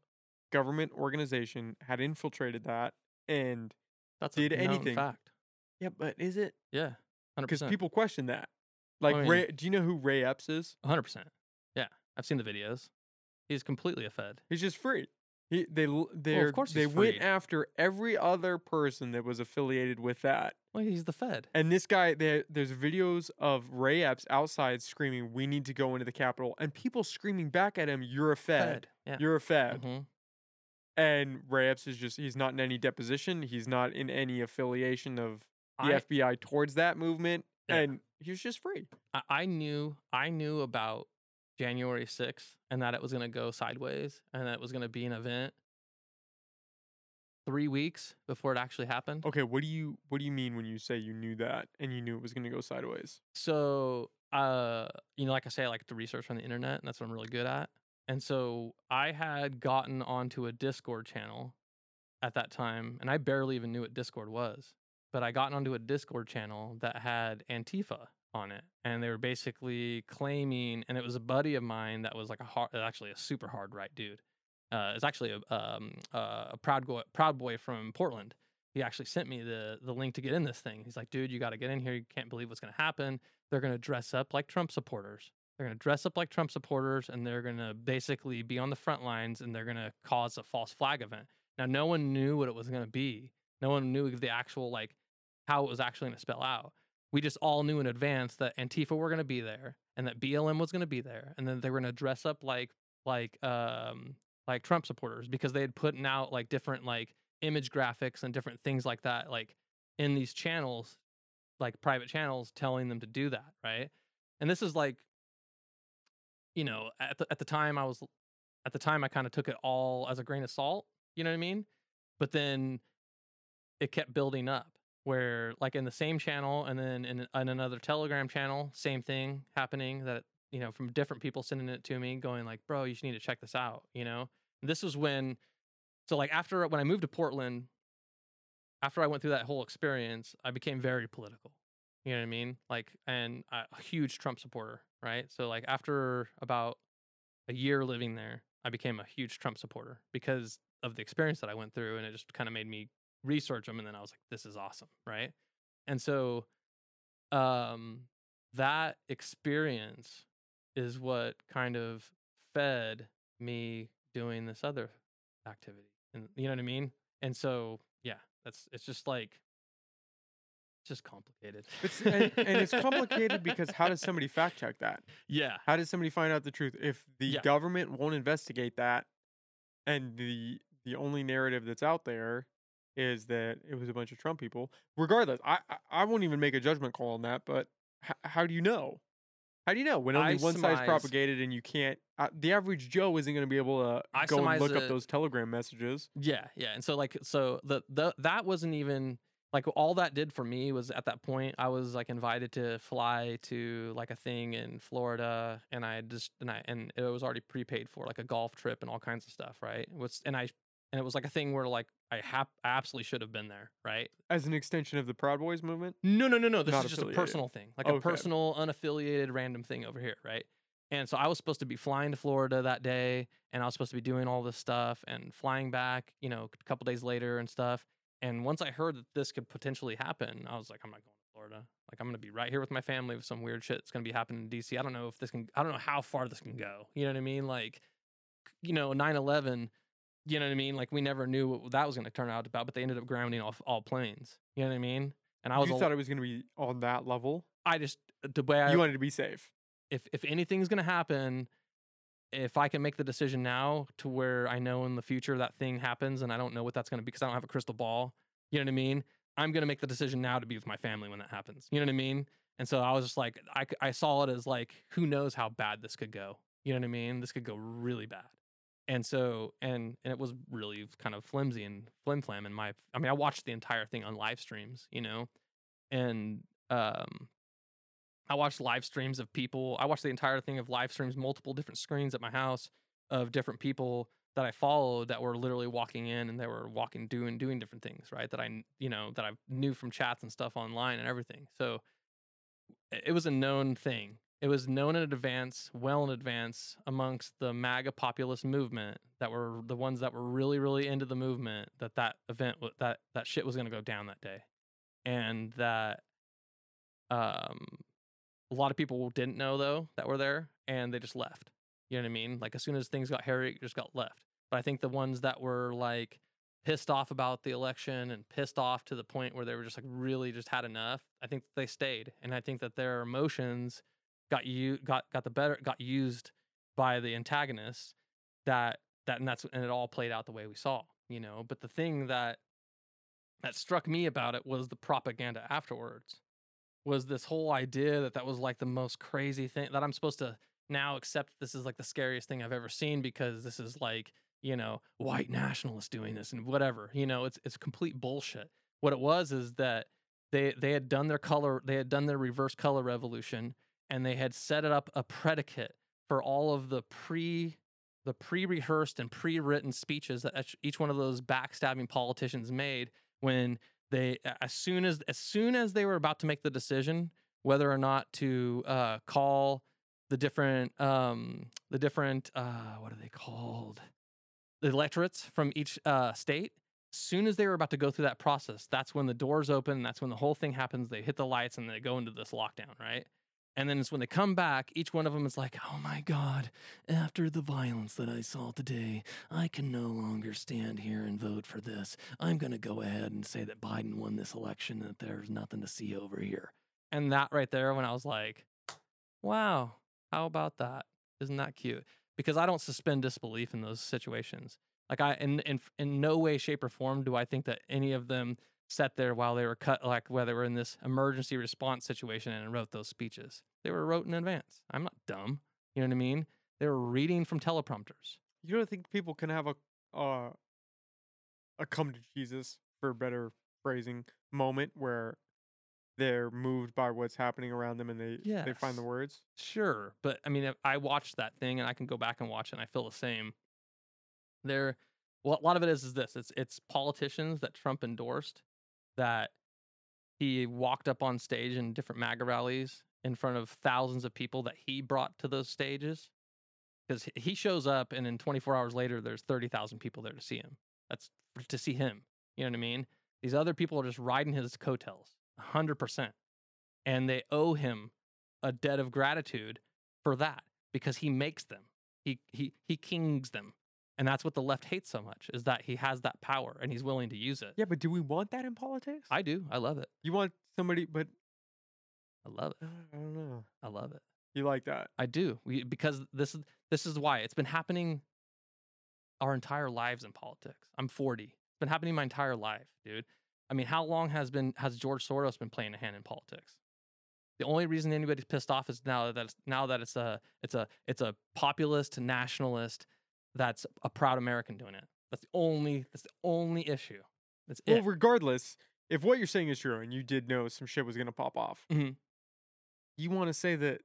government organization had infiltrated that and that's Did a anything. fact yeah, but is it yeah because people question that? Like mean- Ray, do you know who Ray Epps is? 100% yeah i've seen the videos he's completely a fed He's just free. He they they course they went after every other person that was affiliated with that. well he's the fed And this guy, there, there's videos of Ray Epps outside screaming, "We need to go into the Capitol," and people screaming back at him, "You're a Fed. yeah You're a Fed." Mhm. And Ray Epps is just—he's not in any deposition. He's not in any affiliation of the I- FBI towards that movement, Yeah. and he's just free. I, I knew I knew about January 6th and that it was going to go sideways and that it was going to be an event 3 weeks before it actually happened. Okay, what do you what do you mean when you say you knew that and you knew it was going to go sideways? So, uh, you know, like I say, I like to research on the internet, and that's what I'm really good at. And so I had gotten onto a Discord channel at that time, and I barely even knew what Discord was. But I gotten onto a Discord channel that had Antifa on it, and they were basically claiming, and it was a buddy of mine that was like a hard, actually a super hard right dude. Uh, it's actually a um, uh, a proud boy, proud boy from Portland. He actually sent me the the link to get in this thing. He's like, dude, you got to get in here. You can't believe what's going to happen. They're going to dress up like Trump supporters. They're going to dress up like Trump supporters, and they're going to basically be on the front lines, and they're going to cause a false flag event. Now, no one knew what it was going to be. No one knew the actual like how it was actually going to spell out. We just all knew in advance that Antifa were going to be there and that BLM was going to be there and then they were going to dress up like like um like Trump supporters because they had putting out like different like image graphics and different things like that like in these channels like private channels telling them to do that, right? And this is like you know, at the at the time I was at the time I kind of took it all as a grain of salt, you know what I mean? But then it kept building up where like in the same channel and then in, in another telegram channel same thing happening that you know from different people sending it to me going like bro you just need to check this out you know? And this was when so like after when i moved to portland after i went through that whole experience i became very political you know what i mean? Like and a huge trump supporter right? So like after about a year living there i became a huge trump supporter because of the experience that i went through and it just kind of made me research them and then I was like this is awesome, right? And so um that experience is what kind of fed me doing this other activity. And you know what I mean? And so yeah, that's it's just like it's just complicated. It's, and, and it's complicated because how does somebody fact check that? yeah. How does somebody find out the truth if the Yeah. government won't investigate that, and the the only narrative that's out there is that it was a bunch of Trump people? Regardless, I I, I won't even make a judgment call on that. But h- how do you know? How do you know when only I one side's surmise- propagated and you can't? Uh, the average Joe isn't going to be able to I go and surmise look up that- those Telegram messages. Yeah, yeah. And so like so the the that wasn't even like all that did for me was at that point I was like invited to fly to like a thing in Florida and I just and I and it was already prepaid for like a golf trip and all kinds of stuff, right? Was and I and it was like a thing where like I hap- absolutely should have been there, right? As an extension of the Proud Boys movement, No, no, no, no. This Not is just a personal thing, like a personal, unaffiliated, random thing over here, right? And so I was supposed to be flying to Florida that day, and I was supposed to be doing all this stuff and flying back, you know, a couple days later and stuff. And once I heard that this could potentially happen, I was like, I'm not going to Florida. Like, I'm going to be right here with my family with some weird shit that's going to be happening in DC. I don't know if this can, I don't know how far this can go. You know what I mean? Like, you know, 9 11, you know what I mean? Like, we never knew what that was going to turn out about, but they ended up grounding off all planes. You know what I mean? And I was, you a- thought it was going to be on that level. I just, the way I, you wanted to be safe. if if anything's gonna happen, if I can make the decision now to where I know in the future that thing happens and I don't know what that's gonna be because I don't have a crystal ball, you know what I mean? I'm gonna make the decision now to be with my family when that happens. You know what I mean? And so I was just like, I, I saw it as like, who knows how bad this could go? You know what I mean? This could go really bad. And so, and and it was really kind of flimsy and flim flam in my. I mean, I watched the entire thing on live streams, you know, and um, I watched live streams of people. I watched the entire thing of live streams, multiple different screens at my house of different people that I followed that were literally walking in and they were walking, doing, doing different things, right? That I, you know, that I knew from chats and stuff online and everything. So it was a known thing. It was known in advance, well in advance, amongst the MAGA populist movement that were the ones that were really, really into the movement. That that event, that that shit was going to go down that day, and that um a lot of people didn't know though that were there and they just left. You know what I mean? Like as soon as things got hairy, just got left. But I think the ones that were like pissed off about the election and pissed off to the point where they were just like really just had enough, I think they stayed. And I think that their emotions got you got got the better got used by the antagonists that that and that's and it all played out the way we saw, you know. But the thing that that struck me about it was the propaganda afterwards was this whole idea that that was like the most crazy thing that I'm supposed to now accept this is like the scariest thing I've ever seen because this is like, you know, white nationalists doing this and whatever. You know, it's it's complete bullshit. What it was is that they they had done their color they had done their reverse color revolution and they had set up a predicate for all of the pre the pre-rehearsed and pre-written speeches that each- one of those backstabbing politicians made when they as soon as as soon as they were about to make the decision whether or not to uh, call the different um, the different uh, what are they called? The electorates from each uh, state as soon as they were about to go through that process that's when the doors open that's when the whole thing happens they hit the lights and they go into this lockdown right and then it's when they come back each one of them is like oh my god after the violence that i saw today i can no longer stand here and vote for this i'm going to go ahead and say that biden won this election that there's nothing to see over here And that right there, when I was like, wow, how about that? Isn't that cute? Because I don't suspend disbelief in those situations. Like I, in in in no way, shape, or form do I think that any of them sat there while they were cut, like whether we're in this emergency response situation and wrote those speeches. They were wrote in advance. I'm not dumb. You know what I mean? They were reading from teleprompters. You don't think people can have a uh, a come to Jesus for better phrasing moment where they're moved by what's happening around them and they they find the words? Sure, but I mean, if I watched that thing and I can go back and watch it, and I feel the same. There, well, a lot of it is is this: it's it's politicians that Trump endorsed that he walked up on stage in different MAGA rallies in front of thousands of people that he brought to those stages. Because he shows up, and then 24 hours later, there's 30,000 people there to see him. That's to see him. You know what I mean? These other people are just riding his coattails, 100%. And they owe him a debt of gratitude for that because he makes them. He he he kings them. And that's what the left hates so much is that he has that power and he's willing to use it. Yeah, but do we want that in politics? I do. I love it. you want somebody, but I love it. I don't know. I love it. You like that? I do. We because this is this is why it's been happening our entire lives in politics. I'm 40. It's been happening my entire life, dude. I mean, how long has been has George Soros been playing a hand in politics? The only reason anybody's pissed off is now that it's now that it's a it's a it's a populist nationalist that's a proud American doing it. That's the only that's the only issue. That's Well, it. regardless, if what you're saying is true and you did know some shit was gonna pop off, Mhm. you want to say that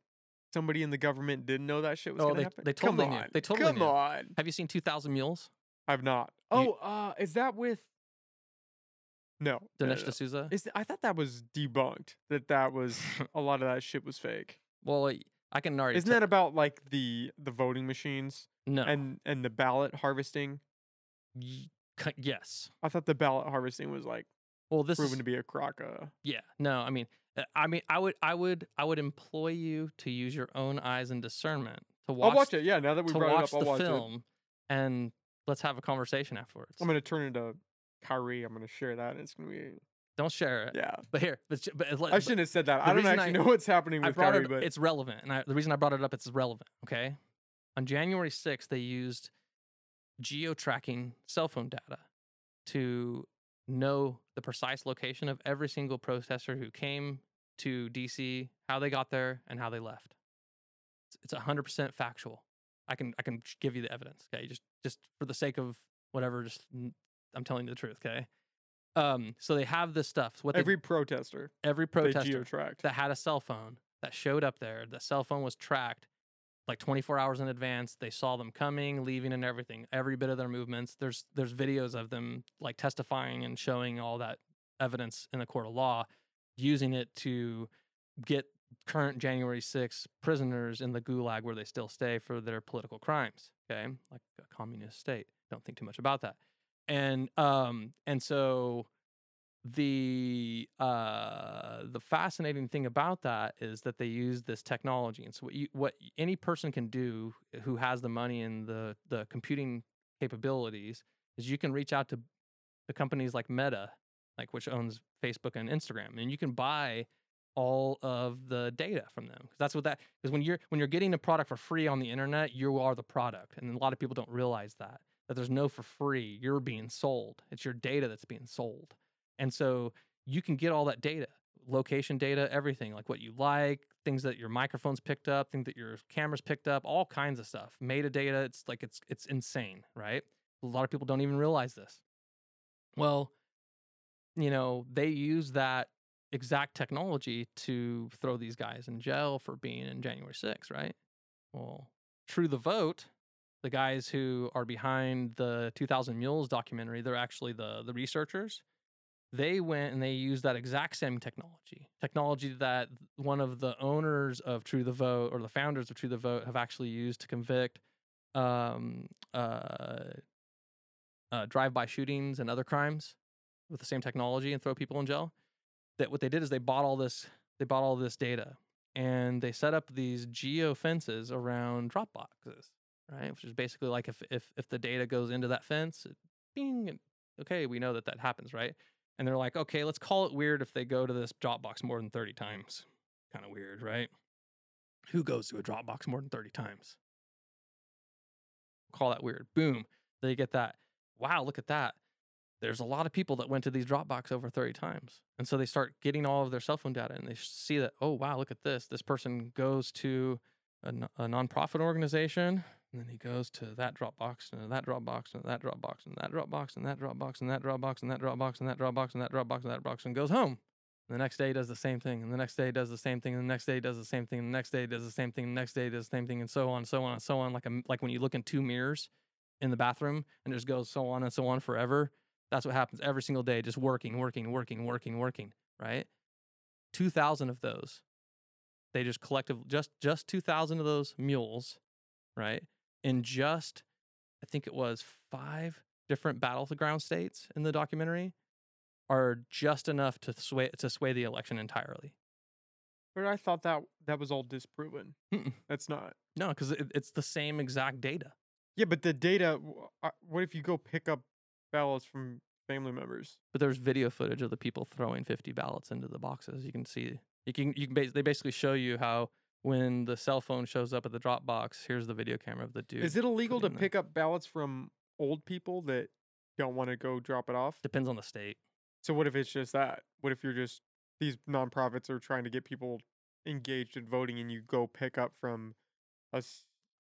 somebody in the government didn't know that shit was Oh, gonna they- happen? they Come totally knew. on. They totally Come knew. on. Have you seen 2000 Mules? I've not. You- Oh, uh, is that with? No, no, no, Dinesh no. D'Souza? Is I thought that was debunked. That that was a lot of that shit was fake. Well, I can already Isn't tell- that about like the the voting machines no. and and the ballot harvesting? Y- yes. I thought the ballot harvesting was like Well, this proven is to be a crock yeah. No, I mean, uh, I mean, I would, I would, I would employ you to use your own eyes and discernment to watch, I'll watch it. Yeah, now that we to brought watch it up, I'll the watch it. film, and let's have a conversation afterwards. I'm gonna turn into Kyrie. I'm gonna share that. And it's gonna be Don't share it. yeah. But here, but, but, I shouldn't have said that. I don't actually I- know what's happening with Kyrie, it. but It's relevant, and I, the reason I brought it up, it's relevant. Okay, on January 6th, they used geo tracking cell phone data to know the precise location of every single protester who came to DC, how they got there, and how they left. It's- It's hundred percent factual. I can I can give you the evidence. Okay, just just for the sake of whatever, just I'm telling you the truth. Okay. Um. So they have this stuff. What every every protester every protester geo-tracked. that had a cell phone that showed up there. The cell phone was tracked like 24 hours in advance. They saw them coming, leaving, and everything. Every bit of their movements. There's there's videos of them like testifying and showing all that evidence in the court of law, using it to get current January 6 prisoners in the gulag where they still stay for their political crimes. Okay, like a communist state. Don't think too much about that. And um and so the uh the fascinating thing about that is that they use this technology and so what you what any person can do who has the money and the the computing capabilities is you can reach out to the companies like meta like which owns facebook and instagram and you can buy all of the data from them because that's what that because when you're when you're getting a product for free on the internet you are the product and a lot of people don't realize that that there's no for free you're being sold it's your data that's being sold and so you can get all that data, location data, everything like what you like, things that your microphones picked up, things that your cameras picked up, all kinds of stuff. Metadata, it's like it's it's insane, right? A lot of people don't even realize this. Well, you know, they use that exact technology to throw these guys in jail for being in January 6th, right? Well, True the Vote, the guys who are behind the 2000 Mules documentary, they're actually the the researchers. They went and they used that exact same technology technology that one of the owners of true the vote or the founders of true the vote have actually used to convict um, uh, uh, drive-by shootings and other crimes with the same technology and throw people in jail. That what they did is they bought all this they bought all this data and they set up these geo fences around drop boxes right which is basically like if if if the data goes into that fence bing okay we know that that happens right and they're like, okay, let's call it weird if they go to this Dropbox more than 30 times. kind of weird, right? Who goes to a Dropbox more than 30 times? Call that weird. Boom. They get that. Wow, look at that. There's a lot of people that went to these Dropbox over 30 times. And so they start getting all of their cell phone data and they see that, oh, wow, look at this. This person goes to a, a nonprofit organization and then he goes to that Dropbox and that Dropbox and that Dropbox and that Dropbox and that Dropbox and that Dropbox and that Dropbox and that Dropbox and that Dropbox and that Dropbox and goes home. The next day does the same thing, and the next day does the same thing, and the next day does the same thing, and the next day does the same thing, and the next day does the same thing, and so on, so on, and so on. Like a, like when you look in two mirrors in the bathroom, and it just goes so on and so on forever. That's what happens every single day, just working, working, working, working, working. Right? Two thousand of those. They just collective just just two thousand of those mules, right? In just, I think it was five different battleground states in the documentary are just enough to sway to sway the election entirely. But I thought that that was all disproven. Mm-mm. That's not. No, because it, it's the same exact data. Yeah, but the data. What if you go pick up ballots from family members? But there's video footage of the people throwing 50 ballots into the boxes. You can see. You can. You can. They basically show you how when the cell phone shows up at the Dropbox. Here's the video camera of the dude. Is it illegal to pick up ballots from old people that don't want to go drop it off? Depends on the state. So what if it's just that? What if you're just these nonprofits are trying to get people engaged in voting, and you go pick up from a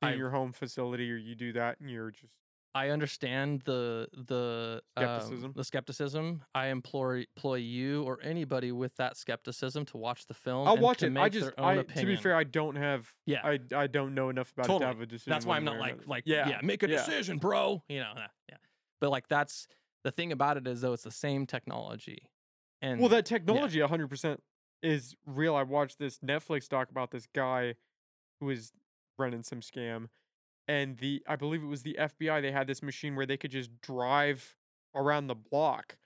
in your home facility, or you do that, and you're just I understand the the um, Skepticism. the skepticism. I implore employ you or anybody with that skepticism to watch the film. I'll watch it. I just, I, to be fair, I don't have, Yeah. I, I don't know enough about it to have a decision. That's why I'm not like another. like yeah, yeah, make a yeah. decision, bro. You know, yeah. But like that's the thing about it is though it's the same technology. And Well, that technology, 100% is real. I watched this Netflix doc about this guy who was running some scam, and the I believe it was the FBI. They had this machine where they could just drive around the block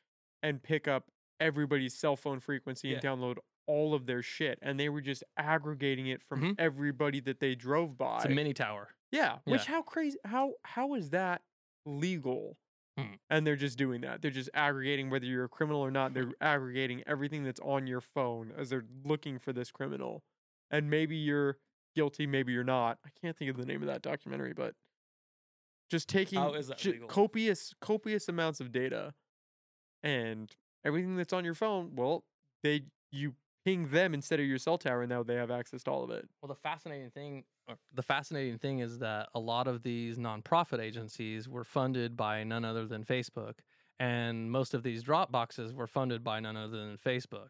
and pick up everybody's cell phone frequency and Yeah. download all of their shit, and they were just aggregating it from Mhm. everybody that they drove by. it's a mini tower. Yeah, which Yeah. how crazy how how is that legal? Hmm. And they're just doing that. They're just aggregating whether you're a criminal or not. They're aggregating everything that's on your phone as they're looking for this criminal. And maybe you're guilty, maybe you're not. I can't think of the name of that documentary, but just taking How is that ju- copious copious amounts of data and everything that's on your phone, well, they you ping them instead of your cell tower and now they have access to all of it. Well, the fascinating thing, uh, the fascinating thing is that a lot of these nonprofit agencies were funded by none other than Facebook, and most of these drop boxes were funded by none other than Facebook.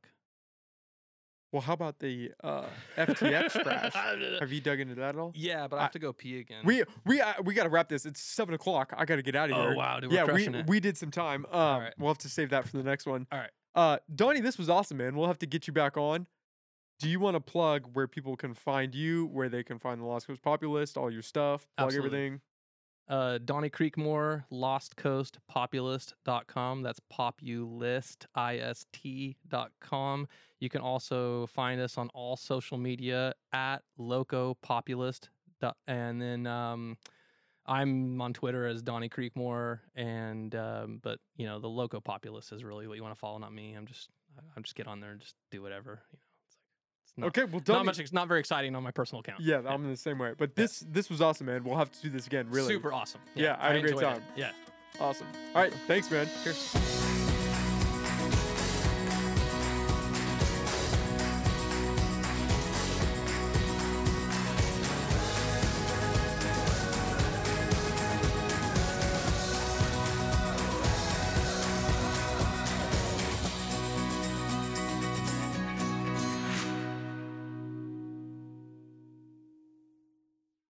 Well, how about the uh, FTX crash? Have you dug into that at all? Yeah, but I have to go pee again. We we uh, we got to wrap this. It's seven o'clock. I got to get out of here. oh wow, dude, yeah, we it. we did some time. Um, right. we'll have to save that for the next one. All right. Uh, Donnie, this was awesome, man. We'll have to get you back on. Do you want to plug where people can find you, where they can find the Lost Coast Populist, all your stuff, plug Absolutely. everything? Uh, Donnie Creekmore, lostcoastpopulist.com. That's populist, I-S-T dot com. You can also find us on all social media at Loco Populist. And then um, I'm on Twitter as Donnie Creekmore. And, um, but, you know, the Loco Populist is really what you want to follow, not me. I'm just, I'm just get on there and just do whatever. You know, it's like, it's not, okay, well, not Donnie. much, it's not very exciting on my personal account. yeah, I'm in the same way. But this this was awesome, man. We'll have to do this again. Really, Super awesome. Yeah, I had a great enjoyed it. time. Yeah. awesome. All right, thanks, man. Cheers.